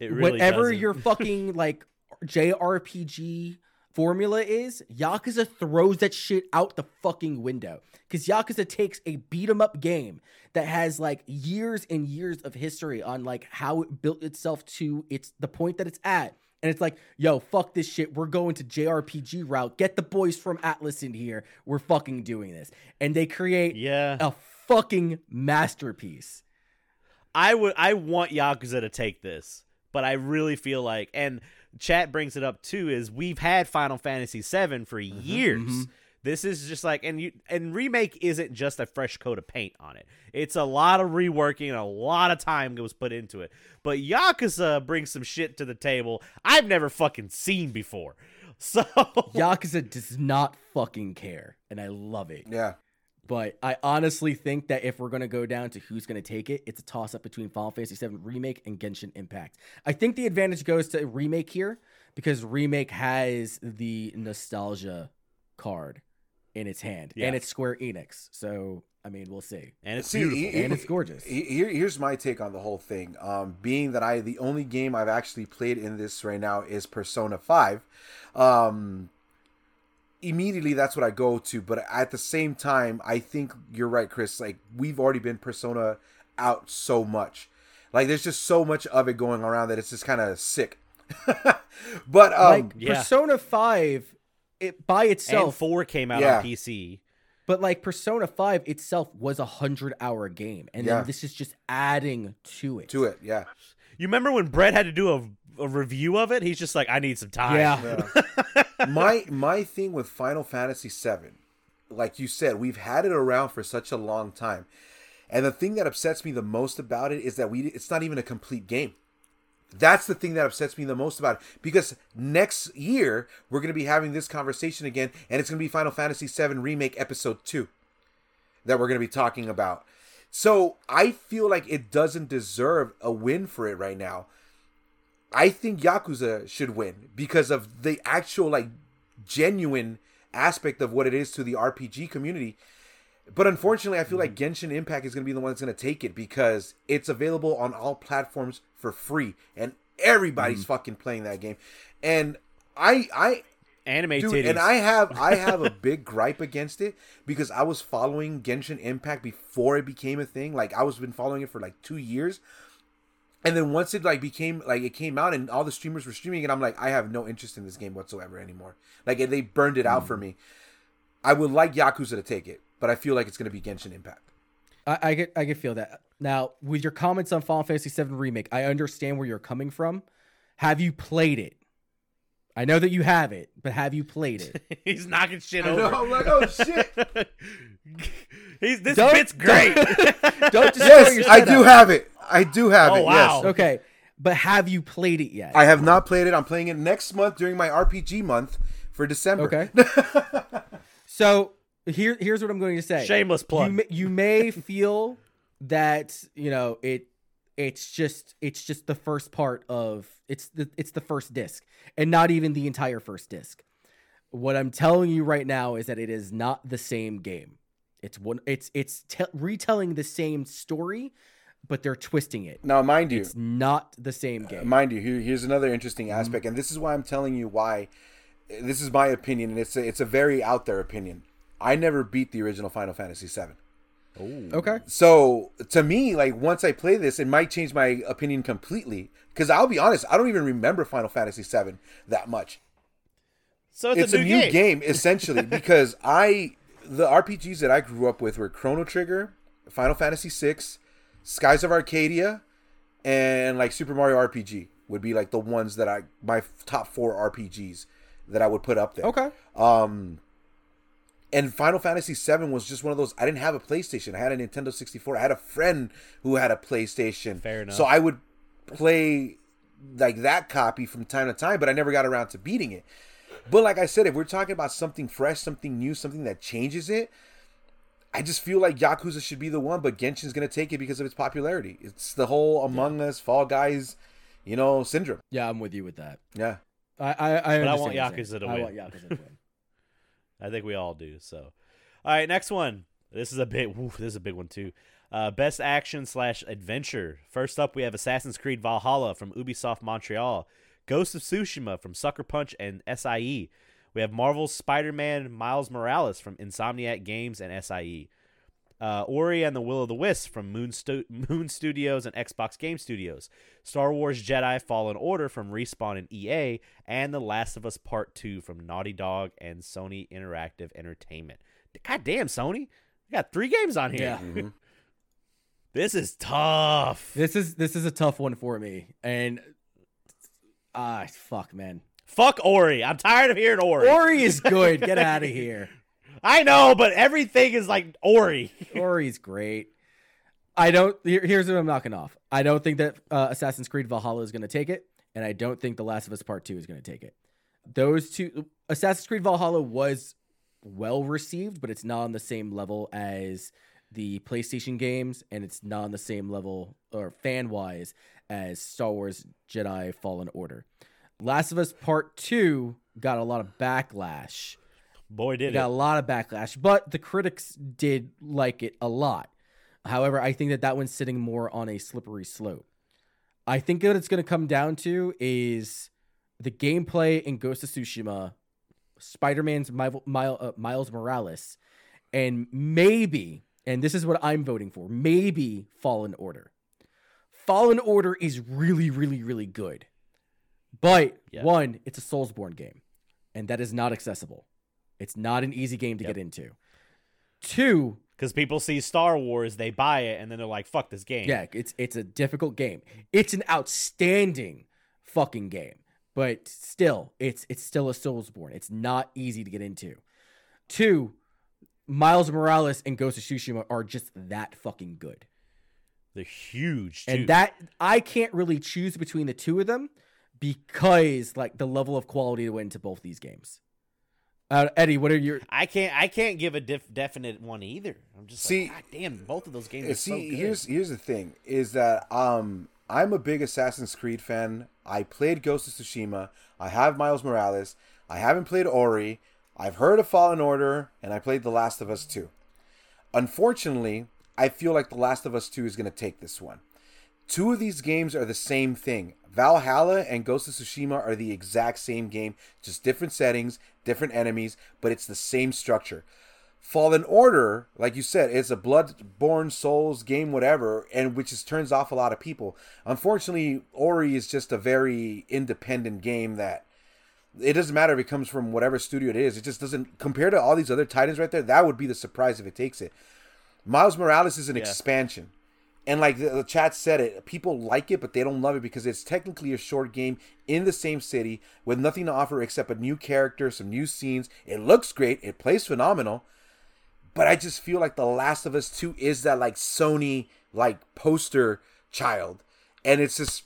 Speaker 1: really
Speaker 3: whatever
Speaker 1: doesn't.
Speaker 3: your fucking like JRPG formula is, Yakuza throws that shit out the fucking window. Because Yakuza takes a beat 'em up game that has like years and years of history on like how it built itself to its the point that it's at. And it's like, yo, fuck this shit. We're going to JRPG route. Get the boys from Atlus in here. We're fucking doing this. And they create
Speaker 1: Yeah.
Speaker 3: a fucking masterpiece.
Speaker 1: I would I want Yakuza to take this, but I really feel like and chat brings it up too is we've had Final Fantasy 7 for mm-hmm, mm-hmm. years. This is just like and you and remake isn't just a fresh coat of paint on it. It's a lot of reworking and a lot of time was put into it. But Yakuza brings some shit to the table I've never fucking seen before. So
Speaker 3: Yakuza does not fucking care. And I love it.
Speaker 2: Yeah.
Speaker 3: But I honestly think that if we're going to go down to who's going to take it, it's a toss up between Final Fantasy VII Remake and Genshin Impact. I think the advantage goes to Remake here because Remake has the nostalgia card in its hand
Speaker 1: Yeah.
Speaker 3: and it's Square Enix. So I mean, we'll see.
Speaker 1: and it's
Speaker 2: See,
Speaker 1: beautiful.
Speaker 2: he-
Speaker 3: And it's gorgeous.
Speaker 2: he- Here, here's my take on the whole thing. Um, being that I, the only game I've actually played in this right now is Persona Five. Um, immediately, that's what I go to. But at the same time, I think you're right, Chris. Like we've already been Persona out so much. Like there's just so much of it going around that it's just kind of sick. but um,
Speaker 3: like
Speaker 1: yeah.
Speaker 3: Persona 5 it by
Speaker 1: and
Speaker 3: itself
Speaker 1: four came out
Speaker 2: Yeah.
Speaker 1: on PC.
Speaker 3: but like Persona 5 itself was a 100 hour game and
Speaker 2: Yeah.
Speaker 3: then this is just adding to it.
Speaker 2: to it, yeah.
Speaker 1: You remember when Brett had to do a, a review of it? He's just like, I need some time.
Speaker 3: Yeah.
Speaker 2: my my thing with Final Fantasy VII, like you said, we've had it around for such a long time, and the thing that upsets me the most about it is that we it's not even a complete game. That's the thing that upsets me the most about it because next year we're going to be having this conversation again, and it's going to be Final Fantasy VII Remake Episode Two that we're going to be talking about. So I feel like it doesn't deserve a win for it right now. I think Yakuza should win because of the actual like genuine aspect of what it is to the RPG community. But unfortunately, I feel like mm-hmm. Genshin Impact is going to be the one that's going to take it because it's available on all platforms for free and everybody's mm-hmm. fucking playing that game. And I I
Speaker 1: Anime
Speaker 2: Dude,
Speaker 1: titties.
Speaker 2: and I have I have a big gripe against it because I was following Genshin Impact before it became a thing. Like I was been following it for like two years, and then once it like became like it came out and all the streamers were streaming it, I'm like I have no interest in this game whatsoever anymore. Like they burned it out for hmm. me. I would like Yakuza to take it, but I feel like it's going to be Genshin Impact.
Speaker 3: I, I get I can feel that. Now, with your comments on Final Fantasy VII Remake, I understand where you're coming from. Have you played it? I know that you have it, but have you played it?
Speaker 1: He's knocking shit
Speaker 2: I
Speaker 1: over.
Speaker 2: know, I'm like, oh shit.
Speaker 1: He's this
Speaker 3: Don't-
Speaker 1: bit's great.
Speaker 3: Don't destroy
Speaker 2: yes,
Speaker 3: your
Speaker 2: I do have it. I do have
Speaker 1: Oh,
Speaker 2: it.
Speaker 1: wow.
Speaker 2: Yes.
Speaker 3: Okay, but have you played it yet?
Speaker 2: I have not played it. I'm playing it next month during my RPG month for December.
Speaker 3: Okay. so here, here's what I'm going to say.
Speaker 1: Shameless plug.
Speaker 3: You may, you may feel that you know it. It's just it's just the first part of it's the it's the first disc and not even the entire first disc. What I'm telling you right now is that it is not the same game. It's one. It's it's te- retelling the same story, but they're twisting it.
Speaker 2: Now, mind you,
Speaker 3: It's not the same uh, game.
Speaker 2: mind you, here, here's another interesting mm-hmm. aspect, and this is why I'm telling you why. Uh, this is my opinion, and it's a, it's a very out there opinion. I never beat the original Final Fantasy VII. Oh.
Speaker 3: Okay.
Speaker 2: So to me, like once I play this, it might change my opinion completely. Because I'll be honest, I don't even remember Final Fantasy VII that much.
Speaker 1: so it's,
Speaker 2: it's,
Speaker 1: a new, game.
Speaker 2: essentially because I the RPGs that I grew up with were Chrono Trigger, Final Fantasy VI, Skies of Arcadia, and like Super Mario RPG would be like the ones that I my top four RPGs that I would put up there.
Speaker 3: Okay.
Speaker 2: Um, and Final Fantasy VII was just one of those. I didn't have a PlayStation. I had a Nintendo 64. I had a friend who had a PlayStation.
Speaker 1: Fair enough.
Speaker 2: So I would play like that copy from time to time, but I never got around to beating it. But like I said, if we're talking about something fresh, something new, something that changes it, I just feel like Yakuza should be the one, but Genshin's gonna take it because of its popularity. It's the whole Among Us, Fall Guys, you know, syndrome.
Speaker 3: Yeah, I'm with you with that.
Speaker 2: Yeah.
Speaker 3: I I, I,
Speaker 1: But I want Yakuza
Speaker 3: saying.
Speaker 1: to
Speaker 3: I
Speaker 1: win.
Speaker 3: want Yakuza to win.
Speaker 1: I think we all do. So, all right, next one. This is a big. Woof, this is a big one too. Uh, best action slash adventure. First up, we have Assassin's Creed Valhalla from Ubisoft Montreal, Ghost of Tsushima from Sucker Punch and SIE. We have Marvel's Spider-Man Miles Morales from Insomniac Games and SIE. Uh, Ori and the Will of the Wisp from Moon, Stu- Moon Studios and Xbox Game Studios. Star Wars Jedi Fallen Order from Respawn and EA. And The Last of Us Part 2 from Naughty Dog and Sony Interactive Entertainment. God damn, Sony. You got three games on here.
Speaker 3: Yeah.
Speaker 1: This is tough.
Speaker 3: This is this is a tough one for me, and ah, fuck, man.
Speaker 1: Fuck Ori. I'm tired of hearing Ori.
Speaker 3: Ori is good. Get out of here.
Speaker 1: I know, but everything is like Ori.
Speaker 3: Ori's great. I don't. here- Here's what I'm knocking off. I don't think that uh, Assassin's Creed Valhalla is going to take it, and I don't think The Last of Us Part Two is going to take it. Those two, Assassin's Creed Valhalla was well received, but it's not on the same level as the PlayStation games, and it's not on the same level or fan wise as Star Wars Jedi Fallen Order. Last of Us Part Two got a lot of backlash,
Speaker 1: Boy, did
Speaker 3: It
Speaker 1: did
Speaker 3: got a lot of backlash, but the critics did like it a lot. However, I think that that one's sitting more on a slippery slope. I think what it's going to come down to is the gameplay in Ghost of Tsushima, Spider-Man's Mil- Mil- uh, Miles Morales, and maybe, and this is what I'm voting for, maybe Fallen Order. Fallen Order is really, really, really good. But
Speaker 1: Yeah.
Speaker 3: one, it's a Soulsborne game, and that is not accessible. It's not an easy game to
Speaker 1: Yep.
Speaker 3: get into. Two,
Speaker 1: Because people see Star Wars, they buy it, and then they're like, "Fuck this game."
Speaker 3: yeah, it's it's a difficult game. It's an outstanding fucking game, but still, it's it's still a Soulsborne. It's not easy to get into. Two, Miles Morales and Ghost of Tsushima are just that fucking good.
Speaker 1: they're huge. Too.
Speaker 3: And that I can't really choose between the two of them because like the level of quality to win to both these games. Uh, Eddie, what are your
Speaker 1: I can't. I can't give a def- definite one either. I'm just
Speaker 2: See-
Speaker 1: like, God damn, both of those games
Speaker 2: Uh,
Speaker 1: are
Speaker 2: See,
Speaker 1: so good.
Speaker 2: here's here's the thing: is that um, I'm a big Assassin's Creed fan. I played Ghost of Tsushima. I have Miles Morales. I haven't played Ori. I've heard of Fallen Order, and I played The Last of Us 2. Unfortunately, I feel like The Last of Us 2 is going to take this one. Two of these games are the same thing. Valhalla and Ghost of Tsushima are the exact same game, just different settings, different enemies, but it's the same structure. Fallen Order, like you said, is a Bloodborne Souls game, whatever, and which just turns off a lot of people. Unfortunately, Ori is just a very independent game that it doesn't matter if it comes from whatever studio it is. It just doesn't compare to all these other titans right there. That would be the surprise if it takes it. Miles Morales is an
Speaker 1: Yeah.
Speaker 2: expansion. And like the, the chat said it, people like it, but they don't love it because it's technically a short game in the same city with nothing to offer except a new character, some new scenes. It looks great, it plays phenomenal, but I just feel like The Last of Us 2 is that like Sony like poster child. And it's just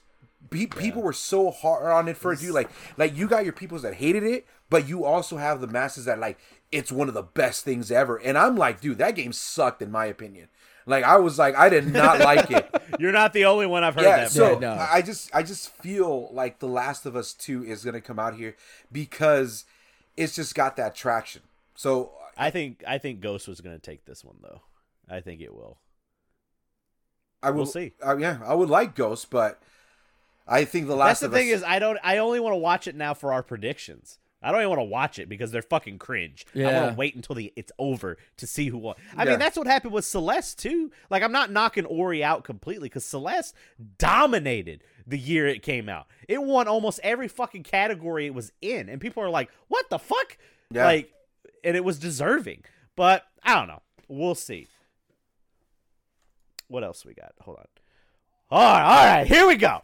Speaker 2: pe- people were so hard on it for a dude. Like like you got your peoples that hated it, but you also have the masses that like it's one of the best things ever. And I'm like, dude, that game sucked in my opinion. Like I was like, I did not like it.
Speaker 1: You're not the only one I've heard
Speaker 2: yeah,
Speaker 1: that.
Speaker 2: so
Speaker 1: from.
Speaker 3: no.
Speaker 2: I I just I just feel like The Last of Us 2 is gonna come out here because it's just got that traction. So
Speaker 1: I think I think Ghost was going to take this one though. I think it will.
Speaker 2: I will
Speaker 1: We'll see.
Speaker 2: Uh, yeah, I would like Ghost, but I think The Last
Speaker 1: That's the
Speaker 2: of
Speaker 1: thing
Speaker 2: Us
Speaker 1: is I don't I only want to watch it now for our predictions. I don't even want to watch it because they're fucking cringe. I want to wait until the it's over to see who won. I
Speaker 2: Yeah.
Speaker 1: mean, that's what happened with Celeste too. Like, I'm not knocking Ori out completely because Celeste dominated the year it came out. It won almost every fucking category it was in, and people are like, "What the fuck?"
Speaker 2: Yeah.
Speaker 1: Like, and it was deserving. But I don't know. We'll see. What else we got? Hold on. All right, all right, here we go.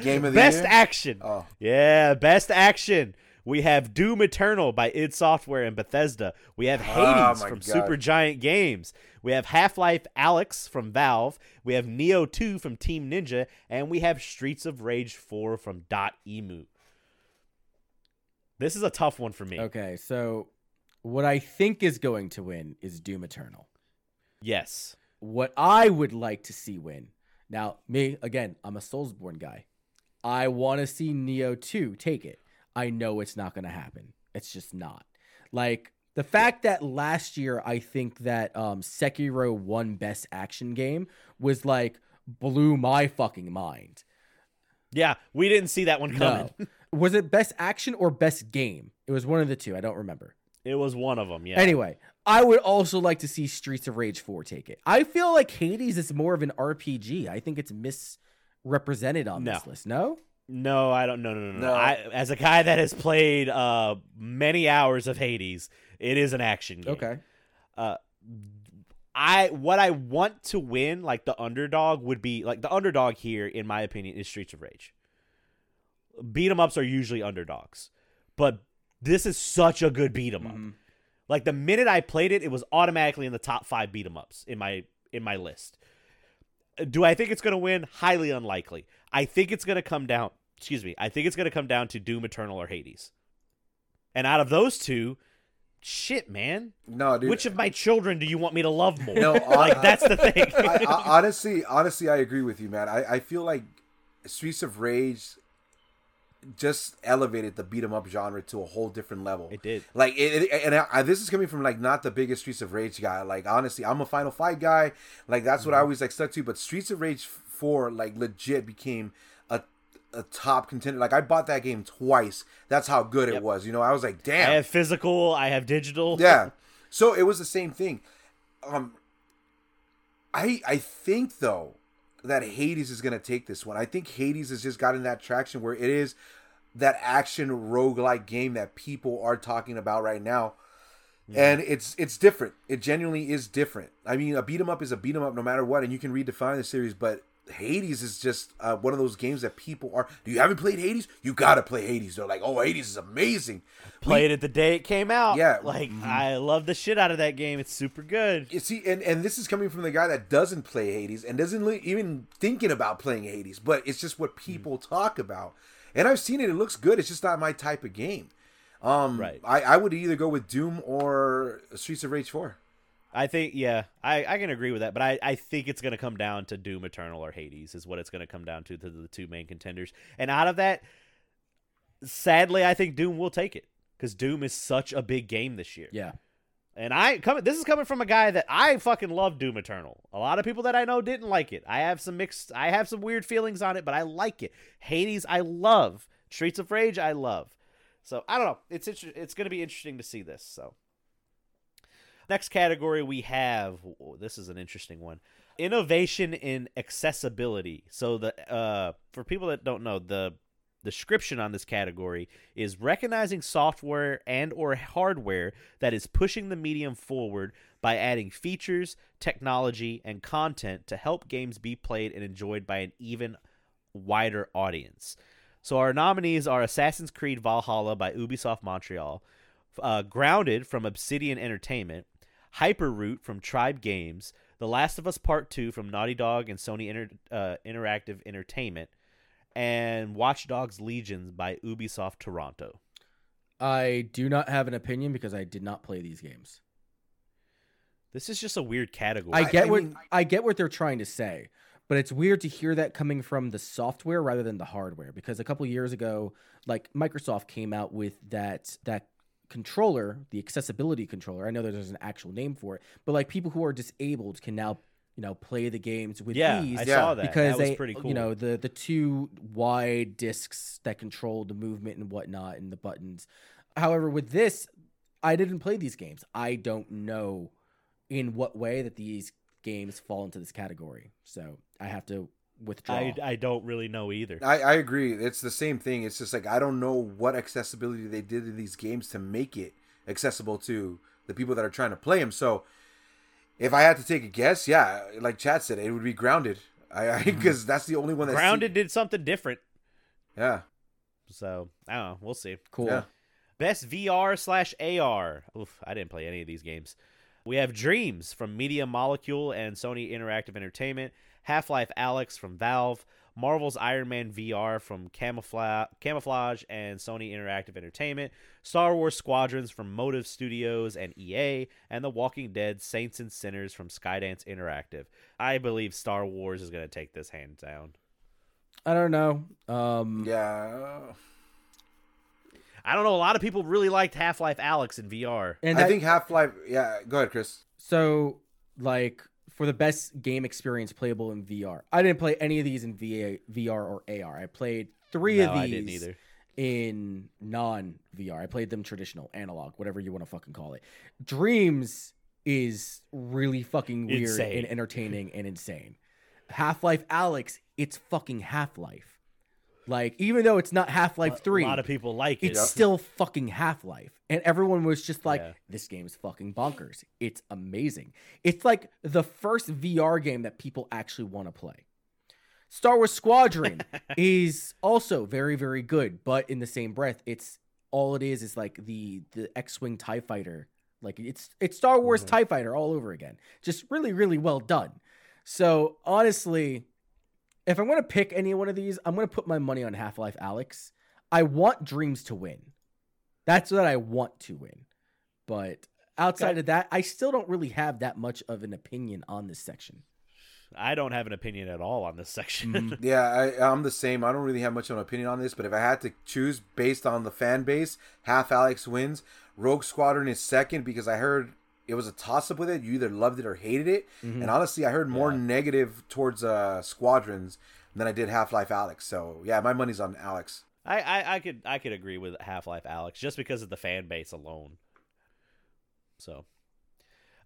Speaker 2: Game of the
Speaker 1: best
Speaker 2: year?
Speaker 1: action.
Speaker 2: Oh.
Speaker 1: Yeah, best action. We have Doom Eternal by id Software and Bethesda. We have oh Hades
Speaker 2: my
Speaker 1: from
Speaker 2: God.
Speaker 1: Supergiant Games. We have Half Life Alyx from Valve. We have Nioh 2 from Team Ninja. And we have Streets of Rage 4 from Dot Emu. This is a tough one for me.
Speaker 3: Okay, so what I think is going to win is Doom Eternal.
Speaker 1: Yes.
Speaker 3: What I would like to see win. Now, me again, I'm a Soulsborne guy. I want to see Nioh 2 take it. I know it's not going to happen. It's just not. Like the fact that last year I think that um Sekiro won best action game was like blew my fucking mind.
Speaker 1: Yeah, we didn't see that one coming.
Speaker 3: No. was it best action or best game? It was one of the two. I don't remember.
Speaker 1: It was one of them, yeah.
Speaker 3: Anyway, I would also like to see Streets of Rage 4 take it. I feel like Hades is more of an RPG. I think it's misrepresented on this list. No?
Speaker 1: No, I don't. No, no, no, no. I, as a guy that has played uh, many hours of Hades, it is an action game.
Speaker 3: Okay.
Speaker 1: Uh, I what I want to win, like the underdog, would be like the underdog here, in my opinion, is Streets of Rage. Beat 'em ups are usually underdogs, but this is such a good beat 'em up.
Speaker 3: Mhm.
Speaker 1: Like the minute I played it, it was automatically in the top five beat 'em ups in my in my list. Do I think it's gonna win? Highly unlikely. I think it's gonna come down. Excuse me. I think it's gonna come down to Doom Eternal or Hades. And out of those two, shit, man.
Speaker 2: no, dude.
Speaker 1: Which of my children do you want me to love more?
Speaker 2: No,
Speaker 1: like
Speaker 2: I-
Speaker 1: that's the thing.
Speaker 2: I, I, honestly, honestly, I agree with you, man. I, I feel like Streets of Rage just elevated the beat 'em up genre to a whole different level.
Speaker 1: It did.
Speaker 2: Like, it, it- and I, this is coming from like not the biggest Streets of Rage guy. Like, honestly, I'm a Final Fight guy. Like, that's what I mm-hmm. always like stuck to. But Streets of Rage Four, like, legit became a a top contender. Like, I bought that game twice. That's how good
Speaker 1: Yep.
Speaker 2: it was. You know, I was like, damn.
Speaker 1: I have physical. I have digital.
Speaker 2: Yeah. So it was the same thing. Um I I think though that Hades is gonna take this one. I think Hades has just gotten that traction where it is that action roguelike game that people are talking about right now. And it's it's different. It genuinely is different. I mean, a beat 'em up is a beat 'em up no matter what, and you can redefine the series. But Hades is just uh, one of those games that people are. Do you haven't played Hades? You gotta play Hades. They're like, oh, Hades is amazing.
Speaker 1: Played it the day it came out.
Speaker 2: Yeah.
Speaker 1: Like
Speaker 2: Mhm.
Speaker 1: I love the shit out of that game. It's super good.
Speaker 2: You see, and, and this is coming from the guy that doesn't play Hades and doesn't even thinking about playing Hades, but it's just what people talk about. And I've seen it; it looks good. It's just not my type of game. Um,
Speaker 1: Right.
Speaker 2: I, I would either go with Doom or Streets of Rage Four.
Speaker 1: I think yeah, I, I can agree with that, but I, I think it's gonna come down to Doom Eternal or Hades is what it's gonna come down to to the two main contenders. And out of that, sadly, I think Doom will take it because Doom is such a big game this year.
Speaker 3: Yeah.
Speaker 1: And I coming this is coming from a guy that I fucking love Doom Eternal. A lot of people that I know didn't like it. I have some mixed I have some weird feelings on it, but I like it. Hades I love. Streets of Rage I love. So I don't know. It's inter- it's going to be interesting to see this. So next category we have this is an interesting one. Innovation in accessibility. So the uh for people that don't know, the description on this category is recognizing software and or hardware that is pushing the medium forward by adding features, technology, and content to help games be played and enjoyed by an even wider audience. So our nominees are Assassin's Creed Valhalla by Ubisoft Montreal, uh, Grounded from Obsidian Entertainment, HyperDot from Tribe Games, The Last of Us Part 2 from Naughty Dog and Sony Inter- uh, Interactive Entertainment, and Watch Dogs Legions by Ubisoft Toronto.
Speaker 3: I do not have an opinion because I did not play these games.
Speaker 1: This is just a weird category.
Speaker 3: I get
Speaker 2: I
Speaker 3: what
Speaker 2: mean-
Speaker 3: I get what they're trying to say, but it's weird to hear that coming from the software rather than the hardware. Because a couple years ago, like Microsoft came out with that that controller, the accessibility controller. I know that there's an actual name for it, but like people who are disabled can now you know play the games with
Speaker 1: yeah,
Speaker 3: ease.
Speaker 1: I saw that.
Speaker 3: because
Speaker 1: that was
Speaker 3: they,
Speaker 1: pretty cool.
Speaker 3: you know, the the two wide discs that control the movement and whatnot and the buttons. However, with this, I didn't play these games. I don't know in what way that these games fall into this category. So I have to withdraw.
Speaker 1: I, I don't really know either.
Speaker 2: I, I agree. It's the same thing. It's just like I don't know what accessibility they did in these games to make it accessible to the people that are trying to play them. So if I had to take a guess, yeah, like Chad said, it would be grounded. I because mm-hmm. that's the only one that's
Speaker 1: Grounded did something different.
Speaker 2: Yeah,
Speaker 1: So I don't know. We'll see.
Speaker 3: cool.
Speaker 2: Yeah.
Speaker 1: Best VR slash AR. Oof, I didn't play any of these games. We have Dreams from Media Molecule and Sony Interactive Entertainment, Half Life Alyx from Valve, Marvel's Iron Man VR from Camoufla- Camouflaj and Sony Interactive Entertainment, Star Wars Squadrons from Motive Studios and EA, and The Walking Dead Saints and Sinners from Skydance Interactive. I believe Star Wars is going to take this hand down.
Speaker 3: I don't know. Um,
Speaker 2: yeah.
Speaker 1: I don't know. A lot of people really liked Half Life Alyx in VR.
Speaker 3: and
Speaker 2: I
Speaker 3: that-
Speaker 2: think Half Life. Yeah, go ahead, Chris.
Speaker 3: So, like, for the best game experience playable in VR, I didn't play any of these in VA, VR or AR. I played three
Speaker 1: No,
Speaker 3: of these
Speaker 1: I didn't either.
Speaker 3: in non VR. I played them traditional, analog, whatever you want to fucking call it. Dreams is really fucking weird
Speaker 1: Insane.
Speaker 3: and entertaining and insane. Half Life Alyx, it's fucking Half Life. Like, even though it's not Half Life 3,
Speaker 1: A lot of people like it.
Speaker 3: it's still fucking Half Life. And everyone was just like,
Speaker 1: Yeah.
Speaker 3: this is fucking bonkers. It's amazing. It's like the first VR game that people actually want to play. Star Wars Squadron is also very, very good, but in the same breath, it's all it is is like the the X-wing Tie Fighter. Like it's it's Star Wars
Speaker 1: Mhm.
Speaker 3: Tie Fighter all over again. Just really, really well done. So honestly, if I'm gonna pick any one of these, I'm gonna put my money on Half Life Alyx. I want Dreams to win. That's what I want to win. But outside
Speaker 1: Okay.
Speaker 3: of that, I still don't really have that much of an opinion on this section.
Speaker 1: I don't have an opinion at all on this section.
Speaker 3: Mhm.
Speaker 2: Yeah, I, I'm the same. I don't really have much of an opinion on this, but if I had to choose based on the fan base, half Alyx wins. Rogue Squadron is second because I heard it was a toss up with it. You either loved it or hated it.
Speaker 3: Mhm.
Speaker 2: And honestly, I heard more
Speaker 1: Yeah.
Speaker 2: negative towards uh, Squadrons than I did Half Life Alyx. So yeah, my money's on Alyx.
Speaker 1: I, I, I could I could agree with Half Life Alyx just because of the fan base alone. So,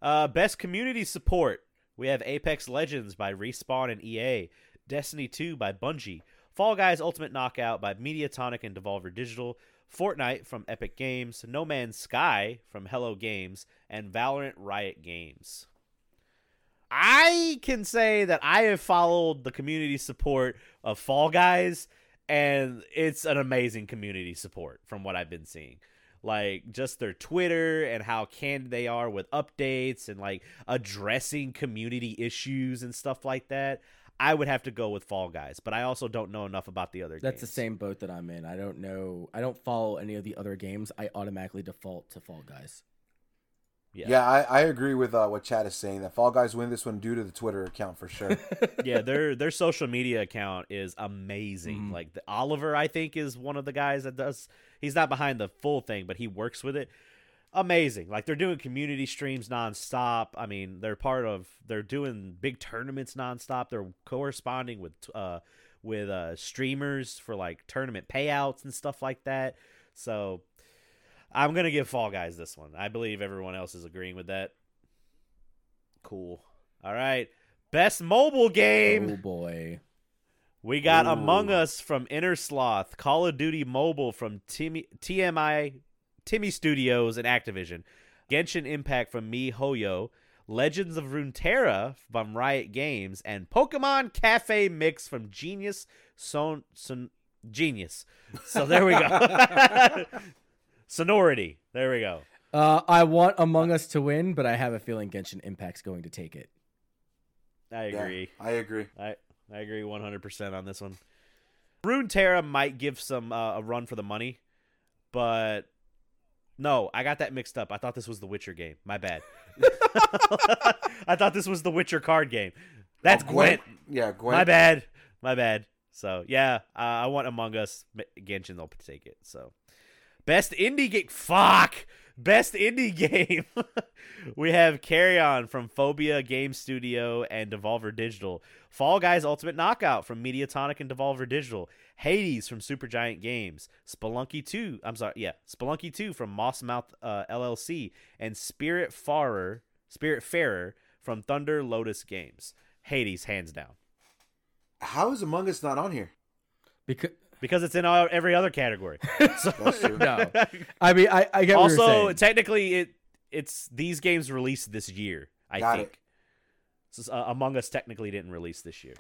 Speaker 1: uh, best community support we have Apex Legends by Respawn and EA, Destiny 2 by Bungie, Fall Guys Ultimate Knockout by Mediatonic and Devolver Digital, Fortnite from Epic Games, No Man's Sky from Hello Games, and Valorant Riot Games. I can say that I have followed the community support of Fall Guys, and it's an amazing community support from what I've been seeing. Like just their Twitter and how candid they are with updates and like addressing community issues and stuff like that. I would have to go with Fall Guys, but I also don't know enough about the other.
Speaker 3: That's the same boat that I'm in. I don't know. I don't follow any of the other games. I automatically default to Fall Guys.
Speaker 1: Yeah,
Speaker 2: Yeah, I, I agree with uh, what Chad is saying that Fall Guys win this one due to the Twitter account for sure.
Speaker 1: yeah. Their their social media account is amazing.
Speaker 3: Mhm.
Speaker 1: Like the, Oliver, I think is one of the guys that does. He's not behind the full thing, but he works with it. Amazing. Like they're doing community streams nonstop. I mean, they're part of. They're doing big tournaments nonstop. They're corresponding with uh with uh streamers for like tournament payouts and stuff like that. So I'm gonna give Fall Guys this one. I believe everyone else is agreeing with that. Cool. All right. Best mobile game.
Speaker 3: Oh boy.
Speaker 1: We got
Speaker 2: Ooh.
Speaker 1: Among Us from Innersloth, Call of Duty Mobile from TMI, TiMi Studios and Activision, Genshin Impact from MiHoYo, Legends of Runeterra from Riot Games, and Pokemon Cafe Mix from Genius Son, Son Genius. So there we go. Sonority. There we go.
Speaker 3: Uh, I want Among Us to win, but I have a feeling Genshin Impact's going to take it.
Speaker 1: I
Speaker 2: Yeah,
Speaker 1: agree.
Speaker 2: I agree.
Speaker 1: I I agree 100% on this one. Runeterra might give some uh, a run for the money, but no, I got that mixed up. I thought this was the Witcher game. My bad. I thought this was the Witcher card game. That's
Speaker 2: Oh,
Speaker 1: Gwent.
Speaker 2: Yeah, Gwen.
Speaker 1: My bad. My bad. So yeah, uh, I want Among Us. Genshin, they'll take it. So best indie game. Fuck. Best indie game. we have Carrion from Phobia Game Studio and Devolver Digital. Fall Guys Ultimate Knockout from Mediatonic and Devolver Digital. Hades from Supergiant Games. Spelunky 2. I'm sorry. Yeah, Spelunky 2 from Mossmouth uh, LLC and Spiritfarer, Spirit Farer from Thunder Lotus Games. Hades hands down.
Speaker 2: How is Among Us not on here?
Speaker 3: Because
Speaker 1: because it's in all, every other category. So,
Speaker 3: No. I mean, I, I get what you're
Speaker 1: also, technically, it it's these games released this year. I
Speaker 2: Got
Speaker 1: think. So, uh, Among Us technically didn't release this year.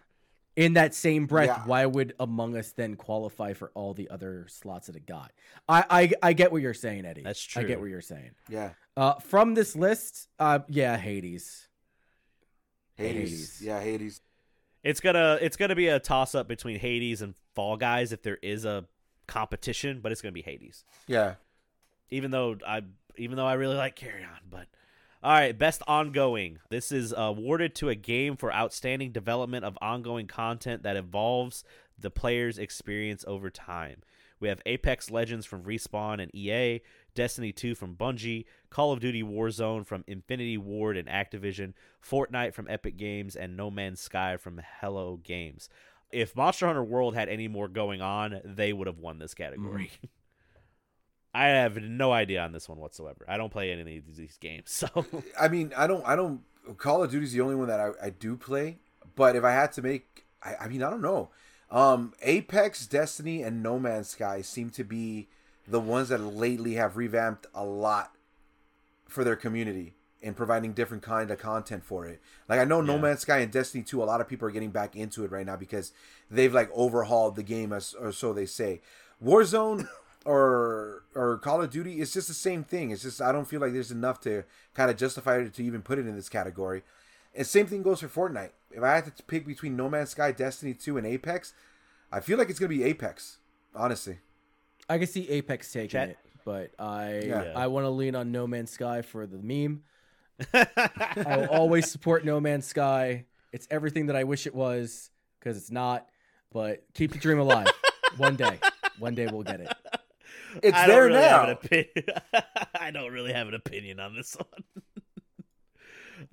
Speaker 3: In that same breath,
Speaker 2: Yeah.
Speaker 3: why would Among Us then qualify for all the other slots that it got? I, I I get what you're saying, Eddie.
Speaker 1: That's true.
Speaker 3: I get what you're saying.
Speaker 2: Yeah,
Speaker 3: Uh, from this list, uh, yeah, Hades.
Speaker 2: Hades.
Speaker 3: Hades.
Speaker 2: Yeah, Hades.
Speaker 1: It's gonna it's gonna be a toss up between Hades and Fall Guys if there is a competition, but it's gonna be Hades.
Speaker 2: Yeah.
Speaker 1: even though I even though I really like Carrion, but all right, best ongoing. This is awarded to a game for outstanding development of ongoing content that evolves the player's experience over time. We have Apex Legends from Respawn and EA, Destiny 2 from Bungie, Call of Duty Warzone from Infinity Ward and Activision, Fortnite from Epic Games, and No Man's Sky from Hello Games. If Monster Hunter World had any more going on, they would have won this category. Mm. I have no idea on this one whatsoever. I don't play any of these games, so
Speaker 2: I mean, I don't, I don't. Call of Duty's the only one that I, I do play. But if I had to make, I, I mean, I don't know. Um, Apex, Destiny, and No Man's Sky seem to be the ones that lately have revamped a lot for their community and providing different kind of content for it. Like I know No Man's Sky and Destiny 2, a lot of people are getting back into it right now because they've like overhauled the game as or so they say. Warzone or or Call of Duty, it's just the same thing. It's just I don't feel like there's enough to kind of justify it to even put it in this category. And same thing goes for Fortnite. If I had to pick between No Man's Sky, Destiny 2, and Apex, I feel like it's gonna be Apex. Honestly.
Speaker 3: I can see Apex taking
Speaker 1: Chat-
Speaker 3: it, but I
Speaker 2: Yeah.
Speaker 3: I want to lean on No Man's Sky for the meme. I will always support No Man's Sky. It's everything that I wish it was because it's not. But keep the dream alive. One day, one day we'll get it.
Speaker 2: It's
Speaker 1: I
Speaker 2: there
Speaker 1: really
Speaker 2: now.
Speaker 1: I don't really have an opinion on this one.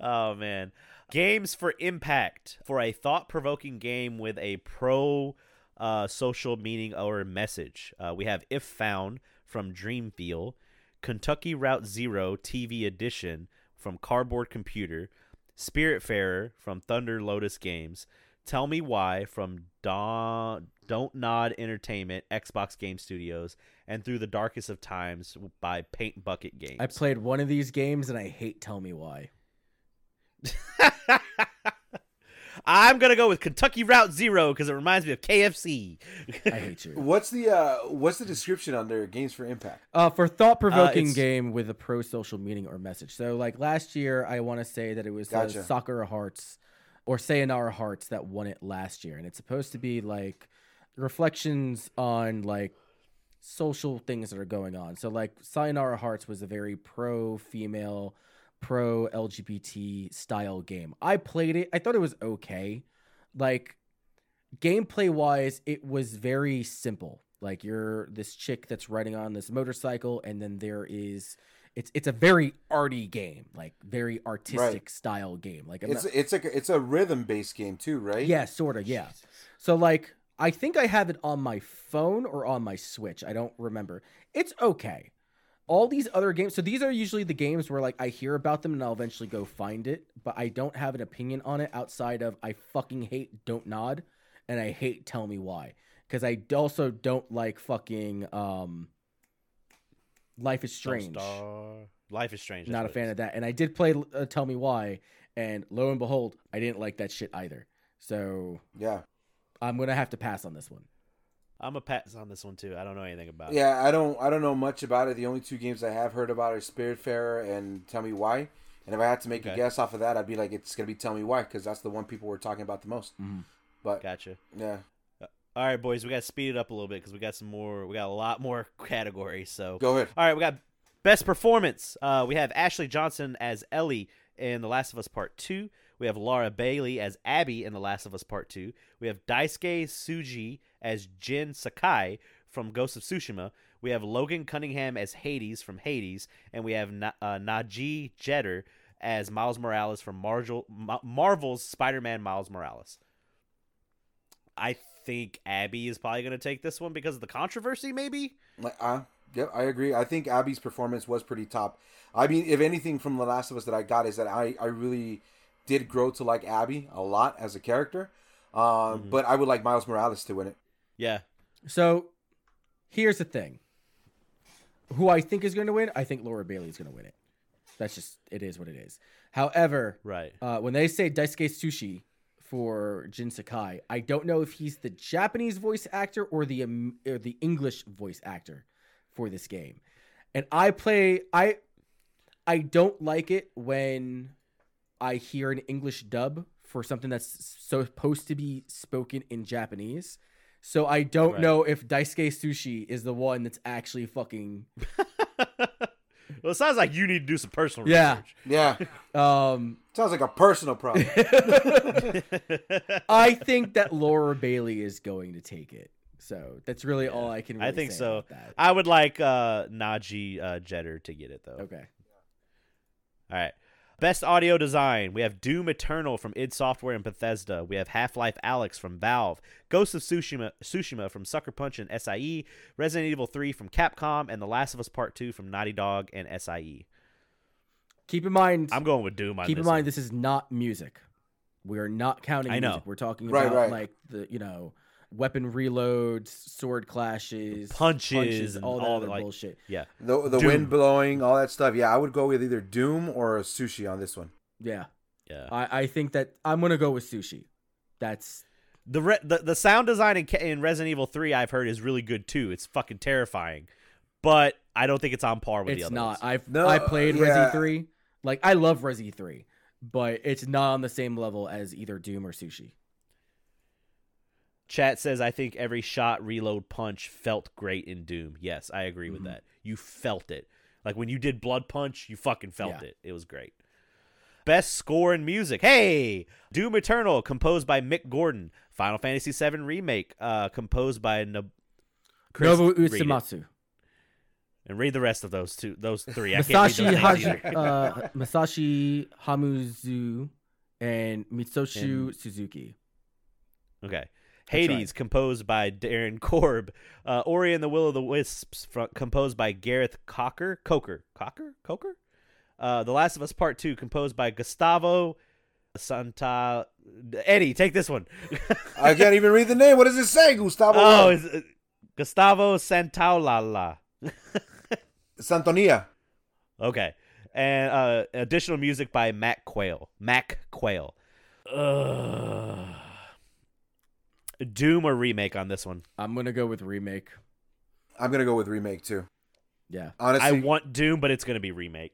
Speaker 1: oh man. Games for impact for a thought-provoking game with a pro uh, social meaning or message. Uh, we have If Found from Dreamfeel, Kentucky Route Zero TV Edition from Cardboard Computer, Spiritfarer from Thunder Lotus Games, Tell Me Why from Don, Don't Nod Entertainment, Xbox Game Studios, and Through the Darkest of Times by Paint Bucket Games.
Speaker 3: I played one of these games and I hate Tell Me Why.
Speaker 1: I'm gonna go with Kentucky Route Zero because it reminds me of KFC.
Speaker 3: I hate you.
Speaker 2: What's the uh what's the description on their Games for Impact?
Speaker 3: Uh, for thought provoking
Speaker 1: it's-
Speaker 3: game with a pro social meaning or message. So like last year, I want to say that it was uh,
Speaker 2: Gotcha.
Speaker 3: Sakura Hearts or Sayonara Hearts that won it last year, and it's supposed to be like reflections on like social things that are going on. So like Sayonara Hearts was a very pro female, pro LGBT style game. I played it. I thought it was okay. Like gameplay wise, it was very simple. Like you're this chick that's riding on this motorcycle, and then there is it's it's a very arty game, like very artistic style game. Like I'm
Speaker 2: It's
Speaker 3: not-
Speaker 2: it's a it's a rhythm based game too, right?
Speaker 3: yeah, sort of, yeah. So like I think I have it on my phone or on my Switch. I don't remember. It's okay. All these other games, so these are usually the games where like I hear about them and I'll eventually go find it, but I don't have an opinion on it outside of I fucking hate Don't Nod and I hate Tell Me Why because I also don't like fucking um Life is Strange.
Speaker 1: Star. Life is Strange.
Speaker 3: Not a fan of that. And I did play uh, Tell Me Why, and lo and behold, I didn't like that shit either. So
Speaker 2: Yeah.
Speaker 3: I'm gonna have to pass on this one.
Speaker 1: I'm a pass on this one too. I don't know anything about it.
Speaker 2: Yeah, I don't I don't know much about it. The only two games I have heard about are Spiritfarer and Tell Me Why. And if I had to make a guess off of that, I'd be like, it's gonna be Tell Me Why because that's the one people were talking about the most.
Speaker 3: Mhm.
Speaker 2: But
Speaker 1: Gotcha.
Speaker 2: yeah,
Speaker 1: All right, boys, we got to speed it up a little bit because we got some more. We got a lot more categories. So
Speaker 2: go ahead.
Speaker 1: All right, we got best performance. Uh, we have Ashley Johnson as Ellie in The Last of Us Part Two. We have Laura Bailey as Abby in The Last of Us Part Two. We have Daisuke Tsuji as Jin Sakai from Ghost of Tsushima. We have Logan Cunningham as Hades from Hades, and we have Na- uh, Najee Jeter as Miles Morales from Ma- Marvel's Spider-Man Miles Morales. I think Abby is probably going to take this one because of the controversy, maybe.
Speaker 2: Like, uh, yep, I agree. I think Abby's performance was pretty top. I mean, if anything from The Last of Us that I got is that I, I really did grow to like Abby a lot as a character. Um,
Speaker 1: Mhm.
Speaker 2: But I would like Miles Morales to win it.
Speaker 1: Yeah,
Speaker 3: So here's the thing. Who I think is gonna win, I think Laura Bailey is gonna win it. That's just it is what it is. However,
Speaker 1: right.
Speaker 3: uh, when they say Daisuke Sushi for Jin Sakai, I don't know if he's the Japanese voice actor or the um, or the English voice actor for this game. And I play I I don't like it when I hear an English dub for something that's supposed to be spoken in Japanese. So I don't
Speaker 1: Right.
Speaker 3: know if Daisuke Sushi is the one that's actually fucking
Speaker 1: Well, it sounds like you need to do some personal
Speaker 3: Yeah.
Speaker 1: research.
Speaker 2: Yeah,
Speaker 3: um
Speaker 2: sounds like a personal problem.
Speaker 3: I think that Laura Bailey is going to take it. So that's really all I can. Really
Speaker 1: I think
Speaker 3: say
Speaker 1: so.
Speaker 3: about That.
Speaker 1: I would like uh, Najee uh, Jeter to get it though.
Speaker 3: Okay.
Speaker 1: All right. Best audio design. We have Doom Eternal from id Software and Bethesda. We have Half Life Alyx from Valve. Ghost of Tsushima, Tsushima from Sucker Punch and SIE. Resident Evil 3 from Capcom. And The Last of Us Part 2 from Naughty Dog and SIE.
Speaker 3: Keep in mind.
Speaker 1: I'm going with Doom on
Speaker 3: keep in mind
Speaker 1: one.
Speaker 3: this is not music. We are not counting.
Speaker 1: I know.
Speaker 3: Music. We're talking
Speaker 2: Right,
Speaker 3: about
Speaker 2: right.
Speaker 3: like the you know weapon reloads, sword clashes,
Speaker 1: Punches and
Speaker 3: all that
Speaker 1: all
Speaker 3: other
Speaker 1: the, like-
Speaker 3: bullshit.
Speaker 1: Yeah.
Speaker 2: the the
Speaker 1: Doom.
Speaker 2: wind blowing, all that stuff. Yeah, I would go with either Doom or Sushi on this one.
Speaker 3: Yeah,
Speaker 1: Yeah.
Speaker 3: I, I think that I'm gonna go with sushi. That's
Speaker 1: The, re- the the sound design in, in Resident Evil 3 I've heard is really good too. It's fucking terrifying. But I don't think it's on par with the other.
Speaker 3: it's not.
Speaker 1: ones.
Speaker 3: I've
Speaker 2: No,
Speaker 3: I played
Speaker 2: yeah.
Speaker 3: Resi three. Like I love Resi three, but it's not on the same level as either Doom or Sushi.
Speaker 1: Chat says I think every shot, reload, punch felt great in Doom. Yes, I agree with
Speaker 3: Mhm.
Speaker 1: that. You felt it. Like when you did blood punch, you fucking felt
Speaker 3: Yeah.
Speaker 1: it. It was great. Best score and music. Hey, Doom Eternal, composed by Mick Gordon. Final Fantasy VII Remake, uh, composed by Nob- Chris,
Speaker 3: Nobu. Utsumatsu.
Speaker 1: And read the rest of those two, those three. I can't read
Speaker 3: Masashi, Haji, uh, Masashi Hamuzu and Mitsushi
Speaker 1: And-
Speaker 3: Suzuki.
Speaker 1: Okay.
Speaker 3: Right.
Speaker 1: Hades, composed by Darren Korb. Uh, Ori and the Will of the Wisps, composed by Gareth Cocker. Coker. Cocker? Coker? Uh, the Last of Us Part 2, composed by Gustavo Santa. Eddie, take this one.
Speaker 2: I can't even read the name. What does it say, Gustavo?
Speaker 1: oh, it's, uh, Gustavo Santaolalla.
Speaker 2: Santonia.
Speaker 1: Okay. And uh, additional music by Mac Quayle. Mac Quayle. Ugh. Doom or remake on this one?
Speaker 3: I'm gonna go with remake.
Speaker 2: I'm gonna go with remake too.
Speaker 3: Yeah.
Speaker 2: Honestly,
Speaker 1: I want Doom, but it's going to be remake.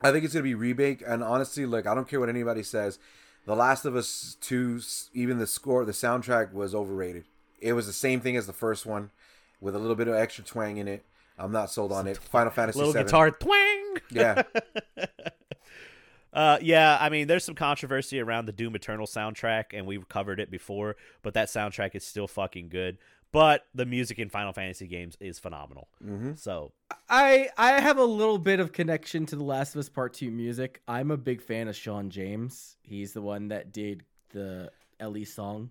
Speaker 2: I think it's gonna be remake. And honestly, look, I don't care what anybody says. The Last of Us Two, even the score, the soundtrack was overrated. It was the same thing as the first one, with a little bit of extra twang in it. I'm not sold on it. Final Fantasy
Speaker 1: Little
Speaker 2: VII.
Speaker 1: guitar twang.
Speaker 2: Yeah,
Speaker 1: Uh, yeah, I mean, there's some controversy around the Doom Eternal soundtrack, and we've covered it before, but that soundtrack is still fucking good. But the music in Final Fantasy games is phenomenal.
Speaker 2: hmm
Speaker 1: So,
Speaker 3: I I have a little bit of connection to the Last of Us Part Two music. I'm a big fan of Shawn James. He's the one that did the Ellie song.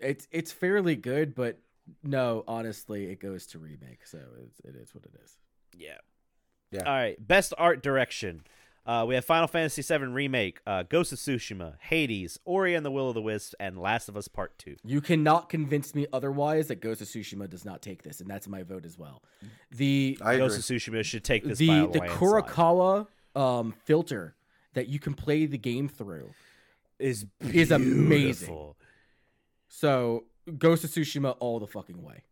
Speaker 3: It's it's fairly good, but no, honestly, it goes to remake. So it's, it is what it is.
Speaker 1: yeah.
Speaker 2: Yeah.
Speaker 1: All right. Best art direction. Uh, we have Final Fantasy VII Remake, uh, Ghost of Tsushima, Hades, Ori and the Will of the Wisps, and Last of Us Part 2.
Speaker 3: You cannot convince me otherwise that Ghost of Tsushima does not take this, and that's my vote as well. The
Speaker 2: I agree.
Speaker 1: Ghost of Tsushima should take this
Speaker 3: the
Speaker 1: a
Speaker 3: the
Speaker 1: landslide.
Speaker 3: Kurosawa um, filter that you can play the game through
Speaker 1: is
Speaker 3: is amazing. So Ghost of Tsushima all the fucking way.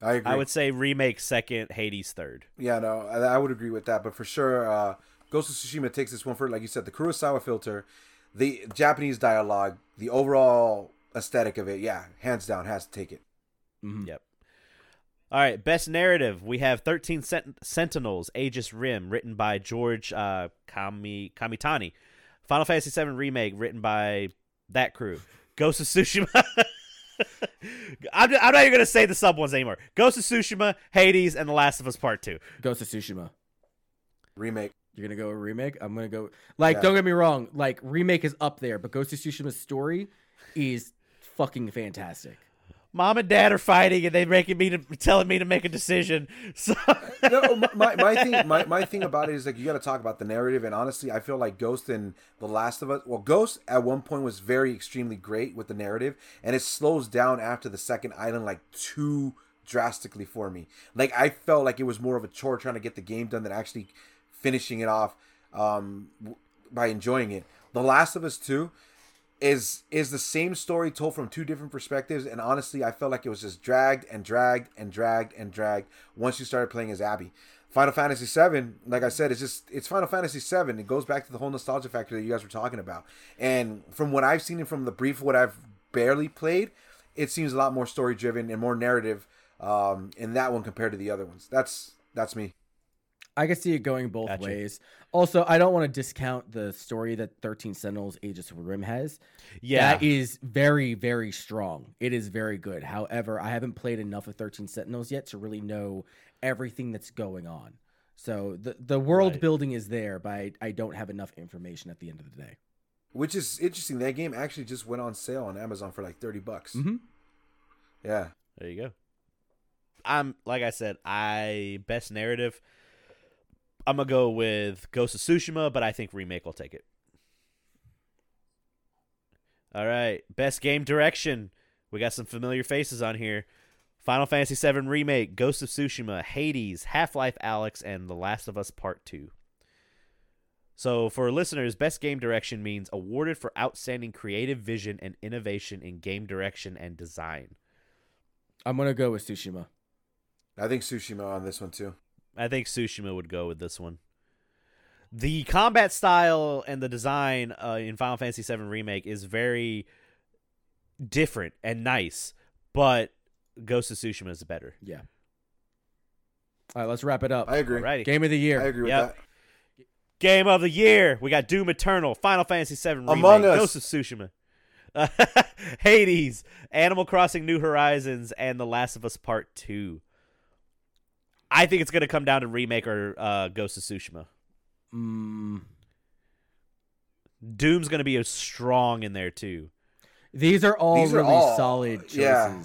Speaker 2: I agree.
Speaker 1: I would say remake second, Hades third.
Speaker 2: Yeah, no, I, I would agree with that. But for sure, uh, Ghost of Tsushima takes this one for, like you said, the Kurosawa filter, the Japanese dialogue, the overall aesthetic of it. Yeah, hands down, has to take it.
Speaker 3: Mhm.
Speaker 1: Yep. All right, best narrative. We have 13 Sent- Sentinels, Aegis Rim, written by George uh, Kami- Kamitani. Final Fantasy VII Remake, written by that crew. Ghost of Tsushima. I'm, I'm not even going to say the sub ones anymore. Ghost of Tsushima, Hades, and The Last of Us Part 2.
Speaker 3: Ghost of Tsushima.
Speaker 2: Remake.
Speaker 3: You're gonna go with remake. I'm gonna go like.
Speaker 2: Yeah.
Speaker 3: Don't get me wrong. Like remake is up there, but Ghost of Tsushima's story is fucking fantastic.
Speaker 1: Mom and dad are fighting, and they're making me to, telling me to make a decision. So
Speaker 2: no, my, my, my thing, my, my thing about it is like you got to talk about the narrative, and honestly, I feel like Ghost and The Last of Us. Well, Ghost at one point was very extremely great with the narrative, and it slows down after the second island like too drastically for me. Like I felt like it was more of a chore trying to get the game done than actually finishing it off um, by enjoying it. The Last of Us Two is is the same story told from two different perspectives and honestly i felt like it was just dragged and dragged and dragged and dragged once you started playing as abby. Final fantasy 7 like i said it's just it's final fantasy 7 it goes back to the whole nostalgia factor that you guys were talking about. And from what i've seen and from the brief what i've barely played it seems a lot more story driven and more narrative um, in that one compared to the other ones. That's that's me
Speaker 3: I can see it going both
Speaker 1: Gotcha.
Speaker 3: ways. Also, I don't want to discount the story that 13 Sentinels Aegis of Rim has.
Speaker 1: yeah,
Speaker 3: That is very, very strong. It is very good. However, I haven't played enough of 13 Sentinels yet to really know everything that's going on. So the the world
Speaker 1: Right.
Speaker 3: building is there, but I, I don't have enough information at the end of the day.
Speaker 2: which is interesting that game actually just went on sale on amazon for like 30 bucks
Speaker 3: Mm-hmm.
Speaker 2: yeah
Speaker 1: There you go. I'm like I said, I best narrative. I'm gonna go with Ghost of Tsushima, but I think remake will take it. All right, best game direction. We got some familiar faces on here. Final Fantasy VII Remake, Ghost of Tsushima, Hades, Half Life Alyx, and The Last of Us Part 2. So, for listeners, best game direction means awarded for outstanding creative vision and innovation in game direction and design.
Speaker 3: I'm gonna go with Tsushima.
Speaker 2: i think tsushima on this one too
Speaker 1: I think Tsushima would go with this one. The combat style and the design uh, in Final Fantasy VII Remake is very different and nice, but Ghost of Tsushima is better.
Speaker 3: Yeah. All right, let's wrap it up.
Speaker 2: i agree
Speaker 1: Alrighty.
Speaker 3: Game of the year.
Speaker 2: I agree with
Speaker 1: Yep.
Speaker 2: that.
Speaker 1: Game of the year. We got Doom Eternal, Final Fantasy VII Remake,
Speaker 2: Among Us.
Speaker 1: Ghost of Tsushima, Hades, Animal Crossing: New Horizons, and The Last of Us Part Two. I think it's going to come down to remake or uh, Ghost of Tsushima.
Speaker 3: Mm,
Speaker 1: Doom's going to be a strong in there too.
Speaker 3: these are all
Speaker 2: These are
Speaker 3: really
Speaker 2: all-
Speaker 3: solid choices.
Speaker 2: yeah.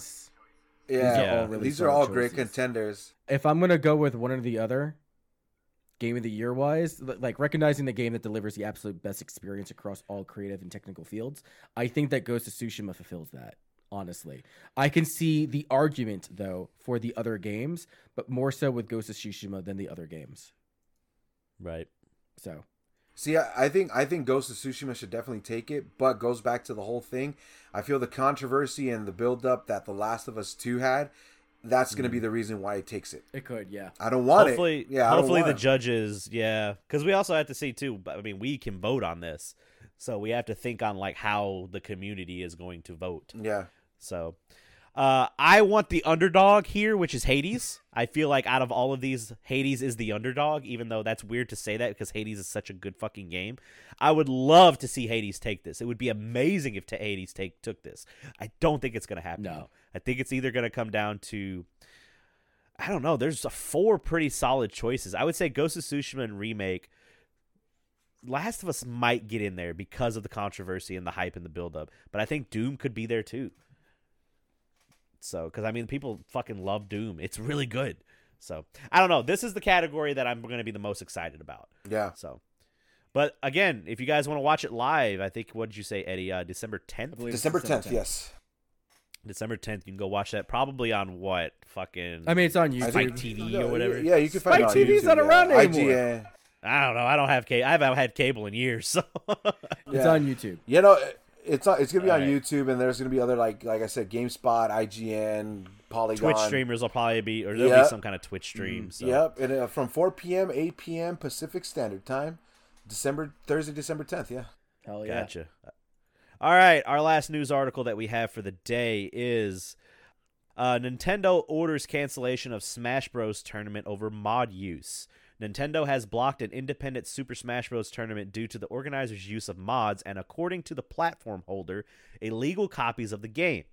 Speaker 2: Yeah,
Speaker 1: Yeah.
Speaker 3: all really
Speaker 2: these are all great contenders.
Speaker 3: If I'm gonna go with one or the other, game of the year wise, like recognizing the game that delivers the absolute best experience across all creative and technical fields, I think that Ghost of Tsushima fulfills that. Honestly, I can see the argument though for the other games, but more so with Ghost of Tsushima than the other games.
Speaker 1: Right.
Speaker 3: So
Speaker 2: See, I I think I think Ghost of Tsushima should definitely take it, but goes back to the whole thing. I feel the controversy and the build-up that The Last of Us Two had. That's going to be mm-hmm. the reason why it takes it.
Speaker 3: it could, yeah.
Speaker 2: I don't want
Speaker 1: hopefully,
Speaker 2: it. Yeah,
Speaker 1: hopefully the
Speaker 2: it.
Speaker 1: judges, yeah, because we also have to see too. I mean, we can vote on this, so we have to think on like how the community is going to vote.
Speaker 2: Yeah,
Speaker 1: So, uh, I want the underdog here, which is Hades. I feel like out of all of these, Hades is the underdog, even though that's weird to say that because Hades is such a good fucking game. I would love to see Hades take this. It would be amazing if Hades take took this. I don't think it's gonna happen.
Speaker 3: No.
Speaker 1: I think it's either gonna come down to. I don't know. There's a four pretty solid choices. I would say Ghost of Tsushima and remake. Last of Us might get in there because of the controversy and the hype and the buildup, but I think Doom could be there too. So, because I mean, people fucking love Doom. It's really good. So, I don't know. This is the category that I'm going to be the most excited about.
Speaker 2: yeah.
Speaker 1: So, but again, if you guys want to watch it live, I think what did you say, Eddie? Uh, December 10th.
Speaker 3: believe it's
Speaker 2: December tenth. Yes.
Speaker 1: December 10th. You can go watch that probably on what fucking.
Speaker 3: I mean, it's on YouTube.
Speaker 1: Spike TV or whatever.
Speaker 2: Yeah, you can find
Speaker 3: Spike
Speaker 2: it on
Speaker 3: TV's
Speaker 2: YouTube,
Speaker 3: not
Speaker 2: yeah.
Speaker 3: around anymore.
Speaker 2: IGN.
Speaker 1: I don't know. I don't have cable. I haven't had cable in years. So,
Speaker 3: It's
Speaker 2: Yeah.
Speaker 3: on YouTube.
Speaker 2: You know, it's it's gonna be on
Speaker 1: Alright.
Speaker 2: YouTube, and there's gonna be other like like I said, GameSpot, IGN, Polygon.
Speaker 1: Twitch streamers will probably be, or there'll
Speaker 2: Yeah.
Speaker 1: be some kind of Twitch stream. So.
Speaker 2: Yep, and uh, from 4 p.m. 8 p.m. Pacific Standard Time, December Thursday, December 10th. Yeah.
Speaker 3: Hell yeah.
Speaker 1: Gotcha. All right, our last news article that we have for the day is uh, Nintendo orders cancellation of Smash Bros. tournament over mod use. Nintendo has blocked an independent Super Smash Bros. tournament due to the organizers' use of mods and, according to the platform holder, illegal copies of the game.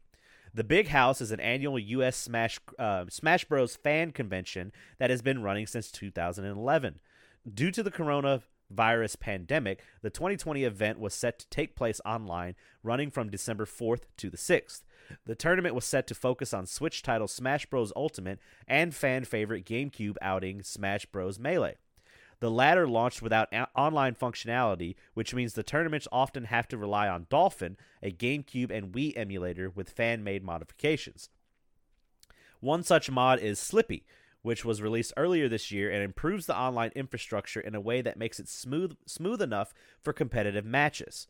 Speaker 1: The Big House is an annual U.S. Smash uh, Smash Bros. fan convention that has been running since 2011. Due to the coronavirus pandemic, the 2020 event was set to take place online, running from December 4th to the 6th. The tournament was set to focus on Switch title Smash Bros. Ultimate and fan favorite GameCube outing Smash Bros. Melee. The latter launched without a- online functionality, which means the tournaments often have to rely on Dolphin, a GameCube and Wii emulator with fan made modifications. One such mod is Slippi, which was released earlier this year and improves the online infrastructure in a way that makes it smooth smooth enough for competitive matches.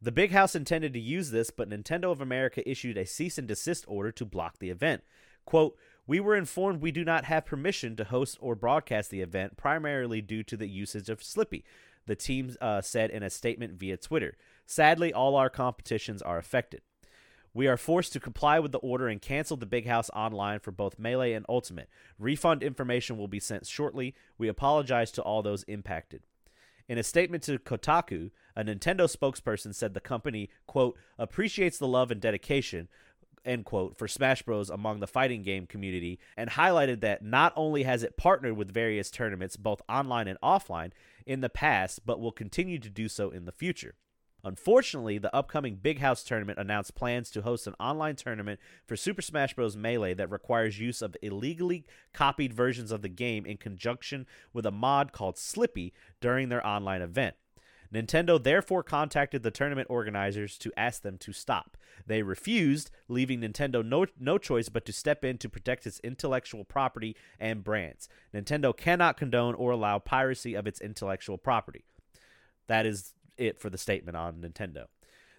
Speaker 1: The Big House intended to use this, but Nintendo of America issued a cease and desist order to block the event. Quote, We were informed we do not have permission to host or broadcast the event, primarily due to the usage of Slippi, the team uh, said in a statement via Twitter. Sadly, all our competitions are affected. We are forced to comply with the order and cancel the Big House online for both Melee and Ultimate. Refund information will be sent shortly. We apologize to all those impacted. In a statement to Kotaku, a Nintendo spokesperson said the company, quote, appreciates the love and dedication, end quote, for Smash Bros. among the fighting game community, and highlighted that not only has it partnered with various tournaments, both online and offline, in the past, but will continue to do so in the future. Unfortunately, the upcoming Big House tournament announced plans to host an online tournament for Super Smash Bros. Melee that requires use of illegally copied versions of the game in conjunction with a mod called Slippi during their online event. Nintendo therefore contacted the tournament organizers to ask them to stop. They refused, leaving Nintendo no, no choice but to step in to protect its intellectual property and brands. Nintendo cannot condone or allow piracy of its intellectual property. That is it for the statement on Nintendo.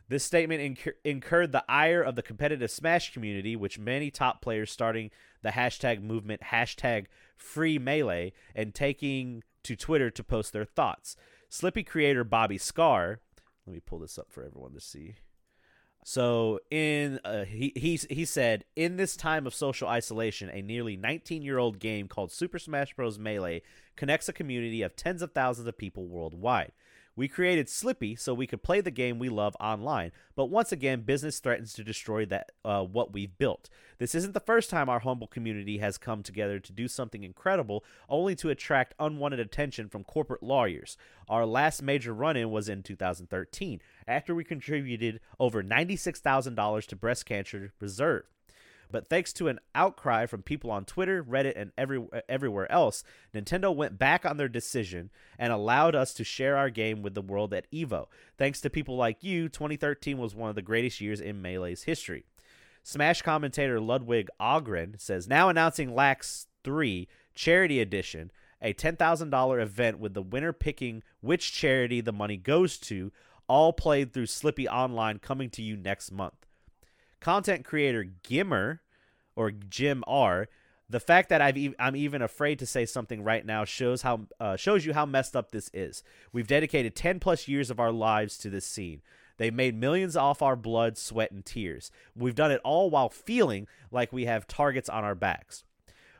Speaker 1: This statement incur- incurred the ire of the competitive Smash community, which many top players starting the hashtag movement hashtag free melee and taking to Twitter to post their thoughts. Slippi creator Bobby Scar, let me pull this up for everyone to see. So in uh, he he he said in this time of social isolation, a nearly 19 year old game called Super Smash Bros. Melee connects a community of tens of thousands of people worldwide. We created Slippi so we could play the game we love online, but once again, business threatens to destroy that uh, what we've built. This isn't the first time our humble community has come together to do something incredible, only to attract unwanted attention from corporate lawyers. Our last major run-in was in 2013, after we contributed over $96,000 to Breast Cancer Reserve. But thanks to an outcry from people on Twitter, Reddit, and every, everywhere else, Nintendo went back on their decision and allowed us to share our game with the world at EVO. Thanks to people like you, 2013 was one of the greatest years in Melee's history. Smash commentator Ludwig Ahgren says, now announcing LACS 3 Charity Edition, a $10,000 event with the winner picking which charity the money goes to, all played through Slippi Online coming to you next month. Content creator Gimmer or Jim R. The fact that I've e- I'm even afraid to say something right now shows how uh, shows you how messed up this is. We've dedicated 10 plus years of our lives to this scene. They've made millions off our blood, sweat, and tears. We've done it all while feeling like we have targets on our backs.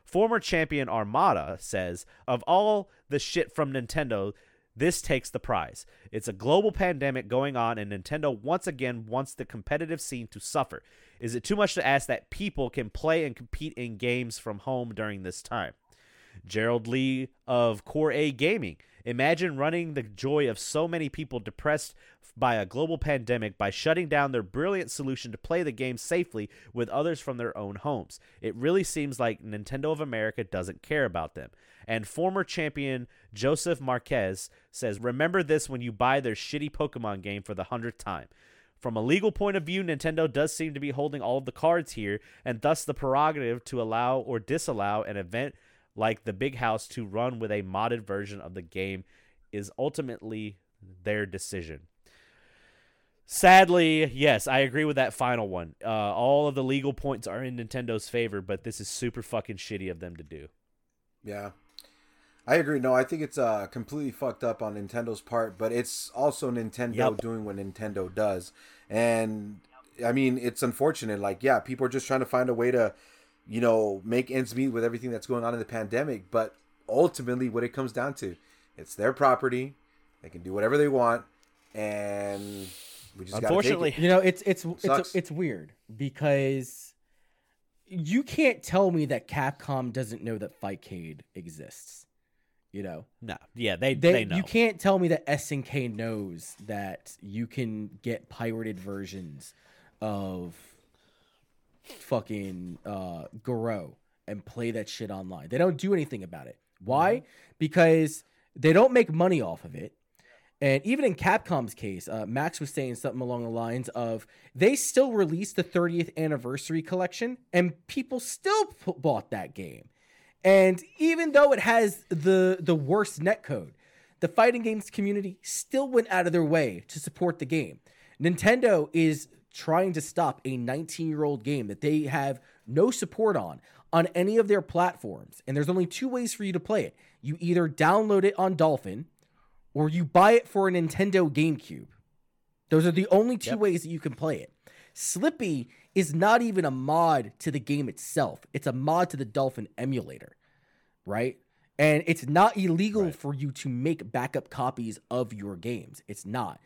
Speaker 1: Former champion Armada says, Of all the shit from Nintendo, this takes the prize. It's a global pandemic going on, and Nintendo once again wants the competitive scene to suffer. Is it too much to ask that people can play and compete in games from home during this time? Gerald Lee of Core A Gaming. Imagine running the joy of so many people depressed by a global pandemic by shutting down their brilliant solution to play the game safely with others from their own homes. It really seems like Nintendo of America doesn't care about them. And former champion Joseph Marquez says, Remember this when you buy their shitty Pokemon game for the hundredth time. From a legal point of view, Nintendo does seem to be holding all of the cards here, and thus the prerogative to allow or disallow an event like the Big House to run with a modded version of the game is ultimately their decision. Sadly, yes, I agree with that final one. Uh, all of the legal points are in Nintendo's favor, but this is super fucking shitty of them to do.
Speaker 2: Yeah. I agree. No, I think it's uh, completely fucked up on Nintendo's part, but it's also Nintendo
Speaker 1: Yep.
Speaker 2: doing what Nintendo does. And I mean, it's unfortunate. Like, yeah, people are just trying to find a way to, you know, make ends meet with everything that's going on in the pandemic. But ultimately, what it comes down to, it's their property. They can do whatever they want, and we just gotta take
Speaker 1: Unfortunately,
Speaker 2: it.
Speaker 3: You know, it's it's
Speaker 2: Sucks.
Speaker 3: it's it's weird because you can't tell me that Capcom doesn't know that Fightcade exists. You know,
Speaker 1: no, yeah, they
Speaker 3: they,
Speaker 1: they, know.
Speaker 3: you can't tell me that SNK knows that you can get pirated versions of fucking uh Garou and play that shit online. They don't do anything about it. Why? Because they don't make money off of it. And even in Capcom's case, uh, Max was saying something along the lines of they still released the 30th anniversary collection, and people still p- bought that game. And even though it has the the worst netcode, the fighting games community still went out of their way to support the game. Nintendo is trying to stop a 19 year old game that they have no support on on any of their platforms. And there's only two ways for you to play it. You either download it on Dolphin or you buy it for a Nintendo GameCube. Those are the only two
Speaker 1: Yep.
Speaker 3: ways that you can play it. Slippi is not even a mod to the game itself. It's a mod to the Dolphin emulator, right? And it's not illegal
Speaker 1: Right.
Speaker 3: for you to make backup copies of your games. It's not.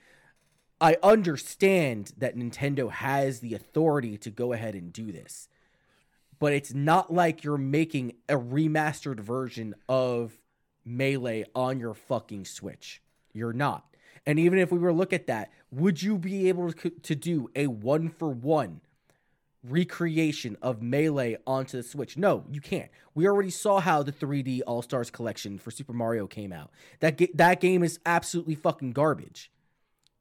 Speaker 3: I understand that Nintendo has the authority to go ahead and do this. But it's not like you're making a remastered version of Melee on your fucking Switch. You're not. And even if we were to look at that, would you be able to, to do a one for one recreation of Melee onto the Switch? No, you can't. We already saw how the 3D All Stars collection for Super Mario came out. That ga- that game is absolutely fucking garbage.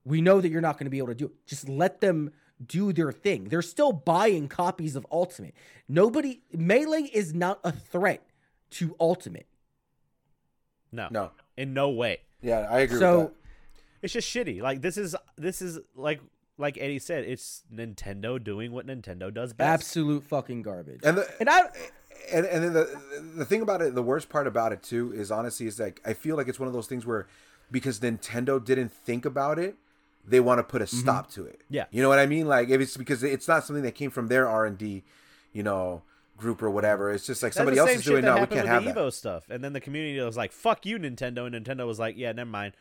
Speaker 3: We know that you're not going to be able to do it. Just let them do their thing. They're still buying copies of Ultimate. Nobody Melee is not a threat to Ultimate.
Speaker 1: no,
Speaker 2: No.
Speaker 1: in no way.
Speaker 2: Yeah, I agree with
Speaker 3: So
Speaker 2: that.
Speaker 1: It's just shitty. Like this is this is like like Eddie said, it's Nintendo doing what Nintendo does best.
Speaker 3: absolute fucking garbage.
Speaker 2: And the,
Speaker 3: And I
Speaker 2: and and then the the thing about it, the worst part about it too, is honestly, is like I feel like it's one of those things where because Nintendo didn't think about it, they want to put a mm-hmm. stop to it.
Speaker 1: Yeah.
Speaker 2: you know what I mean. Like if it's because it's not something that came from their R and D, you know, group or whatever. It's just like
Speaker 1: That's
Speaker 2: somebody else is doing
Speaker 1: that
Speaker 2: now. We can't have
Speaker 1: with the
Speaker 2: that.
Speaker 1: Evo stuff, and then the community was like, "Fuck you, Nintendo," and Nintendo was like, "Yeah, never mind."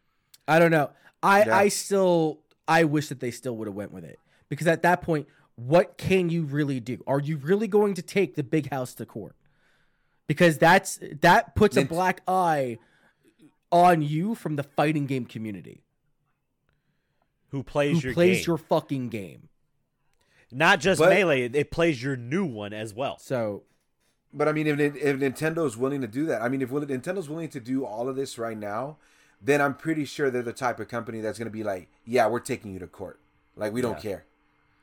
Speaker 3: I don't know. I
Speaker 2: Yeah.
Speaker 3: I still I wish that they still would have went with it because at that point, what can you really do? Are you really going to take the big house to court? Because that's that puts a black eye on you from the fighting game community
Speaker 1: Who plays
Speaker 3: who
Speaker 1: your
Speaker 3: plays
Speaker 1: game?
Speaker 3: your fucking game.
Speaker 1: Not just
Speaker 2: But-
Speaker 1: melee; it plays your new one as well.
Speaker 3: So
Speaker 2: But I mean, if if Nintendo's willing to do that, I mean, if will- Nintendo's willing to do all of this right now, then I'm pretty sure they're the type of company that's going to be like, yeah, we're taking you to court. Like we don't care.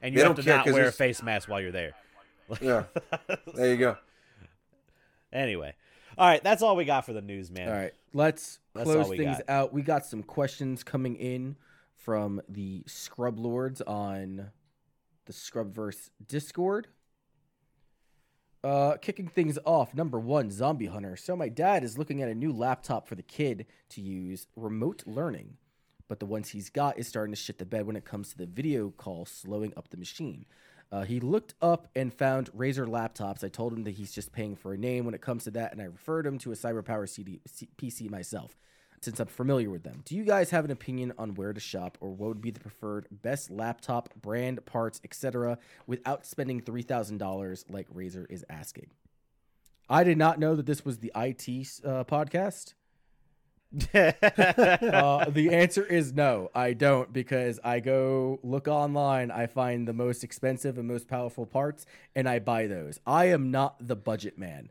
Speaker 1: And
Speaker 2: They
Speaker 1: you have
Speaker 2: don't
Speaker 1: to
Speaker 2: care
Speaker 1: not
Speaker 2: 'cause
Speaker 1: wear a face mask while you're there.
Speaker 2: Yeah, there you go.
Speaker 1: Anyway, all right, that's all we got for the news, man.
Speaker 3: all right, let's
Speaker 1: That's
Speaker 3: close
Speaker 1: all
Speaker 3: things
Speaker 1: got.
Speaker 3: out. We got some questions coming in from the Scrub Lords on the Scrubverse Discord. Uh, kicking things off, number one, Zombie Hunter. So my dad is looking at a new laptop for the kid to use remote learning, but the ones he's got is starting to shit the bed when it comes to the video call slowing up the machine. Uh, he looked up and found Razer laptops. I told him that he's just paying for a name when it comes to that, and I referred him to a CyberPower CD, C, PC myself, since I'm familiar with them. Do you guys have an opinion on where to shop, or what would be the preferred best laptop, brand, parts, etc., without spending three thousand dollars like Razer is asking? I did not know that this was the IT uh, podcast. Uh, the answer is no, I don't because I go look online, I find the most expensive and most powerful parts, and I buy those. I am not the budget man.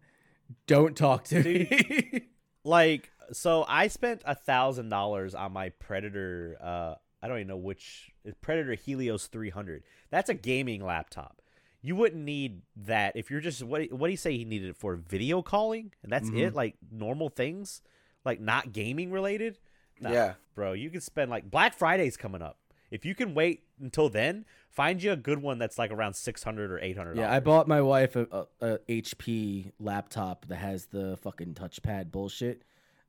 Speaker 3: Don't talk to me.
Speaker 1: like, so I spent a thousand dollars on my Predator. Uh, I don't even know which Predator Helios 300. That's a gaming laptop. You wouldn't need that if you're just what? What do you say he needed it for? Video calling, and that's
Speaker 2: Mm-hmm.
Speaker 1: it. Like normal things, like not gaming related. Nah,
Speaker 2: Yeah.
Speaker 1: bro, you can spend like Black Friday's coming up. If you can wait until then, find you a good one that's like around six hundred or eight hundred.
Speaker 3: yeah, I bought my wife a, a, a HP laptop that has the fucking touchpad bullshit.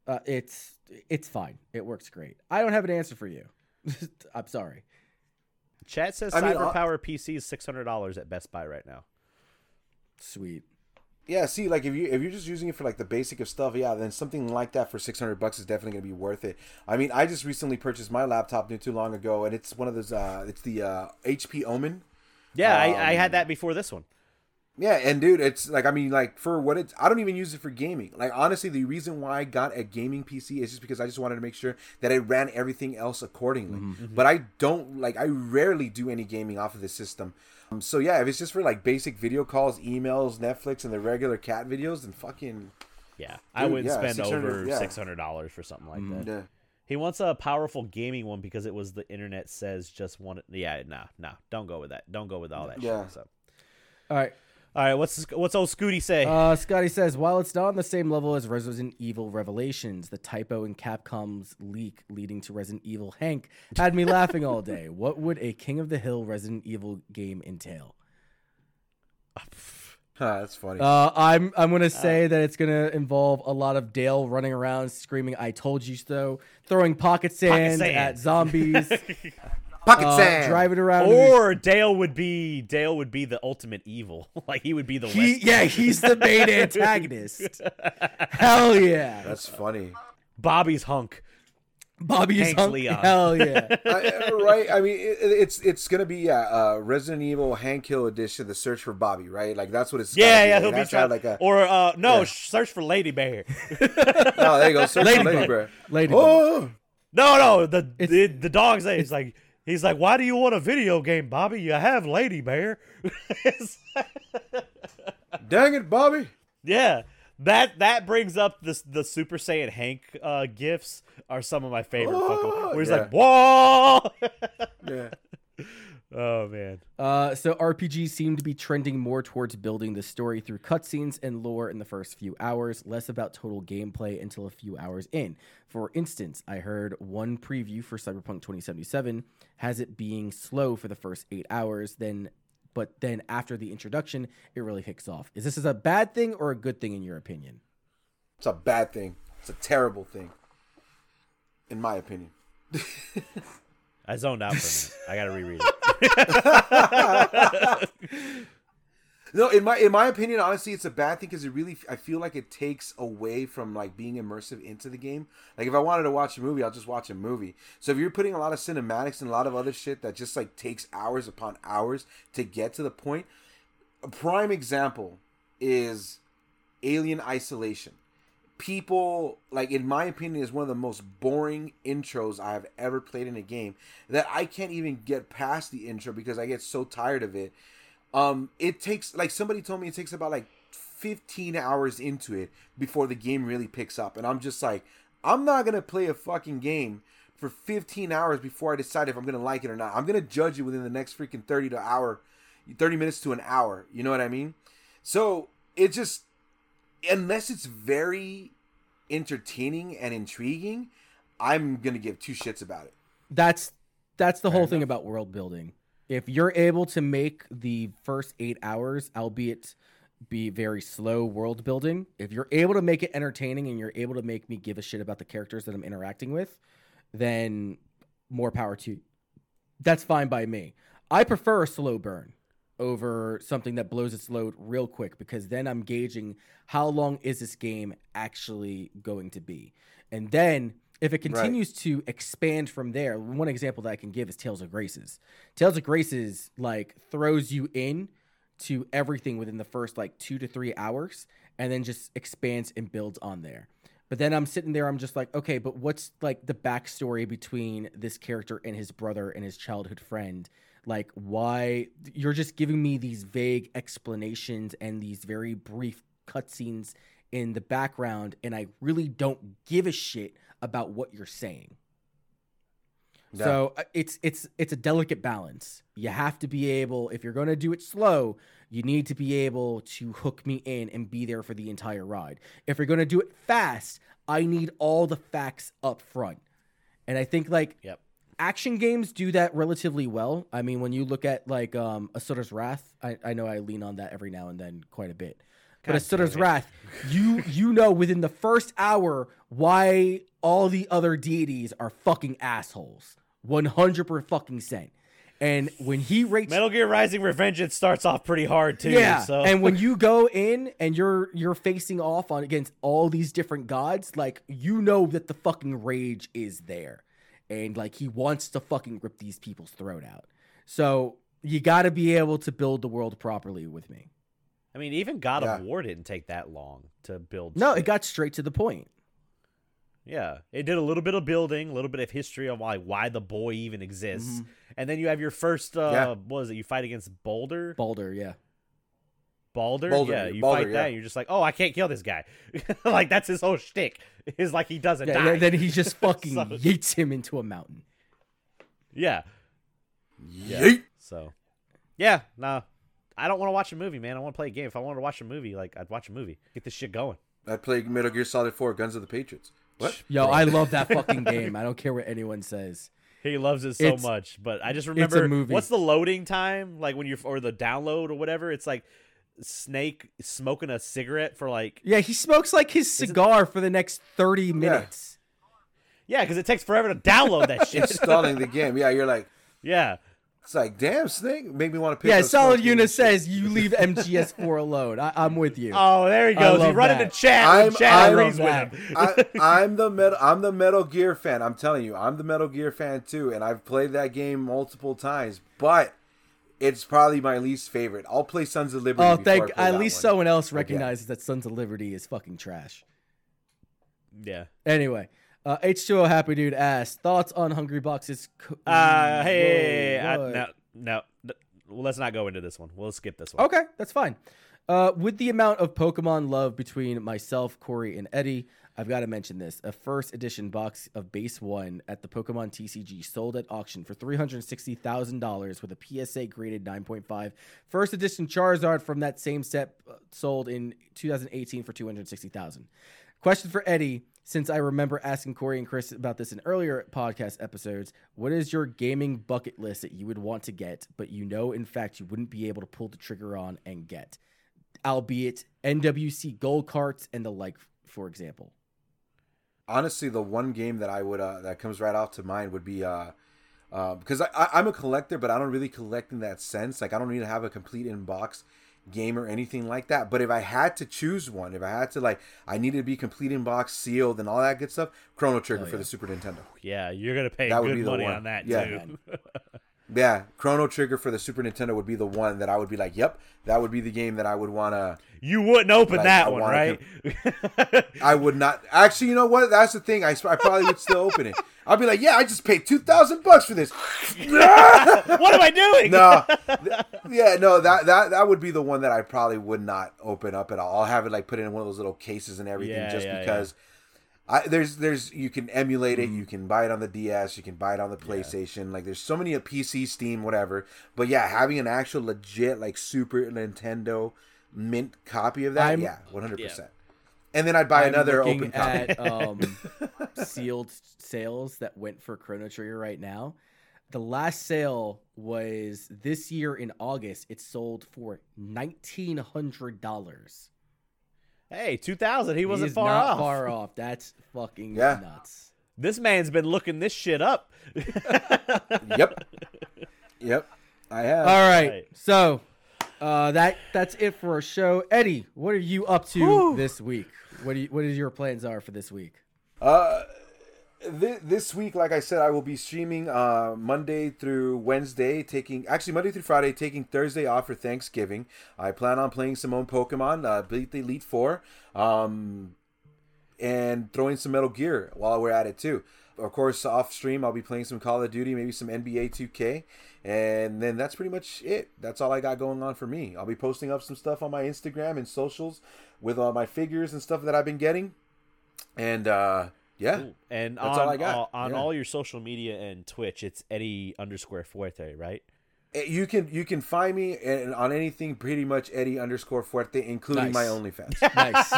Speaker 3: Uh, it's it's fine. It works great. I don't have an answer for you. I'm sorry.
Speaker 1: Chat says
Speaker 2: I mean, uh,
Speaker 1: CyberPower PC is six hundred dollars at Best Buy right now.
Speaker 3: Sweet.
Speaker 2: Yeah, see, like if you if you're just using it for like the basic of stuff, yeah, then something like that for six hundred bucks is definitely gonna be worth it. I mean, I just recently purchased my laptop not too long ago, and it's one of those. uh It's the uh HP Omen.
Speaker 1: Yeah, I, I
Speaker 2: Um,
Speaker 1: had that before this one.
Speaker 2: Yeah, and dude, it's like I mean, like for what it's, I don't even use it for gaming. Like honestly, the reason why I got a gaming PC is just because I just wanted to make sure that it ran everything else accordingly. Mm-hmm, mm-hmm. But I don't like, I rarely do any gaming off of this system. Um, so yeah, if it's just for like basic video calls, emails, Netflix, and the regular cat videos, then fucking
Speaker 1: Yeah, I wouldn't
Speaker 2: yeah,
Speaker 1: spend
Speaker 2: 600
Speaker 1: over
Speaker 2: yeah.
Speaker 1: six hundred dollars for something like mm-hmm. that.
Speaker 2: yeah.
Speaker 1: He wants a powerful gaming one because it was the internet says just one. Yeah, no, no, don't go with that. Don't go with all that.
Speaker 2: Yeah.
Speaker 1: Shit, so.
Speaker 3: All right.
Speaker 1: All right, what's what's old Scooty say?
Speaker 3: Uh, Scotty says, while it's not on the same level as Resident Evil Revelations, the typo in Capcom's leak leading to Resident Evil Hank had me laughing all day. What would a King of the Hill Resident Evil game entail?
Speaker 2: Huh, that's funny.
Speaker 3: Uh, I'm I'm gonna say that it's gonna involve a lot of Dale running around screaming "I told you so," throwing pocket sand,
Speaker 1: sand.
Speaker 3: at zombies,
Speaker 2: Pocket
Speaker 3: uh,
Speaker 2: sand.
Speaker 3: driving around. in his-
Speaker 1: or Dale would be Dale would be the ultimate evil. like he would be the
Speaker 3: he,
Speaker 1: West.
Speaker 3: yeah, he's the main antagonist. Hell yeah,
Speaker 2: That's funny.
Speaker 1: Bobby's hunk.
Speaker 3: Bobby is
Speaker 1: Hank's
Speaker 3: hunk.
Speaker 1: Leon.
Speaker 3: Hell yeah.
Speaker 2: I, right? I mean, it, it's it's gonna be yeah, uh, Resident Evil Hank Hill edition, the search for Bobby, right? Like that's what it's.
Speaker 1: Yeah, yeah,
Speaker 2: be.
Speaker 1: he'll
Speaker 2: It
Speaker 1: be
Speaker 2: has to have,
Speaker 1: trying.
Speaker 2: like a.
Speaker 1: or uh, no,
Speaker 2: Yeah.
Speaker 1: search for Lady Bear.
Speaker 2: Oh, there you go. Search for Lady Bear.
Speaker 3: Ladybug.
Speaker 2: Oh,
Speaker 1: No, no, the
Speaker 3: It's-
Speaker 1: the, the dog's name. He's like he's like, why do you want a video game, Bobby? You have Lady Bear.
Speaker 2: Dang it, Bobby!
Speaker 1: yeah, that that brings up this the Super Saiyan Hank uh, gifs are some of my favorite. fucking,
Speaker 2: Oh,
Speaker 1: where he's
Speaker 2: yeah.
Speaker 1: like, whoa.
Speaker 2: Yeah.
Speaker 1: Oh man,
Speaker 3: Uh, so RPGs seem to be trending more towards building the story through cutscenes and lore in the first few hours, less about total gameplay until a few hours in. For instance, I heard one preview for Cyberpunk 2077 has it being slow for the first eight hours, then but then after the introduction, it really kicks off. Is this is a bad thing or a good thing in your opinion?
Speaker 2: It's a bad thing. It's a terrible thing, in my opinion.
Speaker 1: I zoned out for a minute. I gotta reread it.
Speaker 2: No, in my in my opinion, honestly, it's a bad thing because it really I feel like it takes away from like being immersive into the game. Like if I wanted to watch a movie, I'll just watch a movie. So if you're putting a lot of cinematics and a lot of other shit that just like takes hours upon hours to get to the point, a prime example is Alien Isolation. People like in my opinion is one of the most boring intros I have ever played in a game that I can't even get past the intro because I get so tired of it. Um it takes like somebody told me it takes about like 15 hours into it before the game really picks up. And i'm just like i'm not gonna play a fucking game for 15 hours before i decide if i'm gonna like it or not. I'm gonna judge it within the next freaking 30 to hour 30 minutes to an hour. You know what i mean? So it just unless it's very entertaining and intriguing i'm gonna give two shits about it
Speaker 3: That's that's the
Speaker 2: Fair
Speaker 3: whole thing about world building. If you're able to make the first eight hours, albeit be very slow world building, if you're able to make it entertaining and you're able to make me give a shit about the characters that I'm interacting with, then more power to you. That's fine by me. I prefer a slow burn over something that blows its load real quick because then I'm gauging how long is this game actually going to be. And then if it continues to expand from there, one example that I can give is Tales of Graces. Tales of Graces like throws you in to everything within the first like 2 to 3 hours and then just expands and builds on there. But then I'm sitting there, I'm just like, okay, but what's like the backstory between this character and his brother and his childhood friend? Like, why you're just giving me these vague explanations and these very brief cutscenes in the background, and I really don't give a shit about what you're saying.
Speaker 2: Yeah.
Speaker 3: So uh, it's it's it's a delicate balance. You have to be able, if you're going to do it slow, you need to be able to hook me in and be there for the entire ride. If you're going to do it fast, I need all the facts up front. And I think like
Speaker 1: Yep.
Speaker 3: Action games do that relatively well. I mean, when you look at like um Asura's Wrath, I, I know I lean on that every now and then quite a bit. But
Speaker 1: God
Speaker 3: Asura's. Wrath, you you know within the first hour why all the other deities are fucking assholes. One hundred per fucking cent. And when he rates
Speaker 1: Metal Gear Rising Revengeance starts off pretty hard too.
Speaker 3: yeah,
Speaker 1: So
Speaker 3: and when you go in and you're you're facing off on against all these different gods, like you know that the fucking rage is there, and like he wants to fucking rip these people's throat out. So you got to be able to build the world properly with me.
Speaker 1: I mean, even God
Speaker 2: Yeah.
Speaker 1: of War didn't take that long to build.
Speaker 3: No,
Speaker 1: shit.
Speaker 3: it got straight to the point.
Speaker 1: Yeah, it did a little bit of building, a little bit of history of why why the boy even exists, and then you have your first. uh
Speaker 2: Yeah.
Speaker 1: What was it? You fight against Boulder.
Speaker 3: Boulder, yeah.
Speaker 1: Baldur?
Speaker 2: Boulder,
Speaker 1: yeah, you
Speaker 2: Boulder,
Speaker 1: fight
Speaker 2: yeah.
Speaker 1: that, and you're just like, oh, I can't kill this guy. like that's his whole shtick. Is like he doesn't
Speaker 3: Yeah,
Speaker 1: die.
Speaker 3: and then he just fucking
Speaker 1: So-
Speaker 3: yeets him into a mountain.
Speaker 1: yeah.
Speaker 2: Yeet.
Speaker 1: So, yeah, nah. I don't want to watch a movie, man. I want to play a game. If I wanted to watch a movie, like I'd watch a movie. Get this shit going.
Speaker 2: I played Metal Gear Solid 4 Guns of the Patriots. What?
Speaker 3: Yo, I love that fucking game. I don't care what anyone says.
Speaker 1: He loves it so
Speaker 3: It's-
Speaker 1: much, but I just
Speaker 3: a
Speaker 1: remember
Speaker 3: movie.
Speaker 1: what's the loading time like when you're or the download or whatever. It's like Snake smoking a cigarette for like
Speaker 3: Yeah, he smokes like his cigar for the next 30 minutes.
Speaker 1: yeah, because it takes forever to download that shit.
Speaker 2: Installing the game. Yeah, you're like,
Speaker 1: yeah,
Speaker 2: it's like, damn, Snake. Make me want to pick
Speaker 3: Yeah,
Speaker 2: up
Speaker 3: Solid
Speaker 2: smoking
Speaker 3: Una says you leave MGS4 alone. I, I'm with you.
Speaker 1: Oh, there he
Speaker 3: I
Speaker 1: goes. He
Speaker 3: love
Speaker 1: run
Speaker 3: that.
Speaker 1: into chat.
Speaker 2: I'm-
Speaker 1: when chat
Speaker 2: I
Speaker 1: agrees
Speaker 3: love
Speaker 1: with
Speaker 3: that.
Speaker 1: him.
Speaker 2: I, I'm the metal. I'm the Metal Gear fan. I'm telling you, I'm the Metal Gear fan too, and I've played that game multiple times. But it's probably my least favorite. I'll play Sons of Liberty.
Speaker 3: oh, thank.
Speaker 2: I play
Speaker 3: At least
Speaker 2: one.
Speaker 3: someone else
Speaker 2: Again.
Speaker 3: recognizes that Sons of Liberty is fucking trash.
Speaker 1: yeah.
Speaker 3: Anyway, uh, H2O Happy Dude asked thoughts on Hungrybox's. Co-
Speaker 1: Uh, hey,
Speaker 3: Whoa,
Speaker 1: I,
Speaker 3: what?
Speaker 1: no, no. Well, let's not go into this one. We'll skip this one.
Speaker 3: Okay, that's fine. Uh, with the amount of Pokemon love between myself, Corey, and Eddie, I've got to mention this. A first edition box of base one at the Pokemon TCG sold at auction for $360,000 with a PSA graded 9.5. First edition Charizard from that same set uh, sold in 2018 for 260000 Question for Eddie, since I remember asking Corey and Chris about this in earlier podcast episodes. What is your gaming bucket list that you would want to get, but you know in fact you wouldn't be able to pull the trigger on and get? Albeit NWC gold carts and the like, for example.
Speaker 2: Honestly, the one game that I would uh, that comes right off to mind would be uh, because I, I, I'm a collector, but I don't really collect in that sense. Like I don't need to have a complete inbox game or anything like that. But if I had to choose one, if I had to like, I needed to be complete inbox sealed and all that good stuff. Chrono Trigger for
Speaker 3: yeah.
Speaker 2: the Super Nintendo.
Speaker 1: Yeah, you're gonna pay
Speaker 2: That would
Speaker 1: good
Speaker 2: be
Speaker 1: money
Speaker 2: one.
Speaker 1: on that
Speaker 2: Yeah.
Speaker 1: too.
Speaker 2: Yeah, Chrono Trigger for the Super Nintendo would be the one that I would be like, yep, that would be the game that I would want to.
Speaker 1: You wouldn't open
Speaker 2: Like,
Speaker 1: that
Speaker 2: I
Speaker 1: one, right?
Speaker 2: I would not. Actually, you know what? That's the thing. I, I probably would still open it. I'd be like, yeah, I just paid two thousand bucks for this.
Speaker 1: what am I doing?
Speaker 2: no, Th- yeah, no, that that that would be the one that I probably would not open up at all. I'll have it like put in one of those little cases and everything,
Speaker 1: Yeah,
Speaker 2: just
Speaker 1: yeah,
Speaker 2: because. I, there's there's you can emulate it, you can buy it on the DS, you can buy it on the PlayStation. Like there's so many a PC, Steam, whatever. But yeah, having an actual legit like Super Nintendo mint copy of that,
Speaker 3: I'm-
Speaker 2: yeah, 100. percent And then I'd buy
Speaker 3: I'm
Speaker 2: another
Speaker 3: looking
Speaker 2: open copy.
Speaker 3: at um, sealed sales that went for Chrono Trigger right now. The last sale was this year in August. It sold for nineteen hundred dollars.
Speaker 1: Hey, 2000. He wasn't
Speaker 3: He's
Speaker 1: far
Speaker 3: not
Speaker 1: off.
Speaker 3: far off. That's fucking
Speaker 2: Yeah.
Speaker 3: nuts.
Speaker 1: This man's been looking this shit up.
Speaker 2: yep, yep, I have.
Speaker 3: All right,
Speaker 1: Right.
Speaker 3: so uh, that that's it for our show. Eddie, what are you up to
Speaker 1: Whew.
Speaker 3: this week? What do you, what is your plans are for this week?
Speaker 2: Uh, th- this week, like I said, I will be streaming uh, Monday through Wednesday, taking actually Monday through Friday, taking Thursday off for Thanksgiving. I plan on playing some own Pokemon, uh, the Elite Four, um, and throwing some Metal Gear while we're at it too. Of course, off stream, I'll be playing some Call of Duty, maybe some NBA 2K, and then that's pretty much it. That's all I got going on for me. I'll be posting up some stuff on my Instagram and socials with all my figures and stuff that I've been getting, and uh, yeah.
Speaker 1: And
Speaker 2: That's
Speaker 1: on
Speaker 2: all I got.
Speaker 1: all- on
Speaker 2: Yeah.
Speaker 1: all your social media and Twitch, it's Eddie underscore Fuerte, right?
Speaker 2: Eh, You can you can find me on anything pretty much Eddie underscore Fuerte, including my
Speaker 3: Nice.
Speaker 2: OnlyFans.
Speaker 3: Nice.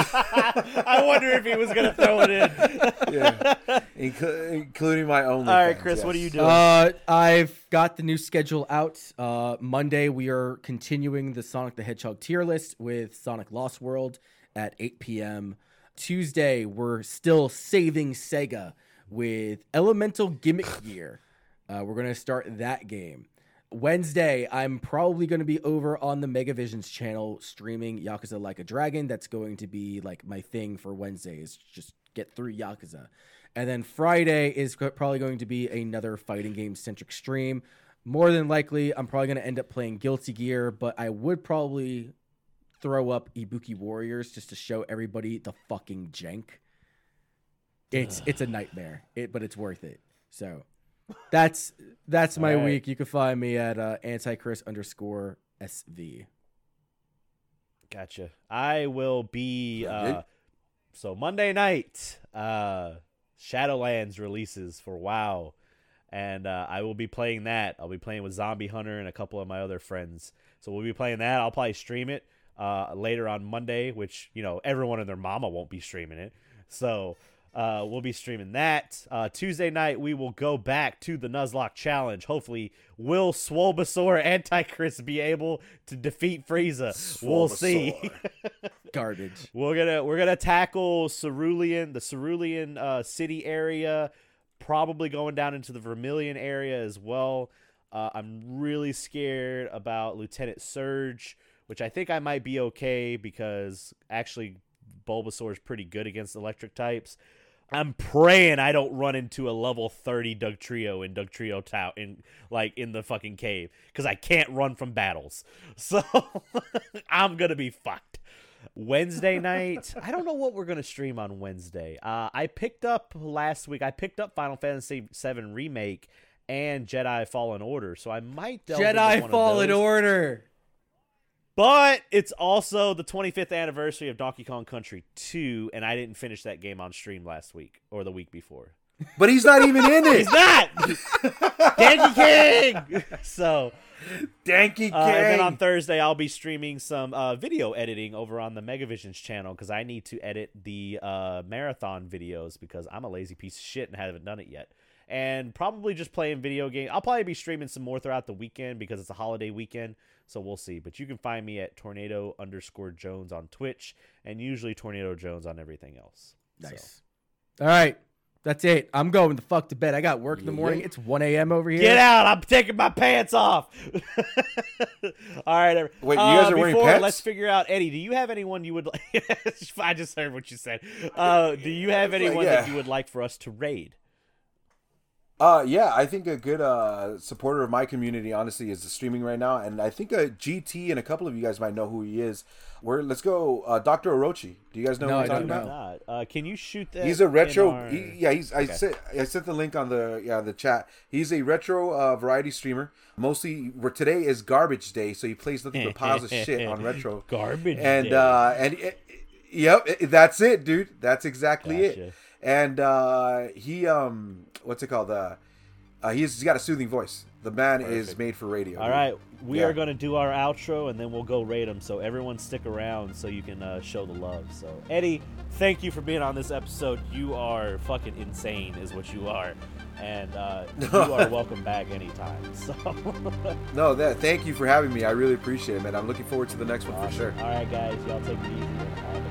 Speaker 1: I wonder if he was gonna throw it in.
Speaker 2: yeah, Inclu- including my OnlyFans.
Speaker 1: All right, Chris, what are you doing?
Speaker 3: Uh, I've got the new schedule out. Uh, Monday we are continuing the Sonic the Hedgehog tier list with Sonic Lost World at 8 p.m. Tuesday we're still saving Sega with Elemental Gimmick Gear. Uh, we're gonna start that game. Wednesday, I'm probably going to be over on the Megavisions channel streaming Yakuza Like a Dragon. That's going to be like my thing for Wednesday is just get through Yakuza. And then Friday is probably going to be another fighting game centric stream. More than likely, I'm probably going to end up playing Guilty Gear, but I would probably throw up Ibuki Warriors just to show everybody the fucking jank. It's it's a nightmare, it but it's worth it. So that's that's my
Speaker 1: All right.
Speaker 3: week. You can find me at uh, antichris underscore sv.
Speaker 1: Gotcha. I will be uh so Monday night, uh Shadowlands releases for WoW. And uh, I will be playing that. I'll be playing with Zombie Hunter and a couple of my other friends. So we'll be playing that. I'll probably stream it uh, later on Monday, which, you know, everyone and their mama won't be streaming it. So uh, we'll be streaming that. Uh, Tuesday night, we will go back to the Nuzlocke Challenge. Hopefully, will Swolbasaur Antichrist be able to defeat Frieza? We'll see.
Speaker 3: Garbage.
Speaker 1: We're gonna we're gonna tackle Cerulean, the Cerulean uh, city area, probably going down into the Vermilion area as well. Uh, I'm really scared about Lieutenant Surge, which I think I might be okay because actually Bulbasaur is pretty good against electric types. I'm praying I don't run into a level 30 Dugtrio in Dugtrio Tower in like in the fucking cave because I can't run from battles. So I'm gonna be fucked. Wednesday night, I don't know what we're gonna stream on Wednesday. Uh, I picked up last week. I picked up Final Fantasy VII remake and Jedi Fallen Order, so I might delve
Speaker 3: Jedi Fallen. Order.
Speaker 1: But it's also the 25th anniversary of Donkey Kong Country 2, and I didn't finish that game on stream last week or the week before.
Speaker 2: But he's not even in it.
Speaker 1: He's not Donkey King. So,
Speaker 2: Danky King.
Speaker 1: uh, and then on Thursday, I'll be streaming some uh, video editing over on the Megavisions channel because I need to edit the uh, marathon videos because I'm a lazy piece of shit and haven't done it yet. And probably just playing video game. I'll probably be streaming some more throughout the weekend because it's a holiday weekend. So we'll see. But you can find me at tornado underscore Jones on Twitch and usually tornado Jones on everything else. So,
Speaker 3: Nice. All right. That's it. I'm going the fuck to bed. I got work in the morning. It's 1 a.m. over here.
Speaker 1: Get out! I'm taking my pants off. All right. every-
Speaker 2: Wait, you guys
Speaker 1: uh,
Speaker 2: are wearing pants?
Speaker 1: Let's figure out, Eddie. Do you have anyone you would? like I just heard what you said. Uh, do you have
Speaker 2: It's like,
Speaker 1: anyone that you would like for us to raid?
Speaker 2: Uh, yeah, I think a good uh, supporter of my community, honestly, is the streaming right now, and I think a GT and a couple of you guys might know who he is. We're let's go, uh, Dr. Orochi. Do you guys know
Speaker 3: No,
Speaker 2: who
Speaker 3: I
Speaker 2: I'm talking about?
Speaker 3: know.
Speaker 1: Not. Uh, can you shoot that?
Speaker 2: He's a retro.
Speaker 1: our-
Speaker 2: he- yeah, he's. I
Speaker 1: Okay.
Speaker 2: sent. I sent the link on the yeah the chat. He's a retro uh, variety streamer. Mostly, where today is garbage day, so he plays nothing but piles of shit on retro.
Speaker 1: Garbage
Speaker 2: and
Speaker 1: day.
Speaker 2: uh and it, yep, it- that's it, dude. That's exactly
Speaker 1: Gotcha.
Speaker 2: it. And uh he um what's it called? Uh, uh he's, he's got a soothing voice. The man is made for radio.
Speaker 1: All right, we
Speaker 2: Yeah.
Speaker 1: are going to do our outro and then we'll go rate them. So everyone stick around so you can uh, show the love. So Eddie, thank you for being on this episode. You are fucking insane, is what you are, and uh, you are welcome back anytime. So
Speaker 2: No, that. Thank you for having me. I really appreciate it, man. I'm looking forward to the next one for sure.
Speaker 1: All right, guys, y'all take it easy. and have a